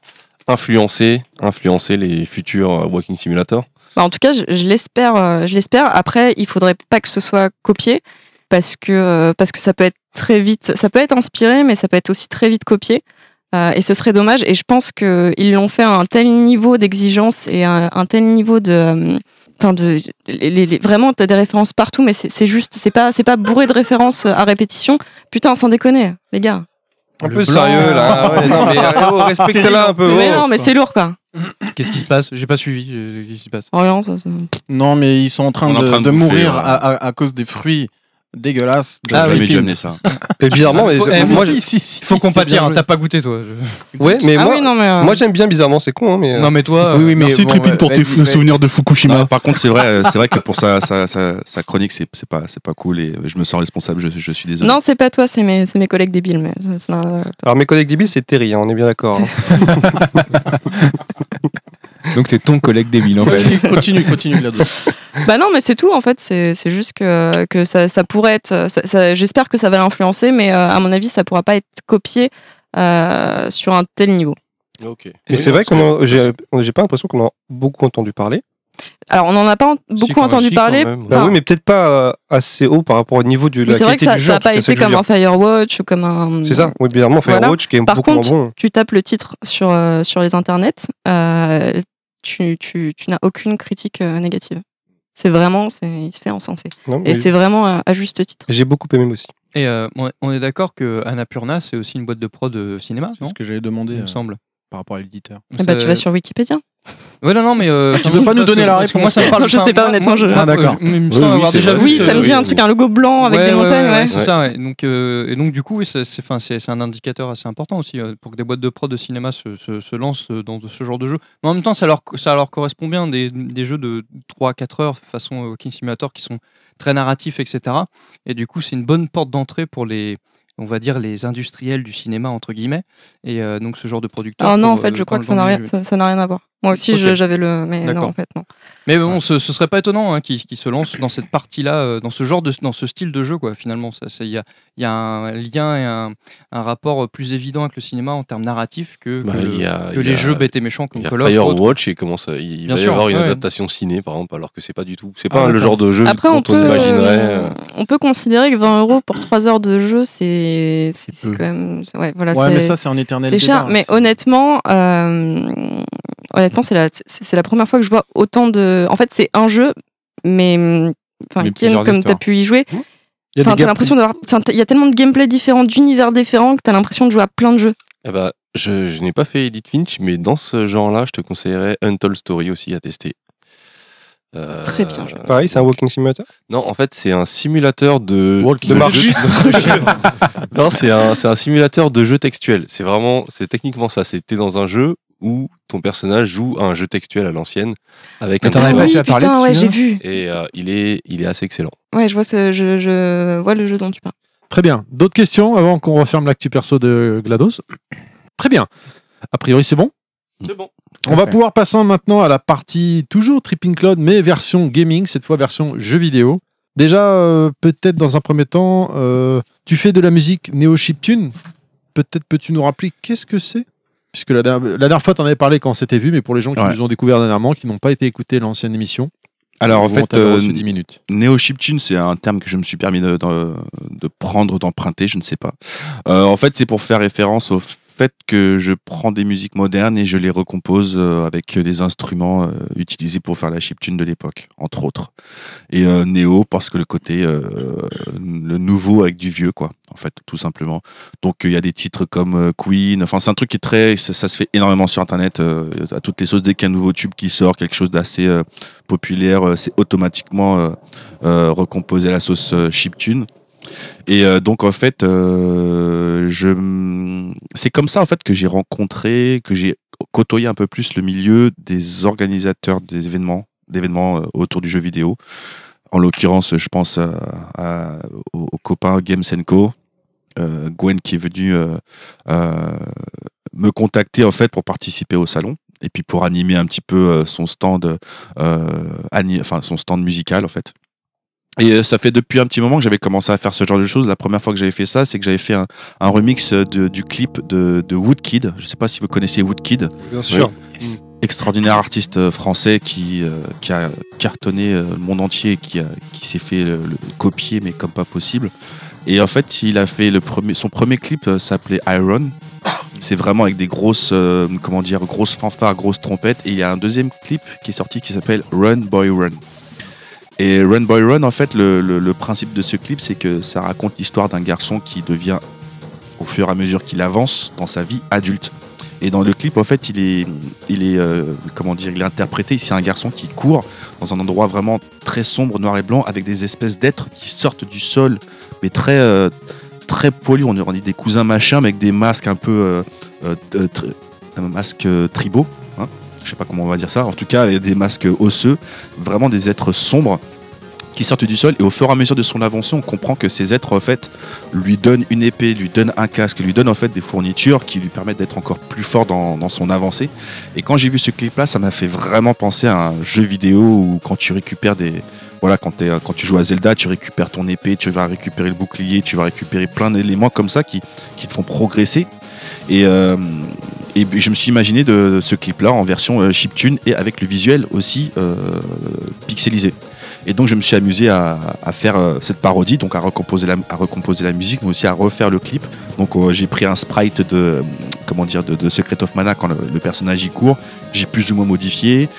[SPEAKER 9] influencer, influencer les futurs euh, walking simulator
[SPEAKER 6] Bah, en tout cas, je, euh, l'espère. Après, il faudrait pas que ce soit copié parce que euh, parce que ça peut être très vite, ça peut être inspiré, mais ça peut être aussi très vite copié. Et ce serait dommage. Et je pense que ils l'ont fait à un tel niveau d'exigence et un, un tel niveau de Enfin de les, vraiment t'as des références partout mais c'est juste c'est pas c'est pas bourré de références à répétition putain sans déconner les gars
[SPEAKER 4] Un
[SPEAKER 5] Le
[SPEAKER 4] peu
[SPEAKER 5] blanc.
[SPEAKER 4] sérieux là. Ouais, non, mais oh, respecte-la un peu.
[SPEAKER 6] mais
[SPEAKER 4] oh.
[SPEAKER 6] non mais c'est lourd quoi
[SPEAKER 2] Qu'est-ce qui se passe? J'ai pas suivi. euh, Qu'est-ce qui se passe?
[SPEAKER 6] Ça, ça-
[SPEAKER 5] Non, mais ils sont en train
[SPEAKER 8] On est en
[SPEAKER 5] de,
[SPEAKER 8] train de
[SPEAKER 5] de
[SPEAKER 8] bouffer,
[SPEAKER 5] mourir à- à cause des fruits dégueulasses. de
[SPEAKER 8] J'aurais jamais
[SPEAKER 5] Philippines.
[SPEAKER 8] dû amener ça.
[SPEAKER 4] Et bizarrement, mais
[SPEAKER 2] Faut- eh,
[SPEAKER 4] moi, je-
[SPEAKER 5] Si, si, si,
[SPEAKER 2] Faut
[SPEAKER 5] c'est
[SPEAKER 2] compatir,
[SPEAKER 5] bien
[SPEAKER 2] hein,
[SPEAKER 5] joué.
[SPEAKER 2] t'as pas goûté toi. je-
[SPEAKER 4] ouais, mais
[SPEAKER 6] Ah
[SPEAKER 4] moi,
[SPEAKER 6] oui, non, mais. euh,
[SPEAKER 4] moi j'aime bien bizarrement, c'est con, hein, mais. euh,
[SPEAKER 2] Non mais toi.
[SPEAKER 11] Oui, oui, mais
[SPEAKER 10] Merci
[SPEAKER 11] bon,
[SPEAKER 10] Tripin
[SPEAKER 11] euh,
[SPEAKER 10] pour tes
[SPEAKER 11] vas-y,
[SPEAKER 10] fous
[SPEAKER 11] vas-y.
[SPEAKER 10] souvenirs de Fukushima.
[SPEAKER 8] Non, par contre, c'est vrai, euh, c'est vrai que pour sa, sa, sa, sa chronique, c'est c'est pas, c'est pas cool et je me sens responsable. Je, je suis désolé.
[SPEAKER 6] Non, c'est pas toi, c'est mes, c'est mes collègues débiles. Mais ça- ça n'a toi.
[SPEAKER 4] Alors mes collègues débiles, c'est Terry, hein, on est bien d'accord. hein. [LAUGHS] [LAUGHS]
[SPEAKER 11] Donc c'est ton collègue débile en fait.
[SPEAKER 5] Continue, continue, GLaDOS.
[SPEAKER 6] Bah non, mais c'est tout en fait. C'est c'est juste que, que ça, ça pourrait être. ça- ça- J'espère que ça va l'influencer, mais euh, à mon avis, ça pourra pas être copié euh, sur un tel niveau.
[SPEAKER 9] Ok.
[SPEAKER 4] Mais c'est vrai qu'on a- j'ai j'ai pas l'impression qu'on en a beaucoup entendu parler.
[SPEAKER 6] Alors, on en a pas en- beaucoup entendu
[SPEAKER 9] si,
[SPEAKER 6] parler.
[SPEAKER 4] Bah oui, mais peut-être pas euh, assez haut par rapport au niveau la
[SPEAKER 6] c'est vrai que ça,
[SPEAKER 4] du
[SPEAKER 6] ça
[SPEAKER 4] jeu.
[SPEAKER 6] a
[SPEAKER 4] en tout
[SPEAKER 6] pas été comme un. Firewatch ou comme un.
[SPEAKER 4] C'est ça, oui, bizarrement,
[SPEAKER 6] Voilà.
[SPEAKER 4] Firewatch qui est
[SPEAKER 6] Par
[SPEAKER 4] beaucoup
[SPEAKER 6] contre,
[SPEAKER 4] moins bon.
[SPEAKER 6] tu tapes le titre sur, euh, sur les internets, euh, tu, tu, tu n'as aucune critique euh, négative. C'est vraiment, c'est- il se fait encenser.
[SPEAKER 4] Non,
[SPEAKER 6] Et c'est vraiment euh, à juste titre.
[SPEAKER 4] J'ai beaucoup aimé aussi.
[SPEAKER 2] Et euh, on- est d'accord que Annapurna c'est aussi une boîte de prod de cinéma,
[SPEAKER 5] C'est ce que j'avais demandé
[SPEAKER 2] Il
[SPEAKER 5] euh,
[SPEAKER 2] me semble.
[SPEAKER 5] Par rapport à l'éditeur.
[SPEAKER 6] Eh bah, tu vas sur Wikipédia.
[SPEAKER 2] Ouais, non, non, mais. euh,
[SPEAKER 5] Tu veux pas nous donner la
[SPEAKER 2] que Moi,
[SPEAKER 5] réponse
[SPEAKER 2] ça me parle.
[SPEAKER 6] Je
[SPEAKER 2] enfin,
[SPEAKER 6] sais pas, honnêtement, je-
[SPEAKER 2] moi,
[SPEAKER 5] Ah, d'accord.
[SPEAKER 2] euh,
[SPEAKER 9] Oui, oui,
[SPEAKER 2] déjà
[SPEAKER 9] vrai.
[SPEAKER 6] Oui, ça me dit
[SPEAKER 9] oui,
[SPEAKER 6] un
[SPEAKER 9] oui.
[SPEAKER 6] truc, un logo blanc avec
[SPEAKER 2] Ouais,
[SPEAKER 6] des
[SPEAKER 2] ouais,
[SPEAKER 6] montagnes.
[SPEAKER 2] ouais,
[SPEAKER 6] ouais.
[SPEAKER 2] c'est
[SPEAKER 9] Ouais.
[SPEAKER 2] ça. ouais. Donc, euh, et donc, du coup, oui, c'est un indicateur assez important aussi euh, pour que des boîtes de prod de cinéma se, se, se lancent euh, dans ce genre de jeu. Mais en même temps, ça leur, ça leur correspond bien des, des jeux de 3-4 heures façon euh, Walking Simulator qui sont très narratifs, etc. Et du coup, c'est une bonne porte d'entrée pour les on va dire les industriels du cinéma entre guillemets et euh, donc ce genre de producteur
[SPEAKER 6] Alors non, en fait,
[SPEAKER 2] euh,
[SPEAKER 6] je crois que ça n'a rien, ça, rien à voir. Moi aussi, j'avais le, mais non, en fait, non.
[SPEAKER 2] Mais bon, ce, ce serait pas étonnant hein, qu'ils se lancent dans cette partie-là, euh, dans ce genre de, dans ce style de jeu, quoi. Finalement, il y a, il y a un lien et un, un rapport plus évident avec le cinéma en termes narratifs que, que
[SPEAKER 9] Bah,
[SPEAKER 2] le-
[SPEAKER 9] a-
[SPEAKER 2] que les
[SPEAKER 9] a-
[SPEAKER 2] jeux bêtes et méchants comme Call of.
[SPEAKER 9] Firewatch et comment ça, il
[SPEAKER 2] Bien
[SPEAKER 9] va y avoir une adaptation ciné par exemple, alors que c'est pas du tout, c'est
[SPEAKER 5] Ah,
[SPEAKER 9] pas le genre de jeu
[SPEAKER 6] Après,
[SPEAKER 9] dont
[SPEAKER 6] on
[SPEAKER 9] on,
[SPEAKER 6] peut,
[SPEAKER 9] imaginerait.
[SPEAKER 6] euh,
[SPEAKER 9] euh,
[SPEAKER 6] on peut considérer que 20 euros pour 3 heures de jeu, c'est quand même. Ouais, voilà,
[SPEAKER 5] Ouais,
[SPEAKER 6] c'est-
[SPEAKER 5] mais ça, c'est un éternel
[SPEAKER 6] c'est cher.
[SPEAKER 5] débat,
[SPEAKER 6] Mais
[SPEAKER 5] c'est-
[SPEAKER 6] honnêtement, euh, honnêtement, c'est la, première fois que je vois autant de. En fait, c'est un jeu, mais. Enfin, comme tu as pu y jouer,
[SPEAKER 1] Il y a
[SPEAKER 6] l'impression d'avoir. Il y a tellement de gameplay différents, d'univers différents, que tu as l'impression de jouer à plein de jeux.
[SPEAKER 9] eh ben, je, je n'ai pas fait Edith Finch, mais dans ce genre-là, je te conseillerais Untold Story aussi à tester. Euh,
[SPEAKER 6] Très bien, je-
[SPEAKER 4] Pareil, c'est un walking simulator.
[SPEAKER 9] Non, en fait, c'est un simulateur de.
[SPEAKER 1] Walking
[SPEAKER 9] de [LAUGHS] non, c'est un, c'est un simulateur de jeu textuel. C'est vraiment, c'est techniquement ça. C'était dans un jeu où ton personnage joue à un jeu textuel à l'ancienne avec un
[SPEAKER 11] Mais t'en avais pas déjà parlé
[SPEAKER 6] putain,
[SPEAKER 11] de
[SPEAKER 6] ouais, j'ai
[SPEAKER 11] celui-là
[SPEAKER 6] vu.
[SPEAKER 9] et euh, il est, il est assez excellent.
[SPEAKER 6] Ouais, je vois, ce, je, je vois le jeu dont tu parles.
[SPEAKER 1] Très bien. D'autres questions avant qu'on referme l'actu perso de GLaDOS? Très bien. A priori, c'est bon?
[SPEAKER 9] C'est bon.
[SPEAKER 1] On va pouvoir passer maintenant à la partie toujours Tripping Cloud, mais version gaming, cette fois version jeu vidéo. Déjà, euh, peut-être dans un premier temps, euh, tu fais de la musique néo chiptune. Peut-être peux-tu nous rappeler qu'est-ce que c'est? Puisque la dernière, la dernière fois, tu en avais parlé quand on s'était vu, mais pour les gens qui
[SPEAKER 8] Ouais.
[SPEAKER 1] nous ont découvert dernièrement, qui n'ont pas été écoutés l'ancienne émission.
[SPEAKER 8] Alors en fait,
[SPEAKER 1] t'avait
[SPEAKER 8] euh,
[SPEAKER 1] reçu 10 minutes.
[SPEAKER 8] Néo chiptune, c'est un terme que je me suis permis de, de- de prendre, d'emprunter, je ne sais pas. Euh, en fait, c'est pour faire référence au fait que je prends des musiques modernes et je les recompose euh, avec des instruments euh, utilisés pour faire la chiptune de l'époque, entre autres. Et euh, néo parce que le côté le nouveau avec du vieux, quoi, en fait, tout simplement. Donc il y a des titres comme Queen. Enfin, c'est un truc qui est très, ça, se fait énormément sur Internet à toutes les sauces. Dès qu'il y a un nouveau tube qui sort, quelque chose d'assez populaire, c'est automatiquement recomposé à la sauce chiptune. Et euh, donc en fait, euh, c'est comme ça en fait que j'ai rencontré, que j'ai côtoyé un peu plus le milieu des organisateurs des événements, d'événements euh, autour du jeu vidéo. En l'occurrence, je pense à, à- au, au copain Games Co, Gwen qui est venu euh, me contacter en fait pour participer au salon et puis pour animer un petit peu son stand, enfin son stand musical en fait. Et euh, ça fait depuis un petit moment que j'avais commencé à faire ce genre de choses. La première fois que j'avais fait ça, c'est que j'avais fait un, un remix de- du clip de, de Woodkid. Je sais pas si vous connaissez Woodkid.
[SPEAKER 4] Bien sûr.
[SPEAKER 8] Oui. Extraordinaire artiste euh, français qui, euh, qui a cartonné le monde entier, qui, a- qui s'est fait le, le copier, mais comme pas possible. Et en fait, il a fait le premier, son premier clip s'appelait Iron. C'est vraiment avec des grosses, euh, comment dire, grosses fanfares, grosses trompettes. Et il y a un deuxième clip qui est sorti qui s'appelle Run Boy Run. Et Run Boy Run, en fait, le, le- principe de ce clip, c'est que ça raconte l'histoire d'un garçon qui devient, au fur et à mesure qu'il avance dans sa vie adulte, Et dans le clip, en fait, il est, il est, euh, comment dire, il est interprété. C'est un garçon qui court dans un endroit vraiment très sombre, noir et blanc, avec des espèces d'êtres qui sortent du sol, mais très, euh, très poilus. On dit des cousins machins, mais avec des masques un peu, euh, euh, euh, tr- un masque euh, tribaux. Je sais pas comment on va dire ça. En tout cas, des masques osseux, vraiment des êtres sombres qui sortent du sol. Et au fur et à mesure de son avancée on comprend que ces êtres en fait lui donnent une épée, lui donnent un casque, lui donnent en fait des fournitures qui lui permettent d'être encore plus fort dans, son avancée. Et quand j'ai vu ce clip là ça m'a fait vraiment penser à un jeu vidéo où quand tu récupères des voilà quand, tu joues à Zelda tu récupères ton épée, tu vas récupérer le bouclier, tu vas récupérer plein d'éléments comme ça qui, qui te font progresser. Et, euh, et je me suis imaginé de ce clip là en version euh, chiptune et avec le visuel aussi euh, pixelisé et donc je me suis amusé à, faire euh, cette parodie, donc à recomposer, la, à recomposer la musique, mais aussi à refaire le clip. Donc j'ai pris un sprite de, comment dire, de, Secret of Mana quand le, personnage y court. J'ai plus ou moins modifié.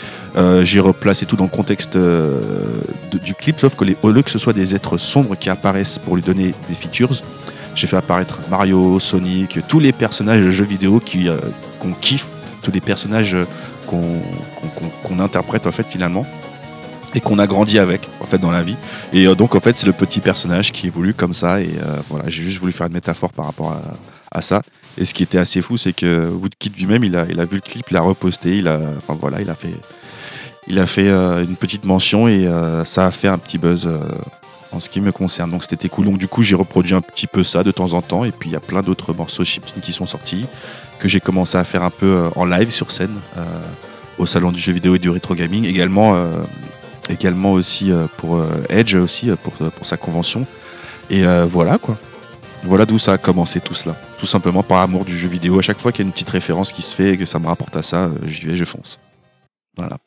[SPEAKER 8] J'ai replacé tout dans le contexte du clip, sauf que les, au lieu que ce soit des êtres sombres qui apparaissent pour lui donner des features, j'ai fait apparaître Mario, Sonic, tous les personnages de jeux vidéo qui, qu'on kiffe, tous les personnages euh, qu'on, interprète en fait finalement et qu'on a grandi avec en fait dans la vie. Et euh, donc en fait c'est le petit personnage qui évolue comme ça et euh, voilà j'ai juste voulu faire une métaphore par rapport à, ça. Et ce qui était assez fou c'est que Woodkid lui-même il a, il a vu le clip il a reposté il a enfin voilà il a fait il a fait une petite mention et ça a fait un petit buzz en ce qui me concerne. Donc c'était cool. Donc du coup j'ai reproduit un petit peu ça de temps en temps et puis il y a plein d'autres morceaux chiptune qui sont sortis que j'ai commencé à faire un peu euh, en live sur scène euh, au salon du jeu vidéo et du rétro gaming également euh, également aussi pour Edge aussi pour, pour sa convention. Et voilà quoi. Voilà d'où ça a commencé tout cela. Tout simplement par amour du jeu vidéo. À chaque fois qu'il y a une petite référence qui se fait et que ça me rapporte à ça j'y vais je fonce. Voilà.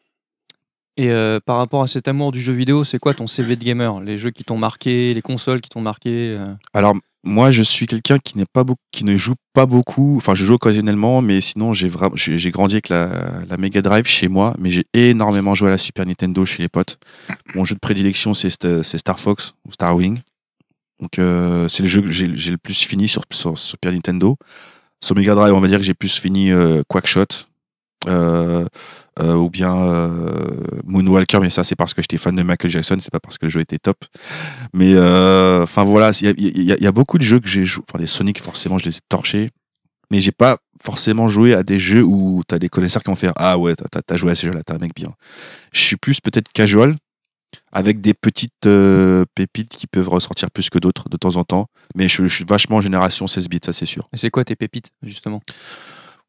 [SPEAKER 2] Et euh, par rapport à cet amour du jeu vidéo, c'est quoi ton CV de gamer? Les jeux qui t'ont marqué, les consoles qui t'ont marqué euh?
[SPEAKER 8] Alors, moi, je suis quelqu'un qui n'est pas qui ne joue pas beaucoup. Enfin, je joue occasionnellement, mais sinon, j'ai j'ai grandi avec la, Mega Drive chez moi, mais j'ai énormément joué à la Super Nintendo chez les potes. Mon jeu de prédilection, c'est St- c'est Star Fox ou Star Wing. Donc, euh, c'est le jeu que j'ai le plus fini sur, sur Super Nintendo. Sur Mega Drive, on va dire que j'ai plus fini euh, Quackshot. Euh, euh, ou bien euh, Moonwalker, mais ça c'est parce que j'étais fan de Michael Jackson, c'est pas parce que le jeu était top. Mais enfin voilà, il y a, beaucoup de jeux que j'ai joué. Enfin, les Sonic, forcément, je les ai torchés. Mais j'ai pas forcément joué à des jeux où t'as des connaisseurs qui vont faire Ah ouais, t'as- joué à ces jeux-là, t'es un mec bien. Je suis plus peut-être casual, avec des petites pépites qui peuvent ressortir plus que d'autres de temps en temps. Mais je, je suis vachement génération 16 bits, ça c'est sûr.
[SPEAKER 2] Et c'est quoi tes pépites, justement?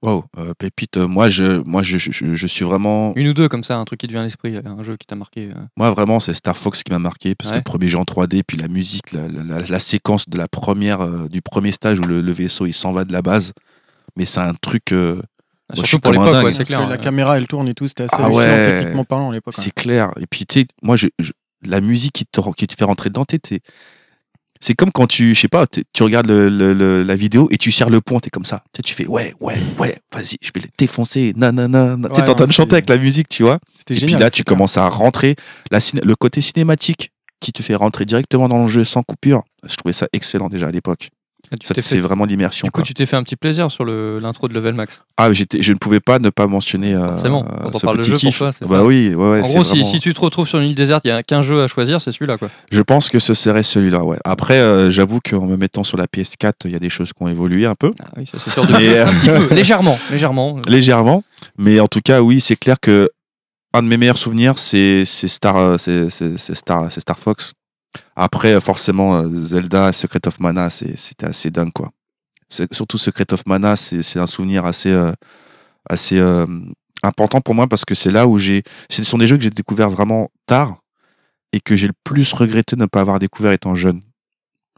[SPEAKER 8] Wow, euh, pépite, euh, moi je, moi je, je, suis vraiment.
[SPEAKER 2] Une ou deux comme ça, un truc qui te vient à l'esprit, un jeu qui t'a marqué. euh.
[SPEAKER 8] Moi, vraiment, c'est Star Fox qui m'a marqué parce que le premier jeu en 3D, puis la musique, la, la- la- la séquence de la première, euh, du premier stage où le, le vaisseau il s'en va de la base. Mais c'est un truc. euh,
[SPEAKER 2] Ah,
[SPEAKER 8] moi, je
[SPEAKER 2] surtout
[SPEAKER 8] suis
[SPEAKER 2] pour
[SPEAKER 8] comme un
[SPEAKER 2] l'époque, ouais, c'est clair.
[SPEAKER 5] que la caméra elle tourne et tout, c'était assez
[SPEAKER 8] Ah
[SPEAKER 5] hallucinant
[SPEAKER 8] ouais.
[SPEAKER 5] techniquement parlant à l'époque. hein.
[SPEAKER 8] C'est clair. Et puis, tu sais, moi, je, je- la musique qui te, qui te fait rentrer dedans, t'es- t'es- c'est comme quand tu, je sais pas, tu regardes le- le- le- la vidéo et tu serres le point, t'es comme ça. Tu sais, tu fais ouais, ouais, ouais, vas-y, je vais les défoncer. Nanana. tu
[SPEAKER 5] Ouais,
[SPEAKER 8] t'es en train de chanter avec la musique, tu vois. Et puis
[SPEAKER 5] génial.
[SPEAKER 8] là,
[SPEAKER 5] c'est
[SPEAKER 8] tu commences à rentrer la le côté cinématique qui te fait rentrer directement dans le jeu sans coupure. Je trouvais ça excellent déjà à l'époque.
[SPEAKER 2] Ah,
[SPEAKER 8] C'est vraiment l'immersion.
[SPEAKER 2] Du coup,
[SPEAKER 8] quoi.
[SPEAKER 2] tu t'es fait un petit plaisir sur le- l'intro de Level Max.
[SPEAKER 8] Ah, je ne pouvais pas ne pas mentionner euh,
[SPEAKER 2] Forcément, quand on
[SPEAKER 8] ce
[SPEAKER 2] parle de
[SPEAKER 8] petit
[SPEAKER 2] jeu, pour
[SPEAKER 8] kiff.
[SPEAKER 2] toi, c'est
[SPEAKER 8] bah
[SPEAKER 2] ça.
[SPEAKER 8] oui, ouais, ouais,
[SPEAKER 2] en
[SPEAKER 8] c'est
[SPEAKER 2] gros, si,
[SPEAKER 8] vraiment-
[SPEAKER 2] si tu te retrouves sur une île déserte, il y a qu'un jeu à choisir, c'est celui-là. quoi.
[SPEAKER 8] Je pense que ce serait celui-là, ouais. Après, euh, j'avoue qu'en me mettant sur la PS4, il y a des choses qui ont évolué un peu,
[SPEAKER 2] Ah oui, ça c'est sûr. De...
[SPEAKER 8] Mais, euh,
[SPEAKER 2] Un petit peu, [LAUGHS] légèrement. légèrement.
[SPEAKER 8] légèrement. Mais en tout cas, oui, c'est clair que un de mes meilleurs souvenirs, c'est c'est Star, euh, c'est c'est- c'est Star, c'est Star Fox. Après, forcément, euh, Zelda, Secret of Mana, c'était assez dingue, quoi. Surtout Secret of Mana, c'est un souvenir assez, euh, assez euh, important pour moi parce que c'est là où j'ai. Ce sont des jeux que j'ai découverts vraiment tard et que j'ai le plus regretté de ne pas avoir découvert étant jeune.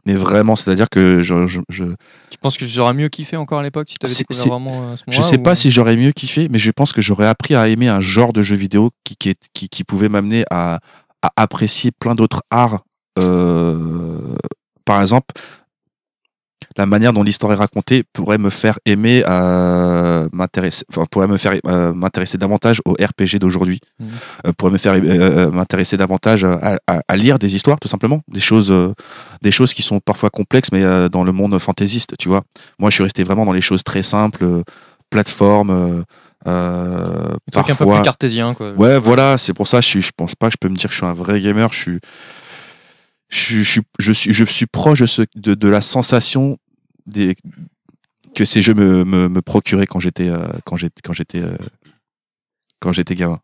[SPEAKER 8] Mais vraiment, c'est-à-dire que je, je, je,
[SPEAKER 2] Tu penses que tu aurais mieux kiffé encore à l'époque si tu avais découvert vraiment à ce
[SPEAKER 8] je sais
[SPEAKER 2] ou-
[SPEAKER 8] pas si j'aurais mieux kiffé, mais je pense que j'aurais appris à aimer un genre de jeu vidéo qui, qui, qui pouvait m'amener à, à apprécier plein d'autres arts. Euh, par exemple, la manière dont l'histoire est racontée pourrait me faire aimer m'intéresser, enfin, pourrait me faire euh, m'intéresser davantage au RPG d'aujourd'hui,
[SPEAKER 2] Mhm.
[SPEAKER 8] Euh, pourrait me faire euh, m'intéresser davantage à, à- à lire des histoires tout simplement, des choses, des choses qui sont parfois complexes, mais dans le monde fantaisiste, tu vois. Moi, je suis resté vraiment dans les choses très simples. plateforme. euh,
[SPEAKER 2] Un truc un peu
[SPEAKER 8] parfois-
[SPEAKER 2] plus cartésien, quoi.
[SPEAKER 8] Ouais, voilà, c'est pour ça. Je, suis, je pense pas que je peux me dire que je suis un vrai gamer. Je suis, je suis, je suis, je suis, je suis proche de, ce, de, de la sensation des, que ces jeux me, me, me procuraient quand j'étais, euh, quand j'étais, quand j'étais, euh, quand j'étais gamin.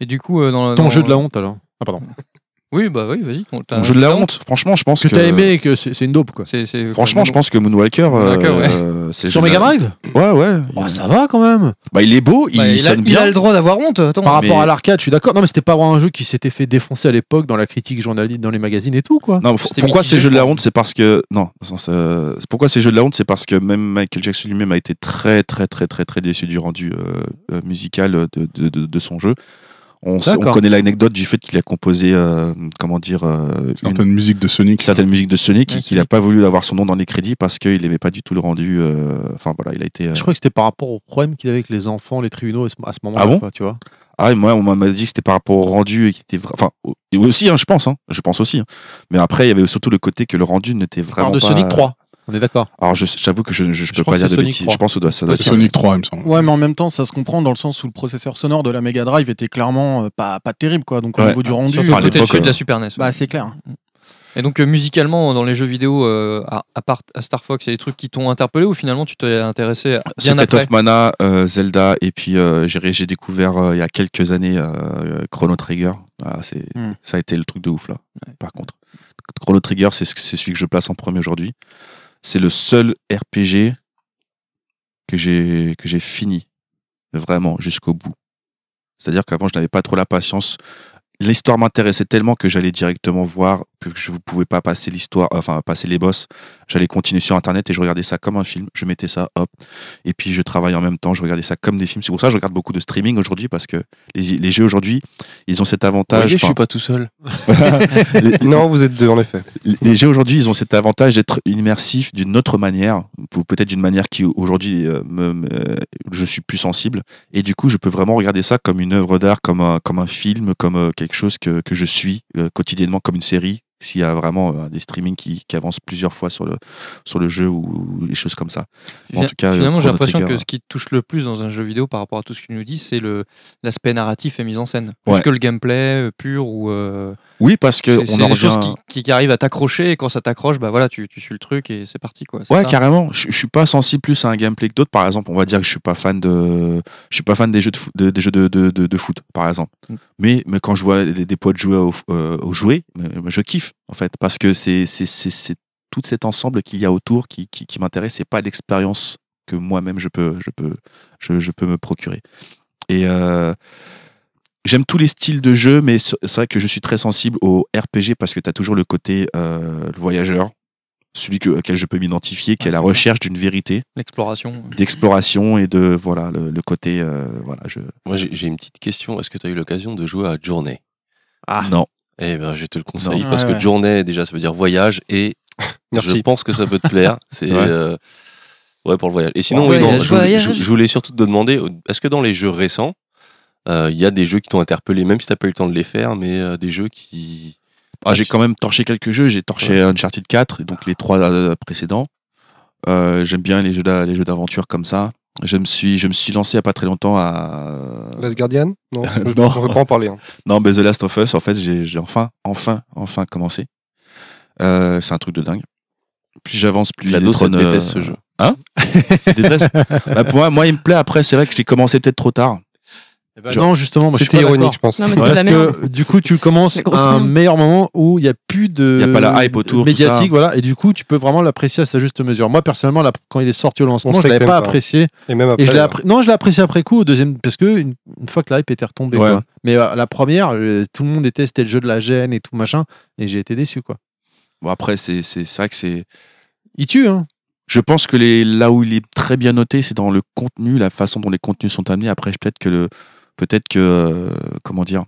[SPEAKER 2] Et du coup, euh, dans
[SPEAKER 1] Ton
[SPEAKER 2] dans-
[SPEAKER 1] jeu de la honte alors? Ah pardon.
[SPEAKER 2] Oui, bah oui, vas-y. t'as un
[SPEAKER 8] jeu de la honte, franchement, je pense
[SPEAKER 1] Que
[SPEAKER 8] que.
[SPEAKER 1] t'as aimé et que c'est c'est une dope quoi.
[SPEAKER 2] C'est- c'est-
[SPEAKER 8] Franchement, je pense que Moonwalker, euh,
[SPEAKER 2] Moonwalker, ouais.
[SPEAKER 8] euh, [LAUGHS] c'est
[SPEAKER 1] Sur
[SPEAKER 8] le jeu
[SPEAKER 1] Mega
[SPEAKER 8] de la-
[SPEAKER 1] Drive
[SPEAKER 8] Ouais, ouais.
[SPEAKER 1] Oh, ça va quand même.
[SPEAKER 8] Bah, il est beau,
[SPEAKER 2] Bah,
[SPEAKER 8] il,
[SPEAKER 2] il, a,
[SPEAKER 8] sonne
[SPEAKER 2] il
[SPEAKER 8] bien.
[SPEAKER 2] a le droit d'avoir honte. Attends.
[SPEAKER 1] Par rapport
[SPEAKER 8] mais-
[SPEAKER 1] à l'arcade, je suis d'accord. Non, mais c'était pas vraiment un jeu qui s'était fait défoncer à l'époque dans la critique journaliste, dans les magazines et tout quoi.
[SPEAKER 8] Non,
[SPEAKER 2] C'était
[SPEAKER 8] pourquoi
[SPEAKER 2] mitigé,
[SPEAKER 8] ces jeux de la honte C'est parce que non, dans le sens, euh, c'est pourquoi ces jeux de la honte, c'est parce que même Michael Jackson lui-même a été très très très très très déçu du rendu euh, euh, musical de, de, de- de son jeu. On, connaît l'anecdote du fait qu'il a composé, euh, comment dire, euh, une
[SPEAKER 10] Certaines musiques de Sonic.
[SPEAKER 8] certaine musique de Sonic
[SPEAKER 2] Ouais,
[SPEAKER 8] et qu'il n'a pas voulu avoir son nom dans les crédits parce qu'il n'aimait pas du tout le rendu. euh, Enfin voilà, il a été.
[SPEAKER 1] Je crois que c'était par rapport au problème qu'il avait avec les enfants, les tribunaux à ce- moment-là.
[SPEAKER 8] Ah bon?
[SPEAKER 1] quoi, tu vois.
[SPEAKER 8] Ah, et moi, on m'a dit que c'était par rapport au rendu et qui était Enfin, aussi, hein, je pense, hein, je pense aussi. hein. Mais après, il y avait surtout le côté que le rendu n'était vraiment
[SPEAKER 1] de
[SPEAKER 8] pas.
[SPEAKER 1] Sonic 3. On est d'accord.
[SPEAKER 8] Alors, je- j'avoue que je, je, je peux pas dire de
[SPEAKER 1] Sonic
[SPEAKER 8] bêtises.
[SPEAKER 1] 3.
[SPEAKER 8] Je pense que ça doit, ça doit
[SPEAKER 10] C'est
[SPEAKER 8] être
[SPEAKER 10] Sonic 3, il me semble.
[SPEAKER 5] Ouais, mais en même temps, ça se comprend dans le sens où le processeur sonore de la Mega Drive était clairement euh, pas, pas terrible, quoi. Donc au
[SPEAKER 8] Ouais.
[SPEAKER 5] niveau du rendu,
[SPEAKER 2] Surtout
[SPEAKER 8] à
[SPEAKER 2] le côté
[SPEAKER 8] l'époque,
[SPEAKER 2] de
[SPEAKER 8] euh,
[SPEAKER 2] la Super NES.
[SPEAKER 5] bah c'est clair.
[SPEAKER 2] Et donc euh, musicalement, dans les jeux vidéo, euh, à, à part à Star Fox, il y a des trucs qui t'ont interpellé ou finalement tu t'es intéressé bien
[SPEAKER 8] Secret
[SPEAKER 2] après
[SPEAKER 8] of Mana, euh, Zelda, et puis euh, j'ai j'ai découvert euh, il y a quelques années euh, Chrono Trigger. Ah, c'est,
[SPEAKER 5] Hmm.
[SPEAKER 8] Ça a été le truc de ouf là. Par contre, Chrono Trigger, c'est ce- c'est celui que je place en premier aujourd'hui. C'est le seul RPG que j'ai que j'ai fini vraiment jusqu'au bout. C'est-à-dire qu'avant, je n'avais pas trop la patience. L'histoire m'intéressait tellement que j'allais directement voir, que je ne pouvais pas passer l'histoire, enfin passer les boss. J'allais continuer sur Internet et je regardais ça comme un film. Je mettais ça, hop. Et puis je travaillais en même temps, je regardais ça comme des films. C'est pour ça que je regarde beaucoup de streaming aujourd'hui parce que les, les jeux aujourd'hui, ils ont cet avantage.
[SPEAKER 9] Voyez, je suis pas tout seul. [LAUGHS]
[SPEAKER 8] les-
[SPEAKER 4] Non, vous êtes deux en effet.
[SPEAKER 8] les jeux aujourd'hui, ils ont cet avantage d'être immersifs d'une autre manière, ou peut-être d'une manière qui aujourd'hui euh, me, me- je suis plus sensible. Et du coup, je peux vraiment regarder ça comme une œuvre d'art, comme un, comme un film, comme euh, quelque chose que, que je suis euh, quotidiennement, comme une série. S'il y a vraiment euh, des streamings qui, qui avancent plusieurs fois sur le, sur le jeu ou, ou des choses comme ça. En tout cas, euh,
[SPEAKER 2] finalement, j'ai l'impression que ce qui touche le plus dans un jeu vidéo par rapport à tout ce que tu nous dis, c'est l'aspect narratif et mise en scène, plus
[SPEAKER 8] Ouais.
[SPEAKER 2] que le gameplay euh, pur ou. euh,
[SPEAKER 8] Oui, parce que
[SPEAKER 2] c'est des choses
[SPEAKER 8] revient.
[SPEAKER 2] qui, qui- qui arrivent à t'accrocher et quand ça t'accroche, bah voilà, tu, tu suis le truc et c'est parti quoi.
[SPEAKER 8] Ouais,
[SPEAKER 2] ça
[SPEAKER 8] carrément. Je, je suis pas sensible plus à un gameplay que d'autres. Par exemple, on va dire que je suis pas fan de, je suis pas fan des jeux de, des jeux de, de, de- de foot, par exemple.
[SPEAKER 2] Mm.
[SPEAKER 8] Mais, mais quand je vois des, des potes jouer au, euh, au mais je kiffe en fait, parce que c'est c'est c'est c'est tout cet ensemble qu'il y a autour qui qui, qui m'intéresse. C'est pas l'expérience que moi-même je peux je peux je, je peux me procurer. Et euh, J'aime tous les styles de jeu, mais c'est vrai que je suis très sensible au RPG parce que tu as toujours le côté euh, le voyageur, celui que, auquel je peux m'identifier, qui est la recherche d'une vérité,
[SPEAKER 2] L'exploration.
[SPEAKER 8] d'exploration et de voilà le, le côté euh, voilà je
[SPEAKER 9] Moi, j'ai j'ai une petite question. Est-ce que tu as eu l'occasion de jouer à Journée
[SPEAKER 8] non
[SPEAKER 9] Eh ben, je te le conseille
[SPEAKER 5] Non.
[SPEAKER 9] parce
[SPEAKER 5] Ouais,
[SPEAKER 9] que
[SPEAKER 5] ouais.
[SPEAKER 9] Journée, déjà, ça veut dire voyage et [LAUGHS]
[SPEAKER 4] Merci.
[SPEAKER 9] je pense que ça peut te plaire. [LAUGHS] C'est
[SPEAKER 8] Ouais.
[SPEAKER 9] euh, ouais pour le voyage. Et sinon,
[SPEAKER 2] Ouais,
[SPEAKER 9] oui, non,
[SPEAKER 2] voyage,
[SPEAKER 9] je, voulais,
[SPEAKER 2] voyage.
[SPEAKER 9] je- je voulais surtout te demander, est-ce que dans les jeux récents, euh, il y a des jeux qui t'ont interpellé, même si t'as pas eu le temps de les faire, mais euh, des jeux qui
[SPEAKER 8] Ah, j'ai quand même torché quelques jeux j'ai torché Uncharted 4 et donc les trois euh, précédents Euh, j'aime bien les jeux d'aventure comme ça je me suis je me suis lancé il y a pas très longtemps à
[SPEAKER 4] Last Guardian? Non, [LAUGHS] je-
[SPEAKER 8] Non.
[SPEAKER 4] on ne veut pas en parler. hein.
[SPEAKER 8] Non, mais The Last of Us, en fait, j'ai enfin, enfin, enfin commencé. Euh, c'est un truc de dingue. Plus j'avance, plus
[SPEAKER 9] La dose, déteste
[SPEAKER 8] euh,
[SPEAKER 9] ce jeu.
[SPEAKER 8] Hein? [LAUGHS] Bah, pour moi, moi, il me plaît. Après, c'est vrai que j'ai commencé peut-être trop tard. Je-
[SPEAKER 1] non, justement, moi je suis
[SPEAKER 4] C'était ironique, je pense.
[SPEAKER 6] Non, mais
[SPEAKER 1] parce que du coup, tu commences à un meilleur moment où il n'y a plus de.
[SPEAKER 8] Il y a pas la hype autour, tout
[SPEAKER 1] médiatique,
[SPEAKER 8] ça.
[SPEAKER 1] voilà. Et du coup, tu peux vraiment l'apprécier à sa juste mesure. Moi, personnellement, quand il est sorti au lancement,
[SPEAKER 4] On
[SPEAKER 1] je l'avais pas
[SPEAKER 4] pas.
[SPEAKER 1] apprécié.
[SPEAKER 4] Et même
[SPEAKER 1] Et je appré- Non, je l'ai apprécié après coup au deuxième, parce que une, une fois que la hype était retombée.
[SPEAKER 8] Ouais.
[SPEAKER 1] quoi. Mais euh, la première, euh, tout le monde était, c'était le jeu de la gêne et tout machin, et j'ai été déçu quoi.
[SPEAKER 8] Bon, après, c'est vrai que c'est.
[SPEAKER 1] Il tue, hein.
[SPEAKER 8] Je pense que les, là où il est très bien noté, c'est dans le contenu, la façon dont les contenus sont amenés. Après, peut-être que le, peut-être que, euh, comment dire,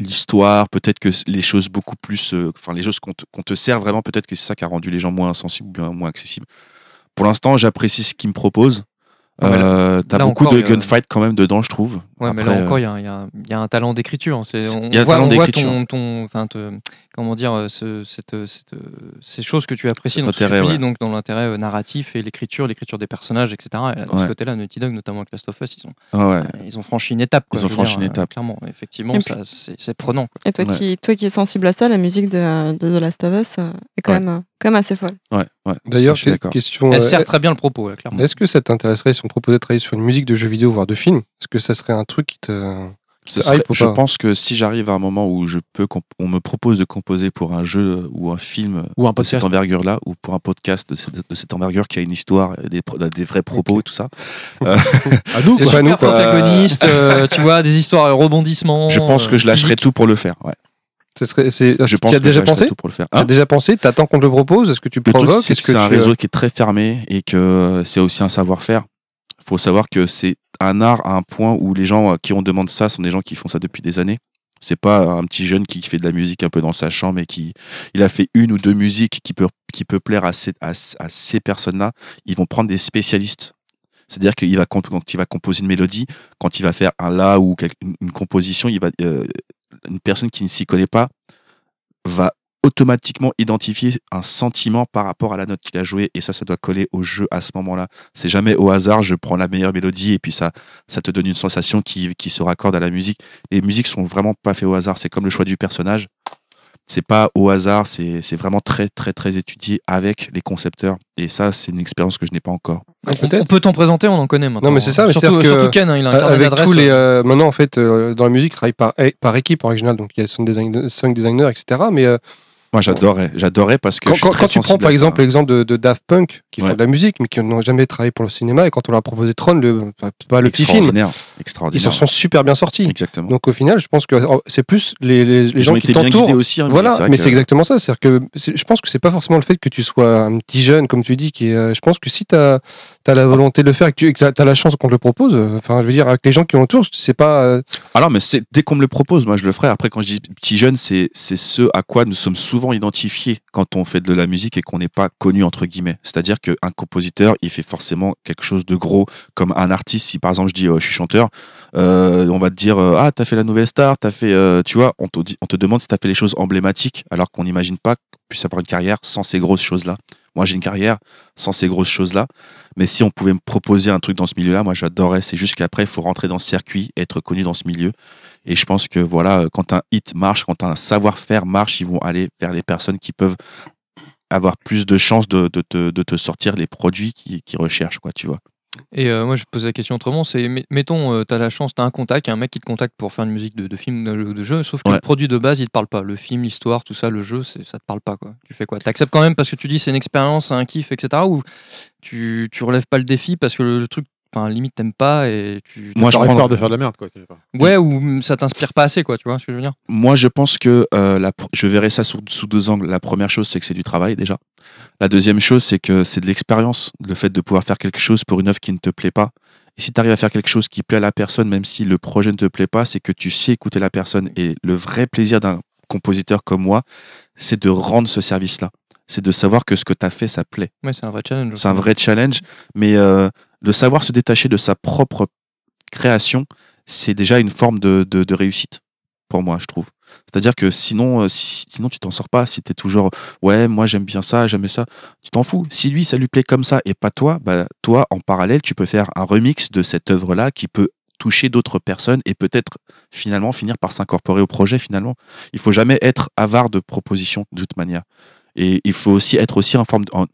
[SPEAKER 8] l'histoire, peut-être que les choses beaucoup plus, euh, enfin les choses qu'on te, sert vraiment, peut-être que c'est ça qui a rendu les gens moins sensibles ou bien moins accessibles. Pour l'instant, j'apprécie ce qu'ils me proposent.
[SPEAKER 2] Ouais,
[SPEAKER 8] Euh, T'as beaucoup
[SPEAKER 2] encore,
[SPEAKER 8] de gunfight quand même dedans, je trouve.
[SPEAKER 2] Ouais, mais là encore, il y, a un- y y a talent d'écriture. C'est- On
[SPEAKER 8] Il y a un
[SPEAKER 2] voit,
[SPEAKER 8] talent
[SPEAKER 2] on voit ton, ton, comment dire, euh, ce- cette, euh, cette, euh, ces choses que tu apprécies dans ce
[SPEAKER 8] ouais.
[SPEAKER 2] donc dans l'intérêt narratif et l'écriture, l'écriture des personnages, etc. Et ce côté-là, Naughty Dog, notamment avec Last of Us, ils ont,
[SPEAKER 8] Ah ouais.
[SPEAKER 2] ils ont franchi une étape. quoi,
[SPEAKER 8] Ils ont franchi
[SPEAKER 2] dire,
[SPEAKER 8] une étape.
[SPEAKER 2] clairement, effectivement, c'est c'est prenant. quoi.
[SPEAKER 6] Et toi,
[SPEAKER 8] Ouais.
[SPEAKER 6] qui, toi qui es sensible à ça, la musique de, de The Last of Us est quand,
[SPEAKER 8] Ouais.
[SPEAKER 6] même, quand même assez folle.
[SPEAKER 8] Ouais, ouais.
[SPEAKER 4] D'ailleurs,
[SPEAKER 8] Je suis
[SPEAKER 4] que-
[SPEAKER 8] d'accord.
[SPEAKER 4] question.
[SPEAKER 2] Elle sert très bien le propos, là, clairement.
[SPEAKER 4] Est-ce que ça t'intéresserait si on proposait de travailler sur une musique de jeux vidéo, voire de film Est-ce que ça serait un truc qui te. Qui
[SPEAKER 8] Ce
[SPEAKER 4] te
[SPEAKER 8] serait-
[SPEAKER 4] hype ou
[SPEAKER 8] je
[SPEAKER 4] pas
[SPEAKER 8] pense que si j'arrive à un moment où je peux, comp- on me propose de composer pour un jeu ou un film
[SPEAKER 1] Ou un
[SPEAKER 8] de cette
[SPEAKER 1] podcast.
[SPEAKER 8] envergure-là, ou pour un podcast de cette, de cette envergure qui a une histoire, et des, vrais propos et tout ça, euh, [LAUGHS]
[SPEAKER 1] À nous, quoi.
[SPEAKER 4] pas nous,
[SPEAKER 2] protagonistes, euh, [LAUGHS] tu vois, des histoires, euh, rebondissements.
[SPEAKER 8] je pense que je
[SPEAKER 2] euh,
[SPEAKER 8] lâcherai tout pour le faire. Ouais.
[SPEAKER 4] Ce serait, c'est,
[SPEAKER 8] Je
[SPEAKER 4] tu
[SPEAKER 8] pense
[SPEAKER 4] y as déjà
[SPEAKER 8] je
[SPEAKER 4] pensé
[SPEAKER 8] tout pour le faire.
[SPEAKER 4] Tu as
[SPEAKER 8] Hein
[SPEAKER 4] déjà pensé T'attends qu'on te le propose Est-ce que tu
[SPEAKER 8] le truc,
[SPEAKER 4] provoques
[SPEAKER 8] c'est
[SPEAKER 4] Est-ce
[SPEAKER 8] que
[SPEAKER 4] que
[SPEAKER 8] c'est un
[SPEAKER 4] tu-
[SPEAKER 8] réseau qui est très fermé et que c'est aussi un savoir-faire. Faut savoir que c'est un art à un point où les gens à qui on demande ça sont des gens qui font ça depuis des années. C'est pas un petit jeune qui fait de la musique un peu dans sa chambre et qui il a fait une ou deux musiques qui peut qui peut plaire à ces à, ces personnes-là. Ils vont prendre des spécialistes. C'est-à-dire qu'il va quand il va composer une mélodie, quand il va faire un la ou une composition, il va euh, une personne qui ne s'y connaît pas va automatiquement identifier un sentiment par rapport à la note qu'il a jouée et ça ça doit coller au jeu à ce moment-là. C'est jamais au hasard je prends la meilleure mélodie et puis ça ça te donne une sensation qui, qui se raccorde à la musique. Les musiques sont vraiment pas faites au hasard c'est comme le choix du personnage. C'est pas au hasard c'est c'est vraiment très très très étudié avec les concepteurs et ça c'est une expérience que je n'ai pas encore.
[SPEAKER 2] On, on peut t'en présenter, on en connaît maintenant.
[SPEAKER 4] Non, mais c'est ça, mais
[SPEAKER 2] Surtout,
[SPEAKER 4] que,
[SPEAKER 2] surtout Ken, hein, il a un carnet
[SPEAKER 4] avec tous les euh, maintenant en fait euh, dans la musique il travaille par par équipe en original donc il y a son design sound designer etc mais euh,
[SPEAKER 8] moi j'adorais j'adorais parce que
[SPEAKER 4] quand,
[SPEAKER 8] je suis
[SPEAKER 4] quand-
[SPEAKER 8] très
[SPEAKER 4] quand tu prends par exemple l'exemple de, de Daft Punk qui
[SPEAKER 8] Ouais.
[SPEAKER 4] font de la musique mais qui n'ont jamais travaillé pour le cinéma et quand on leur a proposé Tron le pas- pas le petit film.
[SPEAKER 8] Extraordinaire
[SPEAKER 4] ils
[SPEAKER 8] extraordinaire
[SPEAKER 4] se sont super bien sortis.
[SPEAKER 8] Exactement.
[SPEAKER 4] Donc au final je pense que oh, c'est plus les, les, gens qui t'entourent.
[SPEAKER 8] aussi hein, mais
[SPEAKER 4] voilà
[SPEAKER 8] c'est
[SPEAKER 4] mais
[SPEAKER 8] que-
[SPEAKER 4] c'est exactement ça. C'est que je pense que c'est pas forcément le fait que tu sois un petit jeune comme tu dis qui est, euh, je pense que si tu as, la volonté de le faire et que tu as, la chance qu'on te le propose euh, enfin je veux dire avec les gens qui autour c'est pas euh,
[SPEAKER 8] Alors, mais c'est dès qu'on me le propose, moi je le ferai. Après, quand je dis petit jeune, c'est ce à quoi nous sommes souvent identifiés quand on fait de la musique et qu'on n'est pas connu entre guillemets. C'est-à-dire qu'un compositeur, il fait forcément quelque chose de gros, comme un artiste. Si par exemple je dis euh, je suis chanteur, euh, on va te dire euh, ah t'as fait la nouvelle star, t'as fait, tu vois, on te demande si t'as fait les choses emblématiques, alors qu'on n'imagine pas qu'on puisse avoir une carrière sans ces grosses choses là. Moi, j'ai une carrière sans ces grosses choses-là. Mais si on pouvait me proposer un truc dans ce milieu-là, moi, j'adorerais. C'est juste qu'après, il faut rentrer dans ce circuit, être connu dans ce milieu. Et je pense que voilà, quand un hit marche, quand un savoir-faire marche, ils vont aller vers les personnes qui peuvent avoir plus de chances de, de te, de te sortir les produits qu'ils recherchent, quoi, tu vois.
[SPEAKER 2] Et euh, moi, je pose la question autrement. C'est, met- mettons, euh, t'as la chance, t'as un contact, un mec qui te contacte pour faire une musique de, de film ou de, de jeu, sauf que
[SPEAKER 8] Ouais.
[SPEAKER 2] le produit de base, il te parle pas. Le film, l'histoire, tout ça, le jeu, ça te parle pas, quoi. Tu fais quoi? T'acceptes quand même parce que tu dis c'est une expérience, un kiff, etc. Ou tu, tu relèves pas le défi parce que le, le truc, enfin, limite, t'aimes pas et tu.
[SPEAKER 8] Moi, je prends-
[SPEAKER 1] peur de faire de la merde, quoi.
[SPEAKER 2] Ouais, ou ça t'inspire pas assez, quoi. Tu vois ce que je veux dire?
[SPEAKER 8] Moi, je pense que euh, la pr- je verrais ça sous, sous deux angles. La première chose, c'est que c'est du travail déjà. La deuxième chose, c'est que c'est de l'expérience, le fait de pouvoir faire quelque chose pour une œuvre qui ne te plaît pas. Et si tu arrives à faire quelque chose qui plaît à la personne, même si le projet ne te plaît pas, c'est que tu sais écouter la personne. Et le vrai plaisir d'un compositeur comme moi, c'est de rendre ce service-là. C'est de savoir que ce que tu as fait, ça plaît.
[SPEAKER 2] Ouais, c'est un vrai challenge.
[SPEAKER 8] C'est un vrai challenge, mais euh, de savoir se détacher de sa propre création, c'est déjà une forme de, de, de réussite pour moi, je trouve. C'est-à-dire que sinon, euh, si- sinon tu t'en sors pas. Si tu es toujours, ouais, moi j'aime bien ça, j'aime ça, tu t'en fous. Si lui, ça lui plaît comme ça et pas toi, bah, toi, en parallèle, tu peux faire un remix de cette œuvre-là qui peut toucher d'autres personnes et peut-être finalement finir par s'incorporer au projet finalement. Il faut jamais être avare de propositions de toute manière. Et il faut aussi être aussi en forme, de- en,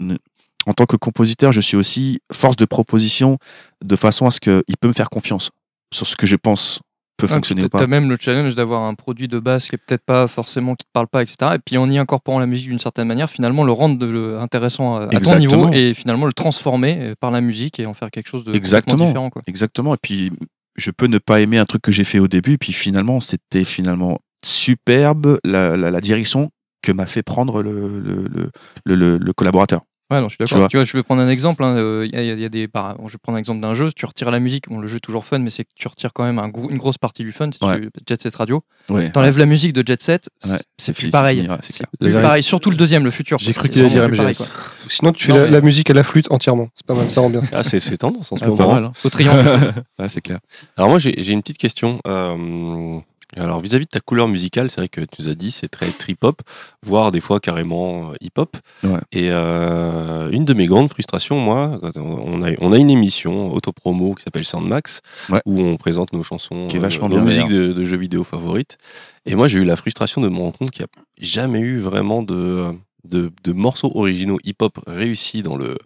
[SPEAKER 8] en tant que compositeur, je suis aussi force de proposition de façon à ce qu'il peut me faire confiance sur ce que je pense peut fonctionner ou pas.
[SPEAKER 2] T'as même le challenge d'avoir un produit de base qui est peut-être pas forcément qui te parle pas, etc. Et puis en y incorporant la musique d'une certaine manière, finalement le rendre de- le- intéressant à, à ton niveau et finalement le transformer euh, par la musique et en faire quelque chose de
[SPEAKER 8] Exactement.
[SPEAKER 2] différent. Quoi.
[SPEAKER 8] Exactement. Et puis, je peux ne pas aimer un truc que j'ai fait au début, puis finalement, c'était finalement superbe la, la, la direction que m'a fait prendre le, le, le, le- le- le collaborateur.
[SPEAKER 2] Ouais, non, je suis
[SPEAKER 8] Tu
[SPEAKER 2] d'accord.
[SPEAKER 8] vois.
[SPEAKER 2] Tu vois, je vais prendre un exemple. hein, euh, Il y a- y des, je vais prendre un exemple d'un jeu. Si tu retires la musique, bon, le jeu est toujours fun, mais c'est que tu retires quand même un gros- une grosse partie du fun. Si
[SPEAKER 8] Ouais.
[SPEAKER 2] tu, Jet Set Radio,
[SPEAKER 8] Ouais.
[SPEAKER 2] t'enlèves la musique de Jet Set,
[SPEAKER 8] Ouais,
[SPEAKER 2] c'est plus pareil.
[SPEAKER 8] c'est
[SPEAKER 2] pareil. Surtout le deuxième, le futur.
[SPEAKER 1] J'ai cru
[SPEAKER 2] C'est
[SPEAKER 1] qu'il allait dire MGS.
[SPEAKER 4] sinon tu fais
[SPEAKER 2] Non,
[SPEAKER 4] la,
[SPEAKER 2] mais-
[SPEAKER 4] la musique à la flûte entièrement c'est pas mal ça rend bien
[SPEAKER 9] Ah, c'est tendance en ce
[SPEAKER 8] Ah,
[SPEAKER 9] moment.
[SPEAKER 8] pas mal, hein.
[SPEAKER 2] Au triangle. [LAUGHS]
[SPEAKER 8] C'est clair.
[SPEAKER 9] Alors moi j'ai j'ai une petite question. Euh, Alors vis-à-vis de ta couleur musicale, c'est vrai que tu nous as dit c'est très trip-hop, voire des fois carrément euh, hip-hop.
[SPEAKER 8] Ouais.
[SPEAKER 9] Et euh, une de mes grandes frustrations, moi, on a, on a une émission autopromo qui s'appelle Soundmax,
[SPEAKER 8] Ouais.
[SPEAKER 9] où on présente nos chansons,
[SPEAKER 8] Qui est
[SPEAKER 9] euh,
[SPEAKER 8] vachement
[SPEAKER 9] nos
[SPEAKER 8] bien,
[SPEAKER 9] musiques de, de jeux vidéo favorites. Et moi, j'ai eu la frustration de me rendre compte qu'il n'y a jamais eu vraiment de, de, de morceaux originaux hip-hop réussis dans le,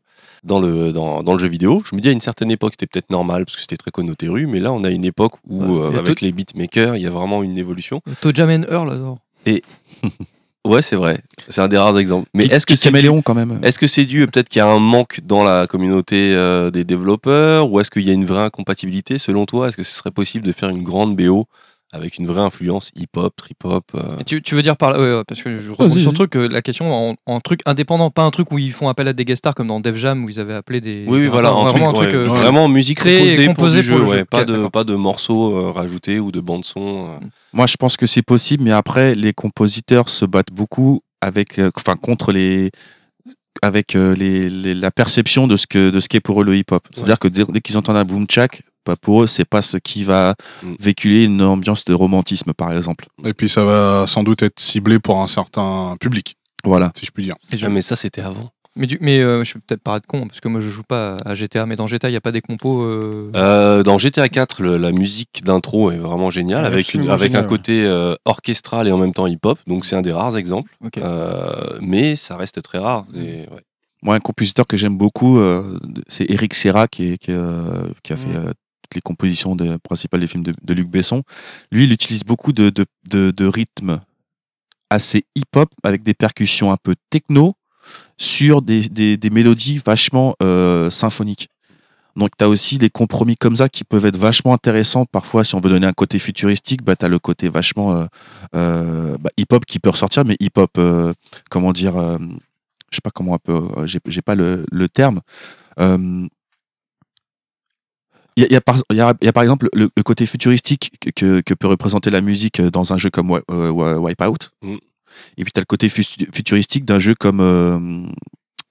[SPEAKER 9] dans le, dans, dans le jeu vidéo. Je me dis à une certaine époque, c'était peut-être normal parce que c'était très connoté rue, mais là, on a une époque où,
[SPEAKER 2] Ouais.
[SPEAKER 9] euh,
[SPEAKER 2] Et
[SPEAKER 9] avec les beatmakers, il y a vraiment une évolution.
[SPEAKER 2] Tojamen Earl, alors. [LAUGHS]
[SPEAKER 9] Ouais, c'est vrai. C'est un des rares exemples. Mais est-ce que c'est
[SPEAKER 8] caméléon quand même.
[SPEAKER 9] est-ce que c'est dû peut-être qu'il y a un manque dans la communauté euh, des développeurs ou est-ce qu'il y a une vraie incompatibilité selon toi? Est-ce que ce serait possible de faire une grande BO avec une vraie influence hip-hop, trip-hop euh,
[SPEAKER 2] Tu, tu veux dire par là, ouais, ouais, parce que je rebondis sur le truc, euh, la question en, en truc indépendant, pas un truc où ils font appel à des guest stars comme dans Def Jam où ils avaient appelé des.
[SPEAKER 9] Oui, voilà, un truc,
[SPEAKER 2] vraiment un truc.
[SPEAKER 9] ouais,
[SPEAKER 2] euh,
[SPEAKER 9] vraiment musique
[SPEAKER 2] créé et
[SPEAKER 9] composée pour
[SPEAKER 2] composé
[SPEAKER 9] du jeu,
[SPEAKER 2] pour le
[SPEAKER 9] ouais,
[SPEAKER 2] jeu.
[SPEAKER 9] pas de pas de morceaux euh, rajoutés ou de bande son. euh.
[SPEAKER 8] Moi, je pense que c'est possible, mais après, les compositeurs se battent beaucoup avec, euh, enfin, contre les, avec euh, les, les- la perception de ce que de ce qu'est pour eux le hip-hop. C'est-à-dire que dès, dès qu'ils entendent un boom chak, bah, pour eux, c'est pas ce qui va
[SPEAKER 9] Mm.
[SPEAKER 8] véhiculer une ambiance de romantisme, par exemple.
[SPEAKER 10] Et puis ça va sans doute être ciblé pour un certain public,
[SPEAKER 8] Voilà.
[SPEAKER 10] si je puis dire.
[SPEAKER 9] Ah, mais ça, c'était avant.
[SPEAKER 2] Mais, du- mais euh, je vais peut-être paraître con parce que moi je joue pas à GTA, mais dans GTA il n'y a pas des compos. euh,
[SPEAKER 9] Euh, dans GTA 4, le- la musique d'intro est vraiment géniale,
[SPEAKER 5] Ouais,
[SPEAKER 9] avec, une, avec un côté euh, orchestral et en même temps hip-hop. Donc c'est un des rares exemples. Euh, mais ça reste très rare.
[SPEAKER 2] Mm.
[SPEAKER 9] Et, ouais.
[SPEAKER 8] Moi, un compositeur que j'aime beaucoup, euh, c'est Eric Serra, qui, est- qui, est, euh, qui a fait
[SPEAKER 2] Mm.
[SPEAKER 8] euh, les compositions principales des films de, Luc Besson. Lui, il utilise beaucoup de, de, de, rythmes assez hip-hop, avec des percussions un peu techno, sur des, des, mélodies vachement euh, symphoniques. Donc, tu as aussi des compromis comme ça qui peuvent être vachement intéressants. Parfois, si on veut donner un côté futuristique, bah, tu as le côté vachement euh, euh, bah, hip-hop qui peut ressortir, mais hip-hop, comment dire, je sais pas comment peut, euh, j'ai pas le, le terme. Il y, a- y par- il y a- il y a par exemple le, le côté futuristique que, peut représenter la musique dans un jeu comme euh, Wi- Wipeout.
[SPEAKER 9] Mm.
[SPEAKER 8] Et puis tu as le côté fu- futuristique d'un jeu comme.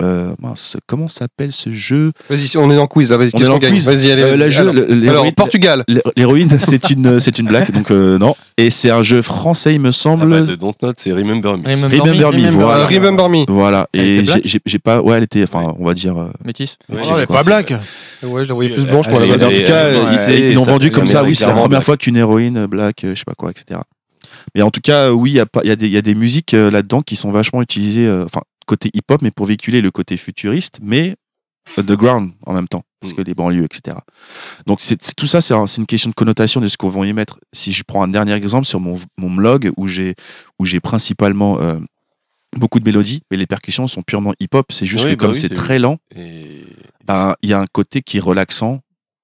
[SPEAKER 8] Euh, mince, comment s'appelle ce jeu
[SPEAKER 4] Vas-y, on est dans le quiz là. Vas-y,
[SPEAKER 8] On est
[SPEAKER 4] gagne
[SPEAKER 8] quiz.
[SPEAKER 4] Vas-y, allez.
[SPEAKER 8] Euh, la jeu,
[SPEAKER 4] alors, Portugal.
[SPEAKER 8] L'hé- L'héroïne, [LAUGHS] c'est une, c'est une blague, donc euh, non. Et c'est un jeu français, il me
[SPEAKER 9] Ah
[SPEAKER 8] semble.
[SPEAKER 9] bah, de Dontnod, c'est Remember Me.
[SPEAKER 2] Remember,
[SPEAKER 8] Remember Me,
[SPEAKER 2] Me,
[SPEAKER 8] voilà.
[SPEAKER 4] Remember Me.
[SPEAKER 8] Voilà. Et j'ai- pas. Ouais, elle était. Enfin, on va dire. euh,
[SPEAKER 2] Métis.
[SPEAKER 9] Ouais, quoi,
[SPEAKER 1] pas black.
[SPEAKER 4] Ouais, je la voyais plus blanche
[SPEAKER 8] en tout cas, ils, l'ont vendu comme ça. Oui, c'est la première fois qu'une héroïne black, je sais pas quoi, etc. Mais en tout cas, oui, il y, y, a des- il y a des musiques euh, là-dedans qui sont vachement utilisées, euh, enfin, côté hip-hop, mais pour véhiculer le côté futuriste, mais underground en même temps, parce
[SPEAKER 9] Mm.
[SPEAKER 8] que les banlieues, etc. Donc, c'est tout ça, c'est un- c'est une question de connotation de ce qu'on va y mettre. Si je prends un dernier exemple sur mon, mon blog, où j'ai où j'ai principalement euh, beaucoup de mélodies, mais les percussions sont purement hip-hop. C'est juste
[SPEAKER 9] Oui,
[SPEAKER 8] que
[SPEAKER 9] bah
[SPEAKER 8] comme
[SPEAKER 9] oui,
[SPEAKER 8] c'est très lent,
[SPEAKER 9] Et...
[SPEAKER 8] ben, il y a un côté qui est relaxant.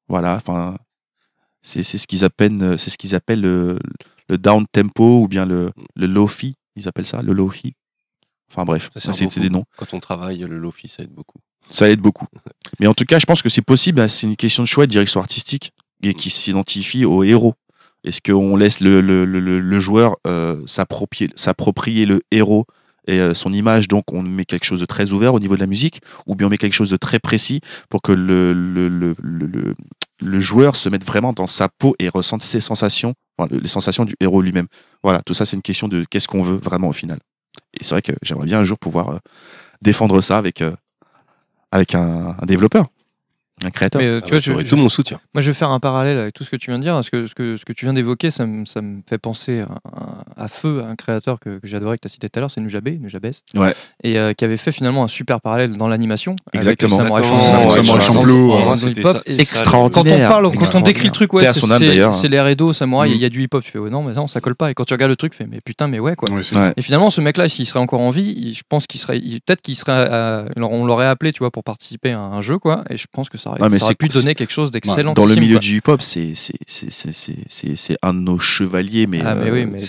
[SPEAKER 8] Voilà, enfin, c'est c'est ce qu'ils appellent, c'est ce qu'ils appellent le, le down tempo ou bien le, le lofi. Ils appellent ça le lofi. Enfin bref,
[SPEAKER 9] Ça beaucoup.
[SPEAKER 8] des noms.
[SPEAKER 9] Quand on travaille, le lofi, ça aide beaucoup.
[SPEAKER 8] Ça aide beaucoup. [LAUGHS] Mais en tout cas, je pense que c'est possible. hein, C'est une question de choix de direction artistique et qui s'identifie au héros. Est-ce qu'on laisse le, le, le, le- joueur euh, s'approprier s'approprier le héros et euh, son image, donc on met quelque chose de très ouvert au niveau de la musique, ou bien on met quelque chose de très précis pour que le, le, le, le, le- le joueur se mette vraiment dans sa peau et ressente ses sensations, enfin, les sensations du héros lui-même. Voilà, tout ça c'est une question de qu'est-ce qu'on veut vraiment au final. Et c'est vrai que j'aimerais bien un jour pouvoir euh, défendre ça avec, euh, un développeur, un créateur.
[SPEAKER 2] Mais euh,
[SPEAKER 9] Ah
[SPEAKER 2] tu vois, je-
[SPEAKER 9] aurais
[SPEAKER 2] je-
[SPEAKER 9] tout mon soutien.
[SPEAKER 2] Moi, je vais faire un parallèle avec tout ce que tu viens de dire. Parce que ce que, ce que tu viens d'évoquer, ça, me- ça me fait penser à, à feu à un créateur que, que j'ai adoré, que tu as cité tout à l'heure, c'est Nujabé, Nujabes.
[SPEAKER 8] Ouais.
[SPEAKER 2] Et euh, qui avait fait finalement un super parallèle dans l'animation.
[SPEAKER 8] Exactement.
[SPEAKER 2] Avec Samurai. Champloo.
[SPEAKER 9] Ça,
[SPEAKER 8] Extraordinaire.
[SPEAKER 2] Quand on parle, quand on décrit le truc, ouais, c'est les Redo, Samurai, il
[SPEAKER 8] Mm.
[SPEAKER 2] y a du hip-hop. Tu fais, ouais, non, mais non, ça colle pas. Et quand tu regardes le truc, tu fais, mais putain, mais ouais, quoi. Et finalement, ce mec-là, s'il serait encore en vie, je pense qu'il serait, peut-être qu'il serait, on l'aurait appelé, tu vois, pour participer à un jeu, quoi. Et je pense que ça aurait,
[SPEAKER 8] mais
[SPEAKER 2] ça aurait
[SPEAKER 8] c'est-
[SPEAKER 2] pu donner quelque chose d'excellent.
[SPEAKER 8] Dans le milieu du hip-hop, c'est c'est- c'est- c'est- c'est- c'est- c'est un de nos chevaliers, mais,
[SPEAKER 2] Ah, mais
[SPEAKER 8] euh,
[SPEAKER 2] oui, mais.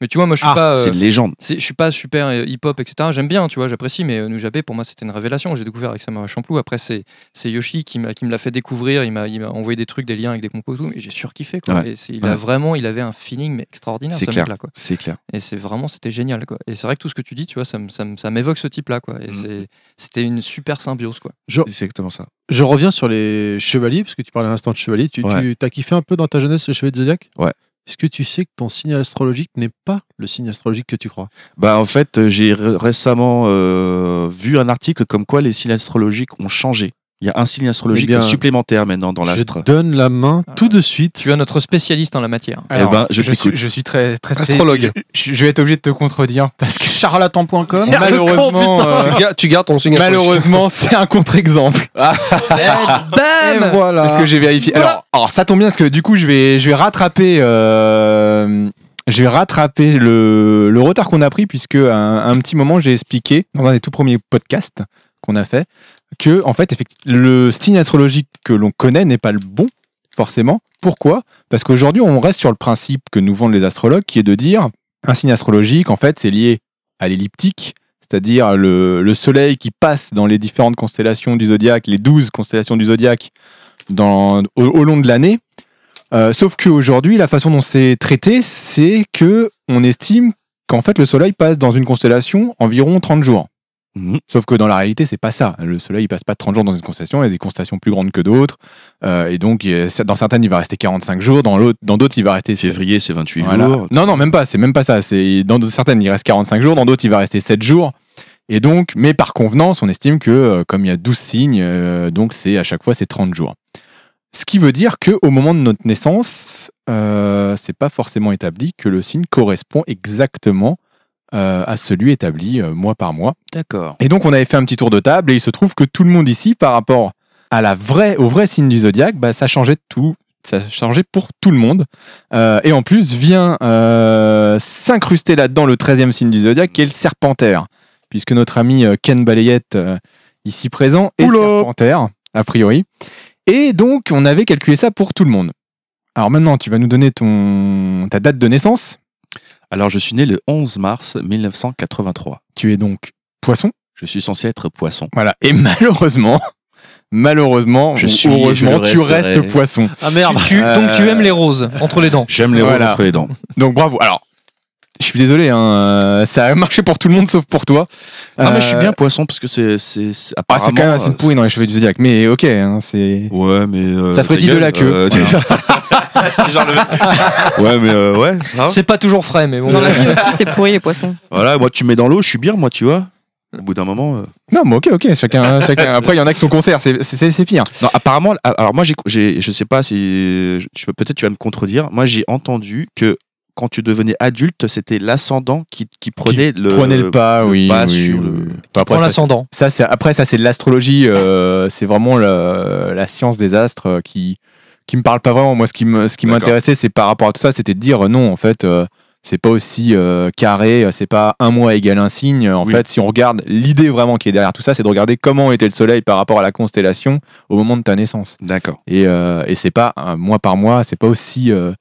[SPEAKER 2] Mais tu vois, moi, je suis
[SPEAKER 1] Ah,
[SPEAKER 2] pas. euh,
[SPEAKER 8] c'est une légende.
[SPEAKER 2] je suis pas super euh, hip-hop, etc. J'aime bien, tu vois, j'apprécie, mais euh, Nujabé, pour moi, c'était une révélation. J'ai découvert avec Samurai Champloo. Après, c'est c'est Yoshi qui me l'a fait découvrir. Il m'a il m'a envoyé des trucs, des liens avec des compos, et tout, et j'ai surkiffé. Quoi.
[SPEAKER 8] Ouais.
[SPEAKER 2] Et c'est- il a vraiment, il avait un feeling mais extraordinaire,
[SPEAKER 8] C'est
[SPEAKER 2] ce
[SPEAKER 8] clair.
[SPEAKER 2] mec-là.
[SPEAKER 8] C'est clair.
[SPEAKER 2] Et c'est vraiment, c'était génial, quoi. Et c'est vrai que tout ce que tu dis, tu vois, ça, me- ça, me- ça m'évoque ce type-là, quoi. Et
[SPEAKER 8] Mm.
[SPEAKER 2] c'est- c'était une super symbiose, quoi.
[SPEAKER 8] C'est exactement ça.
[SPEAKER 1] Je reviens sur les chevaliers, parce que tu parlais à l'instant de chevaliers. Tu,
[SPEAKER 8] Ouais.
[SPEAKER 1] tu as kiffé un peu dans ta jeunesse le chevalier de Zodiac?
[SPEAKER 8] Ouais.
[SPEAKER 1] est-ce que tu sais que ton signe astrologique n'est pas le signe astrologique que tu crois?
[SPEAKER 8] Bah en fait, euh, j'ai ré- récemment euh, vu un article comme quoi les signes astrologiques ont changé. Il y a un signe astrologique
[SPEAKER 1] Eh bien,
[SPEAKER 8] supplémentaire maintenant dans
[SPEAKER 1] Je
[SPEAKER 8] l'astre.
[SPEAKER 1] donne la main tout de suite.
[SPEAKER 2] Tu es notre spécialiste en la matière.
[SPEAKER 8] Eh ben, je
[SPEAKER 3] je, suis, je très, très
[SPEAKER 4] Astrologue.
[SPEAKER 3] Je, je vais être obligé de te contredire parce que
[SPEAKER 5] Charlatan.com.
[SPEAKER 3] malheureusement, euh,
[SPEAKER 4] Tu gardes- tu gardes ton signe astrologique.
[SPEAKER 3] malheureusement, [LAUGHS] c'est un contre-exemple.
[SPEAKER 5] Et voilà.
[SPEAKER 3] Parce que j'ai vérifié. Alors, alors, ça tombe bien parce que du coup, je vais, je vais rattraper. euh, je vais rattraper le, le retard qu'on a pris puisque à un, un petit moment j'ai expliqué dans un des tout premiers podcasts qu'on a fait que en fait le signe astrologique que l'on connaît n'est pas le bon forcément. Pourquoi? Parce qu'aujourd'hui on reste sur le principe que nous vendent les astrologues qui est de dire un signe astrologique en fait c'est lié à l'elliptique, c'est-à-dire le, le soleil qui passe dans les différentes constellations du zodiaque, les 12 constellations du zodiaque au long de l'année. Euh, sauf qu'aujourd'hui, la façon dont c'est traité, c'est que on estime qu'en fait le Soleil passe dans une constellation environ 30 jours.
[SPEAKER 8] Mhm.
[SPEAKER 3] Sauf que dans la réalité, c'est pas ça. Le Soleil, il passe pas 30 jours dans une constellation. Il y a des constellations plus grandes que d'autres. Euh, et donc, dans certaines, il va rester 45 jours. Dans d'autres, il va rester.
[SPEAKER 8] Février, c'est 28
[SPEAKER 3] Voilà.
[SPEAKER 8] jours.
[SPEAKER 3] Non, non, même pas. C'est même pas ça. Dans certaines, il reste 45 jours. Dans d'autres, il va rester 7 jours. Et donc, mais par convenance, on estime que euh, comme il y a 12 signes, euh, donc c'est à chaque fois c'est 30 jours. Ce qui veut dire que au moment de notre naissance, euh, c'est pas forcément établi que le signe correspond exactement euh, à celui établi euh, mois par mois.
[SPEAKER 8] D'accord.
[SPEAKER 3] Et donc on avait fait un petit tour de table et il se trouve que tout le monde ici, par rapport à la vraie, au vrai signe du zodiaque, bah, ça changeait tout. Ça changeait pour tout le monde. Euh, et en plus, vient s'incruster là-dedans le 13e signe du zodiaque, qui est le serpentaire. Puisque notre ami Ken Balayette, ici présent, est serpentaire, a priori. Et donc, on avait calculé ça pour tout le monde. Alors maintenant, tu vas nous donner ton, ta date de naissance.
[SPEAKER 8] Alors, je suis né le 11 mars 1983.
[SPEAKER 3] Tu es donc poisson?
[SPEAKER 8] Je suis censé être poisson.
[SPEAKER 3] Voilà. Et malheureusement, [LAUGHS] malheureusement,
[SPEAKER 8] Je suis,
[SPEAKER 3] heureusement,
[SPEAKER 8] je
[SPEAKER 3] tu
[SPEAKER 8] resterai.
[SPEAKER 3] restes poisson.
[SPEAKER 1] Ah merde
[SPEAKER 2] Tu- donc tu
[SPEAKER 3] Euh,
[SPEAKER 2] aimes les roses entre les dents.
[SPEAKER 8] J'aime les roses entre les dents.
[SPEAKER 3] Donc bravo. Alors, je suis désolé, hein, euh, ça a marché pour tout le monde sauf pour toi.
[SPEAKER 8] Ah, mais je suis
[SPEAKER 3] Euh,
[SPEAKER 8] bien poisson parce que c'est. c'est
[SPEAKER 3] Ah, c'est quand même assez pourri dans les cheveux du zodiaque, mais ok, hein, c'est.
[SPEAKER 8] Ouais, mais. euh,
[SPEAKER 3] Ça frétille de la queue.
[SPEAKER 8] euh, [LAUGHS]
[SPEAKER 3] Voilà. [LAUGHS]
[SPEAKER 8] genre le- ouais, mais euh, ouais. hein.
[SPEAKER 2] C'est pas toujours frais, mais bon.
[SPEAKER 6] Dans la vie aussi, c'est pourri les poissons.
[SPEAKER 8] Voilà, moi, tu me mets dans l'eau, je suis bien, moi, tu vois. Au bout d'un moment. euh,
[SPEAKER 3] Non, mais ok, ok, chacun, chacun. Après, il y en a qui sont concerts, c'est- pire.
[SPEAKER 8] Non, apparemment, alors moi, j'ai, j'ai, je sais pas si, peut-être tu vas me contredire. Moi, j'ai entendu que quand tu devenais adulte, c'était l'ascendant qui, qui prenait le,
[SPEAKER 3] Prenez le pas, oui.
[SPEAKER 8] pas
[SPEAKER 3] oui,
[SPEAKER 8] sur
[SPEAKER 3] oui.
[SPEAKER 8] le.
[SPEAKER 3] Après, ça,
[SPEAKER 2] l'ascendant.
[SPEAKER 3] Ça, c'est après ça, c'est de l'astrologie. euh, c'est vraiment la, la science des astres euh, qui qui me parle pas vraiment. Moi, ce qui me ce qui
[SPEAKER 8] D'accord.
[SPEAKER 3] m'intéressait, c'est par rapport à tout ça, c'était de dire euh, non, en fait, euh, c'est pas aussi euh, carré. C'est pas un mois égale un signe. En
[SPEAKER 8] Oui.
[SPEAKER 3] fait, si on regarde l'idée vraiment qui est derrière tout ça, c'est de regarder comment était le Soleil par rapport à la constellation au moment de ta naissance.
[SPEAKER 8] D'accord,
[SPEAKER 3] Et euh, et c'est pas un mois par mois, c'est pas aussi euh,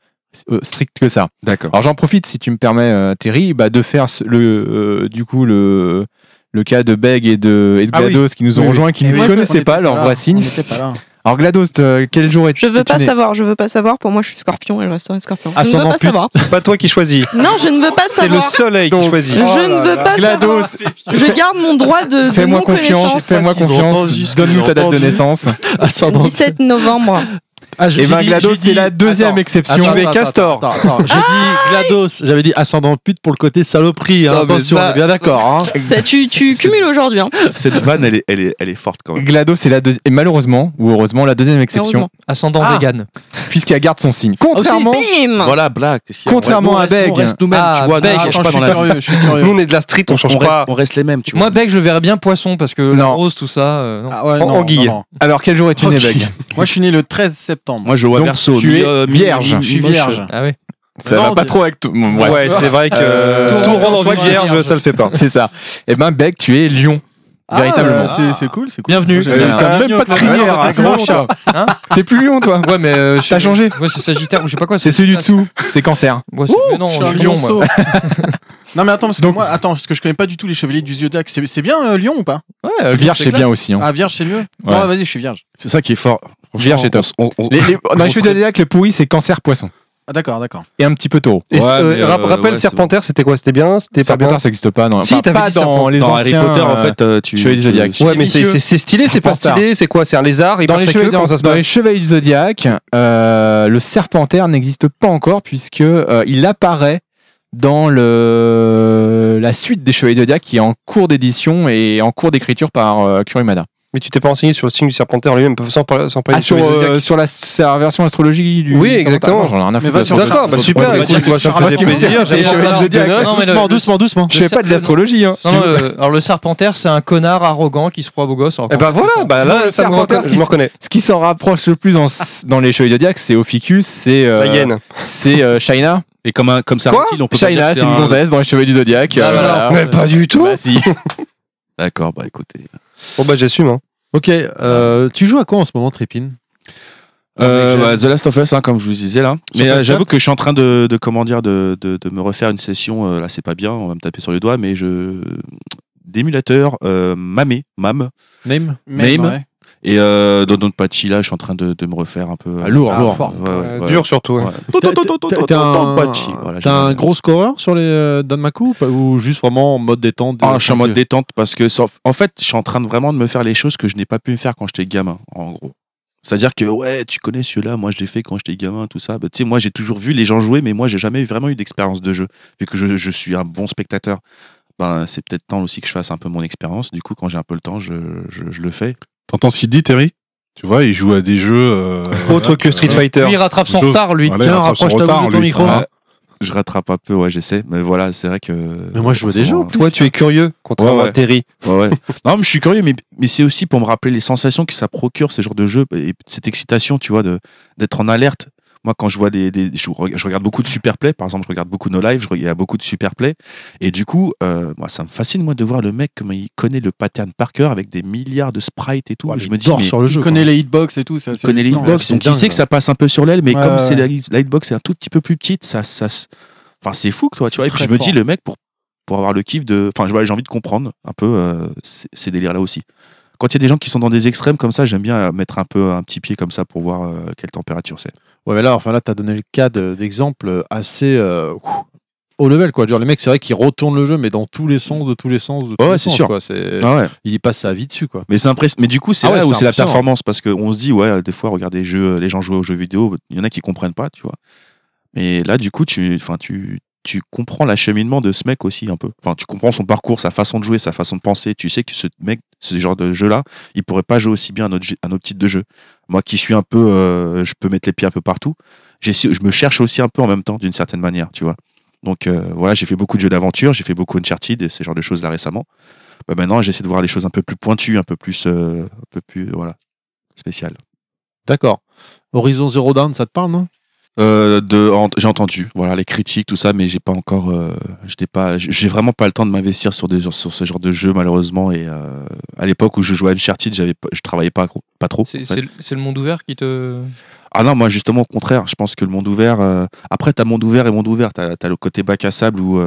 [SPEAKER 3] strict que ça.
[SPEAKER 8] d'accord.
[SPEAKER 3] Alors j'en profite, si tu me permets, euh, Terry, bah, de faire le, euh, du coup le, le cas de Beg et de, et de
[SPEAKER 5] Ah oui.
[SPEAKER 3] GLaDOS qui nous ont
[SPEAKER 5] Oui, oui.
[SPEAKER 3] rejoints, qui
[SPEAKER 5] Eh
[SPEAKER 3] ne connaissaient
[SPEAKER 5] était
[SPEAKER 3] pas leur vrai signe.
[SPEAKER 5] Pas.
[SPEAKER 3] Alors GLaDOS, euh, quel jour est
[SPEAKER 6] Je veux
[SPEAKER 3] es-tu
[SPEAKER 6] pas savoir, je veux pas savoir. Pour moi, je suis scorpion et je resterai scorpion. Je ne veux pas
[SPEAKER 1] pute.
[SPEAKER 6] savoir.
[SPEAKER 4] C'est pas toi qui choisis.
[SPEAKER 6] Non, je ne veux pas
[SPEAKER 4] C'est le
[SPEAKER 6] savoir.
[SPEAKER 4] soleil qui choisit.
[SPEAKER 6] Je
[SPEAKER 5] Oh
[SPEAKER 6] ne veux
[SPEAKER 5] là.
[SPEAKER 6] pas
[SPEAKER 3] GLaDOS,
[SPEAKER 6] savoir. Je garde mon droit de,
[SPEAKER 3] fais-moi confiance, fais-moi confiance, donne-nous ta date de naissance.
[SPEAKER 1] Ascendant
[SPEAKER 6] 17 novembre.
[SPEAKER 1] Ah, je-
[SPEAKER 3] Et
[SPEAKER 1] j'ai
[SPEAKER 3] ben GLaDOS, c'est la deuxième
[SPEAKER 1] Attends,
[SPEAKER 3] exception.
[SPEAKER 1] attends,
[SPEAKER 4] Tu es
[SPEAKER 1] attends,
[SPEAKER 4] Castor.
[SPEAKER 1] attends, attends, J'ai dit GLaDOS, j'avais dit ascendant pute pour le côté saloperie. hein.
[SPEAKER 8] Non,
[SPEAKER 1] Attention,
[SPEAKER 8] ça-
[SPEAKER 1] on est bien d'accord. Hein.
[SPEAKER 6] Ça, tu tu cumules aujourd'hui. hein.
[SPEAKER 8] Cette vanne, elle est, elle est, elle est forte quand même.
[SPEAKER 3] GLaDOS, c'est la deuxième, et malheureusement, ou heureusement, la deuxième exception.
[SPEAKER 2] Ascendant
[SPEAKER 1] Ah.
[SPEAKER 2] vegan.
[SPEAKER 3] puisqu'elle garde son signe.
[SPEAKER 6] Ah, aussi,
[SPEAKER 3] Contrairement,
[SPEAKER 6] bim
[SPEAKER 8] Voilà, a
[SPEAKER 3] Contrairement à Beg.
[SPEAKER 8] On reste nous-mêmes,
[SPEAKER 2] Ah,
[SPEAKER 8] tu vois.
[SPEAKER 2] Beg.
[SPEAKER 8] Nous, on change pas
[SPEAKER 5] je
[SPEAKER 8] dans la
[SPEAKER 5] je.
[SPEAKER 4] Nous, on est de la street, on change pas.
[SPEAKER 8] on reste les mêmes, tu vois.
[SPEAKER 2] Moi, Bec, je le verrais bien poisson parce que rose, tout ça. euh.
[SPEAKER 5] Ah
[SPEAKER 4] anguille.
[SPEAKER 3] alors quel jour es-tu né. Beg?
[SPEAKER 5] Moi, je suis né le 13 septembre.
[SPEAKER 8] Moi, je vois
[SPEAKER 3] Donc,
[SPEAKER 8] verso.
[SPEAKER 3] tu es
[SPEAKER 8] euh,
[SPEAKER 3] vierge.
[SPEAKER 5] je suis vierge.
[SPEAKER 2] Ah oui.
[SPEAKER 3] Ça
[SPEAKER 1] Non,
[SPEAKER 3] va pas trop avec tout. bon.
[SPEAKER 4] Ouais, c'est vrai que
[SPEAKER 3] Euh,
[SPEAKER 4] tout rond
[SPEAKER 5] suis
[SPEAKER 4] vierge,
[SPEAKER 5] vierge.
[SPEAKER 4] ça le fait pas.
[SPEAKER 3] C'est ça. Et ben Beg, tu es lion.
[SPEAKER 5] Ah,
[SPEAKER 3] Véritablement.
[SPEAKER 5] euh, c'est- cool, c'est cool.
[SPEAKER 2] Bienvenue.
[SPEAKER 5] Moi,
[SPEAKER 3] Euh, t'as
[SPEAKER 1] même pas de crinière,
[SPEAKER 3] un grand chat. T'es plus lion, toi.
[SPEAKER 2] Ouais, mais. euh,
[SPEAKER 3] T'as changé
[SPEAKER 2] Ouais, c'est Sagittaire ou je sais pas quoi.
[SPEAKER 3] C'est celui du dessous. C'est cancer.
[SPEAKER 2] Ouais, c'est- mais non,
[SPEAKER 5] Je suis
[SPEAKER 2] lion, moi. [LAUGHS]
[SPEAKER 5] Non mais attends parce que
[SPEAKER 3] Donc-
[SPEAKER 5] moi attends parce que je connais pas du tout les chevaliers du zodiaque c'est bien euh, Lion ou pas?
[SPEAKER 2] Ouais, euh,
[SPEAKER 3] Vierge, c'est bien aussi. hein.
[SPEAKER 5] Ah vierge c'est mieux
[SPEAKER 3] Ouais.
[SPEAKER 5] Non vas-y je suis vierge
[SPEAKER 8] C'est ça qui est fort.
[SPEAKER 3] Vierge est top.
[SPEAKER 8] On- on-
[SPEAKER 3] Les, les- le pourri, c'est cancer poisson.
[SPEAKER 5] Ah, d'accord, d'accord.
[SPEAKER 3] et un petit peu taureau.
[SPEAKER 4] Et
[SPEAKER 8] Ouais,
[SPEAKER 4] euh, ra-
[SPEAKER 8] euh,
[SPEAKER 4] rappelle
[SPEAKER 8] ouais,
[SPEAKER 4] Serpenter, c'était quoi? C'était bien? C'était pas bien?
[SPEAKER 3] ça n'existe pas. Non.
[SPEAKER 4] Si,
[SPEAKER 3] Enfin, pas
[SPEAKER 4] dit
[SPEAKER 3] dans les
[SPEAKER 8] Dans Harry
[SPEAKER 3] anciens,
[SPEAKER 8] Potter, en fait, euh, tu.
[SPEAKER 3] Chevalier du Zodiac.
[SPEAKER 4] Ouais, mais c'est stylé, c'est pas stylé, c'est quoi? C'est un lézard,
[SPEAKER 3] Dans les, chevaliers, du Zodiac, le Serpentaire n'existe pas encore puisque il apparaît dans le la suite des Chevaliers du Zodiac qui est en cours d'édition et en cours d'écriture par euh, Kurimada.
[SPEAKER 4] Mais tu t'es pas renseigné sur le signe du Serpentaire lui-même, sans parler sans parler
[SPEAKER 3] Ah,
[SPEAKER 4] de
[SPEAKER 3] sur,
[SPEAKER 4] du
[SPEAKER 3] euh, sur la, sur la version astrologie du
[SPEAKER 4] Oui, exactement.
[SPEAKER 3] J'en ai rien à foutre
[SPEAKER 5] sur
[SPEAKER 4] D'accord, bah super,
[SPEAKER 5] ouais,
[SPEAKER 4] écoute, ça me faisait plaisir.
[SPEAKER 1] doucement, doucement, doucement.
[SPEAKER 3] Je fais pas de l'astrologie. Hein.
[SPEAKER 2] Le- alors le Serpentaire, c'est un connard arrogant qui se croit beau gosse.
[SPEAKER 4] ben
[SPEAKER 2] fait,
[SPEAKER 4] voilà, bah là,
[SPEAKER 3] le
[SPEAKER 4] ça me
[SPEAKER 3] Serpentaire,
[SPEAKER 4] reconna-
[SPEAKER 3] ce
[SPEAKER 4] je
[SPEAKER 3] qui
[SPEAKER 4] me
[SPEAKER 3] s-
[SPEAKER 4] reconnais.
[SPEAKER 3] Ce qui s'en rapproche le plus dans les Chevaliers du Zodiac, c'est Ophiuchus, c'est euh,
[SPEAKER 4] La hyène.
[SPEAKER 3] c'est euh, Shaina.
[SPEAKER 8] Et comme, un, comme ça,
[SPEAKER 4] Quoi
[SPEAKER 8] on peut que
[SPEAKER 3] c'est une
[SPEAKER 8] un-
[SPEAKER 3] gonzesse dans les Chevaliers du Zodiac. Euh.
[SPEAKER 4] Mais pas du tout
[SPEAKER 3] Bah, si. [LAUGHS]
[SPEAKER 8] D'accord, bah écoutez.
[SPEAKER 4] Bon bah j'assume. hein.
[SPEAKER 1] Ok, euh, tu joues à quoi en ce moment, Trépine
[SPEAKER 8] Euh,
[SPEAKER 1] Avec
[SPEAKER 8] bah, The Last of Us, hein, comme je vous disais là.
[SPEAKER 1] Sur
[SPEAKER 8] Mais euh,
[SPEAKER 1] PS4?
[SPEAKER 8] j'avoue que je suis en train de, de comment dire, de, de, de me refaire une session. euh, là, c'est pas bien, on va me taper sur les doigts, mais je d'émulateur euh, Mamé, Mam
[SPEAKER 1] Name
[SPEAKER 5] ouais.
[SPEAKER 8] Et euh, Don Don Pachi là, je suis en train de, de me refaire un peu.
[SPEAKER 1] Ah, lourd,
[SPEAKER 5] Ah,
[SPEAKER 1] lourd.
[SPEAKER 5] fort.
[SPEAKER 8] Ouais, ouais,
[SPEAKER 4] Euh,
[SPEAKER 8] ouais.
[SPEAKER 4] Dur surtout. ouais.
[SPEAKER 1] T'as- un,
[SPEAKER 8] voilà,
[SPEAKER 1] un gros scoreur sur les euh, Danmaku ou pas- ou juste vraiment en mode détente
[SPEAKER 8] Ah, je suis en mode détente parce que en fait, je suis en train de vraiment de me faire les choses que je n'ai pas pu me faire quand j'étais gamin, en gros. C'est-à-dire que ouais, tu connais celui-là, moi je l'ai fait quand j'étais gamin, tout ça. Bah, tu sais, moi j'ai toujours vu les gens jouer, mais moi j'ai jamais vraiment eu d'expérience de jeu, vu que je, je suis un bon spectateur. Ben, c'est peut-être temps aussi que je fasse un peu mon expérience. Du coup, quand j'ai un peu le temps, je, je, je le fais.
[SPEAKER 10] T'entends ce qu'il dit, Terry Tu vois, il joue à des jeux. euh,
[SPEAKER 4] Autre
[SPEAKER 10] voilà,
[SPEAKER 4] que Street
[SPEAKER 10] euh,
[SPEAKER 4] Fighter.
[SPEAKER 2] Lui, il rattrape son retard, lui.
[SPEAKER 10] voilà,
[SPEAKER 1] Tiens, rapproche ta bouche de ton
[SPEAKER 10] lui.
[SPEAKER 1] micro.
[SPEAKER 8] Je rattrape un peu, ouais, j'essaie. Mais voilà, c'est vrai que.
[SPEAKER 1] Mais moi, je vois des jeux,
[SPEAKER 4] Toi tu es curieux, contrairement
[SPEAKER 8] Ouais, ouais.
[SPEAKER 4] à Terry.
[SPEAKER 8] Ouais, ouais. [LAUGHS] non, mais je suis curieux, mais, mais c'est aussi pour me rappeler les sensations que ça procure, ce genre de jeu, et cette excitation, tu vois, de- d'être en alerte. Moi, quand je vois des. des- je, reg- je regarde beaucoup de Superplay, par exemple, je regarde beaucoup nos lives, je, il y a beaucoup de Superplay. Et du coup, euh, moi, ça me fascine, moi, de voir le mec, comment il connaît le pattern par cœur avec des milliards de sprites et tout.
[SPEAKER 1] Ouais,
[SPEAKER 8] je
[SPEAKER 1] il
[SPEAKER 8] me dis,
[SPEAKER 1] dort
[SPEAKER 8] mais.
[SPEAKER 1] sur le
[SPEAKER 5] Il
[SPEAKER 1] jeu.
[SPEAKER 5] connaît les hitbox et tout. ça,
[SPEAKER 8] Il connaît les hitbox, donc
[SPEAKER 1] dingue,
[SPEAKER 8] il sait que
[SPEAKER 1] ça.
[SPEAKER 8] passe un peu sur l'aile, mais
[SPEAKER 5] Ouais,
[SPEAKER 8] comme
[SPEAKER 5] ouais.
[SPEAKER 8] c'est la, la hitbox est un tout petit peu plus petite, ça, enfin c'est fou, quoi, tu vois. Et puis je me dis le mec pour pour avoir le kiff de, enfin je vois, j'ai envie de comprendre un peu euh, ces, ces délires là aussi. Quand il y a des gens qui sont dans des extrêmes comme ça, j'aime bien euh, mettre un peu un petit pied comme ça pour voir euh, quelle température c'est.
[SPEAKER 1] Ouais, mais là, enfin, là, t'as donné le cas de- d'exemple assez euh, haut level, quoi. Genre, les mecs, c'est vrai qu'ils retournent le jeu, mais dans tous les sens, de tous les sens, de tous
[SPEAKER 8] Ouais,
[SPEAKER 1] les
[SPEAKER 8] c'est sûr.
[SPEAKER 1] quoi.
[SPEAKER 8] Ah ouais.
[SPEAKER 1] Il y passe sa vie dessus, quoi.
[SPEAKER 8] Mais c'est impressionnant. Mais du coup, c'est
[SPEAKER 1] Ah ouais,
[SPEAKER 8] là où
[SPEAKER 1] c'est
[SPEAKER 8] la performance parce qu'on se dit ouais, des fois, regarder les jeux, les gens jouer aux jeux vidéo, il y en a qui comprennent pas, tu vois. Mais là, du coup, tu, enfin, tu, tu comprends l'acheminement de ce mec aussi un peu. Enfin, tu comprends son parcours, sa façon de jouer, sa façon de penser. Tu sais que ce mec, ce genre de jeu-là, il pourrait pas jouer aussi bien à notre, à type de jeu. Moi, qui suis un peu, euh, je peux mettre les pieds un peu partout. Je me cherche aussi un peu en même temps, d'une certaine manière, tu vois. Donc euh, voilà, j'ai fait beaucoup de jeux d'aventure, j'ai fait beaucoup Uncharted et ces genres de choses là récemment. Bah, maintenant, j'essaie de voir les choses un peu plus pointues, un peu plus, euh, un peu plus, voilà, spéciales.
[SPEAKER 1] D'accord. Horizon Zero Dawn, ça te parle, non?
[SPEAKER 8] Euh, de, en- j'ai entendu, voilà, les critiques, tout ça, mais j'ai pas encore, euh, j'étais pas, j'ai vraiment pas le temps de m'investir sur des, sur ce genre de jeu malheureusement. Et euh, à l'époque où je jouais à Uncharted, j'avais, je travaillais pas, trop.
[SPEAKER 2] C'est
[SPEAKER 8] en fait.
[SPEAKER 2] c'est le- monde ouvert qui te.
[SPEAKER 8] Ah non, moi justement au contraire, je pense que le monde ouvert. Après, t'as monde ouvert et monde ouvert. T'as as le côté bac à sable où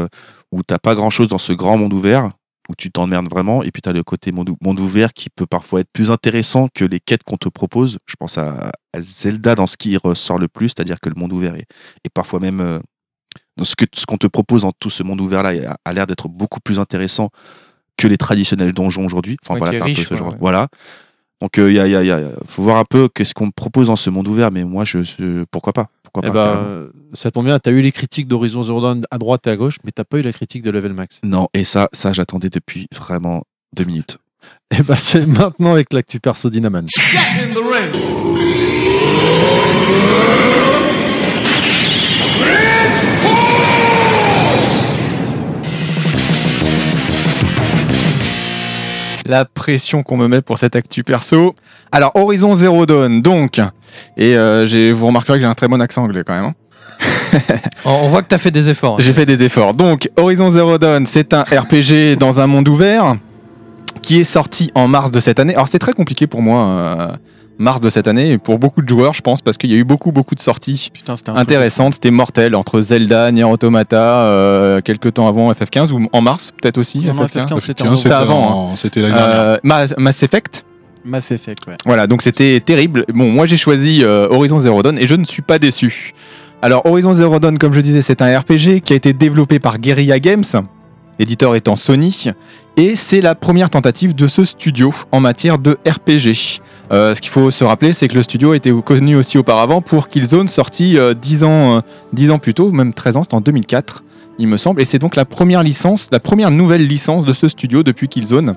[SPEAKER 8] où t'as pas grand chose dans ce grand monde ouvert où tu t'emmerdes vraiment. Et puis t'as le côté monde, ou- monde ouvert qui peut parfois être plus intéressant que les quêtes qu'on te propose. Je pense à, à Zelda dans ce qui ressort le plus, c'est-à-dire que le monde ouvert est, est parfois même euh, dans ce qu'on te propose dans tout ce monde ouvert là a, a l'air d'être beaucoup plus intéressant que les traditionnels donjons aujourd'hui. Enfin
[SPEAKER 2] Ouais,
[SPEAKER 8] voilà, un peu ce genre.
[SPEAKER 2] ouais.
[SPEAKER 8] Voilà. Donc il y a, y a- y a- faut voir un peu qu'est-ce qu'on me propose dans ce monde ouvert, mais moi je, je- pourquoi pas, pourquoi
[SPEAKER 1] Eh
[SPEAKER 8] pas. carrément.
[SPEAKER 1] euh, ça tombe bien, t'as eu les critiques d'Horizon Zero Dawn à droite et à gauche, mais t'as pas eu la critique de Level Max.
[SPEAKER 8] Non, et ça, ça j'attendais depuis vraiment deux minutes.
[SPEAKER 1] Et ben, c'est maintenant avec l'actu perso Dynaman.
[SPEAKER 3] La pression qu'on me met pour cette actu perso. Alors, Horizon Zero Dawn, donc. Et euh, j'ai- vous remarquerez que j'ai un très bon accent anglais quand même. hein. [LAUGHS]
[SPEAKER 2] On, voit que t'as fait des efforts. hein.
[SPEAKER 3] J'ai fait des efforts. Donc, Horizon Zero Dawn, c'est un RPG dans un monde ouvert qui est sorti en mars de cette année. Alors, c'était très compliqué pour moi, euh, mars de cette année, et pour beaucoup de joueurs, je pense, parce qu'il y a eu beaucoup, beaucoup de sorties
[SPEAKER 5] Putain,
[SPEAKER 3] intéressantes. C'était mortel entre Zelda, Nier Automata, euh, quelques temps avant FF15, ou en mars, peut-être aussi.
[SPEAKER 5] Non, non,
[SPEAKER 3] FF15.
[SPEAKER 5] FF15, c'était
[SPEAKER 3] avant,
[SPEAKER 10] C'était l'année dernière.
[SPEAKER 3] Euh, Mass Effect.
[SPEAKER 5] Mass Effect, ouais.
[SPEAKER 3] Voilà, donc c'était terrible. Bon, moi j'ai choisi euh, Horizon Zero Dawn et je ne suis pas déçu. Alors Horizon Zero Dawn, comme je disais, c'est un RPG qui a été développé par Guerrilla Games, éditeur étant Sony, et c'est la première tentative de ce studio en matière de RPG. Euh, ce qu'il faut se rappeler, c'est que le studio était connu aussi auparavant pour Killzone, sorti euh, 10, ans, euh, 10 ans plus tôt, même 13 ans, c'était en 2004, il me semble, et c'est donc la première licence, la première nouvelle licence de ce studio depuis Killzone.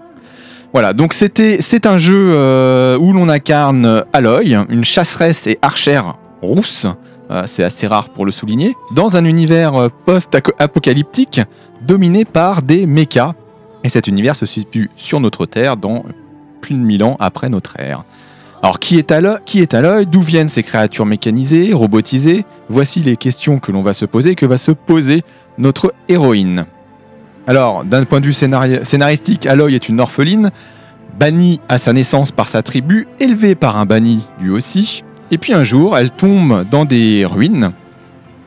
[SPEAKER 3] Voilà, donc c'était, c'est un jeu euh, où l'on incarne Aloy, une chasseresse et archère rousse, euh, c'est assez rare pour le souligner, dans un univers euh, post-apocalyptique dominé par des mechas. Et cet univers se situe sur notre Terre dans plus de 1000 ans après notre ère. Alors qui est Aloy Qui est Aloy? D'où viennent ces créatures mécanisées, robotisées? Voici les questions que l'on va se poser, que va se poser notre héroïne. Alors, d'un point de vue scénari- scénaristique, Aloy est une orpheline, bannie à sa naissance par sa tribu, élevée par un banni lui aussi. Et puis un jour, elle tombe dans des ruines,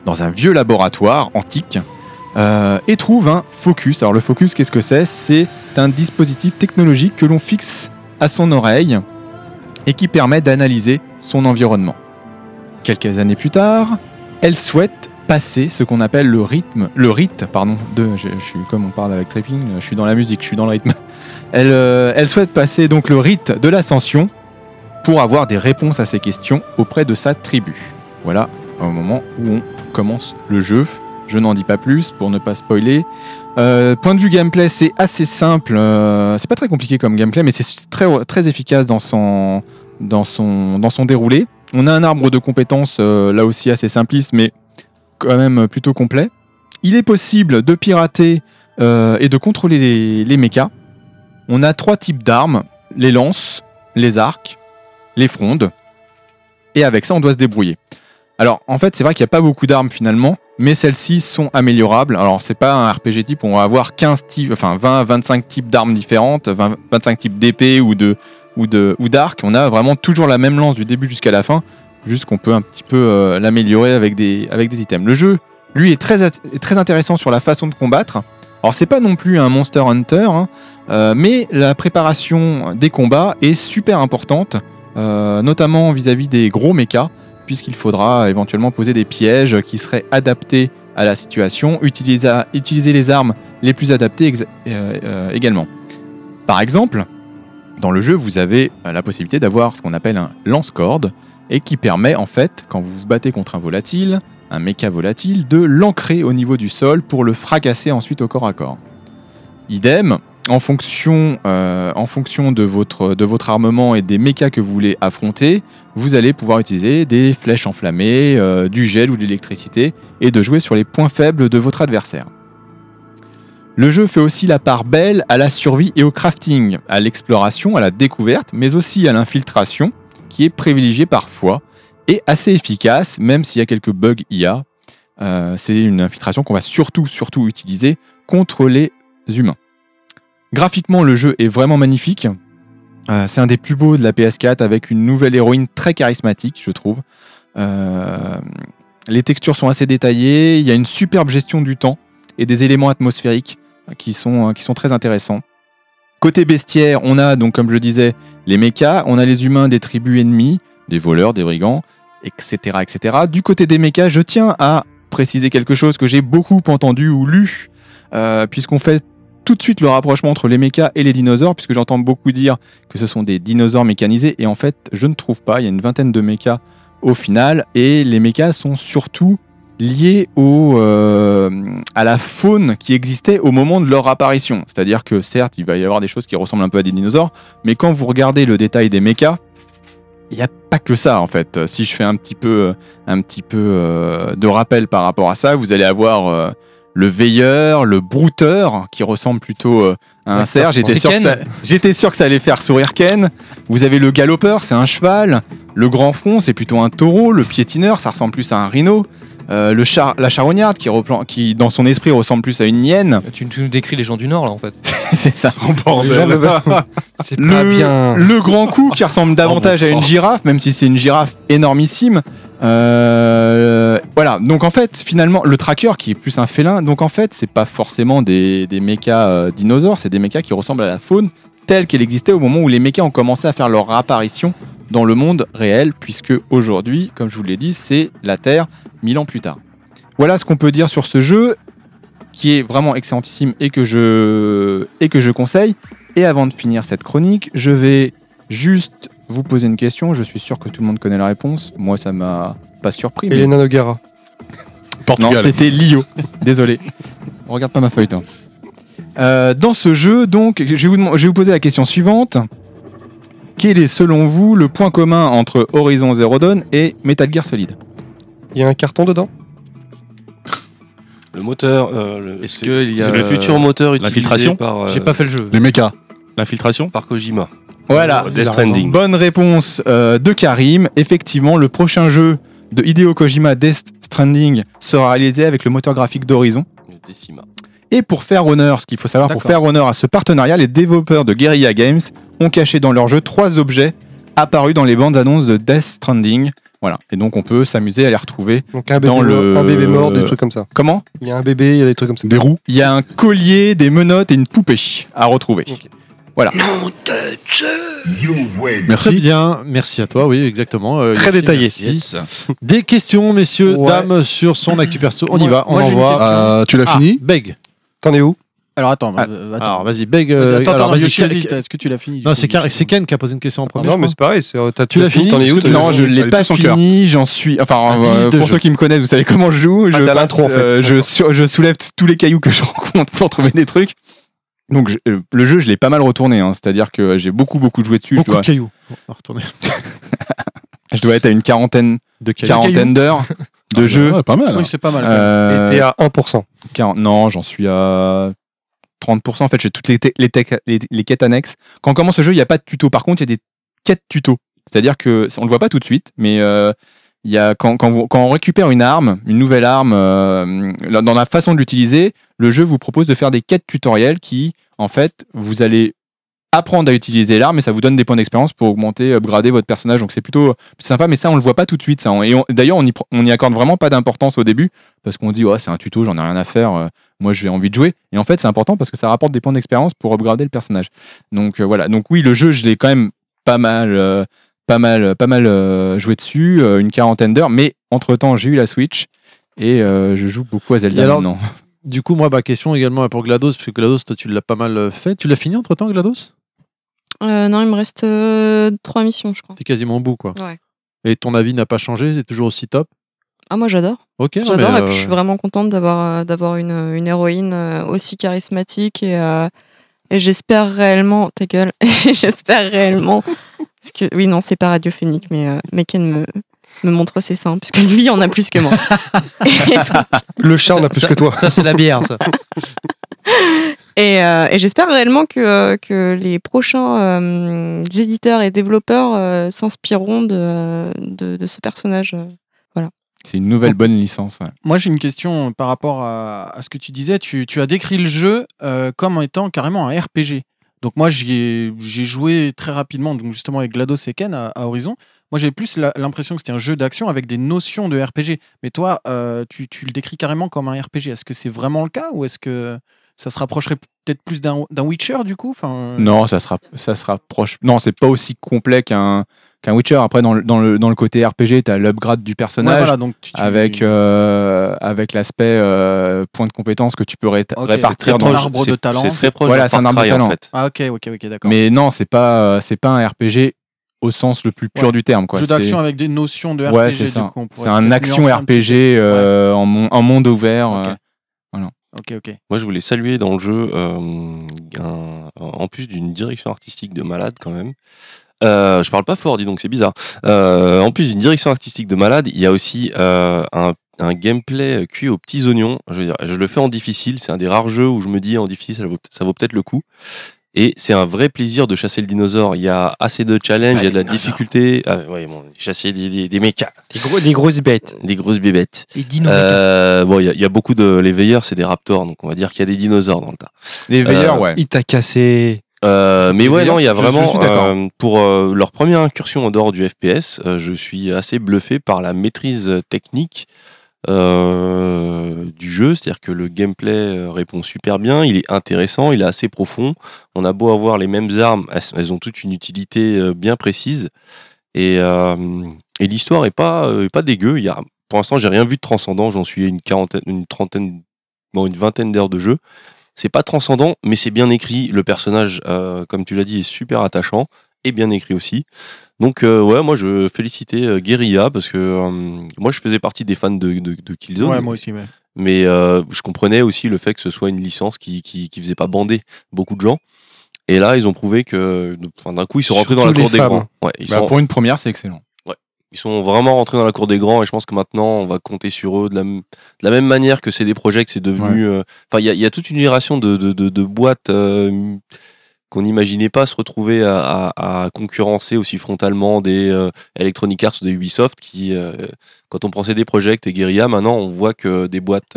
[SPEAKER 3] dans un vieux laboratoire antique, euh, et trouve un focus. Alors le focus, qu'est-ce que c'est? C'est un dispositif technologique que l'on fixe à son oreille et qui permet d'analyser son environnement. Quelques années plus tard, elle souhaite passer ce qu'on appelle le rythme, le rite, pardon, de, je, suis comme on parle avec Tripping, je suis dans la musique, je suis dans le rythme. [LAUGHS] Elle, euh, elle souhaite passer donc le rite de l'ascension pour avoir des réponses à ses questions auprès de sa tribu. Voilà, au moment où on commence le jeu. Je n'en dis pas plus pour ne pas spoiler. Euh, point de vue gameplay, c'est assez simple. euh, c'est pas très compliqué comme gameplay, mais c'est très, efficace dans son, déroulé. On a un arbre de compétences, là aussi assez simpliste, mais même plutôt complet. Il est possible de pirater euh, et de contrôler les, mechas. On a trois types d'armes les lances, les arcs, les frondes. Et avec ça, on doit se débrouiller. Alors, en fait, c'est vrai qu'il n'y a pas beaucoup d'armes finalement, mais celles-ci sont améliorables. Alors, c'est pas un RPG type où on va avoir 15 types, enfin 20, 25 types d'armes différentes, 20, 25 types d'épées ou de ou de ou d'arcs. On a vraiment toujours la même lance du début jusqu'à la fin, juste qu'on peut un petit peu euh, l'améliorer avec des items. Le jeu, lui, est très intéressant sur la façon de combattre. Alors, c'est pas non plus un Monster Hunter, hein, euh, mais la préparation des combats est super importante, euh, notamment vis-à-vis des gros mechas puisqu'il faudra éventuellement poser des pièges qui seraient adaptés à la situation, utiliser, les armes les plus adaptées également. Par exemple, dans le jeu, vous avez la possibilité d'avoir ce qu'on appelle un lance-corde, et qui permet en fait, quand vous vous battez contre un volatile, un méca volatile, de l'ancrer au niveau du sol pour le fracasser ensuite au corps à corps. Idem, en fonction, euh, de votre armement et des mechas que vous voulez affronter, vous allez pouvoir utiliser des flèches enflammées, euh, du gel ou de l'électricité, et de jouer sur les points faibles de votre adversaire. Le jeu fait aussi la part belle à la survie et au crafting, à l'exploration, à la découverte, mais aussi à l'infiltration, qui est privilégiée parfois, et assez efficace, même s'il y a quelques bugs IA. Euh, C'est une infiltration qu'on va surtout, surtout utiliser contre les humains. Graphiquement, le jeu est vraiment magnifique. Euh, c'est un des plus beaux de la PS4 avec une nouvelle héroïne très charismatique, je trouve. Euh, les textures sont assez détaillées, il y a une superbe gestion du temps et des éléments atmosphériques qui sont très intéressants. Côté bestiaire, on a donc, comme je disais, les mechas, on a les humains des tribus ennemies, des voleurs, des brigands, etc. etc. Du côté des mechas, je tiens à préciser quelque chose que j'ai beaucoup entendu ou lu, euh, puisqu'on fait tout de suite le rapprochement entre les mechas et les dinosaures, puisque j'entends beaucoup dire que ce sont des dinosaures mécanisés, et en fait, je ne trouve pas. Il y a une vingtaine de mechas au final, et les mechas sont surtout liés au, euh, à la faune qui existait au moment de leur apparition. C'est-à-dire que certes, il va y avoir des choses qui ressemblent un peu à des dinosaures, mais quand vous regardez le détail des mechas, il n'y a pas que ça en fait. Si je fais un petit peu, un petit peu euh, de rappel par rapport à ça, vous allez avoir euh, le veilleur, le brouteur, qui ressemble plutôt euh, à un
[SPEAKER 2] Ouais,
[SPEAKER 3] cerf. J'étais sûr, sûr que ça allait faire sourire Ken. Vous avez le galopeur, c'est un cheval. Le grand front, c'est plutôt un taureau. Le piétineur, ça ressemble plus à un rhino. Euh, le char, la charognarde, qui, replan- qui dans son esprit ressemble plus à une hyène.
[SPEAKER 2] Tu, tu nous décris les gens du Nord là en fait. [LAUGHS]
[SPEAKER 3] c'est ça.
[SPEAKER 4] Le veulent. [LAUGHS] C'est pas
[SPEAKER 3] Le,
[SPEAKER 4] bien.
[SPEAKER 3] le grand cou qui ressemble davantage
[SPEAKER 10] Oh,
[SPEAKER 3] à une girafe, même si c'est une girafe énormissime. Euh, voilà, donc en fait, finalement, le tracker qui est plus un félin, donc en fait, c'est pas forcément des, des mechas euh, dinosaures, c'est des mechas qui ressemblent à la faune telle qu'elle existait au moment où les mechas ont commencé à faire leur apparition dans le monde réel, puisque aujourd'hui, comme je vous l'ai dit, c'est la Terre mille ans plus tard. Voilà ce qu'on peut dire sur ce jeu, qui est vraiment excellentissime et que je, et que je conseille. Et avant de finir cette chronique, je vais juste vous poser une question. Je suis sûr que tout le monde connaît la réponse. Moi, ça m'a pas surpris. mais-
[SPEAKER 4] Elena Nogara. [LAUGHS]
[SPEAKER 3] non,
[SPEAKER 10] Portugal.
[SPEAKER 3] c'était Lio. [LAUGHS] Désolé. Regarde pas ma feuille, toi. Euh, dans ce jeu, donc, je vais, vous, dem- je vais vous poser la question suivante. Quel est, selon vous, le point commun entre Horizon Zero Dawn et Metal Gear Solid?
[SPEAKER 4] Il y a un carton dedans?
[SPEAKER 9] Le moteur, euh, le-
[SPEAKER 8] Est-ce
[SPEAKER 9] c'est
[SPEAKER 8] qu'il y a
[SPEAKER 9] c'est le futur moteur utilisé
[SPEAKER 8] l'infiltration
[SPEAKER 9] par, euh,
[SPEAKER 2] J'ai pas fait le jeu.
[SPEAKER 10] Les mechas.
[SPEAKER 8] L'infiltration
[SPEAKER 9] par Kojima.
[SPEAKER 3] Voilà.
[SPEAKER 9] Death Stranding.
[SPEAKER 3] Bonne réponse euh, de Karim. Effectivement, le prochain jeu de Hideo Kojima, Death Stranding, sera réalisé avec le moteur graphique d'Horizon.
[SPEAKER 9] Decima.
[SPEAKER 3] Et pour faire honneur, ce qu'il faut savoir, pour faire honneur à ce partenariat, les développeurs de Guerrilla Games ont caché dans leur jeu trois objets apparus dans les bandes annonces de Death Stranding. Voilà. Et donc on peut s'amuser à les retrouver.
[SPEAKER 4] Donc un bébé,
[SPEAKER 3] Dans
[SPEAKER 4] mort,
[SPEAKER 3] le-
[SPEAKER 4] un bébé mort, des trucs comme ça.
[SPEAKER 3] Comment?
[SPEAKER 4] Il y a un bébé, il y a des trucs comme ça.
[SPEAKER 10] Des roues.
[SPEAKER 3] Il y a un collier, des menottes et une poupée à retrouver. Voilà.
[SPEAKER 1] Très
[SPEAKER 10] Merci.
[SPEAKER 1] bien, merci à toi, oui, exactement. Euh,
[SPEAKER 4] Très
[SPEAKER 1] Yoshi,
[SPEAKER 4] détaillé.
[SPEAKER 1] merci. Des questions, messieurs,
[SPEAKER 5] Ouais.
[SPEAKER 1] dames, sur son actu perso. On y va, on
[SPEAKER 5] moi, j'ai une
[SPEAKER 1] envoie.
[SPEAKER 5] question.
[SPEAKER 10] Euh, tu l'as
[SPEAKER 1] Ah,
[SPEAKER 10] fini?
[SPEAKER 1] Beg.
[SPEAKER 4] T'en es où?
[SPEAKER 5] Alors attends,
[SPEAKER 1] Ah,
[SPEAKER 5] euh, attends.
[SPEAKER 1] Alors, vas-y, Beg. Euh,
[SPEAKER 5] attends, attends, est-ce que tu l'as fini
[SPEAKER 1] Non, c'est Ken, qui a posé une question en premier.
[SPEAKER 4] Non,
[SPEAKER 1] je
[SPEAKER 4] mais c'est pareil.
[SPEAKER 1] Tu l'as fini
[SPEAKER 4] T'en es où
[SPEAKER 3] Non, je l'ai pas fini, j'en suis. Enfin, euh, pour
[SPEAKER 1] jeu.
[SPEAKER 3] ceux qui me connaissent, vous savez comment je joue.
[SPEAKER 4] Ah,
[SPEAKER 3] je,
[SPEAKER 4] t'as l'intro, en fait,
[SPEAKER 3] euh, je, soulève tous les cailloux que je [LAUGHS] rencontre pour trouver des trucs. Donc je- le jeu, je l'ai pas mal retourné. hein. C'est-à-dire que j'ai beaucoup, beaucoup joué dessus. Je
[SPEAKER 1] Beaucoup
[SPEAKER 3] dois,
[SPEAKER 1] de cailloux. On va retourner. [LAUGHS]
[SPEAKER 3] je dois être à une quarantaine,
[SPEAKER 1] De cailloux.
[SPEAKER 3] quarantaine d'heures [LAUGHS] de jeu.
[SPEAKER 10] Ouais, pas mal.
[SPEAKER 5] Oui, c'est pas mal.
[SPEAKER 3] Euh,
[SPEAKER 4] Et t'es à 1%.
[SPEAKER 3] 40 non, j'en suis à 30%. En fait, j'ai toutes les, les, tech- les, les quêtes annexes. Quand on commence le jeu, il n'y a pas de tuto. Par contre, il y a des quêtes tuto. C'est-à-dire que, on ne le voit pas tout de suite, mais euh, il y a, quand, quand, vous- quand on récupère une arme, une nouvelle arme, euh, dans la façon de l'utiliser, le jeu vous propose de faire des quêtes tutorielles qui, en fait, vous allez apprendre à utiliser l'arme et ça vous donne des points d'expérience pour augmenter, upgrader votre personnage. Donc c'est plutôt plus sympa, mais ça on le voit pas tout de suite. Ça. Et d'ailleurs on y, pr- on y accorde vraiment pas d'importance au début parce qu'on dit ouais c'est un tuto, j'en ai rien à faire. euh, moi j'ai envie de jouer. Et en fait c'est important parce que ça rapporte des points d'expérience pour upgrader le personnage. Donc euh, voilà. Donc oui le jeu je l'ai quand même pas mal, euh, pas mal, pas mal euh, joué dessus, euh, une quarantaine d'heures. Mais entre temps j'ai eu la Switch et euh, je joue beaucoup à Zelda
[SPEAKER 1] alors,
[SPEAKER 3] maintenant.
[SPEAKER 1] Du coup, moi, ma question également est pour GLaDOS, parce que GLaDOS, toi, tu l'as pas mal euh, fait. Tu l'as fini entre temps, GLaDOS?
[SPEAKER 6] Euh, non, il me reste euh, trois missions, je crois.
[SPEAKER 1] T'es quasiment au bout, quoi.
[SPEAKER 6] Ouais.
[SPEAKER 1] Et ton avis n'a pas changé? C'est toujours aussi top?
[SPEAKER 6] Ah, moi j'adore.
[SPEAKER 1] Ok, non,
[SPEAKER 6] J'adore
[SPEAKER 1] mais,
[SPEAKER 6] et puis je
[SPEAKER 1] euh,
[SPEAKER 6] suis vraiment contente d'avoir euh, d'avoir une, une héroïne euh, aussi charismatique et, euh, et j'espère réellement ta gueule [LAUGHS] j'espère réellement parce que oui non c'est pas radiophonique mais euh, mais Ken me me montre ses seins puisque lui en a plus que moi. [LAUGHS] Donc,
[SPEAKER 4] Le chat en a plus
[SPEAKER 2] Ça-
[SPEAKER 4] que toi.
[SPEAKER 2] Ça, c'est la bière, ça. [LAUGHS]
[SPEAKER 6] Et, euh, et j'espère réellement que, que les prochains euh, éditeurs et développeurs euh, s'inspireront de, de, de ce personnage. euh.
[SPEAKER 3] C'est une nouvelle bonne licence. ouais.
[SPEAKER 5] Moi, j'ai une question par rapport à, à ce que tu disais. Tu, tu as décrit le jeu euh, comme étant carrément un RPG. Donc moi, j'ai joué très rapidement, donc justement avec GLaDOS et Ken à, Horizon. Moi, j'ai plus l'impression que c'était un jeu d'action avec des notions de RPG. Mais toi, euh, tu, tu le décris carrément comme un RPG. Est-ce que c'est vraiment le cas ou est-ce que ça se rapprocherait peut-être plus d'un d'un Witcher du coup enfin,
[SPEAKER 3] Non, ça sera, ça se rapproche. Non, c'est pas aussi complet qu'un qu'un Witcher. Après, dans le, dans le, dans le côté RPG, tu as l'upgrade du
[SPEAKER 5] Ouais,
[SPEAKER 3] personnage
[SPEAKER 5] voilà, donc tu- tu-
[SPEAKER 3] avec, euh, avec l'aspect euh, point de compétence que tu peux ré- répartir dans
[SPEAKER 5] très
[SPEAKER 3] le
[SPEAKER 5] proche. arbre de talent.
[SPEAKER 9] C'est très proche
[SPEAKER 3] Voilà, c'est un arbre de
[SPEAKER 9] Cry, en
[SPEAKER 3] talent.
[SPEAKER 9] fait.
[SPEAKER 5] Ah ok, ok, ok, d'accord.
[SPEAKER 3] Mais non, c'est pas, c'est pas un RPG au sens le plus pur
[SPEAKER 5] Ouais.
[SPEAKER 3] du terme. Quoi.
[SPEAKER 5] Jeu d'action
[SPEAKER 3] C'est-
[SPEAKER 5] avec des notions de RPG.
[SPEAKER 3] Ouais, c'est un action RPG euh, en, mon- en monde ouvert.
[SPEAKER 5] Ok. Ok, ok.
[SPEAKER 9] Moi, je voulais saluer dans le jeu, euh, un- en plus d'une direction artistique de malade quand même. Euh, je parle pas fort, dis donc, c'est bizarre. Euh, en plus d'une direction artistique de malade, il y a aussi euh, un, un gameplay cuit aux petits oignons. Je veux dire, je le fais en difficile. C'est un des rares jeux où je me dis en difficile, ça vaut, ça vaut peut-être le coup. Et c'est un vrai plaisir de chasser le dinosaure. Il y a assez de challenges, il y a de la difficulté. Ah, ouais, bon, chasser des, des, des mechas,
[SPEAKER 2] Des, gros, des grosses bêtes.
[SPEAKER 9] des grosses bébêtes.
[SPEAKER 2] Des dinos.
[SPEAKER 9] Euh, bon, il y, a- il y a beaucoup de. Les veilleurs, c'est des raptors, donc on va dire qu'il y a des dinosaures dans le tas.
[SPEAKER 3] Les veilleurs,
[SPEAKER 9] Euh,
[SPEAKER 3] ouais.
[SPEAKER 4] Il t'a cassé.
[SPEAKER 9] Euh, mais
[SPEAKER 3] Les
[SPEAKER 9] ouais,
[SPEAKER 3] veilleurs,
[SPEAKER 9] non, il y a
[SPEAKER 3] je- je
[SPEAKER 9] vraiment. euh, pour euh, leur première incursion en dehors du FPS, euh, je suis assez bluffé par la maîtrise technique euh, du jeu. C'est-à-dire que le gameplay euh, répond super bien, il est intéressant, il est assez profond. On a beau avoir les mêmes armes, elles, ont toutes une utilité euh, bien précise. Et, l'histoire est pas, dégueu. Pour l'instant, j'ai rien vu de transcendant. J'en suis à une quarantaine, une trentaine, bon, une vingtaine d'heures de jeu. C'est pas transcendant, mais c'est bien écrit. Le personnage, comme tu l'as dit, est super attachant et bien écrit aussi. Donc euh, ouais, moi je félicitais euh, Guerilla parce que euh, moi je faisais partie des fans de, de, de Killzone.
[SPEAKER 5] Ouais, moi aussi, ouais.
[SPEAKER 9] Mais euh, je comprenais aussi le fait que ce soit une licence qui, qui, qui faisait pas bander beaucoup de gens. Et là, ils ont prouvé que, d'un coup, ils sont rentrés dans la cour des
[SPEAKER 4] femmes.
[SPEAKER 9] grands. Ouais, ils,
[SPEAKER 3] Bah,
[SPEAKER 9] sont,
[SPEAKER 3] pour une première, c'est excellent.
[SPEAKER 9] ils sont vraiment rentrés dans la cour des grands et je pense que maintenant, on va compter sur eux de la, de la même manière que CD Projekt, c'est devenu. Enfin, il y y a toute une génération de, de, boîtes qu'on n'imaginait pas se retrouver à, à, à concurrencer aussi frontalement des euh, Electronic Arts ou des Ubisoft qui, euh, quand on prend CD Projekt et Guerilla, maintenant, on voit que des boîtes.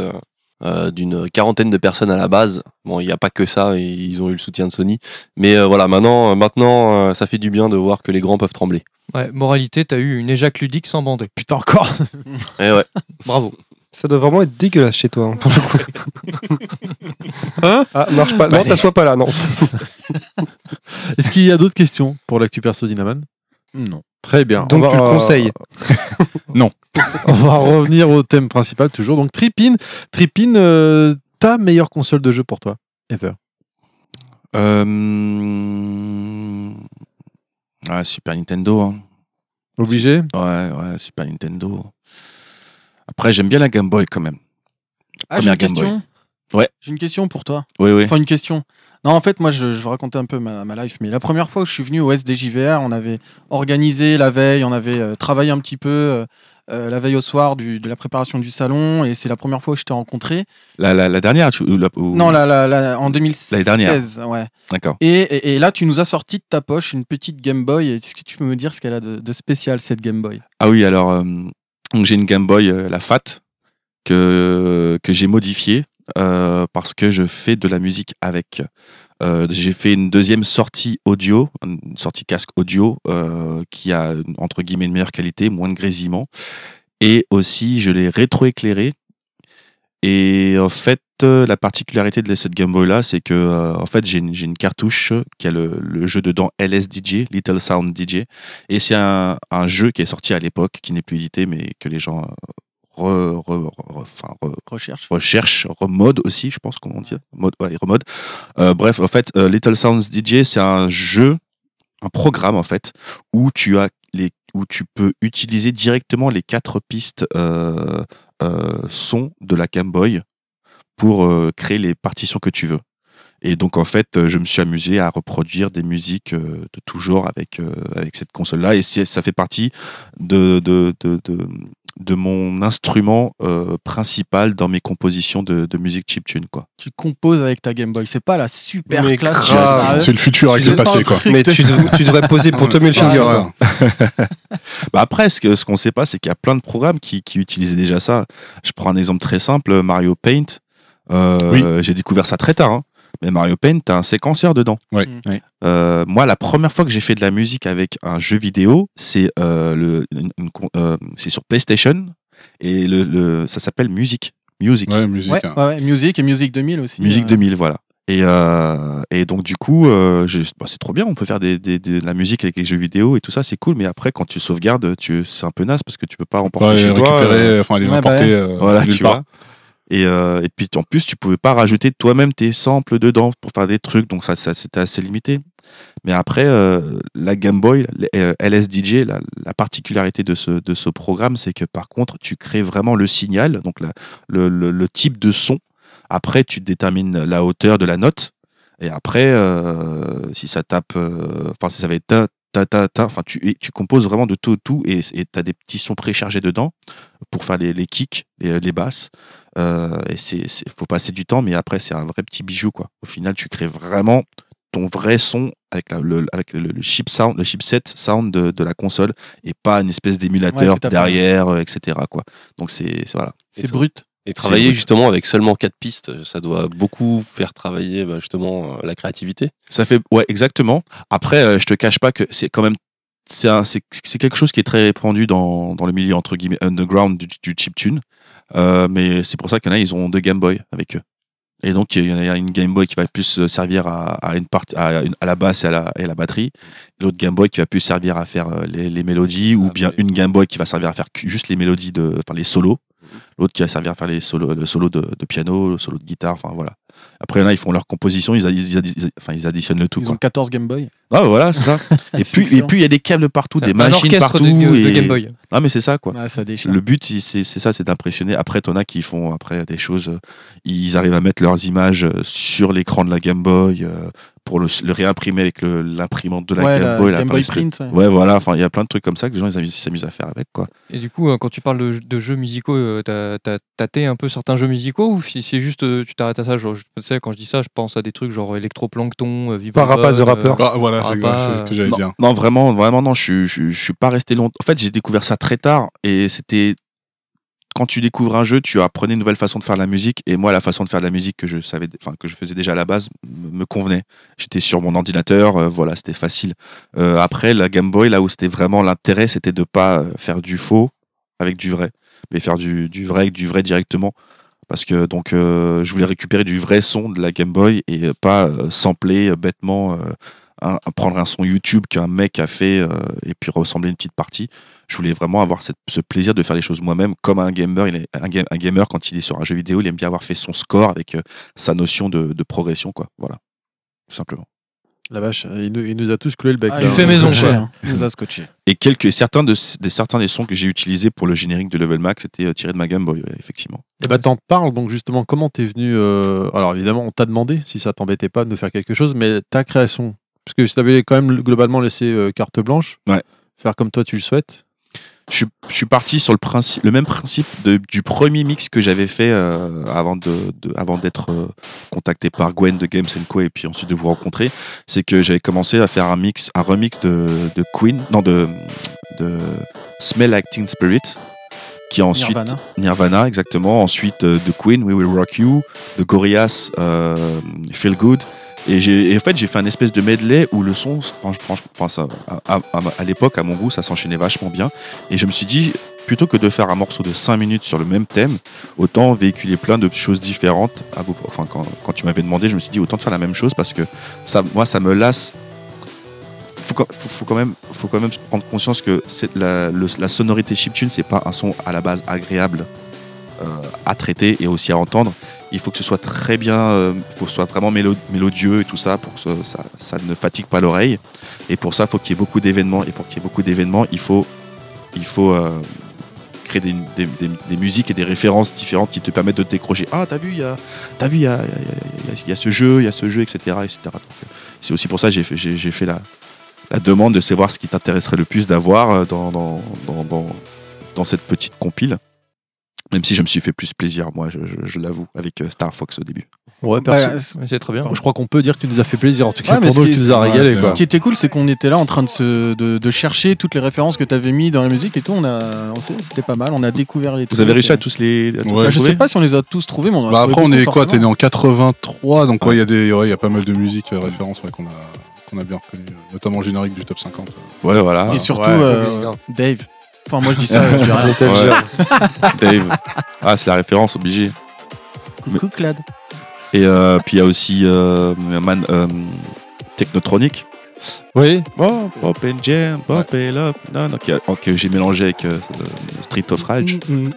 [SPEAKER 9] euh, d'une quarantaine de personnes à la base. Bon, il n'y a pas que ça, et ils ont eu le soutien de Sony. Mais euh, voilà, maintenant, maintenant, euh, ça fait du bien de voir que les grands peuvent trembler.
[SPEAKER 2] Ouais, moralité, t'as eu une éjac ludique sans bander.
[SPEAKER 1] Putain, encore
[SPEAKER 9] Et ouais.
[SPEAKER 2] Bravo.
[SPEAKER 4] Ça doit vraiment être dégueulasse chez toi, hein, pour le coup. [LAUGHS]
[SPEAKER 1] Hein
[SPEAKER 4] Ah, marche pas. Non, t'assois pas là, non. [LAUGHS]
[SPEAKER 1] Est-ce qu'il y a d'autres questions pour l'actu perso d'Inaman?
[SPEAKER 5] Non.
[SPEAKER 1] Très bien.
[SPEAKER 4] Donc
[SPEAKER 1] On
[SPEAKER 4] tu le
[SPEAKER 1] va-
[SPEAKER 4] conseilles [LAUGHS]
[SPEAKER 3] Non.
[SPEAKER 1] On va revenir au thème principal toujours. Donc Tripin, Tripin, euh, ta meilleure console de jeu pour toi ever?
[SPEAKER 8] Euh, ouais, Super Nintendo. hein.
[SPEAKER 1] Obligé?
[SPEAKER 8] Ouais, ouais, Super Nintendo. Après, j'aime bien la Game Boy quand même.
[SPEAKER 5] Ah, j'ai
[SPEAKER 8] Première Game Boy.
[SPEAKER 5] question.
[SPEAKER 8] Ouais.
[SPEAKER 5] J'ai une question pour toi.
[SPEAKER 8] Oui, oui.
[SPEAKER 5] Enfin, une question. Non, en fait, moi, je, je vais raconter un peu ma, ma life. Mais la première fois où je suis venu au SDJVR, on avait organisé la veille, on avait euh, travaillé un petit peu euh, euh, la veille au soir du- de la préparation du salon. Et c'est la première fois où je t'ai rencontré.
[SPEAKER 8] La, la, la dernière tu- ou la- ou-
[SPEAKER 5] Non, la, la, la- en 2016.
[SPEAKER 8] L'année dernière.
[SPEAKER 5] Ouais.
[SPEAKER 8] D'accord.
[SPEAKER 5] Et, et, et là, tu nous as sorti de ta poche une petite Game Boy. Est-ce que tu peux me dire ce qu'elle a de, de spécial, cette Game Boy?
[SPEAKER 8] Ah oui, alors, euh, donc j'ai une Game Boy, euh, la FAT, que, que j'ai modifiée euh, parce que je fais de la musique avec. Euh, j'ai fait une deuxième sortie audio, une sortie casque audio qui a entre guillemets une meilleure qualité, moins de grésillement. Et aussi, je l'ai rétroéclairé. Et en fait, euh, la particularité de cette Game Boy là, c'est que euh, en fait, j'ai une, cartouche qui a le, le jeu dedans LSDJ, Little Sound DJ. Et c'est un, un jeu qui est sorti à l'époque, qui n'est plus édité, mais que les gens euh, re- re- re- enfin, re-
[SPEAKER 5] Recherche.
[SPEAKER 8] remode aussi, je pense qu'on dit. Mode, ouais, remode. Euh, bref, en fait, euh, Little Sounds DJ, c'est un jeu, un programme en fait, où tu as les, où tu peux utiliser directement les quatre pistes euh, son de la Game Boy pour euh, créer les partitions que tu veux. Et donc en fait, euh, je me suis amusé à reproduire des musiques de genre avec avec cette console-là, et ça fait partie de de mon instrument euh, principal dans mes compositions de, de musique chiptune quoi.
[SPEAKER 5] Tu composes avec ta Game Boy. C'est pas la super
[SPEAKER 4] Mais
[SPEAKER 5] classe.
[SPEAKER 10] C'est le futur avec le passé, quoi.
[SPEAKER 4] Mais tu, dev- tu devrais poser pour [LAUGHS] Tommy Hilfiger. [LAUGHS]
[SPEAKER 8] Bah après ce ce qu'on sait pas c'est qu'il y a plein de programmes qui, qui utilisaient déjà ça. Je prends un exemple très simple Mario Paint. Euh, J'ai découvert ça très tard. hein. Mais Mario Paint, t'as un séquenceur dedans.
[SPEAKER 10] Ouais.
[SPEAKER 5] Mm.
[SPEAKER 3] Ouais.
[SPEAKER 8] Euh, moi, la première fois que j'ai fait de la musique avec un jeu vidéo, c'est euh, euh, c'est sur PlayStation et le, le- ça s'appelle Music. Music.
[SPEAKER 10] Ouais, musique.
[SPEAKER 5] Ouais,
[SPEAKER 10] hein.
[SPEAKER 5] ouais, ouais, Music et Music 2000 aussi.
[SPEAKER 8] Musique
[SPEAKER 5] euh.
[SPEAKER 8] 2000, voilà. Et, euh, et donc du coup, euh, bah, c'est trop bien, on peut faire des, des- des- de la musique avec les jeux vidéo et tout ça, c'est cool. Mais après, quand tu sauvegardes, tu, c'est un peu naze parce que tu peux pas remporter
[SPEAKER 10] Ouais,
[SPEAKER 8] chez toi. euh,
[SPEAKER 10] enfin, les
[SPEAKER 5] Ouais, bah
[SPEAKER 10] euh,
[SPEAKER 8] voilà, tu
[SPEAKER 10] part.
[SPEAKER 8] vois. Et, euh, et puis en plus, tu pouvais pas rajouter toi-même tes samples dedans pour faire des trucs, donc ça, ça c'était assez limité. Mais après, euh, la Game Boy, l- euh, LSDJ, la, la particularité de ce, de ce programme, c'est que par contre, tu crées vraiment le signal, donc le, le- le type de son. Après, tu détermines la hauteur de la note. Et après, euh, si ça tape, euh, enfin, si ça va être ta, tu, et tu composes vraiment de tout au tout et tu as des petits sons préchargés dedans pour faire les, les kicks, les, les basses. Euh, et c'est, c'est- faut passer du temps, mais après, c'est un vrai petit bijou, quoi. Au final, tu crées vraiment ton vrai son avec, la- le, avec le, le chip sound, le chipset sound de, de la console et pas une espèce d'émulateur
[SPEAKER 5] Ouais,
[SPEAKER 8] derrière, euh, etc., quoi. Donc, c'est, c'est- voilà.
[SPEAKER 5] C'est brut.
[SPEAKER 9] Et travailler justement avec seulement quatre pistes, ça doit beaucoup faire travailler bah, justement euh, la créativité.
[SPEAKER 8] Ça fait, ouais, exactement. Après, euh, je te cache pas que c'est quand même, c'est c'est quelque chose qui est très répandu dans, dans le milieu entre guillemets underground du, du chiptune. Euh, mais c'est pour ça qu'il y en a, ils ont deux Game Boy avec eux. Et donc, il y en a une Game Boy qui va plus servir à, à une partie, à, la basse et à la, et à la batterie. L'autre Game Boy qui va plus servir à faire euh, les, les mélodies, ou bien une Game Boy qui va servir à faire juste les mélodies de, enfin, les solos. L'autre qui va servir à faire les solos, le solo de, de piano, le solo de guitare, enfin voilà. Après, il y en a, ils font leur composition, ils, additionnent le tout.
[SPEAKER 5] Ils
[SPEAKER 8] quoi.
[SPEAKER 5] ont 14 Game Boy.
[SPEAKER 8] Ah, voilà, c'est ça. [LAUGHS] et puis, et puis, il y a des câbles partout, des machines partout.
[SPEAKER 2] de- de
[SPEAKER 8] et...
[SPEAKER 2] Game Boy.
[SPEAKER 8] Ah, mais c'est ça, quoi.
[SPEAKER 5] Ouais, ça.
[SPEAKER 8] Le but, c'est ça, c'est d'impressionner. Après, t'en as qui font après des choses. euh, Ils arrivent à mettre leurs images euh, sur l'écran de la Game Boy euh, pour le, le réimprimer avec l'imprimante de la
[SPEAKER 5] Ouais,
[SPEAKER 8] Game
[SPEAKER 5] la
[SPEAKER 8] Boy.
[SPEAKER 5] Game Boy Print, ouais.
[SPEAKER 8] Ouais, voilà. Enfin, il y a plein de trucs comme ça que les gens ils amusent- s'amusent à faire avec, quoi.
[SPEAKER 2] Et du coup, euh, quand tu parles de, de jeux musicaux, euh, t'as t'as tâté un peu certains jeux musicaux ou si c'est juste euh, tu t'arrêtes à ça genre, je, tu sais, quand je dis ça, je pense à des trucs genre Electroplankton, Viva
[SPEAKER 4] Parapaz the
[SPEAKER 2] Bonne,
[SPEAKER 4] Rapper.
[SPEAKER 10] Ah, voilà, c'est ce que j'allais
[SPEAKER 8] Non,
[SPEAKER 10] dire.
[SPEAKER 8] non, vraiment, vraiment, non. Je, je, je suis pas resté longtemps. En fait, j'ai découvert ça très tard et c'était quand tu découvres un jeu, tu apprenais une nouvelle façon de faire la musique. Et moi, la façon de faire de la musique que je savais, que je faisais déjà à la base, me convenait. J'étais sur mon ordinateur, euh, voilà, c'était facile. Euh, après, la Game Boy, là où c'était vraiment l'intérêt, c'était de pas euh, faire du faux avec du vrai, mais faire du, vrai avec du vrai directement. Parce que donc, je voulais récupérer du vrai son de la Game Boy et pas sampler bêtement. Un- prendre un son YouTube qu'un mec a fait euh, et puis ressembler une petite partie. Je voulais vraiment avoir cette- ce plaisir de faire les choses moi-même, comme un gamer. Il est, un, ga- un gamer quand il est sur un jeu vidéo, il aime bien avoir fait son score avec euh, sa notion de, de progression, quoi. Voilà, tout simplement.
[SPEAKER 1] La vache, il nous, il nous a tous cloué le bec.
[SPEAKER 5] Ah, il nous
[SPEAKER 2] fait maison,
[SPEAKER 5] hein. Il nous a scotché.
[SPEAKER 8] Et quelques certains de certains des sons que j'ai utilisés pour le générique de Level Max étaient euh, tirés de ma Game Boy, ouais, effectivement.
[SPEAKER 1] Et bah t'en parles donc justement comment t'es venu euh, alors évidemment on t'a demandé si ça t'embêtait pas de faire quelque chose mais ta création parce que si t'avais quand même globalement laissé euh, carte blanche
[SPEAKER 8] Ouais.
[SPEAKER 1] faire comme toi tu le souhaites
[SPEAKER 8] je suis, je suis parti sur le, principe, le même principe de- du premier mix que j'avais fait euh, avant de, de- avant d'être euh, contacté par Gwen de Games Co et puis ensuite de vous rencontrer. C'est que j'avais commencé à faire un mix, un remix de, de Queen, non de, de Smell Like Teen Spirit, qui ensuite
[SPEAKER 5] Nirvana.
[SPEAKER 8] Nirvana, exactement. Ensuite euh, de Queen, We Will Rock You, de Gorillaz, euh, Feel Good. Et, en fait, j'ai fait un espèce de medley où le son, franch- franchement, à, l'époque, à mon goût, ça s'enchaînait vachement bien. Et je me suis dit, plutôt que de faire un morceau de 5 minutes sur le même thème, autant véhiculer plein de choses différentes. À enfin, quand, tu m'avais demandé, je me suis dit, autant faire la même chose parce que ça, moi, ça me lasse. Faut, faut, quand même, prendre conscience que la, le- la sonorité chiptune, c'est pas un son à la base agréable euh, à traiter et aussi à entendre. Il faut que ce soit très bien, euh, faut que ce soit vraiment mélo- mélodieux et tout ça pour que ça, ne fatigue pas l'oreille. Et pour ça, il faut qu'il y ait beaucoup d'événements. Et pour qu'il y ait beaucoup d'événements, il faut, il faut euh, créer des, musiques et des références différentes qui te permettent de décrocher. Ah, t'as vu, il y a, vu, il y a, y a- ce jeu, il y a ce jeu, etc. euh, c'est aussi pour ça que j'ai fait, la, demande de savoir ce qui t'intéresserait le plus d'avoir euh, dans cette petite compile. Même si je me suis fait plus plaisir, moi, je, je- je l'avoue, avec euh, Star Fox au début.
[SPEAKER 1] ouais
[SPEAKER 5] Bah,
[SPEAKER 2] C'est très bien.
[SPEAKER 1] je crois qu'on peut dire que tu nous as fait plaisir en tout cas
[SPEAKER 5] Ouais, mais
[SPEAKER 1] pour
[SPEAKER 5] ce
[SPEAKER 1] nous
[SPEAKER 5] qui
[SPEAKER 1] tu nous as régalé quoi.
[SPEAKER 5] Ce qui était cool, c'est qu'on était là en train de, se, de, de chercher toutes les références que tu avais mis dans la musique et tout. On a, on sait, c'était pas mal. On a découvert les.
[SPEAKER 8] Vous avez
[SPEAKER 5] trucs,
[SPEAKER 8] réussi à tous les, à tous
[SPEAKER 10] Ouais,
[SPEAKER 8] les
[SPEAKER 5] bah, je sais pas si on les a tous trouvés, mais on a
[SPEAKER 10] Bah après, on est quoi T'es né en 83, donc ouais, il y, a des- ouais, il y a pas mal de musique euh, références ouais, qu'on a, qu'on a bien reconnu, euh, notamment le générique du top 50.
[SPEAKER 8] Ouais, voilà.
[SPEAKER 5] Et surtout,
[SPEAKER 1] Ouais,
[SPEAKER 5] euh, Dave. Enfin, moi je dis ça, [LAUGHS] je dis rien.
[SPEAKER 8] Ouais. Dave. Ah, c'est la référence obligée.
[SPEAKER 5] Coucou Clad.
[SPEAKER 8] Et euh, puis il y a aussi euh, Man, euh, Technotronic.
[SPEAKER 1] Oui,
[SPEAKER 8] Pop, pop and jam, pop and love. Non, non, qui a- que j'ai mélangé avec euh, Street of Rage.
[SPEAKER 10] Ouais.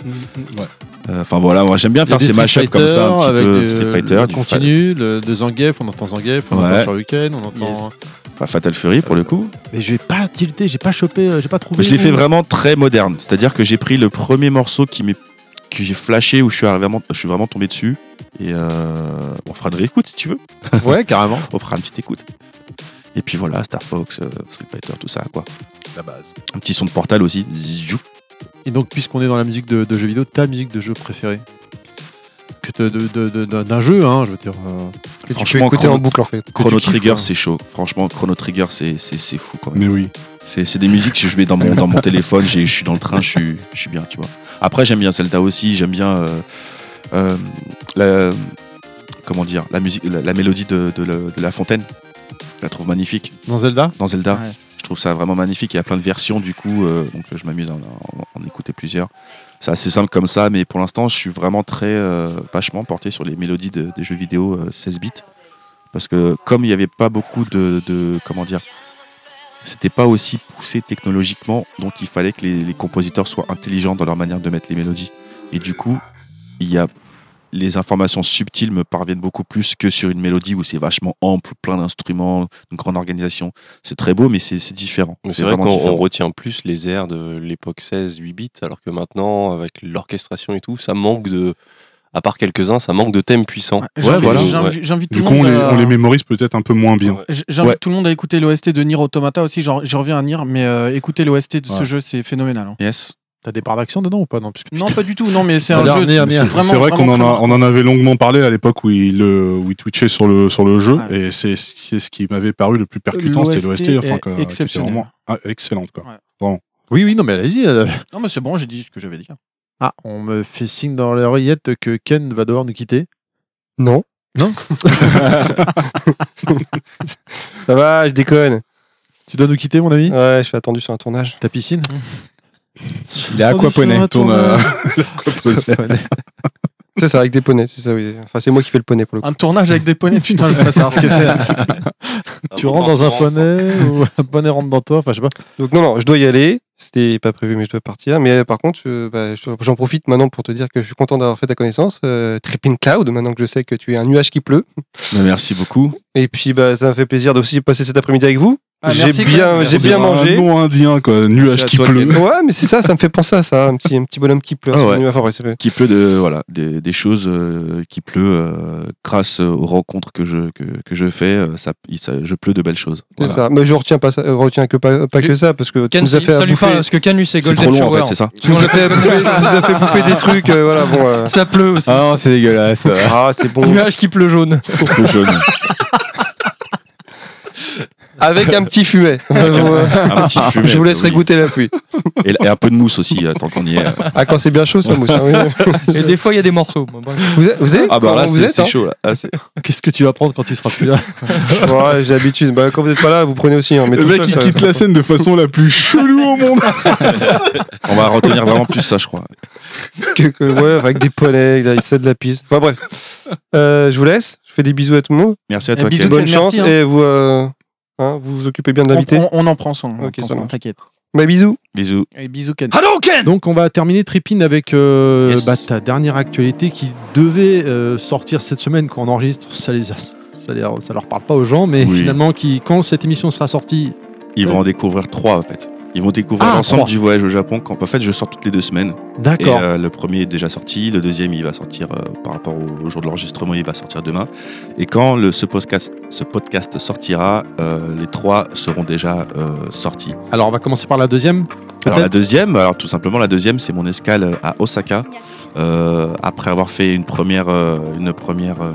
[SPEAKER 8] Euh, Enfin voilà, moi j'aime bien faire ces mashups comme ça, un
[SPEAKER 1] Fighter
[SPEAKER 8] petit
[SPEAKER 1] avec
[SPEAKER 8] peu Street Fighter,
[SPEAKER 1] le
[SPEAKER 8] du
[SPEAKER 1] continu, le, de Zangief, on entend Zangief, on
[SPEAKER 8] Ouais.
[SPEAKER 1] entend Shuriken, on entend.
[SPEAKER 8] Fa- Fatal Fury pour le coup.
[SPEAKER 1] Mais je vais pas tilter, j'ai pas chopé, euh, j'ai pas trouvé.
[SPEAKER 8] Mais je l'ai fait vraiment très moderne. C'est-à-dire que j'ai pris le premier morceau qui m'est que j'ai flashé où je suis vraiment, je suis vraiment tombé dessus. Et euh, on fera de réécoute si tu veux. [LAUGHS]
[SPEAKER 1] Ouais, carrément. [LAUGHS]
[SPEAKER 8] On fera une petite écoute. Et puis voilà, Star Fox, euh, Street Fighter, tout ça quoi.
[SPEAKER 10] La base.
[SPEAKER 8] Un petit son de Portal aussi.
[SPEAKER 1] Et donc, puisqu'on est dans la musique de, de jeux vidéo, ta musique de jeu préférée? Que te- de- de- de- d'un d'un jeu, hein, je veux dire. euh,
[SPEAKER 4] tu peux
[SPEAKER 8] Franchement,
[SPEAKER 4] écouter
[SPEAKER 8] Chrono-
[SPEAKER 4] en boucle en fait.
[SPEAKER 8] Chrono Trigger, c'est chaud. Franchement, Chrono Trigger, c'est c'est- c'est fou quand même.
[SPEAKER 10] Mais oui.
[SPEAKER 8] C'est c'est des musiques que je mets dans mon, dans mon téléphone, j'ai- je suis dans le train, je suis, je suis bien, tu vois. Après, j'aime bien Zelda aussi, j'aime bien euh, euh, la, comment dire, la, musique, la, la mélodie de, de, la- de La Fontaine. Je la trouve magnifique
[SPEAKER 1] Dans Zelda?
[SPEAKER 8] Dans Zelda.
[SPEAKER 5] Ouais.
[SPEAKER 8] Je trouve ça vraiment magnifique. Il y a plein de versions du coup, euh, donc je m'amuse à en, en- en écouter plusieurs. C'est assez simple comme ça, mais pour l'instant, je suis vraiment très euh, vachement porté sur les mélodies de- des jeux vidéo euh, 16 bits. Parce que comme il n'y avait pas beaucoup de, Comment dire C'était pas aussi poussé technologiquement, donc il fallait que les compositeurs soient intelligents dans leur manière de mettre les mélodies. Et du coup, il y a. Les informations subtiles me parviennent beaucoup plus que sur une mélodie où c'est vachement ample, plein d'instruments, une grande organisation. C'est très beau, mais c'est différent.
[SPEAKER 9] C'est vrai qu'on retient plus les airs de l'époque 16-8 bits, alors que maintenant, avec l'orchestration et tout, ça manque de. À part quelques-uns, ça manque de thèmes puissants.
[SPEAKER 5] J'invite-
[SPEAKER 9] voilà.
[SPEAKER 5] tout
[SPEAKER 10] Du
[SPEAKER 5] le
[SPEAKER 10] coup, on
[SPEAKER 5] monde.
[SPEAKER 10] les,
[SPEAKER 5] à-
[SPEAKER 10] on les mémorise peut-être un peu moins bien.
[SPEAKER 5] J'invite
[SPEAKER 8] Ouais.
[SPEAKER 5] tout le monde à écouter l'OST de Nier Automata aussi. J'en- Je reviens à Nier, mais euh, écoutez l'OST de ce
[SPEAKER 10] Ouais.
[SPEAKER 5] jeu, c'est phénoménal. hein.
[SPEAKER 8] Yes.
[SPEAKER 1] T'as des parts d'action dedans ou pas Non, parce que
[SPEAKER 5] Non, pas du tout. Non, mais c'est un jeu. C'est
[SPEAKER 10] vrai qu'on en, a-
[SPEAKER 5] très
[SPEAKER 10] on en avait longuement parlé à l'époque où il, euh, où il twitchait sur le, sur le jeu, et c'est ce qui m'avait paru le plus percutant, c'était
[SPEAKER 5] L'OST.
[SPEAKER 10] Enfin,
[SPEAKER 5] exceptionnel.
[SPEAKER 10] vraiment ah, excellente. Quoi.
[SPEAKER 5] Ouais.
[SPEAKER 10] Vraiment.
[SPEAKER 1] Oui, oui, non, mais allez-y. euh.
[SPEAKER 5] Non, mais c'est bon, j'ai dit ce que j'avais dit.
[SPEAKER 1] Ah, on me fait signe dans l'oreillette que Ken va devoir nous quitter.
[SPEAKER 4] Non.
[SPEAKER 1] Non [LAUGHS]
[SPEAKER 4] Ça va, je déconne.
[SPEAKER 1] Tu dois nous quitter, mon ami?
[SPEAKER 4] Ouais, je suis attendu sur un tournage.
[SPEAKER 1] Ta piscine? [LAUGHS]
[SPEAKER 11] Il est aquaponé.
[SPEAKER 10] Tourne, euh, [LAUGHS]
[SPEAKER 4] Ça, c'est avec des poneys, c'est ça, oui. Enfin, c'est moi qui fais le poney pour le coup.
[SPEAKER 5] Un tournage avec des poneys, putain, je veux pas savoir ce que c'est. [LAUGHS]
[SPEAKER 1] Tu rentres dans un poney ou un poney rentre dans toi Enfin, je sais pas.
[SPEAKER 4] Donc, non, non, je dois y aller. C'était pas prévu, mais je dois partir. Mais euh, par contre, bah, je- j'en profite maintenant pour te dire que je suis content d'avoir fait ta connaissance. Euh, Tripping Cloud, maintenant que je sais que tu es un nuage qui pleut.
[SPEAKER 8] Bah, merci beaucoup.
[SPEAKER 4] Et puis, bah, ça me fait plaisir d'aussi passer cet après-midi avec vous.
[SPEAKER 5] Ah,
[SPEAKER 4] j'ai bien, j'ai bien
[SPEAKER 10] un
[SPEAKER 4] mangé.
[SPEAKER 10] nom indien, quoi. Nuage
[SPEAKER 8] à
[SPEAKER 10] qui pleut.
[SPEAKER 8] Ken.
[SPEAKER 4] Ouais, mais c'est ça, ça me fait penser à ça, un petit, un petit bonhomme qui pleure.
[SPEAKER 8] Ah ouais.
[SPEAKER 4] Enfin, c'est-
[SPEAKER 8] Qui pleut de voilà des, des choses euh, qui pleut euh, grâce aux rencontres que je que, que je fais. euh, ça, il- ça- je pleut de belles choses.
[SPEAKER 4] c'est
[SPEAKER 8] Voilà.
[SPEAKER 4] ça. Mais je retiens pas ça, euh, retiens que pas, pas que ça, parce que tu
[SPEAKER 2] Ken,
[SPEAKER 4] nous as fait
[SPEAKER 2] ça lui
[SPEAKER 4] bouffer.
[SPEAKER 2] parle, parce que Ken, lui, c'est
[SPEAKER 8] C'est
[SPEAKER 2] Golden
[SPEAKER 8] trop long en
[SPEAKER 2] Shower.
[SPEAKER 8] fait, c'est ça.
[SPEAKER 4] Tu nous as fait bouffer, tu nous as fait bouffer des trucs, euh, voilà, bon. euh,
[SPEAKER 2] Ça pleut aussi.
[SPEAKER 11] Ah non, c'est dégueulasse.
[SPEAKER 4] Ah, c'est bon.
[SPEAKER 2] Nuage qui pleut jaune.
[SPEAKER 8] Le jaune. [LAUGHS]
[SPEAKER 4] Avec un petit fumet. [LAUGHS]
[SPEAKER 8] Un petit fumet,
[SPEAKER 4] je vous laisserai
[SPEAKER 8] oui.
[SPEAKER 4] goûter la pluie.
[SPEAKER 8] Et, et un peu de mousse aussi, euh, tant qu'on y est. euh.
[SPEAKER 4] Ah, quand c'est bien chaud, ça mousse. hein, oui.
[SPEAKER 2] Et des fois, il y a des morceaux.
[SPEAKER 4] Vous êtes, vous êtes
[SPEAKER 8] Ah bah là c'est
[SPEAKER 4] hein
[SPEAKER 8] chaud. Ah, [LAUGHS]
[SPEAKER 1] Qu'est-ce que tu vas prendre quand tu seras plus là [LAUGHS]
[SPEAKER 4] Ouais, j'ai l'habitude. Bah, quand vous n'êtes pas là, vous prenez aussi. Hein, mais
[SPEAKER 10] Le mec,
[SPEAKER 4] seul,
[SPEAKER 10] il
[SPEAKER 4] ça-
[SPEAKER 10] quitte
[SPEAKER 4] ça-
[SPEAKER 10] la scène de façon la plus chelou au monde.
[SPEAKER 8] On va retenir vraiment plus ça, je crois.
[SPEAKER 4] que, que- ouais, avec des poneys, il sait de la piste. Enfin bref. Euh, je vous laisse. Je fais des bisous à tout le monde.
[SPEAKER 8] Merci à toi.
[SPEAKER 4] Bonne
[SPEAKER 5] Merci,
[SPEAKER 4] chance
[SPEAKER 5] hein.
[SPEAKER 4] et vous, euh, hein, vous vous occupez bien de l'invité.
[SPEAKER 5] on- on en prend soin.
[SPEAKER 4] Ok, ça.
[SPEAKER 5] T'inquiète.
[SPEAKER 4] Bah, bisous.
[SPEAKER 8] Bisous.
[SPEAKER 5] Et bisous, Ken.
[SPEAKER 1] Donc, on va terminer Tripin avec euh,
[SPEAKER 8] Yes.
[SPEAKER 1] bah, ta dernière actualité qui devait euh, sortir cette semaine quand on enregistre. Ça, les, ça, les- ça leur parle pas aux gens, mais
[SPEAKER 8] Oui.
[SPEAKER 1] finalement, qui, quand cette émission sera sortie,
[SPEAKER 8] Ils vont en découvrir trois en fait. Ils vont découvrir
[SPEAKER 1] Ah,
[SPEAKER 8] l'ensemble du voyage au Japon. Quand, en fait, je sors toutes les deux semaines. Et
[SPEAKER 1] d'accord.
[SPEAKER 8] euh, le premier est déjà sorti, le deuxième il va sortir euh, par rapport au, au jour de l'enregistrement, il va sortir demain. Et quand le, ce, podcast, ce podcast sortira, euh, les trois seront déjà euh, sortis.
[SPEAKER 1] Alors, on va commencer par la deuxième.
[SPEAKER 8] Alors la deuxième, alors tout simplement la deuxième, c'est mon escale à Osaka. Euh, après avoir fait une première, euh, une première, euh,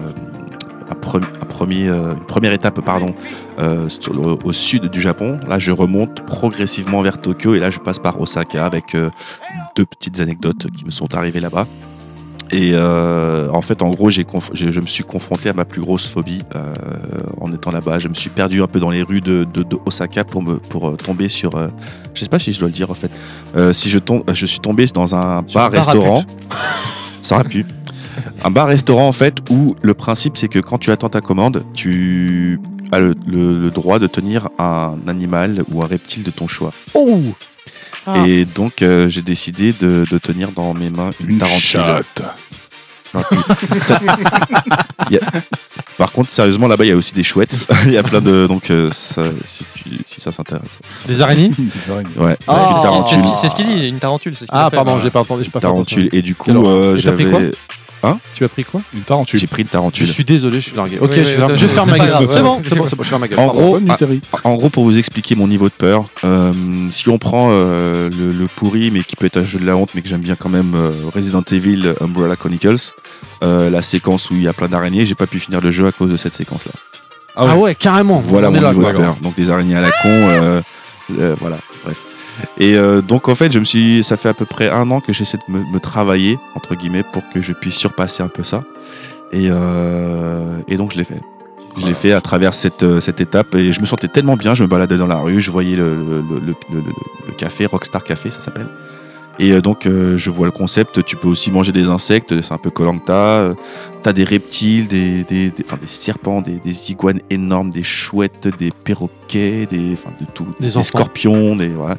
[SPEAKER 8] un pre- un premier, euh, une première étape, pardon, euh, au sud du Japon. Là, je remonte progressivement vers Tokyo et là, je passe par Osaka avec euh, deux petites anecdotes qui me sont arrivées là-bas. Et euh, en fait, en gros, j'ai je me suis confronté à ma plus grosse phobie euh, en étant là-bas. Je me suis perdu un peu dans les rues de, de- de Osaka pour, me, pour tomber sur. euh, je sais pas si je dois le dire en fait. Si je tombe, je suis tombé dans un bar-restaurant. [LAUGHS] Ça aurait pu. Un bar-restaurant en fait où le principe c'est que quand tu attends ta commande, tu as le, le- le droit de tenir un animal ou un reptile de ton choix.
[SPEAKER 1] Oh
[SPEAKER 6] Ah.
[SPEAKER 8] Et donc euh, j'ai décidé de, de tenir dans mes mains une,
[SPEAKER 10] Une
[SPEAKER 8] tarentule.
[SPEAKER 10] chatte. [LAUGHS]
[SPEAKER 8] Par contre, sérieusement, là-bas, il y a aussi des chouettes. [LAUGHS] il y a plein de. Donc, euh, ça- si, tu- si ça s'intéresse.
[SPEAKER 1] Des araignées [LAUGHS]
[SPEAKER 8] Ouais,
[SPEAKER 1] Ah.
[SPEAKER 8] avec une
[SPEAKER 2] C'est ce
[SPEAKER 8] tarentule.
[SPEAKER 2] qu'il- C'est ce qu'il dit, une tarentule. c'est ce qu'il
[SPEAKER 1] Ah, pardon, j'ai pas entendu. j'ai pas fait
[SPEAKER 8] tarentule. Et du coup,
[SPEAKER 1] Quelle horreur.
[SPEAKER 8] euh,
[SPEAKER 1] Et t'as pris
[SPEAKER 8] j'avais.
[SPEAKER 1] Tu as pris quoi?
[SPEAKER 10] Une tarentule.
[SPEAKER 8] J'ai pris une
[SPEAKER 1] Je
[SPEAKER 8] tarentule.
[SPEAKER 1] suis désolé, je suis largué. Ok,
[SPEAKER 2] Oui,
[SPEAKER 1] je,
[SPEAKER 2] oui, oui,
[SPEAKER 1] je faire ma gueule. C'est bon,
[SPEAKER 2] ouais.
[SPEAKER 1] c'est bon, c'est bon, je vais faire ma gueule.
[SPEAKER 8] En
[SPEAKER 1] Pardon.
[SPEAKER 8] gros. En pour vous expliquer mon niveau de peur, euh, si on prend euh, le, le pourri, mais qui peut être un jeu de la honte, mais que j'aime bien quand même, euh, Resident Evil Umbrella Chronicles, euh, la séquence où il y a plein d'araignées, j'ai pas pu finir le jeu à cause de cette séquence-là.
[SPEAKER 1] Ah ouais, carrément.
[SPEAKER 8] Voilà
[SPEAKER 1] On
[SPEAKER 8] mon
[SPEAKER 1] là,
[SPEAKER 8] niveau de peur. Donc des araignées à la con, euh, euh, voilà, bref. Et euh, donc en fait, je me suis, ça fait à peu près un an que j'essaie de me, me travailler entre guillemets pour que je puisse surpasser un peu ça. Et, euh, et donc je l'ai fait. Je l'ai fait à travers cette, euh, cette étape et je me sentais tellement bien. Je me baladais dans la rue, je voyais le, le, le- le- café, Rockstar Café, ça s'appelle. Et euh, donc, euh, je vois le concept. Tu peux aussi manger des insectes. C'est un peu Colanta. Tu as des reptiles, des, des, des- enfin, des serpents, des, des iguanes énormes, des chouettes, des perroquets, des, enfin, de tout.
[SPEAKER 1] Des
[SPEAKER 8] scorpions. Des, voilà.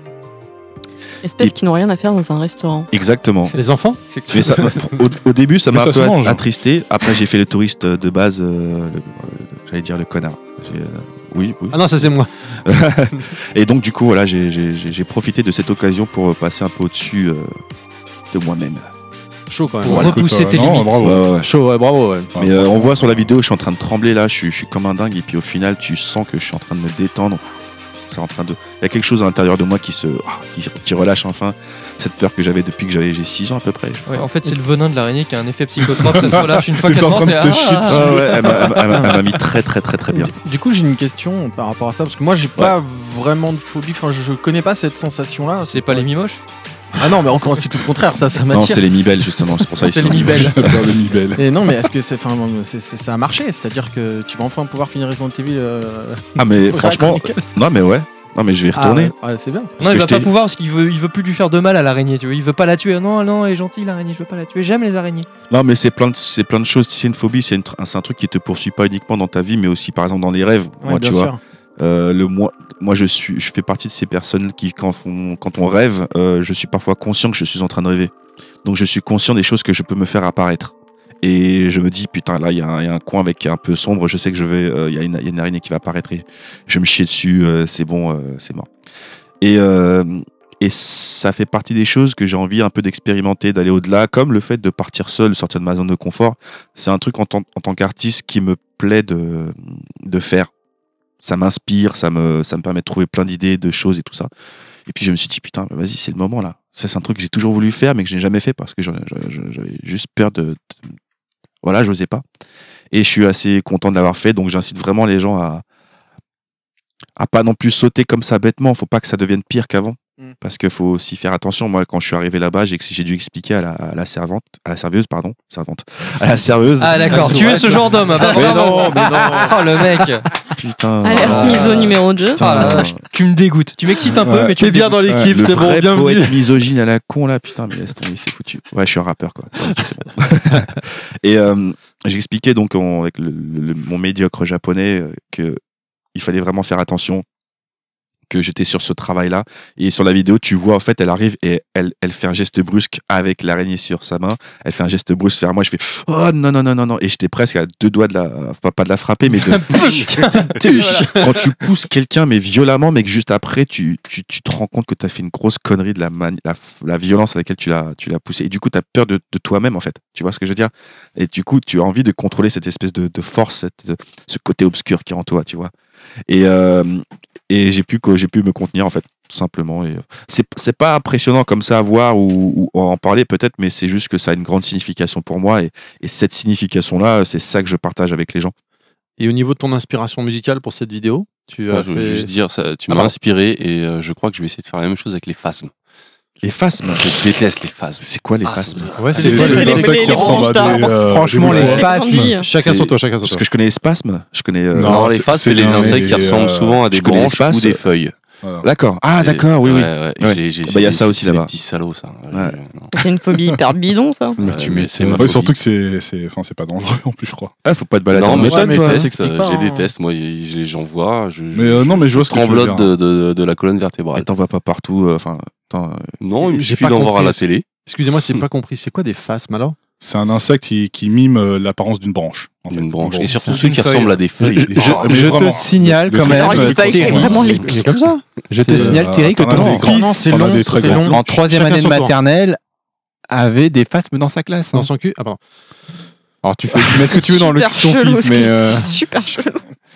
[SPEAKER 6] Espèces
[SPEAKER 8] Et-
[SPEAKER 6] qui n'ont rien à faire dans un restaurant.
[SPEAKER 8] Exactement.
[SPEAKER 1] Les enfants
[SPEAKER 8] Mais ça, [LAUGHS] au, au début, ça m'a un peu
[SPEAKER 10] mange.
[SPEAKER 8] attristé. Après, j'ai fait le touriste de base. euh, J'allais dire le connard. Euh, oui, oui.
[SPEAKER 1] Ah non, ça c'est moi. [LAUGHS]
[SPEAKER 8] Et donc, du coup, voilà, j'ai- j'ai j'ai- j'ai profité de cette occasion pour passer un peu au-dessus euh, de moi-même.
[SPEAKER 1] Chaud quand même.
[SPEAKER 2] Pour
[SPEAKER 10] Voilà,
[SPEAKER 2] repousser tes
[SPEAKER 10] euh, non,
[SPEAKER 2] limites.
[SPEAKER 10] bravo.
[SPEAKER 8] Ouais, ouais, ouais.
[SPEAKER 1] Chaud, ouais, bravo. Ouais.
[SPEAKER 8] Mais euh, on voit sur la vidéo, je suis en train de trembler là, je suis, je suis comme un dingue. Et puis au final, tu sens que je suis en train de me détendre. C'est en train de. Il y a quelque chose à l'intérieur de moi qui se, ah, qui, qui relâche enfin cette peur que j'avais depuis que j'avais j'ai 6 ans à peu près.
[SPEAKER 2] Ouais, en fait, c'est le venin de l'araignée qui a un effet psychotrope. ça te relâche une fois qu'elle
[SPEAKER 10] en
[SPEAKER 2] rentre.
[SPEAKER 10] train de
[SPEAKER 2] et
[SPEAKER 10] te
[SPEAKER 2] ah,
[SPEAKER 10] chier
[SPEAKER 2] ah,
[SPEAKER 10] dessus.
[SPEAKER 8] Ah ouais, elle m'a- elle m'a- elle m'a elle m'a mis très très très très bien.
[SPEAKER 5] Du coup, j'ai une question par rapport à ça, parce que moi, j'ai pas vraiment de phobie. Enfin, je, je connais pas cette sensation-là.
[SPEAKER 2] C'est pas les mimoches?
[SPEAKER 5] Ah non, mais encore, c'est tout le contraire. Ça, ça
[SPEAKER 8] Non,
[SPEAKER 5] m'attire.
[SPEAKER 8] c'est les mi-belles justement, c'est pour ça. ils
[SPEAKER 2] C'est les
[SPEAKER 10] mi-belle. [LAUGHS]
[SPEAKER 5] Et non, mais est-ce que c'est, enfin, c'est- c'est- ça a marché C'est-à-dire que tu vas enfin pouvoir finir Resident Evil euh,
[SPEAKER 8] Ah mais [LAUGHS] franchement, non mais ouais, non mais je vais y
[SPEAKER 5] Ah,
[SPEAKER 8] retourner.
[SPEAKER 5] ouais, c'est bien.
[SPEAKER 8] Parce
[SPEAKER 2] Non,
[SPEAKER 8] que
[SPEAKER 2] il
[SPEAKER 8] je
[SPEAKER 2] va pas pouvoir parce qu'il veut, il veut plus lui faire de mal à l'araignée. Tu vois, il veut pas la tuer. Non, non, elle est gentille l'araignée. Je veux pas la tuer. J'aime les araignées.
[SPEAKER 8] Non, mais c'est plein de, c'est plein de choses. Si c'est une phobie, c'est une tr- c'est un truc qui te poursuit pas uniquement dans ta vie, mais aussi par exemple dans les rêves.
[SPEAKER 5] Ouais,
[SPEAKER 8] moi,
[SPEAKER 5] bien
[SPEAKER 8] tu vois,
[SPEAKER 5] sûr.
[SPEAKER 8] Euh, le moi, moi, je suis, je fais partie de ces personnes qui, quand on, quand on rêve, euh, je suis parfois conscient que je suis en train de rêver. Donc, je suis conscient des choses que je peux me faire apparaître. Et je me dis, putain, là, il y, a un- il y a un coin avec un peu sombre. Je sais que je vais, euh, il y, a une- il y a une araignée qui va apparaître et je me chier dessus. euh, c'est bon, euh, c'est mort. Et, euh, et ça fait partie des choses que j'ai envie un peu d'expérimenter, d'aller au-delà, comme le fait de partir seul, sortir de ma zone de confort. C'est un truc en en tant qu'artiste qui me plaît de, de faire. Ça m'inspire, ça me, ça me permet de trouver plein d'idées, de choses et tout ça. Et puis je me suis dit, putain, vas-y, c'est le moment là. Ça, c'est un truc que j'ai toujours voulu faire, mais que je n'ai jamais fait parce que j'avais juste peur de. de- Voilà, j'osais pas. Et je suis assez content de l'avoir fait, donc j'incite vraiment les gens à, à pas non plus sauter comme ça bêtement. Faut pas que ça devienne pire qu'avant.
[SPEAKER 5] Mm.
[SPEAKER 8] Parce qu'il faut aussi faire attention. Moi, quand je suis arrivé là-bas, j'ai j'ai dû expliquer à la, à la servante, à la serveuse, pardon, servante, à la serveuse.
[SPEAKER 2] Ah, d'accord. tu es ce genre d'homme. ah, bah,
[SPEAKER 8] Mais non, mais non. [LAUGHS]
[SPEAKER 2] Oh, le mec.
[SPEAKER 8] Putain.
[SPEAKER 6] Alerte
[SPEAKER 8] Ah.
[SPEAKER 6] miso numéro 2.
[SPEAKER 8] Putain.
[SPEAKER 2] Ah, tu me dégoûtes. Tu m'excites un peu,
[SPEAKER 10] Ouais.
[SPEAKER 2] mais tu me
[SPEAKER 1] bien dans l'équipe, c'est bon,
[SPEAKER 8] vrai
[SPEAKER 1] bienvenue.
[SPEAKER 8] poète misogyne à la con là, putain, mais laisse tomber, c'est foutu. Ouais, je suis un rappeur quoi. Ouais, c'est bon. [LAUGHS] Et euh, j'expliquais donc en- avec le- le- mon médiocre japonais euh, que il fallait vraiment faire attention que j'étais sur ce travail-là. Et sur la vidéo, tu vois, en fait, elle arrive et elle, elle fait un geste brusque avec l'araignée sur sa main. Elle fait un geste brusque vers moi. Je fais Oh non, non, non, non, non. Et j'étais presque à deux doigts de la. Pas, pas de la frapper, mais de. [LAUGHS] [LAUGHS] Quand tu pousses quelqu'un, mais violemment, mais que juste après, tu, tu, tu te rends compte que tu as fait une grosse connerie de la, mani- la, la violence à laquelle tu l'as tu l'as poussé. Et du coup, tu as peur de, de toi-même, en fait. Tu vois ce que je veux dire? Et du coup, tu as envie de contrôler cette espèce de, de force, cette- de- ce côté obscur qui est en toi, tu vois. Et, euh, et j'ai pu, que- j'ai pu me contenir, en fait, tout simplement. Et euh, c'est c'est pas impressionnant comme ça à voir ou, ou en parler, peut-être, mais c'est juste que ça a une grande signification pour moi. Et, et cette signification-là, c'est ça que je partage avec les gens.
[SPEAKER 1] Et au niveau de ton inspiration musicale pour cette vidéo, tu as
[SPEAKER 9] je juste dire, ça, tu
[SPEAKER 1] Ah,
[SPEAKER 9] m'as inspiré et euh, je crois que je vais essayer de faire la même chose avec les phasmes.
[SPEAKER 8] Les phasmes
[SPEAKER 9] Je déteste les phasmes.
[SPEAKER 8] C'est quoi les
[SPEAKER 9] Ah,
[SPEAKER 8] phasmes
[SPEAKER 1] Ouais,
[SPEAKER 10] C'est
[SPEAKER 1] c'est
[SPEAKER 6] les-
[SPEAKER 10] insectes qui ressemblent à des. euh,
[SPEAKER 11] Franchement,
[SPEAKER 10] des
[SPEAKER 11] les phasmes.
[SPEAKER 1] Chacun son tour, chacun son
[SPEAKER 8] Parce
[SPEAKER 1] tour.
[SPEAKER 8] que je connais les spasmes, je connais. euh,
[SPEAKER 10] Non,
[SPEAKER 9] les phasmes,
[SPEAKER 10] c'est
[SPEAKER 9] les insectes qui ressemblent
[SPEAKER 10] euh,
[SPEAKER 9] souvent à des branches ou des feuilles.
[SPEAKER 8] D'accord. Ah,
[SPEAKER 9] Et-
[SPEAKER 8] d'accord, oui, oui.
[SPEAKER 9] ouais, ouais.
[SPEAKER 8] Ouais.
[SPEAKER 9] J'ai- j'ai-
[SPEAKER 8] Bah, il y a ça aussi
[SPEAKER 9] c'est des
[SPEAKER 8] là-bas.
[SPEAKER 9] petits salauds, ça.
[SPEAKER 6] C'est une phobie hyper bidon, ça. [LAUGHS]
[SPEAKER 11] Mais tu mets-
[SPEAKER 9] c'est ma
[SPEAKER 10] surtout que c'est, c'est, enfin, c'est pas dangereux en plus, je crois.
[SPEAKER 8] Ah, faut pas te balader.
[SPEAKER 9] Non, mais les
[SPEAKER 5] hein.
[SPEAKER 9] déteste, moi, j'en vois, je,
[SPEAKER 10] Mais euh, non, mais je vois ce que tu veux
[SPEAKER 9] tremblote
[SPEAKER 10] dire.
[SPEAKER 9] de, de, de la colonne
[SPEAKER 8] Et
[SPEAKER 9] vertébrale.
[SPEAKER 8] t'en vois pas partout. euh, Enfin, attends, euh,
[SPEAKER 9] Non, il me
[SPEAKER 1] J'ai
[SPEAKER 9] suffit
[SPEAKER 1] pas
[SPEAKER 9] d'en voir à la
[SPEAKER 1] compris.
[SPEAKER 9] télé.
[SPEAKER 1] Excusez-moi, c'est pas compris. C'est quoi des phasmes alors?
[SPEAKER 10] C'est un insecte qui, qui mime euh, l'apparence d'une branche. en fait.
[SPEAKER 9] Une branche. Et surtout
[SPEAKER 2] c'est
[SPEAKER 9] ceux qui
[SPEAKER 2] feuille.
[SPEAKER 9] ressemblent à des feuilles.
[SPEAKER 11] Je, je-
[SPEAKER 10] Ah, mais
[SPEAKER 11] je
[SPEAKER 10] vraiment.
[SPEAKER 11] te signale
[SPEAKER 10] Le
[SPEAKER 11] quand même.
[SPEAKER 1] Comme ça
[SPEAKER 11] Je te
[SPEAKER 10] C'est,
[SPEAKER 11] signale,
[SPEAKER 10] euh,
[SPEAKER 11] Thierry, que ton fils, en troisième année de maternelle, avait des phasmes dans sa classe. hein.
[SPEAKER 1] Dans son cul Ah, pardon.
[SPEAKER 11] Alors tu, fais, tu mets ce que tu veux dans le cul de ton fils, mais. euh,
[SPEAKER 6] Super chelou.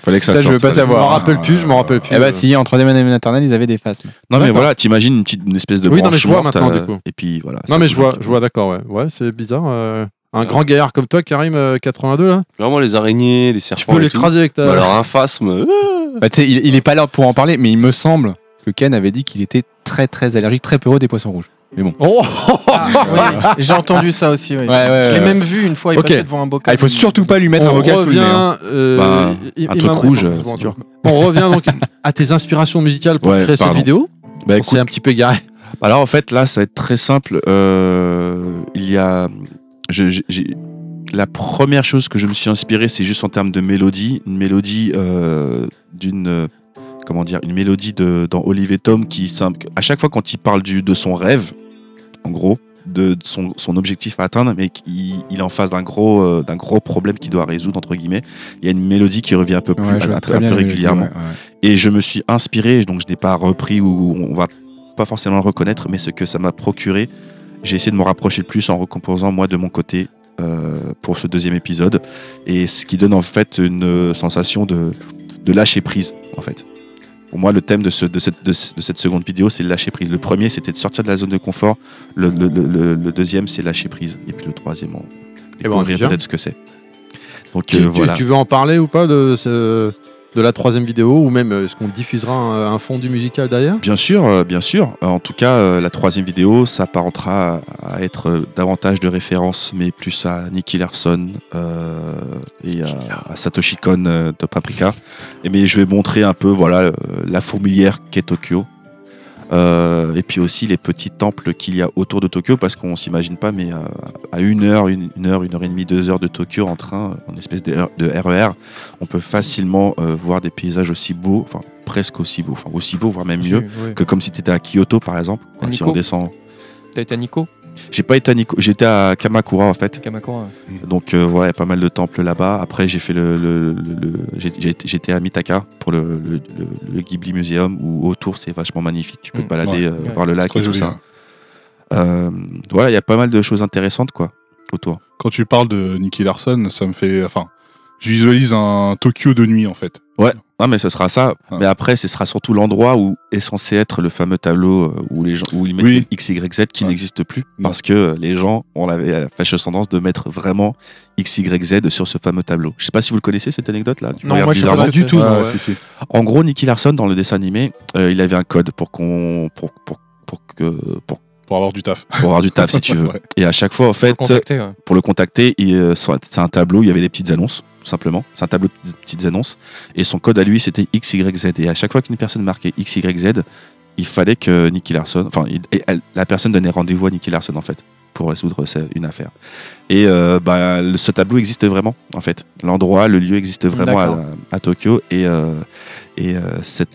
[SPEAKER 8] Fallait que ça,
[SPEAKER 11] Ça, je veux pas
[SPEAKER 8] fallait-
[SPEAKER 1] Je m'en
[SPEAKER 11] savoir.
[SPEAKER 1] rappelle plus, je m'en rappelle plus.
[SPEAKER 11] Eh bah si, en troisième année de maternelle, ils avaient des phasmes.
[SPEAKER 8] Non, mais voilà, t'imagines une petite, une espèce de
[SPEAKER 1] Oui, non, mais je vois
[SPEAKER 8] morte,
[SPEAKER 1] maintenant,
[SPEAKER 8] euh,
[SPEAKER 1] du coup.
[SPEAKER 8] Et puis voilà.
[SPEAKER 1] Non, mais je vois, je vois, d'accord, ouais. Ouais, c'est bizarre. euh, Un grand gaillard comme toi, Karim, euh, 82, là
[SPEAKER 9] Vraiment, les araignées, les
[SPEAKER 1] Tu
[SPEAKER 9] serpents.
[SPEAKER 1] peux
[SPEAKER 9] et tout.
[SPEAKER 1] l'écraser avec ta.
[SPEAKER 9] Bah alors, un phasme. euh,
[SPEAKER 11] Bah, tu sais, il, il est pas là pour en parler, mais il me semble que Ken avait dit qu'il était très très allergique, très peureux des poissons rouges.
[SPEAKER 1] Oh
[SPEAKER 5] Ah, [LAUGHS] oui, J'ai entendu ça aussi. oui.
[SPEAKER 11] Ouais, ouais,
[SPEAKER 5] je l'ai
[SPEAKER 11] ouais.
[SPEAKER 5] même vu une fois. Il
[SPEAKER 11] Ok.
[SPEAKER 5] passait devant un bocal.
[SPEAKER 11] Ah, il faut surtout pas lui mettre un sous le nez. hein.
[SPEAKER 1] revient. euh,
[SPEAKER 8] Bah, un truc rouge,
[SPEAKER 1] bon, bon,
[SPEAKER 8] dur.
[SPEAKER 1] On revient donc à tes inspirations musicales pour
[SPEAKER 8] Ouais,
[SPEAKER 1] créer cette vidéo.
[SPEAKER 8] Bah
[SPEAKER 1] On s'est un petit peu garé.
[SPEAKER 8] Alors en fait là ça va être très simple. Euh, il y a, je- la première chose que je me suis inspiré, c'est juste en termes de mélodie, une mélodie euh, d'une, euh, comment dire, une mélodie de dans Olivier Tom qui. À chaque fois quand il parle du de son rêve, en gros, de de son, son objectif à atteindre, mais qu'il il est en face d'un gros euh, d'un gros problème qu'il doit résoudre entre guillemets. Il y a une mélodie qui revient un peu plus,
[SPEAKER 3] Ouais, je
[SPEAKER 8] un, peu régulièrement.
[SPEAKER 3] ouais, ouais.
[SPEAKER 8] Et je me suis inspiré, donc je n'ai pas repris ou on va pas forcément le reconnaître, mais ce que ça m'a procuré, j'ai essayé de me rapprocher le plus en recomposant moi de mon côté euh, pour ce deuxième épisode. Et ce qui donne en fait une sensation de, de lâcher prise, en fait. Pour moi, le thème de, ce, de, cette, de, ce- de cette seconde vidéo, c'est lâcher prise. Le premier, c'était de sortir de la zone de confort. Le, le- le- le- le deuxième, c'est lâcher prise. Et puis le troisième, on
[SPEAKER 1] ben,
[SPEAKER 8] découvrir peut-être ce que c'est. Donc
[SPEAKER 1] Tu,
[SPEAKER 8] euh,
[SPEAKER 1] tu-
[SPEAKER 8] voilà.
[SPEAKER 1] tu veux en parler ou pas de, ce- de la troisième vidéo ou même euh, est-ce qu'on diffusera un, un fondu musical derrière?
[SPEAKER 8] Bien sûr, euh, bien sûr. Euh, En tout cas, euh, la troisième vidéo s'apparentera à, à être euh, davantage de référence, mais plus à Nicky Larson euh, et à, à Satoshi Kon euh, de Paprika. Et mais je vais montrer un peu, voilà, euh, la fourmilière qu'est Tokyo. Euh, et puis aussi les petits temples qu'il y a autour de Tokyo, parce qu'on s'imagine pas, mais euh, à une heure, une, une heure, une heure et demie, deux heures de Tokyo en train, euh, en espèce de, de RER, on peut facilement euh, voir des paysages aussi beaux, enfin presque aussi beaux, enfin aussi beaux, voire même mieux,
[SPEAKER 2] Oui.
[SPEAKER 8] que comme si tu étais à Kyoto par exemple. quoi, si
[SPEAKER 2] Nikko
[SPEAKER 8] on descend.
[SPEAKER 2] T'as été à Nico?
[SPEAKER 8] J'ai pas été à Nikko, j'étais à Kamakura en fait.
[SPEAKER 2] Kamakura.
[SPEAKER 8] Donc euh, voilà, il y a pas mal de temples là-bas. Après, j'ai fait le, le- j'étais à Mitaka pour le, le- le- le Ghibli Museum où autour c'est vachement magnifique. Tu peux te
[SPEAKER 2] Mm.
[SPEAKER 8] balader,
[SPEAKER 10] Ouais.
[SPEAKER 8] euh,
[SPEAKER 2] Ouais.
[SPEAKER 8] voir le lac et tout
[SPEAKER 10] joli,
[SPEAKER 8] ça. Euh, voilà, il y a pas mal de choses intéressantes quoi autour.
[SPEAKER 10] Quand tu parles de Nicky Larson, ça me fait. Enfin, je visualise un Tokyo de nuit en fait.
[SPEAKER 8] Ouais. Non mais ce sera ça.
[SPEAKER 10] Ouais.
[SPEAKER 8] Mais après, ce sera surtout l'endroit où est censé être le fameux tableau euh, où les gens où ils mettent
[SPEAKER 10] Oui.
[SPEAKER 8] X Y Z qui
[SPEAKER 10] Ouais.
[SPEAKER 8] n'existe plus
[SPEAKER 10] Non.
[SPEAKER 8] parce que euh, les gens ont la fâcheuse tendance de mettre vraiment X Y Z sur ce fameux tableau. Je sais pas si vous le connaissez cette anecdote là.
[SPEAKER 5] Non, moi, je sais pas
[SPEAKER 1] du tout.
[SPEAKER 10] Ouais, si, si.
[SPEAKER 8] En gros, Nicky Larson dans le dessin animé, euh, il avait un code pour qu'on pour pour pour que pour,
[SPEAKER 10] Pour avoir du taf.
[SPEAKER 8] pour avoir du taf si [LAUGHS] tu veux.
[SPEAKER 10] Ouais.
[SPEAKER 8] Et à chaque fois en fait
[SPEAKER 2] ouais.
[SPEAKER 8] pour le contacter, euh, c'est un tableau, où il y avait des petites annonces, tout simplement. C'est un tableau de petites- annonces. Et son code à lui, c'était XYZ. Et à chaque fois qu'une personne marquait XYZ, il fallait que Nicky Larson, enfin, la personne donnait rendez-vous à Nicky Larson, en fait, pour résoudre ce- une affaire. Et euh, bah, ce tableau existe vraiment, en fait. L'endroit, le lieu existe vraiment à, Tokyo. Et, euh, et euh,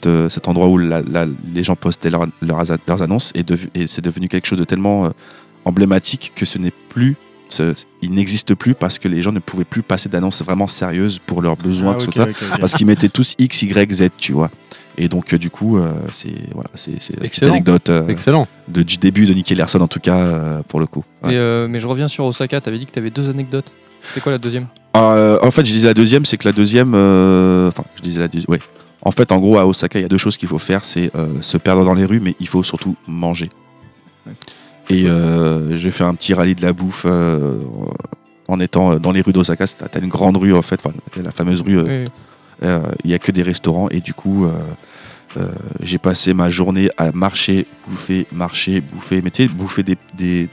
[SPEAKER 8] euh, cet endroit où la- la- les gens postaient leur- leurs, leurs annonces et c'est devenu quelque chose de tellement euh, emblématique que ce n'est plus ce- il n'existe plus parce que les gens ne pouvaient plus passer d'annonces vraiment sérieuses pour leurs besoins
[SPEAKER 5] Ah,
[SPEAKER 8] que ce
[SPEAKER 5] ok,
[SPEAKER 8] soit,
[SPEAKER 5] ok, ok.
[SPEAKER 8] parce qu'ils mettaient tous X, Y, Z, tu vois. Et donc, euh, du coup, euh, c'est voilà, c'est
[SPEAKER 1] Excellent.
[SPEAKER 8] anecdote euh,
[SPEAKER 1] Excellent.
[SPEAKER 8] de- du début de Nicky Larson, en tout cas, euh, pour le coup. Ouais.
[SPEAKER 2] Et, euh, mais je reviens sur Osaka, t'avais dit que t'avais deux anecdotes. C'est quoi la deuxième?
[SPEAKER 8] Euh, en fait, je disais la deuxième, c'est que la deuxième, euh, enfin, je disais la deuxième, ouais. En fait, en gros, à Osaka, il y a deux choses qu'il faut faire, c'est euh, se perdre dans les rues, mais il faut surtout manger.
[SPEAKER 2] Ouais.
[SPEAKER 8] Et euh, j'ai fait un petit rallye de la bouffe euh, en étant dans les rues d'Osaka. C'est- T'as une grande rue, en fait, enfin, la fameuse rue. euh,
[SPEAKER 2] Oui.
[SPEAKER 8] euh, Il y a que des restaurants, et du coup, euh, euh, j'ai passé ma journée à marcher, bouffer, marcher, bouffer, mais tu sais, bouffer des, des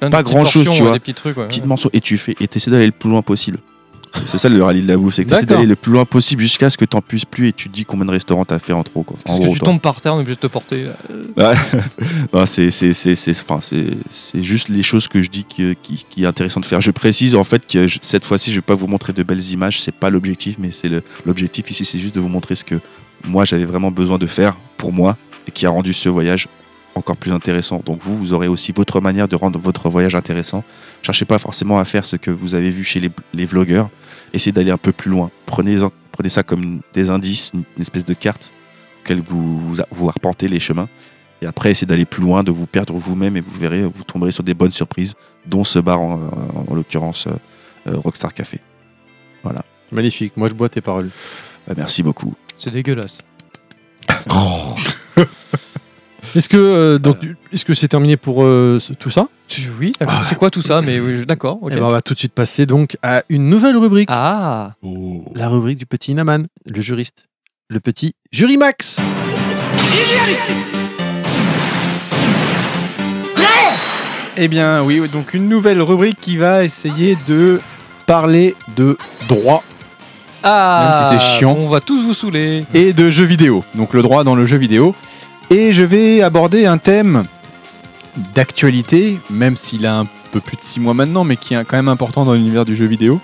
[SPEAKER 8] Pas grand-chose,
[SPEAKER 2] portions,
[SPEAKER 8] tu vois.
[SPEAKER 2] Des petits trucs, ouais.
[SPEAKER 8] petites morceaux, et tu fais, et essaies d'aller le plus loin possible. C'est ça le rallye de la bouffe, c'est que tu d'aller le plus loin possible jusqu'à ce que t'en puisses plus et tu te dis combien de restaurants t'as fait en trop. Quoi. En
[SPEAKER 2] que
[SPEAKER 8] gros,
[SPEAKER 2] tu tombes par terre, on est obligé de te porter.
[SPEAKER 8] Ouais. [LAUGHS] Non, c'est juste les choses que je dis qui, qui, qui est intéressant de faire. Je précise en fait que je- cette fois-ci, je vais pas vous montrer de belles images, c'est pas l'objectif, mais c'est l'objectif ici, c'est juste de vous montrer ce que moi j'avais vraiment besoin de faire pour moi et qui a rendu ce voyage encore plus intéressant. Donc vous, vous aurez aussi votre manière de rendre votre voyage intéressant. Cherchez pas forcément à faire ce que vous avez vu chez les, les vlogueurs. Essayez d'aller un peu plus loin. Prenez, prenez ça comme des indices, une espèce de carte auquel vous, vous, vous arpentez les chemins. Et après, essayez d'aller plus loin, de vous perdre vous-même et vous verrez, vous tomberez sur des bonnes surprises, dont ce bar en, en- en l'occurrence euh, euh, Rockstar Café. Voilà.
[SPEAKER 1] Magnifique. Moi, je bois tes paroles.
[SPEAKER 8] Bah, merci beaucoup.
[SPEAKER 2] C'est dégueulasse. [LAUGHS]
[SPEAKER 1] Est-ce que euh, donc est-ce que c'est terminé pour euh, ce- tout ça
[SPEAKER 2] Oui, d'accord. c'est quoi tout ça Mais oui, d'accord. ok.
[SPEAKER 1] Eh ben, on va tout de suite passer donc à une nouvelle rubrique.
[SPEAKER 2] Ah
[SPEAKER 10] Oh.
[SPEAKER 1] La rubrique du petit Inaman, le juriste. Le petit Jury Max.
[SPEAKER 5] Eh bien, oui, donc une nouvelle rubrique qui va essayer de parler de droit
[SPEAKER 2] Ah
[SPEAKER 3] Même si c'est chiant.
[SPEAKER 2] On va tous vous saouler.
[SPEAKER 3] et de jeux vidéo. Donc le droit dans le jeu vidéo. Et je vais aborder un thème d'actualité, même s'il a un peu plus de 6 mois maintenant, mais qui est quand même important dans l'univers du jeu vidéo.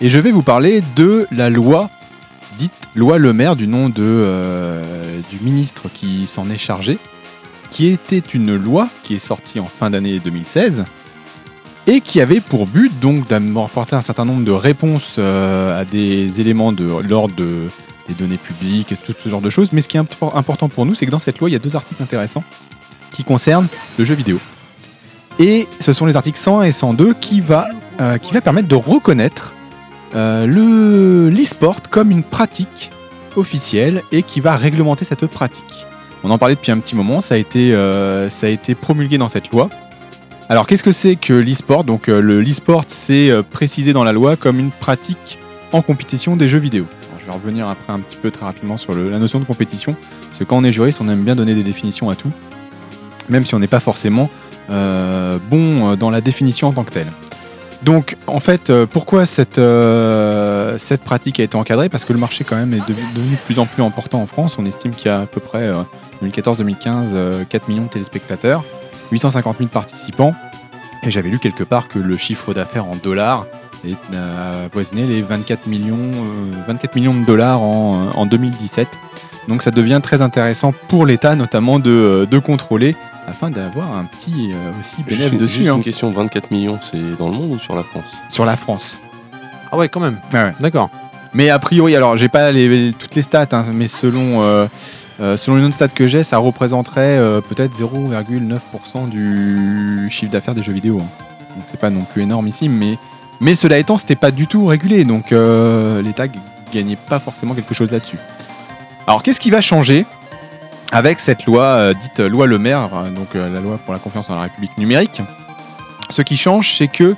[SPEAKER 3] Et je vais vous parler de la loi, dite loi Le Maire, du nom de, euh, du ministre qui s'en est chargé, qui était une loi qui est sortie en fin d'année 2016 et qui avait pour but donc d'apporter un certain nombre de réponses euh, à des éléments de l'ordre de- des données publiques et tout ce genre de choses. Mais ce qui est imp- important pour nous, c'est que dans cette loi, il y a deux articles intéressants qui concernent le jeu vidéo. Et ce sont les articles 101 et 102 qui va, euh, qui va permettre de reconnaître euh, le l'e-sport comme une pratique officielle et qui va réglementer cette pratique. On en parlait depuis un petit moment, ça a été, euh, promulgué dans cette loi. Alors qu'est-ce que c'est que l'e-sport? Donc le l'e-sport c'est précisé dans la loi comme une pratique en compétition des jeux vidéo. Vais revenir après un petit peu très rapidement sur la notion de compétition, parce que quand on est juriste, on aime bien donner des définitions à tout, même si on n'est pas forcément euh, bon euh, dans la définition en tant que telle. Donc en fait, euh, pourquoi cette, pratique a été encadrée? Parce que le marché quand même est dev- devenu de plus en plus important en France. On estime qu'il y a à peu près euh, 2014-2015 euh, 4 millions de téléspectateurs, 850 000 participants. Et j'avais lu quelque part que le chiffre d'affaires en dollars est, euh, avoisinait les 24 millions, euh, 24 millions de dollars en, en 2017. Donc ça devient très intéressant pour l'État notamment de, euh, de contrôler afin d'avoir un petit euh, aussi bénéfice dessus
[SPEAKER 9] juste
[SPEAKER 3] hein,
[SPEAKER 9] une question 24 millions, c'est dans le monde ou sur la France?
[SPEAKER 3] Sur la France.
[SPEAKER 1] Ah ouais, quand même.
[SPEAKER 3] Ouais, ouais.
[SPEAKER 1] D'accord.
[SPEAKER 3] Mais a priori, alors j'ai pas les- toutes les stats, hein, mais selon, euh, euh, selon une autre stat que j'ai, ça représenterait euh, peut-être 0,9% du chiffre d'affaires des jeux vidéo. hein. Donc c'est pas non plus énorme ici, mais, mais cela étant, c'était pas du tout régulé, donc euh, l'État gagnait pas forcément quelque chose là-dessus. Alors qu'est-ce qui va changer avec cette loi euh, dite loi Le Maire, euh, donc euh, la loi pour la confiance dans la République numérique? Ce qui change, c'est que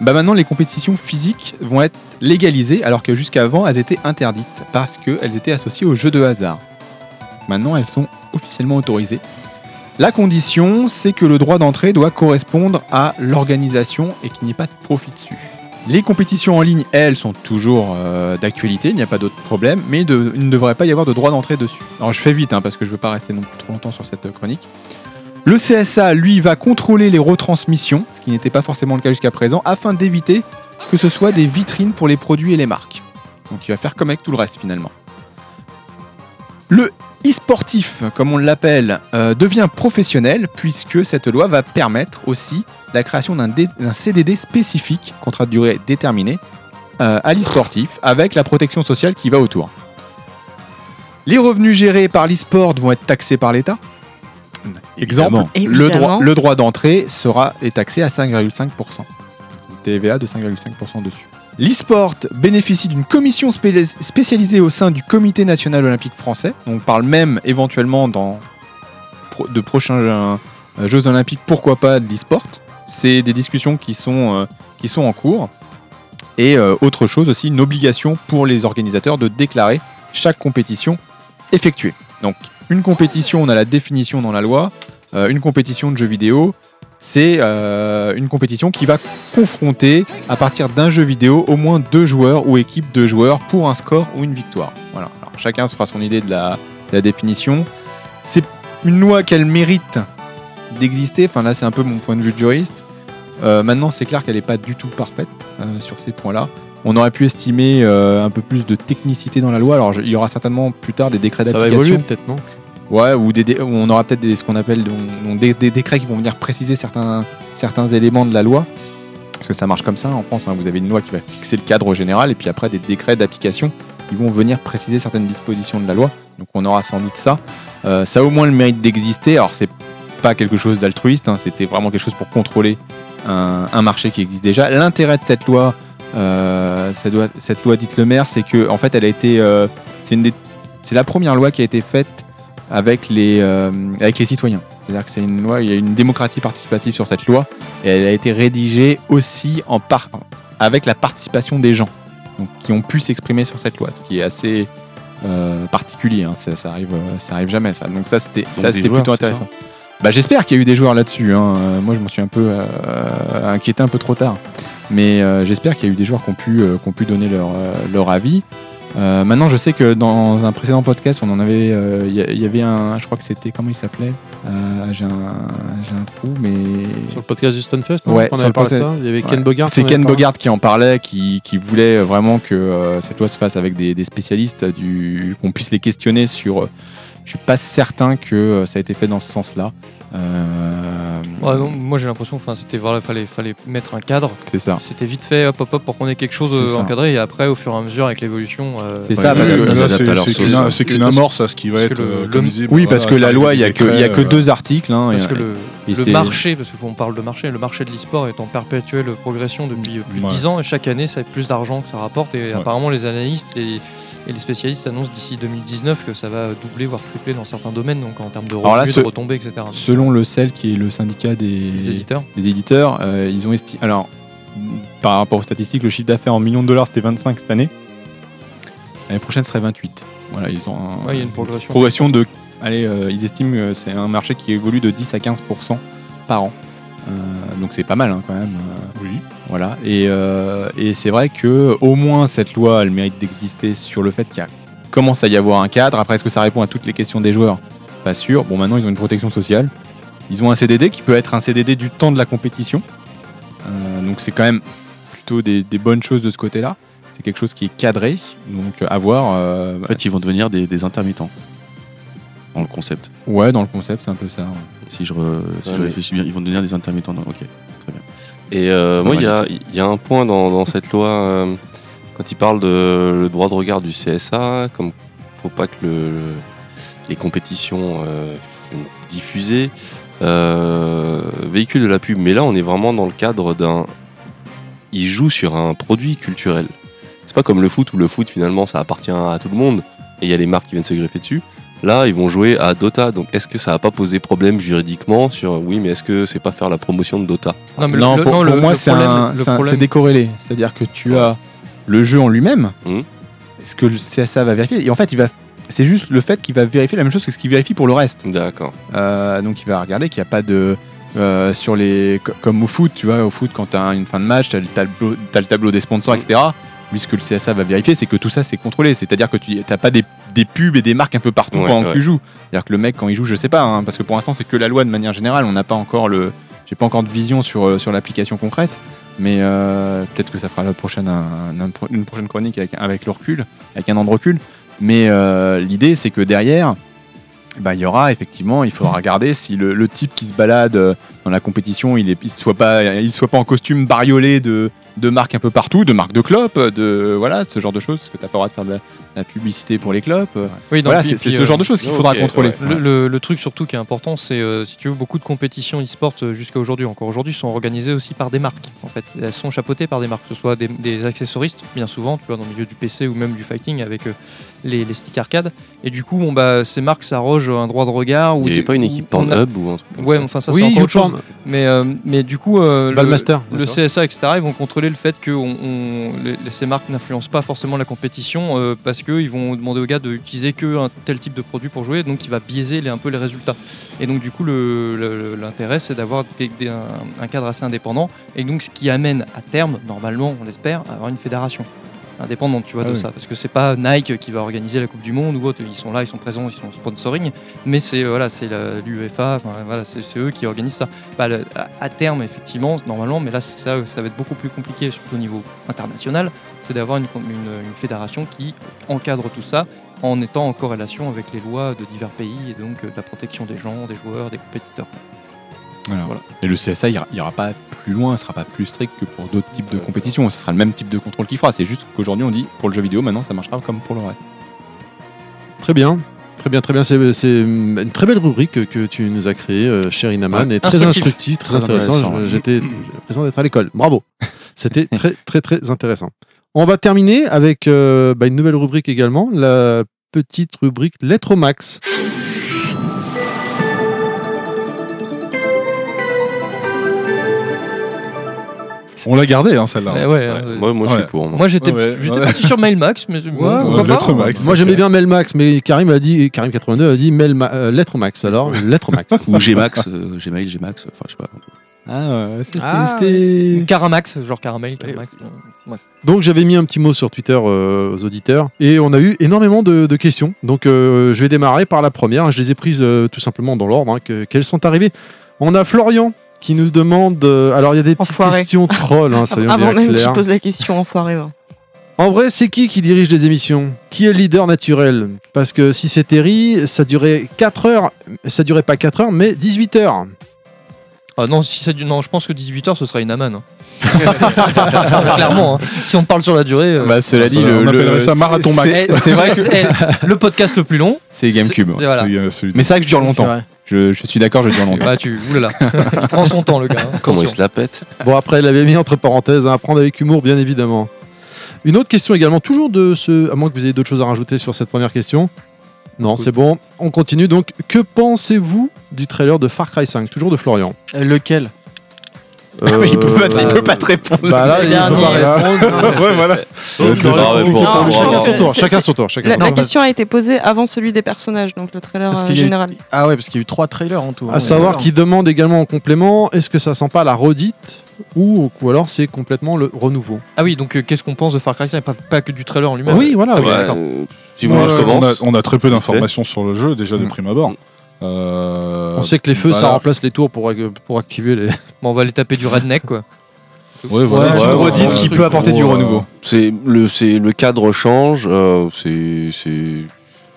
[SPEAKER 3] bah maintenant les compétitions physiques vont être légalisées alors que jusqu'avant elles étaient interdites parce qu'elles étaient associées aux jeux de hasard. Maintenant elles sont officiellement autorisées. La condition c'est que le droit d'entrée doit correspondre à l'organisation et qu'il n'y ait pas de profit dessus. Les compétitions en ligne, elles, sont toujours euh, d'actualité, il n'y a pas d'autre problème, mais il ne devrait pas y avoir de droit d'entrée dessus. Alors je fais vite hein, parce que je ne veux pas rester trop longtemps sur cette euh, chronique. Le CSA, lui, va contrôler les retransmissions, ce qui n'était pas forcément le cas jusqu'à présent, afin d'éviter que ce soit des vitrines pour les produits et les marques. Donc il va faire comme avec tout le reste finalement. Le e-sportif, comme on l'appelle, euh, devient professionnel puisque cette loi va permettre aussi la création d'un CDD spécifique, contrat de durée déterminé, euh, à l'e-sportif, avec la protection sociale qui va autour. Les revenus gérés par l'e-sport vont être taxés par l'État. Exemple,
[SPEAKER 6] Évidemment.
[SPEAKER 3] le droit, le droit d'entrée sera est taxé à 5,5%. TVA de 5,5% dessus. L'e-sport bénéficie d'une commission spé- spécialisée au sein du Comité national olympique français. On parle même éventuellement dans de prochains euh, Jeux olympiques, pourquoi pas de l'e-sport. C'est des discussions qui sont, euh, en cours. Et euh, autre chose aussi, une obligation pour les organisateurs de déclarer chaque compétition effectuée. Donc une compétition, on a la définition dans la loi. Une compétition de jeux vidéo, c'est euh, une compétition qui va confronter à partir d'un jeu vidéo au moins deux joueurs ou équipes de joueurs pour un score ou une victoire. Voilà. Alors, chacun se fera son idée de la, de la définition. C'est une loi qu'elle mérite d'exister. Enfin là, c'est un peu mon point de vue de juriste. Euh, maintenant, c'est clair qu'elle n'est pas du tout parfaite euh, sur ces points-là. On aurait pu estimer un peu plus de technicité dans la loi. Alors, je- il y aura certainement plus tard des décrets
[SPEAKER 1] Ça va
[SPEAKER 3] d'application.
[SPEAKER 1] évoluer peut-être, non?
[SPEAKER 3] Ouais, ou, on aura peut-être ce qu'on appelle des, décrets qui vont venir préciser certains, certains éléments de la loi. Parce que ça marche comme ça en France. hein. Vous avez une loi qui va fixer le cadre général et puis après des décrets d'application qui vont venir préciser certaines dispositions de la loi. Donc on aura sans doute ça. Euh, ça a au moins le mérite d'exister. Alors c'est pas quelque chose d'altruiste, hein, c'était vraiment quelque chose pour contrôler un, marché qui existe déjà. L'intérêt de cette loi, euh, cette loi, cette loi dite le maire, c'est que en fait elle a été, euh, c'est la première loi qui a été faite avec les, euh, avec les citoyens. C'est-à-dire que c'est une loi, il y a une démocratie participative sur cette loi, et elle a été rédigée aussi en par avec la participation des gens, donc, qui ont pu s'exprimer sur cette loi, ce qui est assez euh, particulier. hein. Ça, ça arrive, euh, ça arrive jamais ça. Donc ça, c'était, plutôt intéressant. Bah, j'espère qu'il y a eu des joueurs là-dessus. hein. Moi, je m'en suis un peu euh, inquiété un peu trop tard. Mais euh, j'espère qu'il y a eu des joueurs qui ont pu, euh, qui ont pu donner leur, euh, leur avis. Euh, maintenant, je sais que dans un précédent podcast, on en avait, euh, il y, avait un, je crois que c'était comment il s'appelait? Euh, J'ai un, trou, mais
[SPEAKER 1] Sur le podcast du Stunfest, non?
[SPEAKER 3] Ouais,
[SPEAKER 1] on avait parlé de ça. Il y avait
[SPEAKER 3] Ouais.
[SPEAKER 1] Ken Bogart.
[SPEAKER 3] C'est Ken. Bogart qui en parlait, qui, qui voulait vraiment que cette loi se fasse avec des, des spécialistes, du, qu'on puisse les questionner sur. je suis pas certain que ça a été fait dans ce sens-là. Euh,
[SPEAKER 2] Ouais, non, moi j'ai l'impression, enfin, c'était voilà, fallait, fallait mettre un cadre.
[SPEAKER 3] C'est ça.
[SPEAKER 2] C'était vite fait, hop, hop, hop, pour qu'on ait quelque chose euh,
[SPEAKER 3] ça.
[SPEAKER 2] encadré, et après, au fur et à mesure, avec l'évolution. euh,
[SPEAKER 3] C'est ça,
[SPEAKER 10] c'est- qu'une amorce à ce qui va être
[SPEAKER 2] le-
[SPEAKER 3] Oui,
[SPEAKER 10] voilà,
[SPEAKER 3] parce que la loi, il y a que, il y a que deux articles. hein,
[SPEAKER 2] Parce
[SPEAKER 3] et-
[SPEAKER 2] que le,
[SPEAKER 3] et
[SPEAKER 2] le
[SPEAKER 3] c'est-
[SPEAKER 2] marché, parce qu'on parle de marché, le marché de l'e-sport est en perpétuelle progression depuis plus de
[SPEAKER 10] Ouais.
[SPEAKER 2] 10 ans et chaque année, ça a plus d'argent que ça rapporte. Et apparemment, les analystes et, et les spécialistes annoncent d'ici 2019 que ça va doubler, voire tripler dans certains domaines, donc en termes de
[SPEAKER 3] là,
[SPEAKER 2] revenus,
[SPEAKER 3] ce-
[SPEAKER 2] de retombées, etc.
[SPEAKER 3] Selon le CEL, qui est le syndicat des,
[SPEAKER 2] Les éditeurs.
[SPEAKER 3] des éditeurs, euh, ils ont estimé. Alors, par rapport aux statistiques, le chiffre d'affaires en millions de dollars, c'était 25 cette année. L'année prochaine serait 28. Voilà, ils ont un-
[SPEAKER 2] Ouais, y a une progression.
[SPEAKER 3] progression de. Allez, euh, ils estiment que c'est un marché qui évolue de 10 à 15% par an. Euh, donc c'est pas mal hein, quand même. euh,
[SPEAKER 10] Oui.
[SPEAKER 3] Voilà. Et, euh, et c'est vrai que au moins cette loi, elle mérite d'exister sur le fait qu'il y a- commence à y avoir un cadre. Après, est-ce que ça répond à toutes les questions des joueurs? Pas sûr. Bon, maintenant ils ont une protection sociale. Ils ont un CDD qui peut être un CDD du temps de la compétition. Euh, donc c'est quand même plutôt des, des bonnes choses de ce côté-là. C'est quelque chose qui est cadré. Donc à voir. euh,
[SPEAKER 8] En fait, ils vont devenir des, des intermittents. Dans le concept.
[SPEAKER 3] Ouais, dans le concept, c'est un peu ça. ouais.
[SPEAKER 8] Si je, re- si
[SPEAKER 9] Ouais,
[SPEAKER 8] je
[SPEAKER 9] mais-
[SPEAKER 8] réfléchis bien, ils vont devenir des intermittents. Ok.
[SPEAKER 9] Et euh, moi, il y, a- il y a un point dans, dans cette loi, euh, quand il parle de le droit de regard du CSA, comme faut pas que le, le- les compétitions euh, diffusées véhiculent de la pub. Mais là, on est vraiment dans le cadre d'un. Il joue sur un produit culturel. C'est pas comme le foot où le foot finalement ça appartient à tout le monde et il y a les marques qui viennent se greffer dessus. Là, ils vont jouer à Dota. Donc, est-ce que ça va pas poser problème juridiquement sur oui, mais est-ce que c'est pas faire la promotion de Dota?
[SPEAKER 2] Non, mais le-
[SPEAKER 3] non,
[SPEAKER 2] le-
[SPEAKER 3] pour,
[SPEAKER 2] non,
[SPEAKER 3] pour
[SPEAKER 2] le-
[SPEAKER 3] moi, c'est décorrélé. C'est-à-dire que tu as le jeu en lui-même,
[SPEAKER 9] Mhm.
[SPEAKER 3] ce que le CSA va vérifier? Et en fait, il va, c'est juste le fait qu'il va vérifier la même chose que ce qu'il vérifie pour le reste.
[SPEAKER 9] D'accord.
[SPEAKER 3] Euh, donc, il va regarder qu'il n'y a pas de. euh, sur les co- comme au foot tu vois au foot quand tu as une fin de match tu as, le tableau t'as le tableau des sponsors
[SPEAKER 9] Mhm.
[SPEAKER 3] etc lui ce que le CSA va vérifier c'est que tout ça c'est contrôlé c'est à dire que tu n'as pas des, des pubs et des marques un peu partout
[SPEAKER 9] Ouais,
[SPEAKER 3] pendant que tu joues. C'est à dire que le mec quand il joue je sais pas hein, parce que pour l'instant c'est que la loi de manière générale. On n'a pas encore le j'ai pas encore de vision sur, euh, sur l'application concrète. Mais euh, peut-être que ça fera la prochaine, un- un- une prochaine chronique avec, avec le recul, avec un an de recul. Mais euh, l'idée, c'est que derrière, bah, il y aura effectivement, il faudra regarder si le, le type qui se balade dans la compétition, il ne soit, pas- il soit pas en costume bariolé de, de marques un peu partout, de marques de clopes, de voilà, ce genre de choses, parce que tu n'as pas le droit de faire de la, de la publicité pour les clopes.
[SPEAKER 2] Oui, donc,
[SPEAKER 3] voilà,
[SPEAKER 2] puis-
[SPEAKER 3] c'est c'est
[SPEAKER 2] puis,
[SPEAKER 3] ce
[SPEAKER 2] euh,
[SPEAKER 3] genre de choses qu'il
[SPEAKER 9] ok,
[SPEAKER 3] faudra contrôler.
[SPEAKER 9] ouais.
[SPEAKER 2] Le, le- le truc surtout qui est important, c'est euh, si tu veux, beaucoup de compétitions e-sport euh, jusqu'à aujourd'hui, encore aujourd'hui, sont organisées aussi par des marques. En fait, elles sont chapeautées par des marques, que ce soit des, des accessoristes, bien souvent, tu vois, dans le milieu du PC ou même du fighting avec euh, les, les sticks arcade. Et du coup, bon bah, ces marques s'arrogent un droit de regard.
[SPEAKER 9] Il
[SPEAKER 2] ou
[SPEAKER 9] n'y avait pas une équipe
[SPEAKER 2] on a-
[SPEAKER 9] Pornhub ou un truc comme
[SPEAKER 2] Ouais,
[SPEAKER 9] ça
[SPEAKER 2] enfin ça
[SPEAKER 1] Oui,
[SPEAKER 2] c'est encore autre chose. Mais, euh, mais du coup, euh, le- CSA, etc., ils vont contrôler le fait que on- on- les, les- ces marques n'influencent pas forcément la compétition euh, parce qu'ils vont demander aux gars d'utiliser que un tel type de produit pour jouer, donc il va biaiser les, un peu les résultats. Et donc du coup, l'intérêt c'est d'avoir un, un cadre assez indépendant, et donc ce qui amène à terme, normalement, on l'espère, à avoir une fédération indépendante tu vois
[SPEAKER 3] Ah
[SPEAKER 2] de
[SPEAKER 3] oui.
[SPEAKER 2] ça. Parce que c'est pas Nike qui va organiser la Coupe du Monde ou autre. Ils sont là ils sont présents ils sont sponsoring. Mais c'est euh, voilà c'est l'UEFA voilà c'est eux qui organisent ça. Bah, le- à, terme effectivement normalement mais là c'est ça ça va être beaucoup plus compliqué surtout au niveau international. C'est d'avoir une- une fédération qui encadre tout ça en étant en corrélation avec les lois de divers pays et donc euh, de la protection des gens des joueurs des compétiteurs
[SPEAKER 3] Voilà.
[SPEAKER 2] Voilà.
[SPEAKER 3] Et le CSA, il ira, ira pas plus loin, ne sera pas plus strict que pour d'autres types de compétitions. Ce sera le même type de contrôle qu'il fera. C'est juste qu'aujourd'hui, on dit pour le jeu vidéo, maintenant, ça marchera comme pour le reste.
[SPEAKER 1] Très bien. Très bien, très bien. C'est une très belle rubrique que tu nous as créée, euh, cher Inaman,
[SPEAKER 8] Ouais.
[SPEAKER 1] et très
[SPEAKER 2] Instructif.
[SPEAKER 1] instructif, très
[SPEAKER 8] Très
[SPEAKER 1] intéressant.
[SPEAKER 8] intéressant.
[SPEAKER 1] J'étais l'impression d'être à l'école. Bravo. [LAUGHS] C'était très, très, très intéressant. On va terminer avec euh, bah, une nouvelle rubrique également, la petite rubrique Lettre au max.
[SPEAKER 10] On l'a gardé, hein, celle-là.
[SPEAKER 2] Ouais, ouais,
[SPEAKER 9] Ouais,
[SPEAKER 2] euh,
[SPEAKER 9] Moi, moi je
[SPEAKER 10] Ouais.
[SPEAKER 9] suis pour. moi.
[SPEAKER 2] moi j'étais
[SPEAKER 10] Ouais, ouais,
[SPEAKER 2] j'étais
[SPEAKER 10] ouais.
[SPEAKER 2] parti sur Mailmax mais
[SPEAKER 10] Ouais,
[SPEAKER 2] pourquoi
[SPEAKER 10] ouais,
[SPEAKER 2] pas
[SPEAKER 10] lettre max.
[SPEAKER 1] Moi j'aimais bien Mail Max, mais Karim a dit, Karim 82 a dit Mail Ma- euh, Lettre max. Alors, Lettre max. [LAUGHS]
[SPEAKER 8] Ou Gmax, euh, Gmail, Gmax, enfin je sais pas.
[SPEAKER 3] Ah, c'était.
[SPEAKER 1] Ah,
[SPEAKER 3] c'était-
[SPEAKER 2] Caramax genre caramel Caramax euh,
[SPEAKER 1] Donc j'avais mis un petit mot sur Twitter euh, aux auditeurs et on a eu énormément de, de questions. Donc euh, je vais démarrer par la première. Je les ai prises euh, tout simplement dans l'ordre hein, que- qu'elles sont arrivées. On a Florian qui nous demande. euh, alors il y a des petites
[SPEAKER 6] Enfoiré.
[SPEAKER 1] questions trolls, hein, soyons
[SPEAKER 6] Avant
[SPEAKER 1] bien
[SPEAKER 6] même
[SPEAKER 1] clairs.
[SPEAKER 6] pose la question, enfoiré. va.
[SPEAKER 1] En vrai, c'est qui qui dirige les émissions? Qui est le leader naturel? Parce que si c'est Terry, ça durait 4 heures. Ça durait pas 4 heures, mais 18 heures.
[SPEAKER 2] Ah non, si ça, non, je pense que 18h ce sera une amane. hein. [LAUGHS] Clairement, hein. si on parle sur la durée. euh,
[SPEAKER 3] Bah, cela
[SPEAKER 10] Ça,
[SPEAKER 3] dit,
[SPEAKER 10] on
[SPEAKER 3] le,
[SPEAKER 10] appellerait
[SPEAKER 3] le-
[SPEAKER 10] ça marathon max.
[SPEAKER 3] c'est- vrai que [LAUGHS]
[SPEAKER 2] le podcast le plus long,
[SPEAKER 3] c'est GameCube.
[SPEAKER 2] voilà.
[SPEAKER 3] Mais c'est vrai que je dure
[SPEAKER 5] C'est
[SPEAKER 3] longtemps. Je, je suis d'accord, je dure longtemps. [LAUGHS]
[SPEAKER 2] Bah tu, oulala, [LAUGHS] il prend son temps le gars. hein.
[SPEAKER 9] Comment il
[SPEAKER 2] Attention.
[SPEAKER 9] se la pète
[SPEAKER 1] Bon, après, il avait mis entre parenthèses, hein, à prendre avec humour, bien évidemment. Une autre question également, toujours de ce. À moins que vous ayez d'autres choses à rajouter sur cette première question. Non, c'est bon. On continue donc. Que pensez-vous du trailer de Far Cry 5 Toujours de Florian.
[SPEAKER 5] Euh, Lequel?
[SPEAKER 1] Euh,
[SPEAKER 3] il, peut pas, il
[SPEAKER 1] bah,
[SPEAKER 3] peut pas te répondre.
[SPEAKER 1] Bah là, il peut pas répondre. [LAUGHS]
[SPEAKER 3] ouais, voilà.
[SPEAKER 10] Euh,
[SPEAKER 9] Ça va répondre.
[SPEAKER 1] Chacun son tour. Chacun son tour. chacun
[SPEAKER 6] La, question a été posée avant celui des personnages, donc le trailer euh,
[SPEAKER 5] eu-
[SPEAKER 6] général.
[SPEAKER 5] Ah ouais, parce qu'il y a eu trois trailers en tout.
[SPEAKER 1] À savoir qu'il demande également en complément est-ce que ça sent pas la redite ou, ou alors c'est complètement le renouveau
[SPEAKER 2] Ah oui, donc euh, qu'est-ce qu'on pense de Far Cry 5 pas, pas que du trailer en lui-même.
[SPEAKER 1] Oui, voilà.
[SPEAKER 2] Ah oui,
[SPEAKER 1] ouais.
[SPEAKER 2] d'accord.
[SPEAKER 9] euh, Si vous
[SPEAKER 10] Ouais,
[SPEAKER 9] voulez, je
[SPEAKER 10] on, a,
[SPEAKER 9] commence.
[SPEAKER 10] on a très peu d'informations sur le jeu déjà de
[SPEAKER 3] Mm.
[SPEAKER 10] prime abord. Euh,
[SPEAKER 1] On sait que les feux, ça remplace les tours pour, pour activer les. [LAUGHS]
[SPEAKER 2] Bon, on va aller taper du redneck quoi. [LAUGHS]
[SPEAKER 10] Ouais, voilà.
[SPEAKER 5] Ouais,
[SPEAKER 10] Ouais,
[SPEAKER 3] redite qui peut apporter du
[SPEAKER 10] euh,
[SPEAKER 3] renouveau.
[SPEAKER 9] C'est le, c'est le cadre change. euh, c'est, c'est,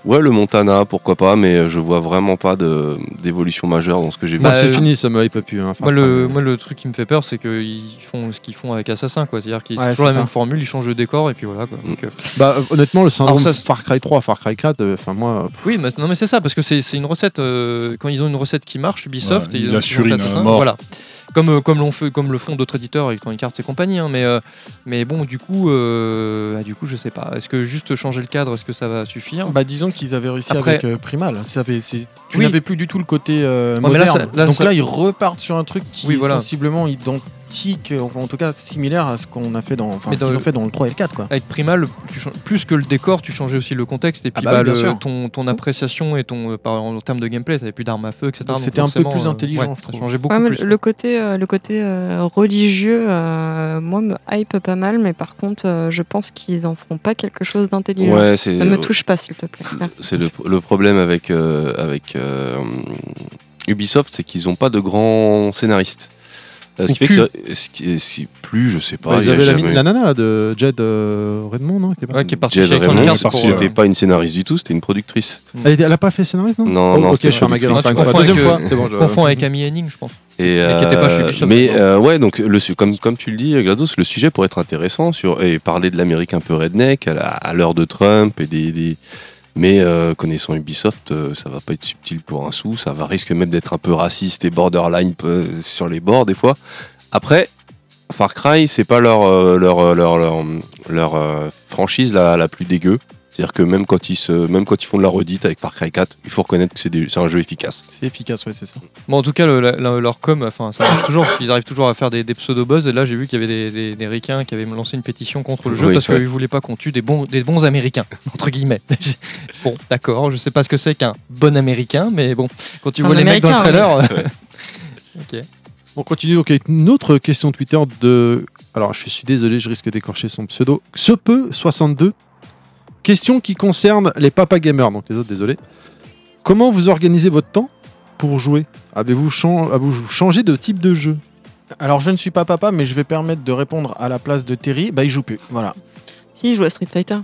[SPEAKER 9] ouais, le Montana, pourquoi pas, mais je vois vraiment pas d'évolution majeure dans ce que j'ai vu.
[SPEAKER 1] Moi,
[SPEAKER 2] Bah,
[SPEAKER 1] c'est
[SPEAKER 2] euh,
[SPEAKER 1] fini, ça me hype plus. Hein, Far
[SPEAKER 2] Moi le,
[SPEAKER 1] Cry.
[SPEAKER 2] moi, le truc qui me fait peur, c'est qu'ils font ce qu'ils font avec Assassin, quoi. C'est-à-dire qu'ils
[SPEAKER 5] Ouais,
[SPEAKER 2] toujours la même formule, ils changent de décor et puis voilà. Quoi.
[SPEAKER 9] Mm.
[SPEAKER 2] Donc, euh,
[SPEAKER 1] Bah, euh, honnêtement, le syndrome
[SPEAKER 2] Alors ça,
[SPEAKER 1] Far Cry 3, Far Cry 4, euh, enfin, moi.
[SPEAKER 2] oui, mais, non, mais c'est ça, parce que c'est une recette. euh, quand ils ont une recette qui marche, Ubisoft,
[SPEAKER 10] Ouais,
[SPEAKER 2] et
[SPEAKER 10] il
[SPEAKER 2] ils ont
[SPEAKER 10] assure
[SPEAKER 2] fait
[SPEAKER 10] une mort.
[SPEAKER 2] Voilà. Comme, comme, l'on fait, comme le font d'autres éditeurs, Electronic Arts et compagnie. hein, mais, euh, mais bon, du coup, euh, ah, du coup, je sais pas. Est-ce que juste changer le cadre, est-ce que ça va suffire?
[SPEAKER 5] Bah disons qu'ils avaient réussi
[SPEAKER 2] Après-
[SPEAKER 5] avec euh, Primal. Ça tu
[SPEAKER 2] Oui.
[SPEAKER 5] n'avais plus du tout le côté euh,
[SPEAKER 2] Ouais, mais là,
[SPEAKER 5] moderne.
[SPEAKER 2] ça- là,
[SPEAKER 5] Donc
[SPEAKER 2] ça-
[SPEAKER 5] là, ils repartent sur un truc qui
[SPEAKER 2] Oui, voilà.
[SPEAKER 5] sensiblement euh, enfin, en tout cas similaire à ce qu'on a fait dans, enfin, ce
[SPEAKER 2] le-
[SPEAKER 5] ont fait dans le 3 et le 4 quoi.
[SPEAKER 2] Avec Primal, tu plus que le décor, tu changeais aussi le contexte et puis
[SPEAKER 5] bah
[SPEAKER 2] bah, le- ton, ton appréciation et ton euh, par- en termes de gameplay, t'avais plus d'armes à feu, etc.
[SPEAKER 5] C'était un peu plus
[SPEAKER 2] euh,
[SPEAKER 5] intelligent,
[SPEAKER 2] ouais,
[SPEAKER 5] je
[SPEAKER 2] ça
[SPEAKER 5] trouve.
[SPEAKER 2] changeait beaucoup
[SPEAKER 6] Ouais, mais
[SPEAKER 2] plus.
[SPEAKER 6] le côté, euh, le côté euh, religieux, euh, moi, me hype pas mal, mais par contre, euh, je pense qu'ils en feront pas quelque chose d'intelligent.
[SPEAKER 9] Ouais,
[SPEAKER 6] Ne me touche pas, s'il te plaît.
[SPEAKER 9] C'est le, le problème avec, euh, avec euh, Ubisoft, c'est qu'ils n'ont pas de grands scénaristes. Euh, Ce qui fait que c'est- ce qui est- si plus, je sais pas.
[SPEAKER 1] Bah,
[SPEAKER 9] il
[SPEAKER 1] ils
[SPEAKER 9] y a
[SPEAKER 1] avaient la,
[SPEAKER 9] jamais-
[SPEAKER 1] mine- la nana là, de Jed euh, Redmond, non qui est pas-
[SPEAKER 2] Ouais, qui est parti
[SPEAKER 9] Jed
[SPEAKER 2] chez Electronic
[SPEAKER 9] Raymond,
[SPEAKER 2] Arts
[SPEAKER 10] c'est
[SPEAKER 2] pour,
[SPEAKER 9] c'était
[SPEAKER 2] euh,
[SPEAKER 9] pas une scénariste du tout, c'était une productrice.
[SPEAKER 1] elle, était- elle a pas fait scénariste, non
[SPEAKER 9] Non,
[SPEAKER 1] Oh,
[SPEAKER 9] non,
[SPEAKER 1] ok,
[SPEAKER 9] c'était
[SPEAKER 1] je fais ma gueule.
[SPEAKER 9] productrice.
[SPEAKER 1] Cinq fois.
[SPEAKER 2] confond
[SPEAKER 1] Deuxième
[SPEAKER 2] avec,
[SPEAKER 1] fois,
[SPEAKER 2] euh,
[SPEAKER 1] c'est bon. je-
[SPEAKER 2] confond avec Amy Henning, je pense.
[SPEAKER 9] Et,
[SPEAKER 2] qui était pas chez Ubisoft,
[SPEAKER 9] mais
[SPEAKER 2] non.
[SPEAKER 9] euh, ouais, donc le, su- comme, comme tu le dis, Glados, le sujet pourrait être intéressant sur, et parler de l'Amérique un peu redneck à la- à l'heure de Trump et des. des- mais euh, connaissant Ubisoft, euh, ça va pas être subtil pour un sou, ça va risque même d'être un peu raciste et borderline euh, sur les bords des fois. Après, Far Cry, c'est pas leur, leur, franchise la plus dégueu. C'est-à-dire que même quand, ils se, même quand ils font de la redite avec Far Cry 4, il faut reconnaître que c'est un jeu efficace.
[SPEAKER 5] C'est efficace, ouais, c'est ça.
[SPEAKER 2] Bon, en tout cas, le- la- la- leur com, enfin, ça marche toujours, qu'ils arrivent toujours à faire des, des pseudo-buzz. Et là, j'ai vu qu'il y avait des, des, des ricains qui avaient lancé une pétition contre le jeu
[SPEAKER 9] Oui,
[SPEAKER 2] parce qu'ils voulaient pas qu'on tue des bons, des bons américains, [LAUGHS] entre guillemets. [LAUGHS] bon, d'accord, je sais pas ce que c'est qu'un bon américain, mais bon, quand tu
[SPEAKER 6] Un
[SPEAKER 2] vois les mecs dans le trailer. euh, [LAUGHS] ok.
[SPEAKER 1] On continue donc avec une autre question Twitter de. Alors, je suis désolé, je risque d'écorcher son pseudo. Ce peut 62. Question qui concerne les papa gamers, donc les autres, désolé. Comment vous organisez votre temps pour jouer? Avez-vous chan- avez-vous changé de type de jeu?
[SPEAKER 5] Alors je ne suis pas papa, mais je vais permettre de répondre à la place de Terry. Bah il joue plus. Voilà.
[SPEAKER 6] Si, il joue à Street Fighter.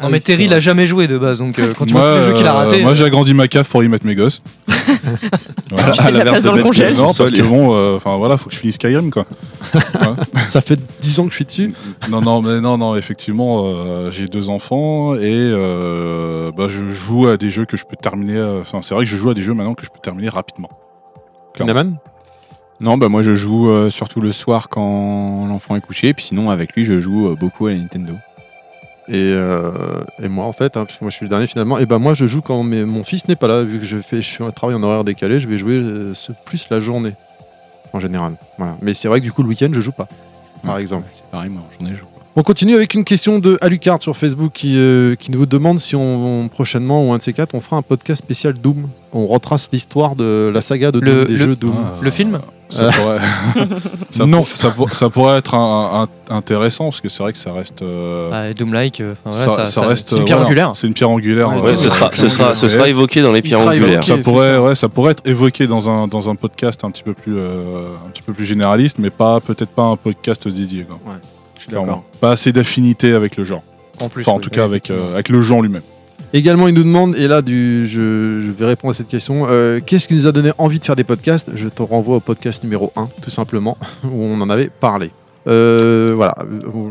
[SPEAKER 2] Non,
[SPEAKER 5] Ah
[SPEAKER 2] mais
[SPEAKER 5] oui,
[SPEAKER 2] Terry l'a jamais joué de base, donc euh, [LAUGHS] quand tu
[SPEAKER 10] moi,
[SPEAKER 2] vois tous les jeux qu'il a
[SPEAKER 10] euh,
[SPEAKER 2] raté.
[SPEAKER 10] moi, j'ai agrandi ma cave pour y mettre mes gosses. [LAUGHS] Voilà.
[SPEAKER 6] Tu fais de la place dans le congèle.
[SPEAKER 10] Non, parce que bon, euh, enfin voilà, faut que je finisse Skyrim quoi. [LAUGHS]
[SPEAKER 1] Ça fait 10 ans que je suis dessus.
[SPEAKER 10] Non, non, mais non, non, effectivement, euh, j'ai deux enfants et euh, bah, je joue à des jeux que je peux terminer. euh, Enfin, c'est vrai que je joue à des jeux maintenant que je peux terminer rapidement.
[SPEAKER 1] Naman
[SPEAKER 3] Non, bah moi je joue euh, surtout le soir quand l'enfant est couché, puis sinon avec lui je joue euh, beaucoup à la Nintendo.
[SPEAKER 1] Et, euh, et moi, en fait, hein, puisque moi je suis le dernier finalement, et ben moi je joue quand mes- mon fils n'est pas là, vu que je, fais, je suis un travail en horaire décalé, je vais jouer euh, plus la journée en général. Voilà. Mais c'est vrai que du coup, le week-end, je joue pas, par
[SPEAKER 3] Ouais,
[SPEAKER 1] exemple.
[SPEAKER 3] C'est pareil, moi j'en ai joué.
[SPEAKER 1] On continue avec une question de Alucard sur Facebook qui, euh, qui nous demande si on, prochainement ou un de ces quatre on fera un podcast spécial Doom. On retrace l'histoire de la saga de
[SPEAKER 2] Le-
[SPEAKER 1] Doom, des
[SPEAKER 2] le-
[SPEAKER 1] jeux Doom.
[SPEAKER 10] Ah,
[SPEAKER 2] Le film?
[SPEAKER 10] Ça
[SPEAKER 1] Euh,
[SPEAKER 10] pourrait... [LAUGHS] ça,
[SPEAKER 3] Non.
[SPEAKER 10] pour- ça, pour- ça pourrait être un- un- intéressant parce que c'est vrai que ça reste. euh,
[SPEAKER 2] Ah, et Doom-like, euh, voilà,
[SPEAKER 10] ça,
[SPEAKER 2] ça-
[SPEAKER 10] ça
[SPEAKER 2] ça-
[SPEAKER 10] reste.
[SPEAKER 2] c'est une pierre
[SPEAKER 10] voilà,
[SPEAKER 2] angulaire.
[SPEAKER 10] C'est une pierre angulaire.
[SPEAKER 5] Ouais,
[SPEAKER 10] euh,
[SPEAKER 9] Ouais, ce sera, ce sera, ce sera évoqué dans les pierres angulaires.
[SPEAKER 5] évoqué.
[SPEAKER 10] Ça pourrait, ouais, ça pourrait être évoqué dans un, dans un podcast un petit peu plus, euh, un petit peu plus généraliste, mais pas peut-être pas un podcast dédié. Quoi. Pas assez d'affinité avec le genre.
[SPEAKER 2] En plus,
[SPEAKER 10] Enfin, en
[SPEAKER 2] oui,
[SPEAKER 10] tout
[SPEAKER 2] oui,
[SPEAKER 10] cas, avec, euh, avec le genre lui-même.
[SPEAKER 1] Également, il nous demande, et là, du, je, je vais répondre à cette question, euh, qu'est-ce qui nous a donné envie de faire des podcasts? Je te renvoie au podcast numéro 1, tout simplement, [LAUGHS] où on en avait parlé. Euh, voilà.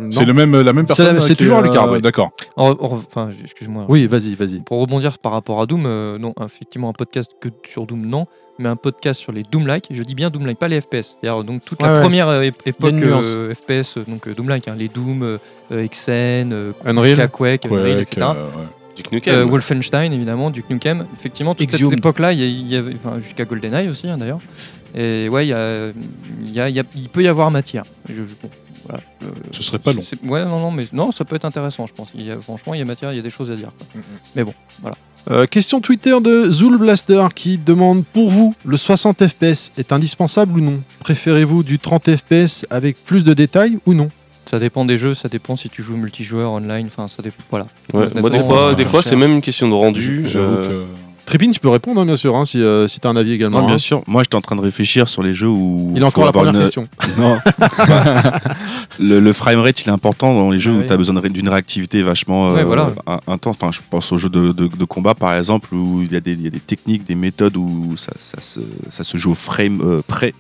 [SPEAKER 10] C'est
[SPEAKER 1] non.
[SPEAKER 10] le même, la même personne.
[SPEAKER 1] c'est toujours Lucard,
[SPEAKER 10] euh,
[SPEAKER 1] oui.
[SPEAKER 10] D'accord.
[SPEAKER 2] En- en- enfin, excuse-moi.
[SPEAKER 1] Oui, vas-y, vas-y.
[SPEAKER 2] Pour rebondir par rapport à Doom, euh, non, effectivement, un podcast que sur Doom, non, mais un podcast sur les Doom-like, je dis bien Doom-like, pas les FPS. C'est-à-dire donc toute
[SPEAKER 5] Ouais,
[SPEAKER 2] la
[SPEAKER 5] ouais.
[SPEAKER 2] première euh, ép- époque euh, FPS, donc euh, Doom-like, hein, les Doom, Xen, euh,
[SPEAKER 1] Unreal.
[SPEAKER 2] Quake, Unreal,
[SPEAKER 10] Ouais,
[SPEAKER 2] etc.
[SPEAKER 9] Duke Nukem.
[SPEAKER 2] Euh, Wolfenstein, évidemment, Duke Nukem. Effectivement, toute cette époque-là, il y a- il y avait, enfin, jusqu'à GoldenEye aussi, hein, d'ailleurs. Et ouais, il y a, y a- peut y avoir matière. Je- je- bon, voilà, euh,
[SPEAKER 10] Ce serait pas long.
[SPEAKER 2] Ouais, non, non, mais non, ça peut être intéressant, je pense. Il y a, franchement, il y a matière, il y a des choses à dire. quoi. Mais bon, voilà.
[SPEAKER 1] Euh, question Twitter de Zool Blaster qui demande pour vous, le 60 FPS est indispensable ou non? Préférez-vous du 30 FPS avec plus de détails ou non?
[SPEAKER 2] Ça dépend des jeux, ça dépend si tu joues multijoueur, online, enfin, ça dépend. Voilà.
[SPEAKER 9] Ouais,
[SPEAKER 2] Honnêtement,
[SPEAKER 9] moi, des fois,
[SPEAKER 2] euh,
[SPEAKER 9] des fois c'est même une question de rendu. Euh,
[SPEAKER 10] que.
[SPEAKER 1] Trépine, tu peux répondre, hein, bien sûr, hein, si, euh, si tu as un avis également.
[SPEAKER 8] Non,
[SPEAKER 1] hein.
[SPEAKER 8] bien sûr. Moi, j'étais en train de réfléchir sur les jeux où.
[SPEAKER 1] Il a encore la première
[SPEAKER 8] une-
[SPEAKER 1] question. [LAUGHS]
[SPEAKER 8] Non. [LAUGHS] le, le framerate, il est important dans les jeux
[SPEAKER 5] Ah
[SPEAKER 8] où
[SPEAKER 5] oui.
[SPEAKER 8] tu as besoin d'une réactivité vachement
[SPEAKER 2] Ouais,
[SPEAKER 8] euh,
[SPEAKER 2] voilà.
[SPEAKER 8] intense. Enfin, je pense aux jeux de, de- de combat, par exemple, où il y, a des- il y a des techniques, des méthodes où ça, ça se, ça se joue au frame euh, près.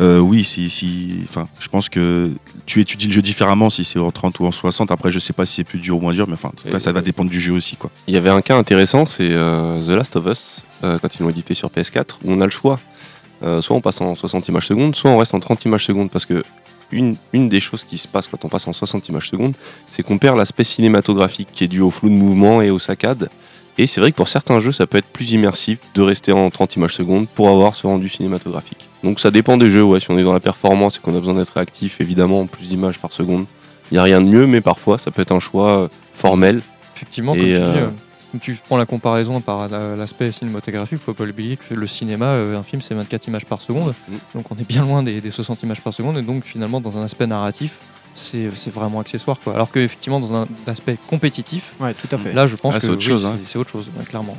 [SPEAKER 8] Euh, oui, si, si, enfin, je pense que tu étudies le jeu différemment si c'est en 30 ou en 60. Après, je sais pas si c'est plus dur ou moins dur, mais enfin, en tout cas,
[SPEAKER 9] Et-
[SPEAKER 8] ça va dépendre du jeu aussi, quoi.
[SPEAKER 9] Il y avait un cas intéressant, c'est euh, The Last of Us, euh, quand ils l'ont édité sur PS4, où on a le choix. Euh, soit on passe en 60 images secondes, soit on reste en 30 images secondes. Parce que une, une des choses qui se passe quand on passe en 60 images secondes, c'est qu'on perd l'aspect cinématographique qui est dû au flou de mouvement et aux saccades. Et c'est vrai que pour certains jeux, ça peut être plus immersif de rester en 30 images secondes pour avoir ce rendu cinématographique. Donc ça dépend des jeux, ouais. Si on est dans la performance et qu'on a besoin d'être réactif, évidemment, plus d'images par seconde. Il n'y a rien de mieux, mais parfois ça peut être un choix euh, formel.
[SPEAKER 2] Effectivement,
[SPEAKER 9] Et,
[SPEAKER 2] comme tu dis,
[SPEAKER 9] euh,
[SPEAKER 2] euh, quand tu prends la comparaison par la- l'aspect cinématographique, faut pas oublier que le cinéma, un film, c'est 24 images par seconde.
[SPEAKER 9] Mm.
[SPEAKER 2] Donc on est bien loin des, des 60 images par seconde. Et donc finalement, dans un aspect narratif, c'est vraiment accessoire. Quoi. Alors qu'effectivement, dans un aspect compétitif,
[SPEAKER 5] Ouais, tout à fait.
[SPEAKER 2] là, je pense
[SPEAKER 8] Ah,
[SPEAKER 2] que
[SPEAKER 8] c'est autre
[SPEAKER 2] oui,
[SPEAKER 8] chose, hein.
[SPEAKER 2] c'est- autre chose, ouais, clairement.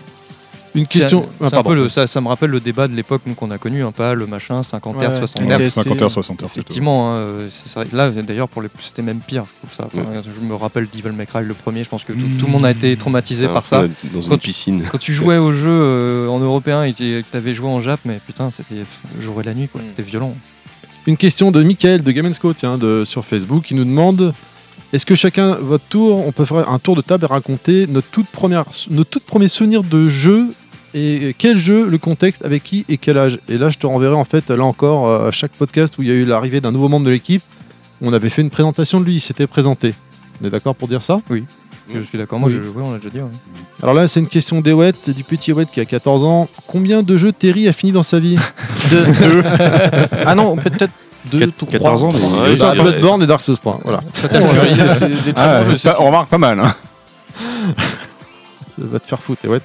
[SPEAKER 1] Une question. Ah,
[SPEAKER 2] un
[SPEAKER 1] pardon.
[SPEAKER 2] peu le- ça, ça me rappelle le débat de l'époque nous, qu'on a connu, un pas le machin 50
[SPEAKER 5] Ouais,
[SPEAKER 2] Hz,
[SPEAKER 5] ouais.
[SPEAKER 2] 60
[SPEAKER 5] Ouais.
[SPEAKER 2] Hz.
[SPEAKER 5] Ouais.
[SPEAKER 10] 50 heures, 60 heures, c'est tout.
[SPEAKER 2] Effectivement, hein, euh, ça. là d'ailleurs pour les c'était même pire. je trouve ça. Enfin, Je me rappelle Devil May Cry le premier. Je pense que tout, tout le monde a été traumatisé
[SPEAKER 9] Alors
[SPEAKER 2] par ça.
[SPEAKER 9] Dans une piscine.
[SPEAKER 2] Quand tu jouais au jeu euh, en européen et que tu avais joué en Jap, mais putain, c'était jour et la nuit, quoi.
[SPEAKER 5] Mm.
[SPEAKER 2] C'était violent.
[SPEAKER 1] Une question de Michael de Game Co tiens, de, sur Facebook qui nous demande est-ce que chacun, votre tour, on peut faire un tour de table et raconter notre toute première, notre tout premier souvenir de jeu et quel jeu, le contexte, avec qui et quel âge? Et là, je te renverrai en fait, là encore, euh, à chaque podcast où il y a eu l'arrivée d'un nouveau membre de l'équipe, on avait fait une présentation de lui, il s'était présenté. On est d'accord pour dire ça?
[SPEAKER 2] Je suis d'accord. Moi,
[SPEAKER 1] Oui.
[SPEAKER 2] je, ouais, on l'a déjà dit. ouais.
[SPEAKER 1] Alors là, c'est une question d'Ewet, du petit Ewet qui a 14 ans. Combien de jeux Terry a fini dans sa vie? [LAUGHS]
[SPEAKER 5] Deux. ah non, peut-être deux, trois.
[SPEAKER 8] 14 ans,
[SPEAKER 9] Ouais,
[SPEAKER 1] Euh,
[SPEAKER 9] dirais-
[SPEAKER 1] Bloodborne et Dark Souls 3. Voilà.
[SPEAKER 5] Des très
[SPEAKER 3] Ah,
[SPEAKER 5] bons jeux,
[SPEAKER 3] ça, on remarque pas mal. Hein. [LAUGHS]
[SPEAKER 1] Va te faire foutre, Ewet.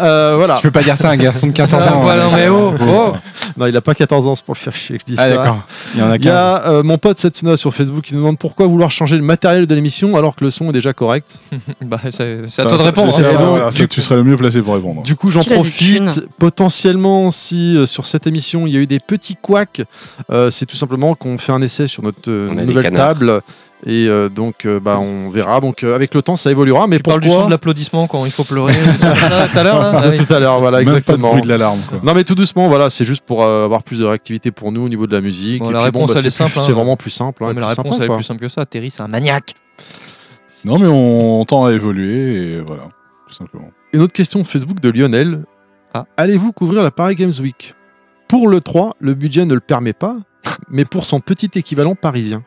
[SPEAKER 1] Euh, voilà.
[SPEAKER 3] Tu peux pas dire ça à un garçon de 14
[SPEAKER 2] Ah,
[SPEAKER 3] ans.
[SPEAKER 2] voilà,
[SPEAKER 3] hein.
[SPEAKER 2] mais oh, oh.
[SPEAKER 1] Non, il a pas 14 ans, c'est pour le faire chier que je dis
[SPEAKER 3] Ah
[SPEAKER 1] ça.
[SPEAKER 3] d'accord. Il y en a
[SPEAKER 1] Il y
[SPEAKER 3] 15.
[SPEAKER 1] a euh, mon pote Setsuna sur Facebook qui nous demande pourquoi vouloir changer le matériel de l'émission alors que le son est déjà correct. [LAUGHS]
[SPEAKER 2] Bah, c'est c'est à
[SPEAKER 10] Ça,
[SPEAKER 2] toi de
[SPEAKER 10] ça,
[SPEAKER 2] répondre.
[SPEAKER 10] c'est-
[SPEAKER 2] hein.
[SPEAKER 1] Et
[SPEAKER 10] voilà, ça, tu serais le mieux placé pour répondre.
[SPEAKER 1] Du coup, j'en profite. Potentiellement, si euh, sur cette émission il y a eu des petits couacs, euh, c'est tout simplement qu'on fait un essai sur notre euh, nouvelle table. Et euh, donc, euh, bah, on verra. Donc, euh, avec le temps, ça évoluera. Mais
[SPEAKER 2] Tu parles du son
[SPEAKER 1] pourquoi
[SPEAKER 2] de l'applaudissement quand il faut pleurer. Ah, Tout à l'heure. Ah [LAUGHS] oui.
[SPEAKER 1] Tout à l'heure, voilà,
[SPEAKER 10] Même pas de
[SPEAKER 1] exactement.
[SPEAKER 10] bruit de l'alarme. quoi.
[SPEAKER 1] Non mais tout doucement, voilà, c'est juste pour euh, avoir plus de réactivité pour nous au niveau de la musique.
[SPEAKER 2] Bon,
[SPEAKER 1] Et
[SPEAKER 2] la
[SPEAKER 1] puis,
[SPEAKER 2] réponse, elle
[SPEAKER 1] c'est
[SPEAKER 2] est simple,
[SPEAKER 1] plus-
[SPEAKER 2] hein.
[SPEAKER 1] C'est vraiment plus simple. hein,
[SPEAKER 2] mais la réponse,
[SPEAKER 1] sympa,
[SPEAKER 2] elle est plus simple que ça. Terry, c'est un maniaque.
[SPEAKER 10] Non, mais on tend à évoluer et voilà, tout simplement.
[SPEAKER 1] Une autre question Facebook de Lionel.
[SPEAKER 2] Ah.
[SPEAKER 1] Allez-vous couvrir la Paris Games Week? Pour le 3, le budget ne le permet pas, [LAUGHS] mais pour son petit équivalent parisien.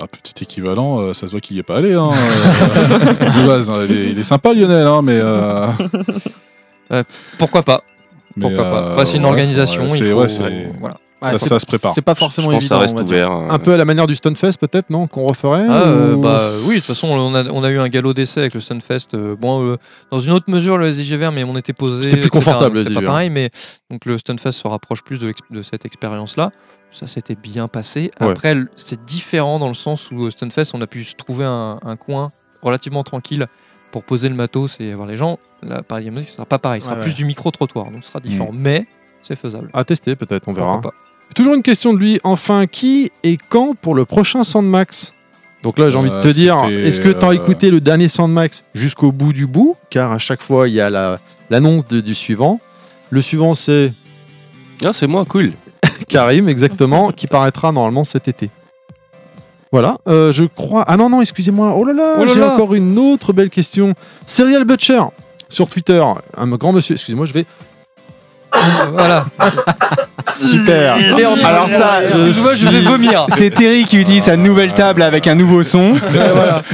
[SPEAKER 10] Un petit équivalent, euh, ça se voit qu'il n'y est pas allé. Hein, euh, [LAUGHS] de base, hein, il, est, il est sympa Lionel, hein, mais. euh, [LAUGHS]
[SPEAKER 2] Pourquoi pas
[SPEAKER 10] mais,
[SPEAKER 2] Pourquoi pas
[SPEAKER 10] euh,
[SPEAKER 2] Passer une
[SPEAKER 10] ouais,
[SPEAKER 2] organisation,
[SPEAKER 10] ouais,
[SPEAKER 2] il
[SPEAKER 10] c'est-
[SPEAKER 2] faut...
[SPEAKER 10] ouais, c'est-
[SPEAKER 2] Voilà.
[SPEAKER 5] Ouais,
[SPEAKER 10] ça,
[SPEAKER 5] c'est-
[SPEAKER 10] ça se prépare.
[SPEAKER 5] C'est pas forcément évident.
[SPEAKER 9] ça reste ouvert. euh.
[SPEAKER 1] Un peu à la manière du Stunfest, peut-être, non Qu'on referait
[SPEAKER 2] Ah, euh,
[SPEAKER 1] ou-
[SPEAKER 2] bah oui, de toute façon, on a, on a eu un galop d'essai avec le Sunfest. euh, bon, euh, dans une autre mesure, le SDGVR, mais on était posé.
[SPEAKER 1] C'était plus
[SPEAKER 2] etc.,
[SPEAKER 1] confortable,
[SPEAKER 2] C'était pas
[SPEAKER 1] SDGVR.
[SPEAKER 2] pareil, mais donc le Stunfest se rapproche plus de cette expérience-là. Ça s'était bien passé. Après, c'est différent dans le sens où au Stunfest, on a pu se trouver un, un coin relativement tranquille pour poser le matos et voir les gens. Là, Paris Game Music, ce sera pas pareil. Ce sera
[SPEAKER 5] Ouais,
[SPEAKER 2] plus
[SPEAKER 5] ouais.
[SPEAKER 2] du micro-trottoir, donc ce sera différent. Mais c'est faisable.
[SPEAKER 1] À tester, peut-être, on verra.
[SPEAKER 2] Pas.
[SPEAKER 1] Toujours une question de lui. Enfin, qui et quand pour le prochain Sandmax? Donc là, j'ai envie de
[SPEAKER 10] Euh,
[SPEAKER 1] te dire,
[SPEAKER 10] c'était,
[SPEAKER 1] est-ce que tu as
[SPEAKER 10] euh,
[SPEAKER 1] écouté le dernier Sandmax jusqu'au bout du bout? Car à chaque fois, il y a la- l'annonce du suivant. Le suivant, c'est
[SPEAKER 9] Ah, c'est moi, cool.
[SPEAKER 1] Karim, exactement, [LAUGHS] qui paraîtra normalement cet été. Voilà, euh, je crois. Ah non, non, excusez-moi. Oh là là,
[SPEAKER 2] Oh là
[SPEAKER 1] j'ai
[SPEAKER 2] là.
[SPEAKER 1] encore une autre belle question. Serial Butcher sur Twitter, un grand monsieur. Excusez-moi, je vais. [COUGHS]
[SPEAKER 2] voilà.
[SPEAKER 1] Super.
[SPEAKER 3] Alors ça,
[SPEAKER 2] Excuse-moi, je vais vomir.
[SPEAKER 3] c'est Terry qui utilise sa nouvelle table avec un nouveau son.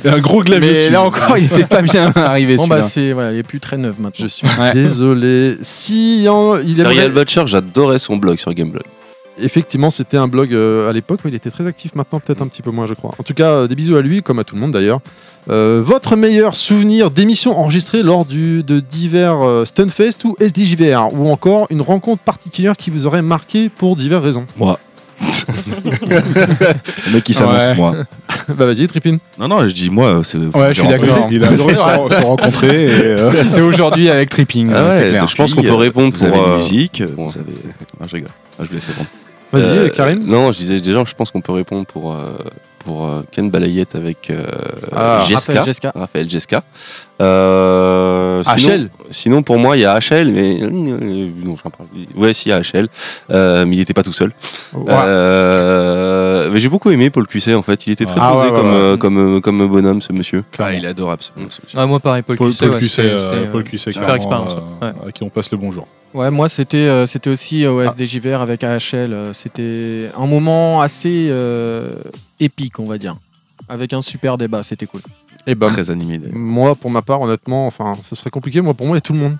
[SPEAKER 10] Et un gros clavier
[SPEAKER 3] Mais
[SPEAKER 10] dessus.
[SPEAKER 3] là encore, il était pas bien [LAUGHS] arrivé.
[SPEAKER 5] Bon, bah, c'est. Voilà, il est plus très neuf maintenant.
[SPEAKER 1] Je suis
[SPEAKER 3] Ouais.
[SPEAKER 1] désolé. Si en- il
[SPEAKER 9] Serial
[SPEAKER 1] aimerait-
[SPEAKER 9] Butcher, j'adorais son blog sur Gameblog.
[SPEAKER 1] Effectivement, c'était un blog euh, à l'époque, mais il était très actif maintenant, peut-être un petit peu moins, je crois. En tout cas, euh, des bisous à lui, comme à tout le monde d'ailleurs. Euh, votre meilleur souvenir d'émission enregistrée lors du, de divers euh, Stunfest ou SDJVR Ou encore une rencontre particulière qui vous aurait marqué pour diverses raisons?
[SPEAKER 8] Moi. [LAUGHS] le mec qui s'annonce,
[SPEAKER 3] Ouais.
[SPEAKER 8] moi. [LAUGHS]
[SPEAKER 1] Bah vas-y, Tripin.
[SPEAKER 8] Non, non, je dis moi. c'est-
[SPEAKER 3] Ouais, je suis d'accord.
[SPEAKER 8] premier.
[SPEAKER 10] Il a [LAUGHS] adoré se, rencontrer. Euh,
[SPEAKER 3] C'est- aujourd'hui avec Tripping.
[SPEAKER 8] Ah ouais,
[SPEAKER 9] Je pense qu'on peut répondre
[SPEAKER 8] Vous
[SPEAKER 9] pour,
[SPEAKER 8] avez
[SPEAKER 9] euh,
[SPEAKER 8] une musique,
[SPEAKER 9] bon.
[SPEAKER 8] vous avez. Ah, je rigole. Ah, je vous laisse répondre.
[SPEAKER 1] Vas-y,
[SPEAKER 9] Euh,
[SPEAKER 1] Karim.
[SPEAKER 9] Non, je disais déjà, je pense qu'on peut répondre pour, euh, pour euh, Ken Balayette avec euh,
[SPEAKER 1] Ah,
[SPEAKER 9] Jeska.
[SPEAKER 5] Raphaël Jeska.
[SPEAKER 9] Euh, sinon-
[SPEAKER 1] HL.
[SPEAKER 9] Sinon, pour moi, il y a HL, mais. euh, Non, j'en parle. Ouais, si, il y a HL. Euh, mais il n'était pas tout seul. Euh, mais j'ai beaucoup aimé Paul Cuisset, en fait. Il était très
[SPEAKER 1] Ah,
[SPEAKER 9] posé
[SPEAKER 1] ouais, ouais,
[SPEAKER 9] comme,
[SPEAKER 1] ouais.
[SPEAKER 9] comme, comme bonhomme, ce monsieur.
[SPEAKER 8] Ah, il est adorable. ce- monsieur.
[SPEAKER 2] Ah, moi, pareil, Paul,
[SPEAKER 10] Paul,
[SPEAKER 2] Cuisset,
[SPEAKER 10] Paul Cuisset, euh, Paul Cuisset,
[SPEAKER 2] super expérience.
[SPEAKER 10] euh,
[SPEAKER 2] ouais.
[SPEAKER 10] à qui on passe le bonjour.
[SPEAKER 5] Ouais, moi c'était euh, c'était aussi au SDJVR avec AHL. euh, C'était un moment assez euh, épique, on va dire, avec un super débat. C'était cool.
[SPEAKER 1] Et bah,
[SPEAKER 8] Très animé. d'ailleurs.
[SPEAKER 1] moi, pour ma part, honnêtement, enfin, ce serait compliqué. Moi, pour moi, il y a tout le monde.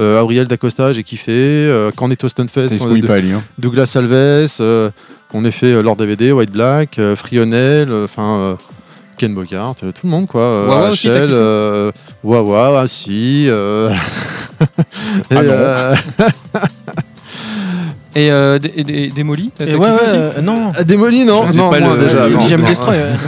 [SPEAKER 1] Euh, Auriel Dacosta, j'ai kiffé. Euh, quand on était au Stunfest, on de-
[SPEAKER 3] pas, lui. hein.
[SPEAKER 1] Douglas Alves, euh, qu'on ait fait euh, Lord DVD, White Black, euh, Frionel, enfin euh, Ken Bogart, euh, tout le monde quoi. Euh,
[SPEAKER 2] Wawa aussi,
[SPEAKER 1] HL, Wawa, ah, si. euh, et,
[SPEAKER 10] Ah non. [LAUGHS]
[SPEAKER 2] Et euh, et t'as-
[SPEAKER 5] Et
[SPEAKER 2] t'as
[SPEAKER 5] ouais,
[SPEAKER 2] kiffé
[SPEAKER 5] ouais,
[SPEAKER 2] aussi
[SPEAKER 5] euh, non.
[SPEAKER 1] Démoli, non, non,
[SPEAKER 8] pas
[SPEAKER 1] moi,
[SPEAKER 8] le-
[SPEAKER 1] déjà, non.
[SPEAKER 5] J'aime
[SPEAKER 1] Non.
[SPEAKER 5] Destroy. ouais. [LAUGHS]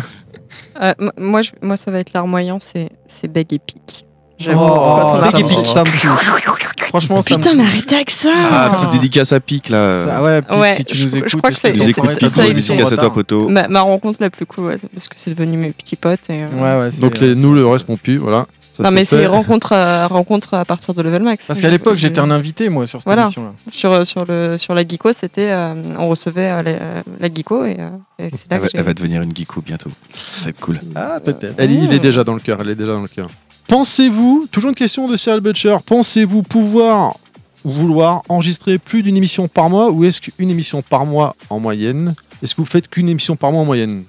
[SPEAKER 6] Euh, m- moi, je- moi, ça va être larmoyant, c'est c'est Beg et Pic. J'avoue,
[SPEAKER 5] Oh,
[SPEAKER 6] quand on
[SPEAKER 5] ça, me- ça me touche. Franchement, ça
[SPEAKER 6] Putain, mais arrêtez avec ça
[SPEAKER 8] Ah, petite dédicace à pic là.
[SPEAKER 5] Ça, ouais, puis
[SPEAKER 6] Ouais,
[SPEAKER 5] si tu
[SPEAKER 6] je-
[SPEAKER 5] nous
[SPEAKER 6] je
[SPEAKER 5] écoutes,
[SPEAKER 6] crois que c'est-
[SPEAKER 5] tu
[SPEAKER 8] nous
[SPEAKER 6] c'est- c'est
[SPEAKER 8] pic,
[SPEAKER 6] ça,
[SPEAKER 8] grosse
[SPEAKER 6] il
[SPEAKER 8] dédicace à toi, poteau.
[SPEAKER 6] Ma, ma rencontre la plus cool, ouais, parce que c'est devenu mes petits potes. Et, euh,
[SPEAKER 5] Ouais, ouais, c'est-
[SPEAKER 1] Donc les,
[SPEAKER 5] c'est-
[SPEAKER 1] nous, le
[SPEAKER 5] c'est-
[SPEAKER 1] reste non plus, voilà. Ça,
[SPEAKER 6] non, mais c'est rencontre à, rencontre à partir de Level Max.
[SPEAKER 5] Parce qu'à l'époque, j'étais un invité, moi, sur cette
[SPEAKER 6] Voilà.
[SPEAKER 5] émission-là.
[SPEAKER 6] sur, sur, le, sur la Geeko, c'était. euh, on recevait euh, la, la Geeko et, euh, et c'est là
[SPEAKER 8] Elle
[SPEAKER 6] que
[SPEAKER 8] elle va devenir une geeko bientôt. Ça va être cool.
[SPEAKER 5] Ah, peut-être.
[SPEAKER 1] Elle, il est déjà dans le cœur, elle est déjà dans le cœur. Pensez-vous, toujours une question de Serial Butcher, pensez-vous pouvoir ou vouloir enregistrer plus d'une émission par mois ou est-ce qu'une émission par mois en moyenne Est-ce que vous faites qu'une émission par mois en moyenne?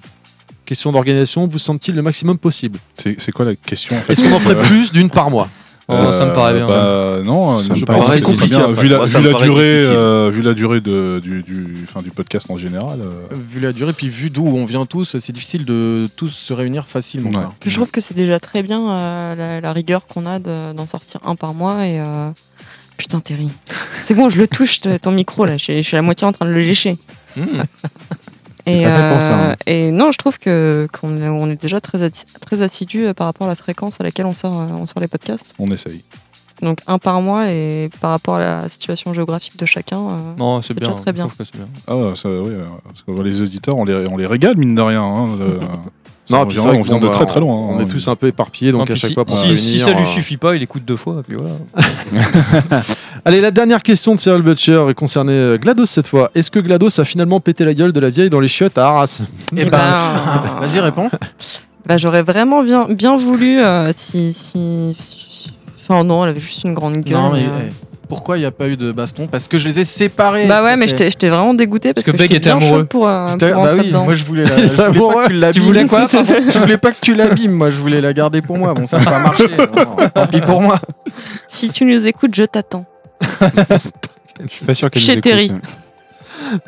[SPEAKER 1] Question d'organisation, vous semble-t-il le maximum possible
[SPEAKER 10] C'est quoi la question en fait
[SPEAKER 1] Est-ce qu'on en ferait
[SPEAKER 10] Euh,
[SPEAKER 1] plus d'une par mois
[SPEAKER 2] Oh, ça me paraît bien.
[SPEAKER 10] Bah, non,
[SPEAKER 8] Ça
[SPEAKER 10] je
[SPEAKER 8] me paraît compliqué
[SPEAKER 10] bien. Vu la, vu la durée, euh, vu la durée de, du, du, enfin, du podcast en général. euh,
[SPEAKER 5] Vu la durée, puis vu d'où on vient tous, c'est difficile de tous se réunir facilement.
[SPEAKER 10] Ouais.
[SPEAKER 6] Je trouve que c'est déjà très bien euh, la, la rigueur qu'on a de- d'en sortir un par mois et. euh, Putain, Terry. [LAUGHS] C'est bon, je le touche, ton micro, là. Je suis à la moitié en train de le lécher.
[SPEAKER 5] Hmm. [LAUGHS]
[SPEAKER 6] Et,
[SPEAKER 3] pas fait pour ça, hein.
[SPEAKER 6] et non, je trouve que qu'on est, on est déjà très, très assidu euh, par rapport à la fréquence à laquelle on sort, euh, on sort les podcasts.
[SPEAKER 10] on essaye.
[SPEAKER 6] Donc un par mois et par rapport à la situation géographique de chacun. euh,
[SPEAKER 2] Non, c'est bien.
[SPEAKER 6] déjà très
[SPEAKER 2] je
[SPEAKER 6] bien.
[SPEAKER 2] trouve que c'est bien.
[SPEAKER 10] Ah ouais, ça, oui, euh, parce que les auditeurs, on les, on les régale mine de rien. hein, [LAUGHS]
[SPEAKER 1] Non,
[SPEAKER 10] on
[SPEAKER 1] puis
[SPEAKER 10] on
[SPEAKER 1] que
[SPEAKER 10] vient de
[SPEAKER 1] bah,
[SPEAKER 10] très très loin.
[SPEAKER 1] On
[SPEAKER 10] hein.
[SPEAKER 1] est tous un peu éparpillés, donc à chaque
[SPEAKER 2] si,
[SPEAKER 1] fois pour
[SPEAKER 2] si,
[SPEAKER 1] réunir,
[SPEAKER 2] si ça lui
[SPEAKER 1] euh,
[SPEAKER 2] suffit pas, il écoute deux fois, puis voilà. [LAUGHS]
[SPEAKER 1] Allez, la dernière question de Serial Butcher est concernée euh, GLaDOS cette fois. Est-ce que GLaDOS a finalement pété la gueule de la vieille dans les chiottes à Arras?
[SPEAKER 5] Eh
[SPEAKER 6] Eh
[SPEAKER 5] ben,
[SPEAKER 6] ben, [LAUGHS]
[SPEAKER 5] vas-y, réponds.
[SPEAKER 6] Bah, j'aurais vraiment bien, bien voulu euh, si, si. Enfin, non, elle avait juste une grande gueule.
[SPEAKER 5] Non, mais
[SPEAKER 6] mais, euh,
[SPEAKER 5] eh, pourquoi il n'y a pas eu de baston Parce que je les ai séparés.
[SPEAKER 6] Bah ouais, mais j'étais vraiment dégoûté parce,
[SPEAKER 2] Parce que
[SPEAKER 6] que, j'étais
[SPEAKER 2] était
[SPEAKER 6] bien
[SPEAKER 2] amoureux.
[SPEAKER 6] pour, euh, pour
[SPEAKER 5] bah oui,
[SPEAKER 6] dedans.
[SPEAKER 5] moi je voulais, la, [LAUGHS] je voulais pas que tu
[SPEAKER 2] voulais quoi [LAUGHS]
[SPEAKER 5] Je voulais pas que tu l'abîmes, moi je voulais la garder pour moi. Bon, ça n'a pas marché. [LAUGHS] Non, tant pis pour moi.
[SPEAKER 6] Si tu nous écoutes, je t'attends.
[SPEAKER 3] Je suis pas sûr qu'elle nous
[SPEAKER 6] Chez
[SPEAKER 3] écoute.
[SPEAKER 6] Terry.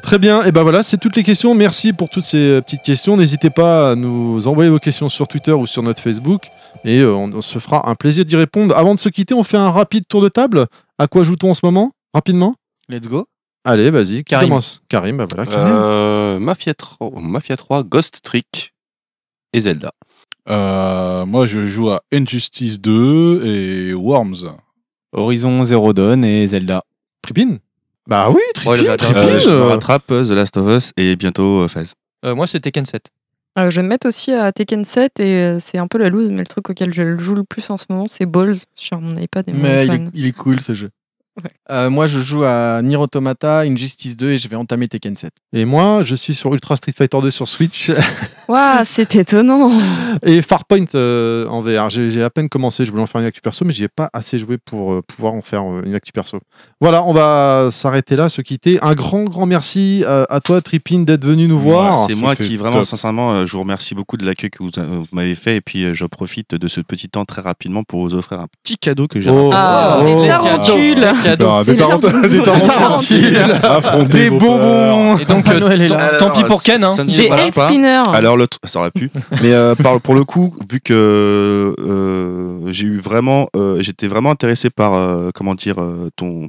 [SPEAKER 1] Très bien, et ben voilà, c'est toutes les questions. Merci pour toutes ces euh, petites questions. N'hésitez pas à nous envoyer vos questions sur Twitter ou sur notre Facebook. Et euh, on, on se fera un plaisir d'y répondre. Avant de se quitter, on fait un rapide tour de table. À quoi joue-t-on en ce moment? Rapidement?
[SPEAKER 5] Let's go.
[SPEAKER 1] Allez, vas-y,
[SPEAKER 2] Karim.
[SPEAKER 1] commence? Karim, bah voilà. Karim.
[SPEAKER 9] Euh, Mafia 3, Mafia 3, Ghost Trick et Zelda.
[SPEAKER 10] Euh, moi, je joue à Injustice 2 et Worms.
[SPEAKER 3] Horizon Zero Dawn et Zelda.
[SPEAKER 1] Tripin Bah oui,
[SPEAKER 2] Ouais,
[SPEAKER 1] Tripin,
[SPEAKER 2] le
[SPEAKER 1] Tripin,
[SPEAKER 8] Euh, je me rattrape euh, The Last of Us et bientôt euh, Fez.
[SPEAKER 2] Euh, moi, c'était Tekken 7.
[SPEAKER 6] Euh, je vais me mettre aussi à Tekken 7 et euh, c'est un peu la loose, mais le truc auquel je joue le plus en ce moment, c'est Balls sur mon iPad et mon
[SPEAKER 5] Mais il est,
[SPEAKER 6] iPhone.
[SPEAKER 5] il est cool ce jeu. Euh, moi, je joue à Nier Automata, Injustice 2 et je vais entamer Tekken 7.
[SPEAKER 1] Et moi, je suis sur Ultra Street Fighter 2 sur Switch [LAUGHS]
[SPEAKER 6] Waouh, c'est étonnant.
[SPEAKER 1] et Farpoint euh, en VR. J'ai à peine commencé, je voulais en faire une actu perso, mais j'y ai pas assez joué pour euh, pouvoir en faire euh, une actu perso. Voilà, on va s'arrêter là, se quitter. Un grand, grand merci euh, à toi, Tripin, d'être venu nous voir.
[SPEAKER 8] C'est moi qui, vraiment,
[SPEAKER 10] top.
[SPEAKER 8] sincèrement, euh, je vous remercie beaucoup de l'accueil que vous, euh, vous m'avez fait. Et puis, euh, je profite de ce petit temps très rapidement pour vous offrir un petit cadeau que j'ai
[SPEAKER 1] Oh.
[SPEAKER 6] Ah,
[SPEAKER 1] Oh.
[SPEAKER 6] Des
[SPEAKER 10] des
[SPEAKER 3] bonbons.
[SPEAKER 2] Et donc,
[SPEAKER 5] Papa
[SPEAKER 2] euh,
[SPEAKER 5] Noël est
[SPEAKER 2] tant,
[SPEAKER 5] là.
[SPEAKER 2] tant pis pour Ken. Hein.
[SPEAKER 6] Des
[SPEAKER 8] pas.
[SPEAKER 6] spinners.
[SPEAKER 8] Alors, ça aurait pu. Mais euh, pour le coup, vu que euh, j'ai eu vraiment, euh, j'étais vraiment intéressé par, euh, comment dire, euh, ton.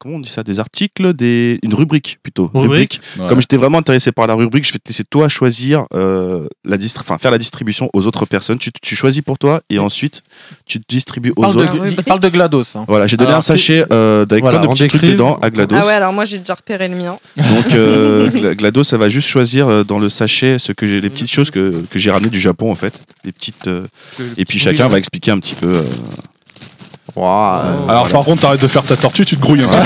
[SPEAKER 8] Comment on dit ça Des articles des... Une rubrique plutôt.
[SPEAKER 1] Rubrique.
[SPEAKER 10] Ouais.
[SPEAKER 8] Comme j'étais vraiment intéressé par la rubrique, je vais te laisser toi choisir, euh, la distri- enfin, faire la distribution aux autres personnes. Tu, tu choisis pour toi et ensuite tu distribues aux
[SPEAKER 5] Parle
[SPEAKER 8] autres.
[SPEAKER 5] de,
[SPEAKER 6] rubrique.
[SPEAKER 5] parle de GLaDOS. hein.
[SPEAKER 8] Voilà, j'ai donné
[SPEAKER 1] Alors,
[SPEAKER 8] un sachet euh, avec
[SPEAKER 1] voilà,
[SPEAKER 8] plein de
[SPEAKER 1] on
[SPEAKER 8] petits trucs dedans à GLaDOS.
[SPEAKER 6] Ah ouais, alors moi j'ai déjà repéré le mien.
[SPEAKER 8] Donc euh, [LAUGHS] Gla- GLaDOS, ça va juste choisir euh, dans le sachet ce que j'ai, les petites choses que, que j'ai ramenées du Japon en fait, les petites. euh, et puis chacun va expliquer un petit peu. Euh,
[SPEAKER 10] Alors, par contre, t'arrêtes de faire ta tortue, tu te grouilles un peu. [LAUGHS]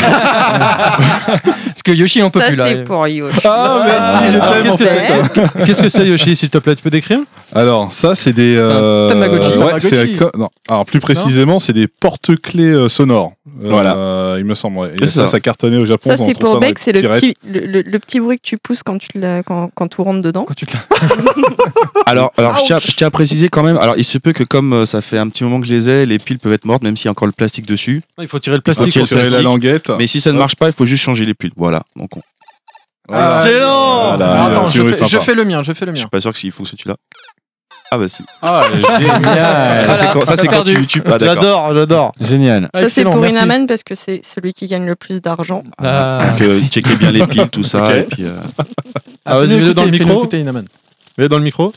[SPEAKER 2] Parce que Yoshi en peut
[SPEAKER 6] Ça
[SPEAKER 2] plus là.
[SPEAKER 6] c'est pour Yoshi.
[SPEAKER 10] Ah, merci, je
[SPEAKER 1] Alors,
[SPEAKER 10] t'aime en
[SPEAKER 1] qu'est-ce que
[SPEAKER 10] fait.
[SPEAKER 1] c'est [LAUGHS] Qu'est-ce que c'est, Yoshi, s'il te plaît Tu peux décrire?
[SPEAKER 10] Alors, ça, c'est des. euh,
[SPEAKER 2] Tamagotchi.
[SPEAKER 10] ouais,
[SPEAKER 5] Tamagotchi.
[SPEAKER 10] c'est co- non. Alors, plus précisément, c'est des porte-clés euh, sonores. Euh,
[SPEAKER 8] Voilà.
[SPEAKER 10] il me semble. ouais. Et
[SPEAKER 8] C'est
[SPEAKER 10] ça,
[SPEAKER 8] ça.
[SPEAKER 10] ça cartonnait au Japon.
[SPEAKER 6] Ça
[SPEAKER 10] on
[SPEAKER 6] c'est pour Beck, c'est le petit, le, le- le petit bruit que tu pousses quand tu, quand, quand tu rentres dedans.
[SPEAKER 2] Quand tu te la- [LAUGHS]
[SPEAKER 8] Alors, alors je, tiens, je tiens à préciser quand même. Alors, il se peut que comme ça fait un petit moment que je les ai, les piles peuvent être mortes, même a encore le plastique dessus.
[SPEAKER 1] Il faut tirer le
[SPEAKER 10] Il faut
[SPEAKER 1] plastique.
[SPEAKER 8] tirer
[SPEAKER 10] la
[SPEAKER 8] plastique.
[SPEAKER 10] languette.
[SPEAKER 8] Mais si ça ne marche pas, il faut juste changer les piles. Voilà. Donc, on-
[SPEAKER 10] Voilà.
[SPEAKER 1] Excellent
[SPEAKER 10] Voilà.
[SPEAKER 5] Attends, je fais, je le mien, je fais le
[SPEAKER 8] je
[SPEAKER 5] mien.
[SPEAKER 8] suis pas sûr que s'il fonctionne celui-là. Ah bah si.
[SPEAKER 3] Ah, génial. [LAUGHS]
[SPEAKER 8] Ça c'est quand, ça, c'est quand tu, tu... Ah.
[SPEAKER 1] J'adore, j'adore.
[SPEAKER 3] Génial.
[SPEAKER 6] Ça c'est pour
[SPEAKER 5] merci.
[SPEAKER 6] Inaman parce que c'est celui qui gagne le plus d'argent.
[SPEAKER 2] Ah.
[SPEAKER 8] Donc, euh, checker bien les [LAUGHS] piles, tout ça.
[SPEAKER 10] Ok.
[SPEAKER 8] Et puis, euh,
[SPEAKER 1] Ah, vas-y, mets-le dans le micro.
[SPEAKER 5] écouter, Inaman.
[SPEAKER 1] Mets dans le micro.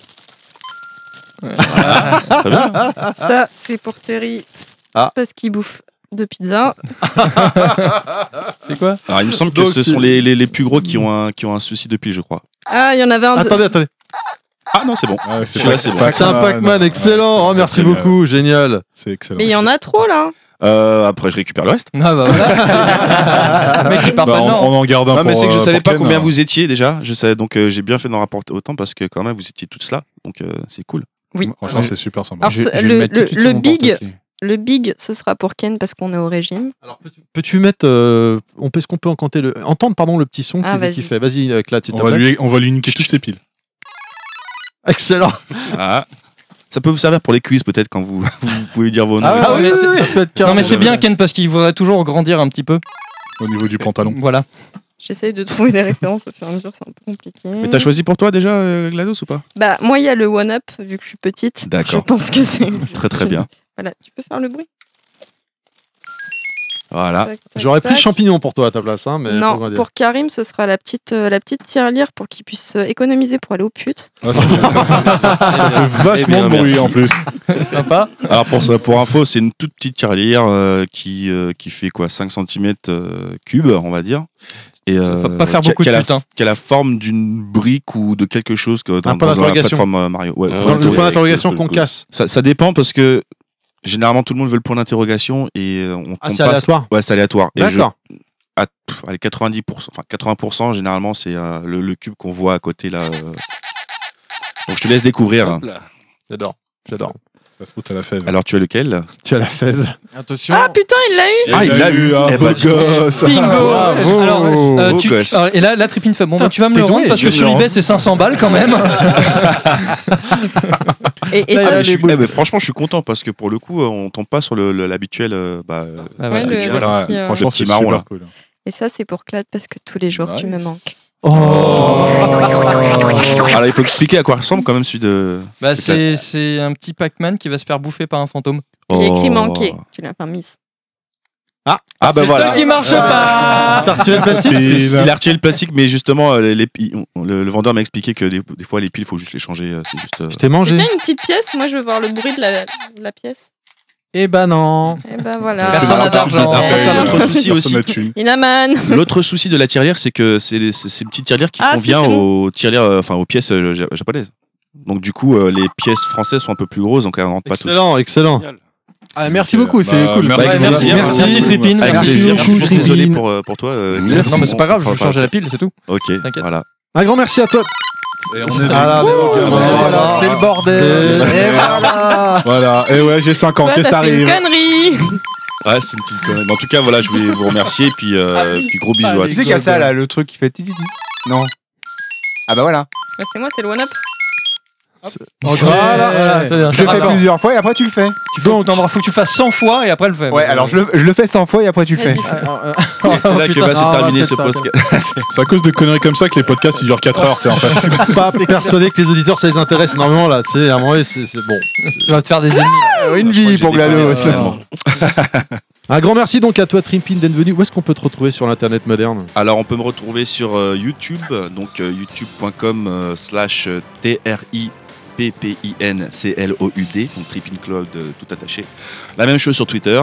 [SPEAKER 6] Ça c'est pour Terry
[SPEAKER 1] Ah.
[SPEAKER 6] parce qu'il bouffe de pizza.
[SPEAKER 2] C'est quoi
[SPEAKER 8] Alors, il me semble que
[SPEAKER 1] Donc,
[SPEAKER 8] ce sont les, les, les plus gros qui ont un, qui ont un souci de pile, je crois.
[SPEAKER 6] Ah, il y en avait un. de-
[SPEAKER 1] Attendez, attendez.
[SPEAKER 8] Ah non, c'est bon.
[SPEAKER 10] Ouais, c'est
[SPEAKER 8] bon.
[SPEAKER 1] Un Pac-Man, excellent. Oh, merci
[SPEAKER 10] génial.
[SPEAKER 1] beaucoup, génial.
[SPEAKER 10] C'est excellent.
[SPEAKER 6] Mais il y en a trop là.
[SPEAKER 8] Euh, après, je récupère le reste.
[SPEAKER 2] Ah bah voilà. Le mec il part
[SPEAKER 10] Bah,
[SPEAKER 2] pas
[SPEAKER 10] on, en garde un
[SPEAKER 8] Non, mais c'est que je
[SPEAKER 10] euh,
[SPEAKER 8] savais pas
[SPEAKER 10] Ken,
[SPEAKER 8] combien
[SPEAKER 10] hein.
[SPEAKER 8] vous étiez déjà. Je savais, donc euh, j'ai bien fait d'en rapporter autant parce que quand même vous étiez toutes là. Donc euh, c'est cool.
[SPEAKER 6] Oui.
[SPEAKER 10] Franchement, c'est super sympa.
[SPEAKER 6] Alors,
[SPEAKER 3] Je-
[SPEAKER 6] ce-
[SPEAKER 3] je vais
[SPEAKER 6] le, big. Le big, ce sera pour Ken parce qu'on est au régime.
[SPEAKER 1] Alors, peux-tu, mettre. euh, on peut, est-ce qu'on peut entendre le, entendre pardon, le petit son
[SPEAKER 6] Ah,
[SPEAKER 1] qu'il fait? Vas-y, euh, te
[SPEAKER 10] On va, lui, on va lui niquer toutes ses piles. [LAUGHS]
[SPEAKER 1] Excellent.
[SPEAKER 8] Ah. Ça peut vous servir pour les quiz peut-être quand vous, [LAUGHS] vous pouvez dire vos noms.
[SPEAKER 5] Ah,
[SPEAKER 2] ouais,
[SPEAKER 5] ça peut être
[SPEAKER 2] Non mais c'est bien Ken parce qu'il voudrait toujours grandir un petit peu.
[SPEAKER 10] Au niveau du pantalon.
[SPEAKER 2] Voilà.
[SPEAKER 6] J'essaye de trouver des références au fur et à mesure, c'est un peu compliqué.
[SPEAKER 8] Mais t'as choisi pour toi déjà euh, GLaDOS ou pas?
[SPEAKER 6] Bah, moi, il y a le one-up, vu que je suis petite.
[SPEAKER 8] D'accord.
[SPEAKER 6] Je pense que c'est.
[SPEAKER 8] Très très bien.
[SPEAKER 6] Voilà, tu peux faire le bruit
[SPEAKER 8] Voilà.
[SPEAKER 1] J'aurais pris champignon pour toi à ta place. Hein, mais
[SPEAKER 6] Non,
[SPEAKER 1] dire.
[SPEAKER 6] pour Karim, ce sera la petite, euh, la petite tirelire pour qu'il puisse euh, économiser pour aller aux putes. [LAUGHS]
[SPEAKER 10] Ah, ça, fait, ça- ça fait
[SPEAKER 8] Eh
[SPEAKER 10] vachement de bruit en plus. [LAUGHS]
[SPEAKER 2] Sympa.
[SPEAKER 8] Alors pour, ça- pour info, c'est une toute petite tirelire euh, qui, euh, qui fait quoi 5 cm cube, on va dire. Et, euh,
[SPEAKER 2] pas faire beaucoup de putes, hein.
[SPEAKER 8] Qui a la forme d'une brique ou de quelque chose que dans,
[SPEAKER 1] Un point
[SPEAKER 8] dans la
[SPEAKER 1] d'interrogation.
[SPEAKER 8] plateforme euh, Mario. Ouais,
[SPEAKER 9] Ah,
[SPEAKER 8] point
[SPEAKER 1] Dans le
[SPEAKER 8] d'interrogation.
[SPEAKER 1] point d'interrogation qu'on casse.
[SPEAKER 8] ça, ça dépend parce que généralement tout le monde veut le point d'interrogation et euh, on
[SPEAKER 1] Ah, c'est
[SPEAKER 8] pas-
[SPEAKER 1] aléatoire.
[SPEAKER 8] Ouais, c'est aléatoire. Et je-
[SPEAKER 1] D'accord.
[SPEAKER 8] à, pff, allez, 90%, enfin 80% généralement c'est euh, le, le cube qu'on voit à côté là. euh. Donc je te laisse découvrir.
[SPEAKER 9] Là.
[SPEAKER 1] J'adore. J'adore.
[SPEAKER 10] Ça se trouve, t'as la fève.
[SPEAKER 8] Alors tu as lequel
[SPEAKER 1] Tu as la fève.
[SPEAKER 5] Attention.
[SPEAKER 6] Ah putain, il l'a eu
[SPEAKER 8] Ah, il l'a eu.
[SPEAKER 10] un
[SPEAKER 8] Eh
[SPEAKER 10] beau
[SPEAKER 8] ben, donc.
[SPEAKER 10] gosse.
[SPEAKER 6] Bingo.
[SPEAKER 2] Alors, euh,
[SPEAKER 8] Beau
[SPEAKER 2] tu-
[SPEAKER 8] gosse.
[SPEAKER 2] alors, et là, la tripine fait bon, bah, tu vas me
[SPEAKER 5] t'es
[SPEAKER 2] le rendre
[SPEAKER 5] doué,
[SPEAKER 2] parce
[SPEAKER 5] tu
[SPEAKER 2] que sur eBay c'est 500 balles quand même. [LAUGHS]
[SPEAKER 6] Et, ça,
[SPEAKER 8] Ah, je suis-
[SPEAKER 5] boules.
[SPEAKER 8] eh ben, franchement, je suis content parce que pour le coup, euh, on tombe pas sur le- le- l'habituel. euh, bah, euh,
[SPEAKER 2] Ah,
[SPEAKER 6] Ouais,
[SPEAKER 2] voilà.
[SPEAKER 6] le- le petit, euh,
[SPEAKER 10] Franchement,
[SPEAKER 8] petit
[SPEAKER 10] c'est
[SPEAKER 8] marron, là.
[SPEAKER 10] cool.
[SPEAKER 6] Et ça, c'est pour Claude parce que tous les jours, tu me manques.
[SPEAKER 8] Alors [LAUGHS] il faut expliquer à quoi ressemble quand même celui de.
[SPEAKER 2] Bah, c'est c'est un petit Pac-Man qui va se faire bouffer par un fantôme.
[SPEAKER 6] Il y a écrit
[SPEAKER 8] Oh.
[SPEAKER 6] manqué. Tu l'as pas mis.
[SPEAKER 8] Ah, ah bah voilà.
[SPEAKER 2] qui marche pas
[SPEAKER 1] T'as retiré le plastique
[SPEAKER 8] Il a retiré le plastique, mais justement, euh, les, les le, le vendeur m'a expliqué que des, des fois les piles, il faut juste les changer. euh, C'est juste. euh,
[SPEAKER 1] Je t'ai mangé.
[SPEAKER 6] bien une petite pièce. Moi, je veux voir le bruit de la, de la pièce.
[SPEAKER 5] Eh ben non.
[SPEAKER 6] Et ben voilà.
[SPEAKER 2] Personne n'a d'argent.
[SPEAKER 8] Ça, c'est un autre souci aussi.
[SPEAKER 6] Inaman.
[SPEAKER 8] L'autre souci de la tirelire, c'est que c'est une petite tirelire qui
[SPEAKER 6] Ah,
[SPEAKER 8] convient aux tirelires, euh, enfin aux pièces euh, ja- japonaises. Donc du coup, euh, les pièces françaises sont un peu plus grosses, donc elles rentrent pas tous.
[SPEAKER 1] Excellent, excellent.
[SPEAKER 5] Ah, merci beaucoup, c'est
[SPEAKER 10] Bah,
[SPEAKER 5] cool.
[SPEAKER 10] merci.
[SPEAKER 2] Merci, merci, Merci beaucoup,
[SPEAKER 8] Je suis
[SPEAKER 2] Tripine.
[SPEAKER 8] désolé pour, pour toi. euh.
[SPEAKER 2] Non, mais c'est pas grave, je vais changer la pile, c'est tout.
[SPEAKER 8] Ok, voilà.
[SPEAKER 1] Un grand merci à toi.
[SPEAKER 10] Et on est
[SPEAKER 1] Ah là,
[SPEAKER 5] Voilà, c'est le bordel. Et voilà.
[SPEAKER 10] Voilà, et ouais, j'ai 5 ans, qu'est-ce t'arrive
[SPEAKER 6] connerie.
[SPEAKER 8] Ouais, c'est une petite connerie. En tout cas, voilà, je voulais vous remercier, puis, euh, puis gros bisous à
[SPEAKER 5] Allez,
[SPEAKER 3] Tu sais qu'il y a ça là, le truc qui fait titi Non. Ah bah voilà.
[SPEAKER 6] Bah, c'est moi, c'est le one-up.
[SPEAKER 2] Voilà, c'est bien.
[SPEAKER 3] Je le fais plusieurs fois et après tu le fais.
[SPEAKER 2] Tu faut, non, faut que tu fasses 100 fois et après le fais.
[SPEAKER 3] Ouais, alors je le, je le fais 100 fois et après tu le fais.
[SPEAKER 6] Vas-y.
[SPEAKER 8] Et [LAUGHS] c'est là que va se terminer ce podcast. [LAUGHS]
[SPEAKER 10] C'est à cause de conneries comme ça que les podcasts ils durent 4 heures, sais, en fait. [LAUGHS]
[SPEAKER 1] Je suis pas persuadé que les auditeurs ça les intéresse énormément là. Tu sais, à un moment donné, c'est c'est bon.
[SPEAKER 2] Tu vas te faire des ennemis.
[SPEAKER 3] Une vie pour GLaDOS.
[SPEAKER 1] Un grand merci donc à toi Trimpin d'être venu. Où est-ce qu'on peut te retrouver sur l'internet moderne?
[SPEAKER 8] Alors, on peut me retrouver sur euh, YouTube, donc euh, youtube.com euh, slash T-R-I-P-P-I-N-C-L-O-U-D, donc Tripping Cloud euh, tout attaché. La même chose sur Twitter,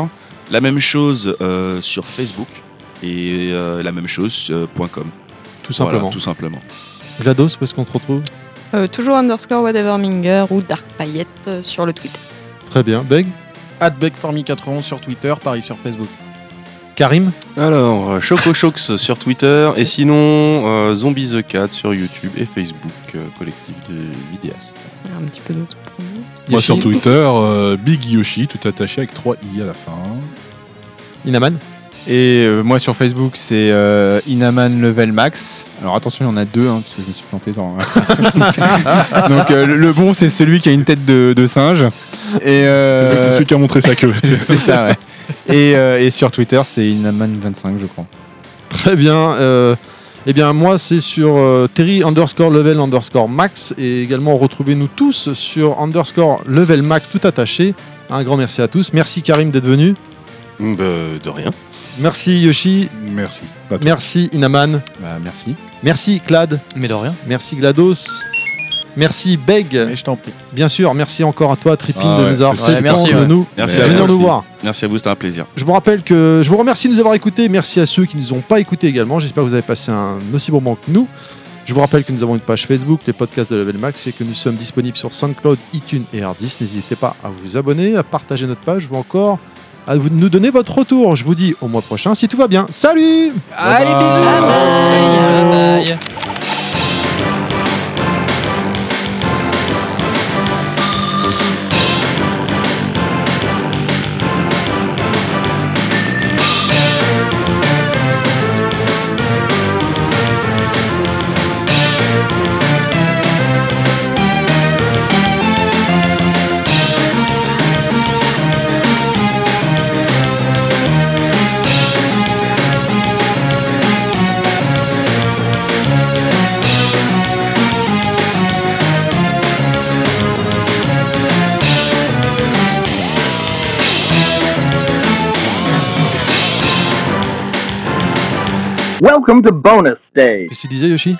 [SPEAKER 8] la même chose euh, sur Facebook et euh, la même chose euh, point .com.
[SPEAKER 1] Tout
[SPEAKER 8] Voilà,
[SPEAKER 1] simplement.
[SPEAKER 8] tout simplement.
[SPEAKER 1] GLaDOS, où est-ce qu'on te retrouve?
[SPEAKER 6] Euh, toujours underscore whatever minger ou dark paillette euh, sur le Twitter.
[SPEAKER 1] Très bien. Beg?
[SPEAKER 5] Adbegformy91 sur Twitter, pareil sur Facebook.
[SPEAKER 1] Karim?
[SPEAKER 9] Alors, Choco Shox sur Twitter et sinon euh, Zombie the Cat sur YouTube et Facebook, euh, collectif de vidéastes.
[SPEAKER 6] Un petit peu d'autres.
[SPEAKER 10] Moi sur Twitter, euh, Big Yoshi, tout attaché avec 3 i à la fin.
[SPEAKER 1] Inaman
[SPEAKER 3] Et euh, moi sur Facebook, c'est euh, Inaman Level Max. Alors attention, il y en a deux, hein, parce que je me suis planté dans. [LAUGHS] [LAUGHS] Donc euh, le- le bon, c'est celui qui a une tête de, de singe. Et euh,
[SPEAKER 10] C'est celui qui a montré sa queue. [LAUGHS]
[SPEAKER 3] c'est ça, ouais. Et, euh, et sur Twitter, c'est Inaman25, je crois.
[SPEAKER 1] Très bien. Eh bien, moi, c'est sur euh, Terry underscore level underscore max. Et également, retrouvez-nous tous sur underscore level max tout attaché. Un grand merci à tous. Merci Karim d'être venu.
[SPEAKER 9] Mm, bah, de rien.
[SPEAKER 1] Merci Yoshi.
[SPEAKER 10] Merci.
[SPEAKER 1] Merci Inaman.
[SPEAKER 3] Bah, merci.
[SPEAKER 1] Merci Clad.
[SPEAKER 2] Mais de rien.
[SPEAKER 1] Merci GLaDOS. Merci Beg.
[SPEAKER 5] Mais je t'en prie.
[SPEAKER 1] Bien sûr, merci encore à toi Trippin
[SPEAKER 10] Ah
[SPEAKER 1] de
[SPEAKER 10] ouais,
[SPEAKER 1] nous avoir fait
[SPEAKER 2] Merci,
[SPEAKER 1] de
[SPEAKER 2] ouais.
[SPEAKER 1] nous
[SPEAKER 8] Merci
[SPEAKER 1] de
[SPEAKER 8] à
[SPEAKER 1] venir
[SPEAKER 8] vous
[SPEAKER 1] nous voir.
[SPEAKER 8] Merci à vous, c'était un plaisir.
[SPEAKER 1] Je vous rappelle que je vous remercie de nous avoir écoutés. Merci à ceux qui ne nous ont pas écoutés également. J'espère que vous avez passé un aussi bon moment que nous. Je vous rappelle que nous avons une page Facebook, les podcasts de Level Max, et que nous sommes disponibles sur SoundCloud, iTunes et Hardis. N'hésitez pas à vous abonner, à partager notre page ou encore à nous donner votre retour. Je vous dis au mois prochain si tout va bien. Salut
[SPEAKER 5] Allez, bisous
[SPEAKER 2] Bye
[SPEAKER 13] Welcome to bonus day.
[SPEAKER 1] Qu'est-ce que tu disais, Yoshi?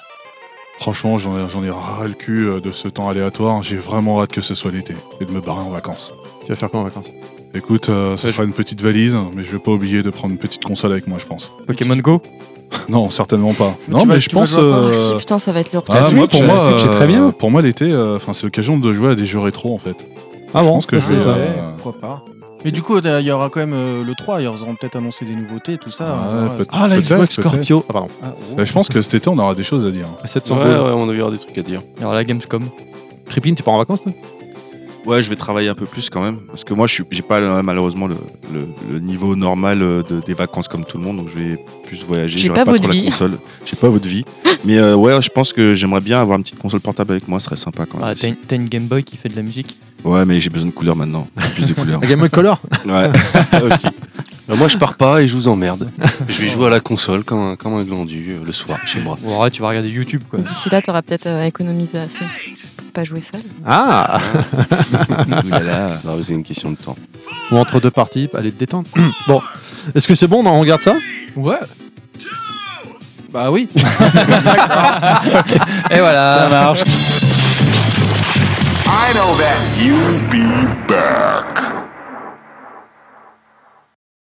[SPEAKER 10] Franchement, j'en ai, j'en ai ras le cul euh, de ce temps aléatoire. J'ai vraiment hâte que ce soit l'été et de me barrer en vacances.
[SPEAKER 1] Tu vas faire quoi en vacances?
[SPEAKER 10] Écoute, euh, ce
[SPEAKER 2] Ouais,
[SPEAKER 10] sera une petite valise, mais je vais pas oublier de prendre une petite console avec moi, je pense.
[SPEAKER 2] Pokémon Go? [LAUGHS]
[SPEAKER 10] Non, certainement pas.
[SPEAKER 5] Mais
[SPEAKER 10] non,
[SPEAKER 5] vas-
[SPEAKER 10] mais je pense. euh,
[SPEAKER 6] Si, putain, ça va être retour.
[SPEAKER 10] ah, moi, pour
[SPEAKER 3] la
[SPEAKER 10] moi,
[SPEAKER 3] très bien.
[SPEAKER 10] euh, Pour moi, l'été, euh, enfin, c'est l'occasion de jouer à des jeux rétro, en fait.
[SPEAKER 1] Ah
[SPEAKER 10] je
[SPEAKER 1] bon?
[SPEAKER 10] pense que je
[SPEAKER 1] Ah,
[SPEAKER 10] vais.
[SPEAKER 1] ça.
[SPEAKER 10] euh,
[SPEAKER 5] Pourquoi pas Mais du coup, il y aura quand même euh, le 3, ils auront peut-être annoncé des nouveautés, tout ça.
[SPEAKER 10] Ouais, peut-
[SPEAKER 1] Ah, la
[SPEAKER 10] peut-être,
[SPEAKER 1] Xbox
[SPEAKER 10] peut-être.
[SPEAKER 1] Scorpio. Ah, pardon.
[SPEAKER 5] Ah, oh.
[SPEAKER 10] Je pense que cet été, on aura des choses à dire.
[SPEAKER 1] À 700
[SPEAKER 9] Ouais,
[SPEAKER 1] balles.
[SPEAKER 9] on a eu des trucs à dire.
[SPEAKER 2] Il y aura la Gamescom.
[SPEAKER 1] Trippin, tu pars en vacances, toi?
[SPEAKER 8] Ouais, je vais travailler un peu plus quand même, parce que moi, je suis, j'ai pas euh, malheureusement le, le- le niveau normal euh, de, des vacances comme tout le monde, donc je vais plus voyager.
[SPEAKER 6] J'ai
[SPEAKER 8] j'aurai
[SPEAKER 6] pas
[SPEAKER 8] pas,
[SPEAKER 6] votre
[SPEAKER 8] trop
[SPEAKER 6] vie.
[SPEAKER 8] la console. J'ai pas votre vie, [LAUGHS] mais euh, ouais, je pense que j'aimerais bien avoir une petite console portable avec moi, ce serait sympa quand même.
[SPEAKER 2] Ah, T'as une, Game Boy qui fait de la musique?
[SPEAKER 8] Ouais, mais j'ai besoin de couleurs maintenant, plus de couleurs. [LAUGHS]
[SPEAKER 1] La Game Boy Color?
[SPEAKER 8] Ouais, [LAUGHS] aussi.
[SPEAKER 9] Bah, moi, je pars pas et je vous emmerde. je vais jouer à la console comme un, comme un glandu le soir chez moi.
[SPEAKER 2] Arrête, tu vas regarder YouTube, quoi.
[SPEAKER 6] D'ici là, t'auras peut-être euh, économisé assez pas jouer seul.
[SPEAKER 1] Ah [LAUGHS] [LAUGHS]
[SPEAKER 9] c'est une question de temps.
[SPEAKER 1] Ou entre deux parties, allez te détendre. [COUGHS] bon, est-ce que c'est bon On regarde ça?
[SPEAKER 5] Ouais. Bah oui. [LAUGHS]
[SPEAKER 2] Et voilà.
[SPEAKER 5] Ça marche.
[SPEAKER 7] I know that you'll be back.